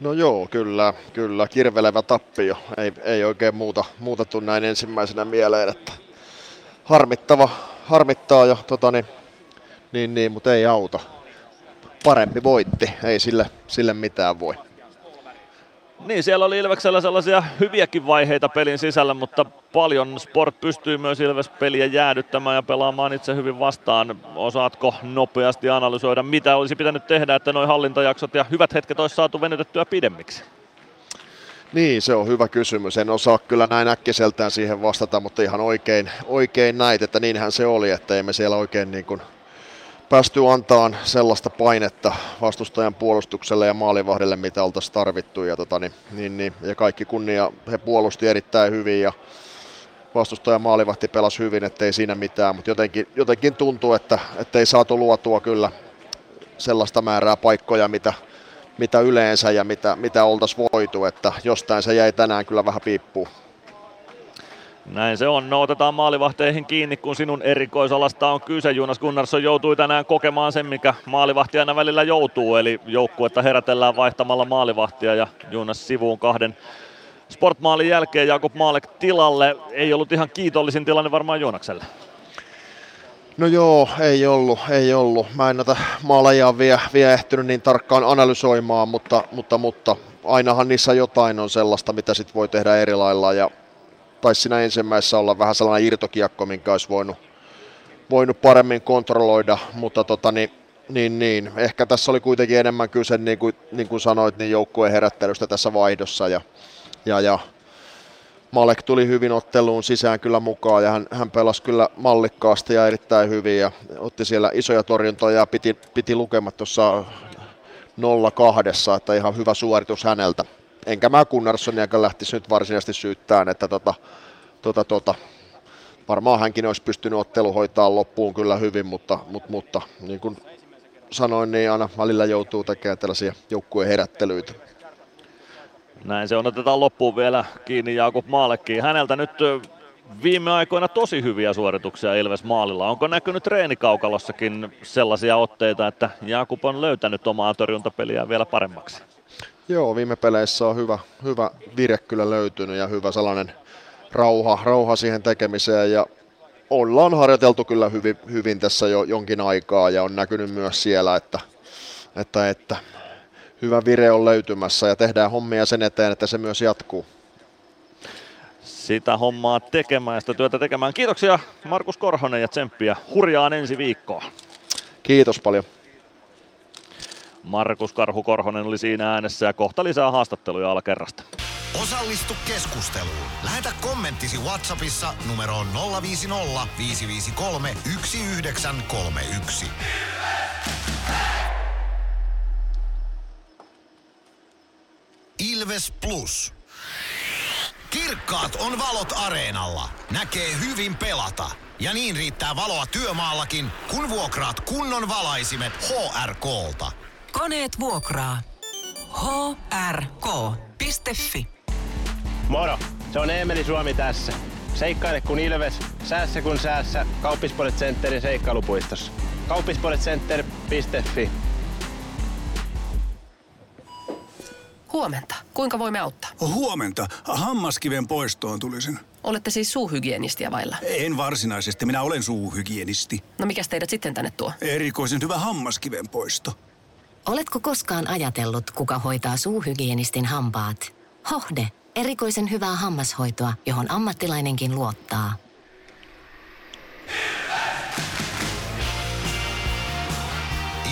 No joo, kyllä, kyllä. Kirvelevä tappio. Ei, ei oikein muuta, muuta tuu näin ensimmäisenä mieleen, että harmittava, harmittaa jo, tota niin, niin, niin, mutta ei auta. Parempi voitti, ei sille, sille mitään voi. Niin, siellä oli Ilveksellä sellaisia hyviäkin vaiheita pelin sisällä, mutta paljon Sport pystyy myös Ilves-peliä jäädyttämään ja pelaamaan itse hyvin vastaan. Osaatko nopeasti analysoida, mitä olisi pitänyt tehdä, että noin hallintajaksot ja hyvät hetket olisi saatu venytettyä pidemmiksi? Niin, se on hyvä kysymys. En osaa kyllä näin äkkiseltään siihen vastata, mutta ihan oikein, oikein näit, että niinhän se oli, että emme siellä oikein niin kuin päästy antaa sellaista painetta vastustajan puolustukselle ja maalivahdelle, mitä oltaisiin tarvittu. Ja, tota, niin, niin, niin, ja kaikki kunnia, he puolusti erittäin hyvin ja vastustaja maalivahti pelasi hyvin, ettei siinä mitään, mutta jotenkin, jotenkin tuntuu, että ei saatu luotua kyllä sellaista määrää paikkoja, mitä, mitä yleensä ja mitä, mitä oltaisiin voitu, että jostain se jäi tänään kyllä vähän piippuun. Näin se on. No otetaan maalivahteihin kiinni, kun sinun erikoisalasta on kyse. Jonas Gunnarsson joutui tänään kokemaan sen, mikä maalivahti aina välillä joutuu. Eli joukkuetta herätellään vaihtamalla maalivahtia ja Jonas sivuun kahden sportmaalin jälkeen Jakob Maalek tilalle. Ei ollut ihan kiitollisin tilanne varmaan Joonakselle. No joo, ei ollut, ei ollut. Mä en näitä maalajia vielä, vielä ehtinyt niin tarkkaan analysoimaan, mutta, mutta, mutta ainahan niissä jotain on sellaista, mitä sit voi tehdä eri lailla. Ja taisi siinä ensimmäisessä olla vähän sellainen irtokiekko, minkä olisi voinut, voinut paremmin kontrolloida, mutta tota, niin, niin, niin, ehkä tässä oli kuitenkin enemmän kyse, niin kuin, niin kuin sanoit, niin joukkueen herättelystä tässä vaihdossa ja, ja, ja Malek tuli hyvin otteluun sisään kyllä mukaan ja hän, hän pelasi kyllä mallikkaasti ja erittäin hyvin ja otti siellä isoja torjuntoja ja piti, piti lukemat tuossa 0-2, että ihan hyvä suoritus häneltä enkä mä Gunnarssoniakaan lähtisi nyt varsinaisesti syyttämään, että tota, tota, tota, varmaan hänkin olisi pystynyt ottelu hoitaa loppuun kyllä hyvin, mutta, mutta, mutta niin kuin sanoin, niin aina välillä joutuu tekemään tällaisia joukkueen herättelyitä. Näin se on, otetaan loppuun vielä kiinni Jakub Maalekkiin. Häneltä nyt viime aikoina tosi hyviä suorituksia Ilves maalilla. Onko näkynyt treenikaukalossakin sellaisia otteita, että Jakub on löytänyt omaa torjuntapeliään vielä paremmaksi? Joo, viime peleissä on hyvä, hyvä vire kyllä löytynyt ja hyvä sellainen rauha, rauha siihen tekemiseen ja ollaan harjoiteltu kyllä hyvin, hyvin tässä jo jonkin aikaa ja on näkynyt myös siellä, että, että, että hyvä vire on löytymässä ja tehdään hommia sen eteen, että se myös jatkuu. Sitä hommaa tekemään, sitä työtä tekemään. Kiitoksia Markus Korhonen ja tsemppiä hurjaan ensi viikkoa. Kiitos paljon. Markus Karhu Korhonen oli siinä äänessä ja kohta lisää haastatteluja alakerrasta. Osallistu keskusteluun. Lähetä kommenttisi Whatsappissa numeroon 050 553 1931. Ilves Plus. Kirkkaat on valot areenalla. Näkee hyvin pelata. Ja niin riittää valoa työmaallakin, kun vuokraat kunnon valaisimet HRKlta. Koneet vuokraa. hrk.fi Moro, se on Eemeli Suomi tässä. Seikkaile kun Ilves, säässä kun säässä. Kauppispoilet Centerin seikkailupuistossa. Kauppispoiletcenter.fi Huomenta. Kuinka voimme auttaa? Huomenta. Hammaskiven poistoon tulisin. Olette siis suuhygienistiä vailla. En varsinaisesti, minä olen suuhygienisti. No mikä teidät sitten tänne tuo? Erikoisen hyvä hammaskiven poisto. Oletko koskaan ajatellut, kuka hoitaa suuhygienistin hampaat? Hohde. Erikoisen hyvää hammashoitoa, johon ammattilainenkin luottaa.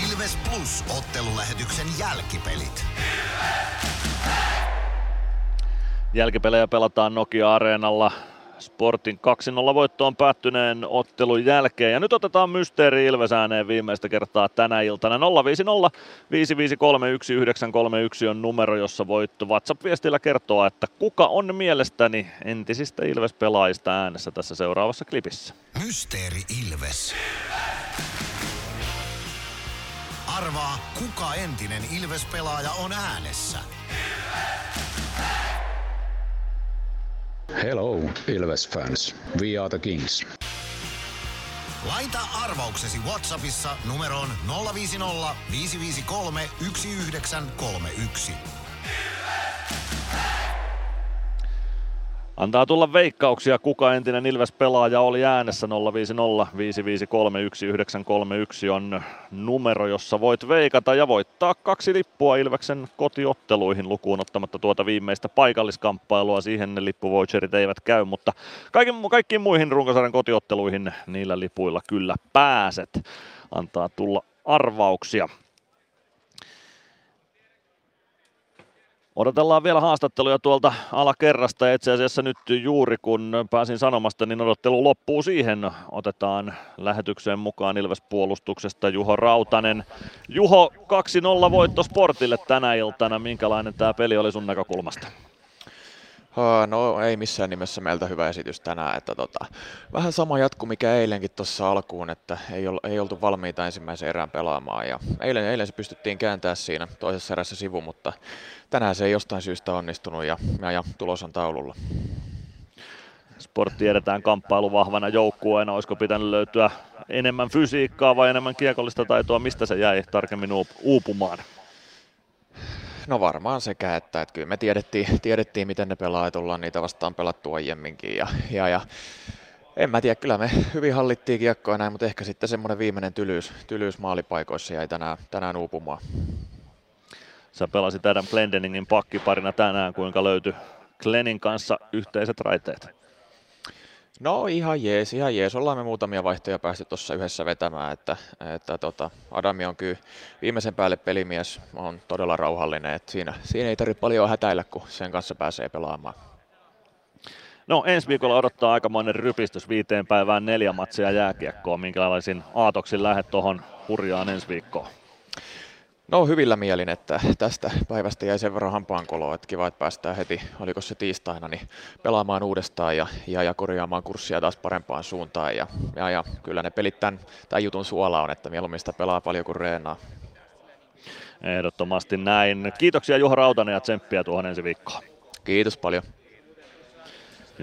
Ilves Plus ottelulähetyksen jälkipelit. Jälkipelejä pelataan Nokia-areenalla Sportin 2-0 voittoon päättyneen ottelun jälkeen. Ja nyt otetaan Mysteeri Ilves ääneen viimeistä kertaa tänä iltana. 050 553 1931 on numero, jossa voit WhatsApp-viestillä kertoa, että kuka on mielestäni entisistä Ilves-pelaajista äänessä tässä seuraavassa klipissä. Mysteeri Ilves. Arvaa, kuka entinen Ilves-pelaaja on äänessä. Hello, Ilves fans. We are the Kings. Laita arvauksesi Whatsappissa numeroon 050 553 1931. Antaa tulla veikkauksia, kuka entinen Ilves-pelaaja oli äänessä 050 553 1931 on numero, jossa voit veikata ja voittaa kaksi lippua Ilveksen kotiotteluihin lukuun ottamatta tuota viimeistä paikalliskamppailua. Siihen ne lippuvoucherit eivät käy, mutta kaikki, kaikkiin muihin runkosarjan kotiotteluihin niillä lipuilla kyllä pääset. Antaa tulla arvauksia. Odotellaan vielä haastatteluja tuolta alakerrasta itse asiassa nyt juuri kun pääsin sanomasta, niin odottelu loppuu siihen. Otetaan lähetykseen mukaan Ilves-puolustuksesta Juho Rautanen. Juho, 2-0 voitto Sportille tänä iltana. Minkälainen tämä peli oli sun näkökulmasta? No ei missään nimessä meiltä hyvä esitys tänään, että tota, vähän sama jatku mikä eilenkin tuossa alkuun, että ei, ol, ei oltu valmiita ensimmäisen erään pelaamaan ja eilen, eilen se pystyttiin kääntämään siinä toisessa erässä sivu, mutta tänään se ei jostain syystä onnistunut ja, ja, ja tulos on taululla. Sport tiedetään kamppailu vahvana joukkueena, olisiko pitänyt löytyä enemmän fysiikkaa vai enemmän kiekollista taitoa, mistä se jäi tarkemmin uupumaan? No varmaan sekä, että, että kyllä me tiedettiin, tiedettiin, miten ne pelaa, että ollaan niitä vastaan pelattu aiemminkin. Ja, ja, ja en mä tiedä, kyllä me hyvin hallittiin kiekkoa näin, mutta ehkä sitten semmoinen viimeinen tylyys, tylyys maalipaikoissa jäi tänään, tänään uupumaan. Sä pelasit Adam Glendeningin pakkiparina tänään, kuinka löytyi Glennin kanssa yhteiset raiteet? No ihan jees, ihan jees. Ollaan me muutamia vaihtoja päästy tuossa yhdessä vetämään, että, että tota, Adami on kyllä viimeisen päälle pelimies, on todella rauhallinen, että siinä, siinä ei tarvitse paljon hätäillä, kun sen kanssa pääsee pelaamaan. No ensi viikolla odottaa aikamoinen rypistys viiteen päivään neljä matsia jääkiekkoa. Minkälaisin aatoksin lähdet tuohon hurjaan ensi viikkoon? No hyvillä mielin, että tästä päivästä jäi sen verran hampaankoloa, että kiva, että päästään heti, oliko se tiistaina, niin pelaamaan uudestaan ja, ja, ja korjaamaan kurssia taas parempaan suuntaan. Ja, ja, ja kyllä ne pelit tämän, tämän jutun suola on, että mieluummin sitä pelaa paljon kuin reenaa. Ehdottomasti näin. Kiitoksia Juha Rautanen ja tsemppiä tuohon ensi viikkoon. Kiitos paljon.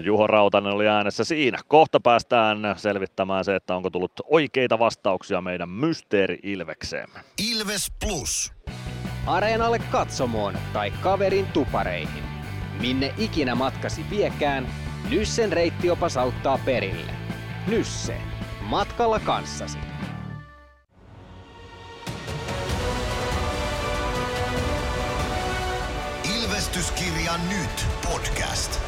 Juho Rautanen oli äänessä siinä. Kohta päästään selvittämään se, että onko tullut oikeita vastauksia meidän Mysteeri Ilvekseemme. Ilves Plus. Areenalle katsomoon tai kaverin tupareihin. Minne ikinä matkasi viekään, Nyssen reittiopas auttaa perille. Nysse. Matkalla kanssasi. Ilvestyskirja nyt podcast.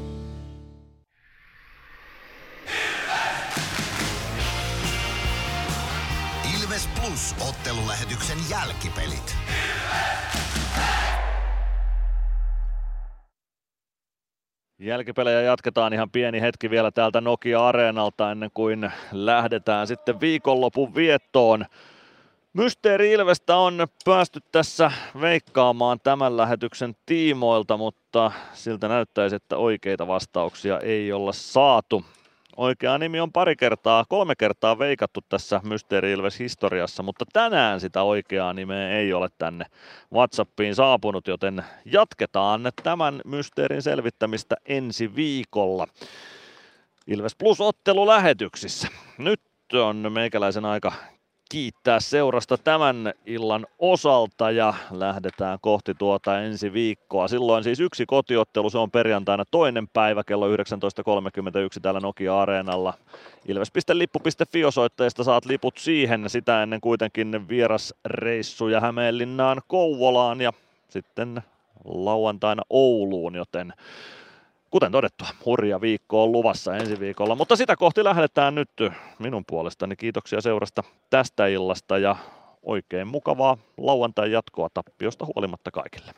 Plus ottelulähetyksen jälkipelit. Jälkipelejä jatketaan ihan pieni hetki vielä täältä Nokia-areenalta ennen kuin lähdetään sitten viikonlopun viettoon. Mysteeri Ilvestä on päästy tässä veikkaamaan tämän lähetyksen tiimoilta, mutta siltä näyttäisi, että oikeita vastauksia ei olla saatu. Oikea nimi on pari kertaa, kolme kertaa veikattu tässä Mysteeri Ilves historiassa, mutta tänään sitä oikeaa nimeä ei ole tänne WhatsAppiin saapunut, joten jatketaan tämän mysteerin selvittämistä ensi viikolla. Ilves Plus ottelu lähetyksissä. Nyt on meikäläisen aika kiittää seurasta tämän illan osalta ja lähdetään kohti tuota ensi viikkoa. Silloin siis yksi kotiottelu, se on perjantaina toinen päivä kello 19.31 täällä Nokia-areenalla. Ilves.lippu.fi osoitteesta saat liput siihen, sitä ennen kuitenkin vierasreissuja Hämeenlinnaan Kouvolaan ja sitten lauantaina Ouluun, joten kuten todettua, hurja viikko on luvassa ensi viikolla, mutta sitä kohti lähdetään nyt minun puolestani. Kiitoksia seurasta tästä illasta ja oikein mukavaa lauantai jatkoa tappiosta huolimatta kaikille.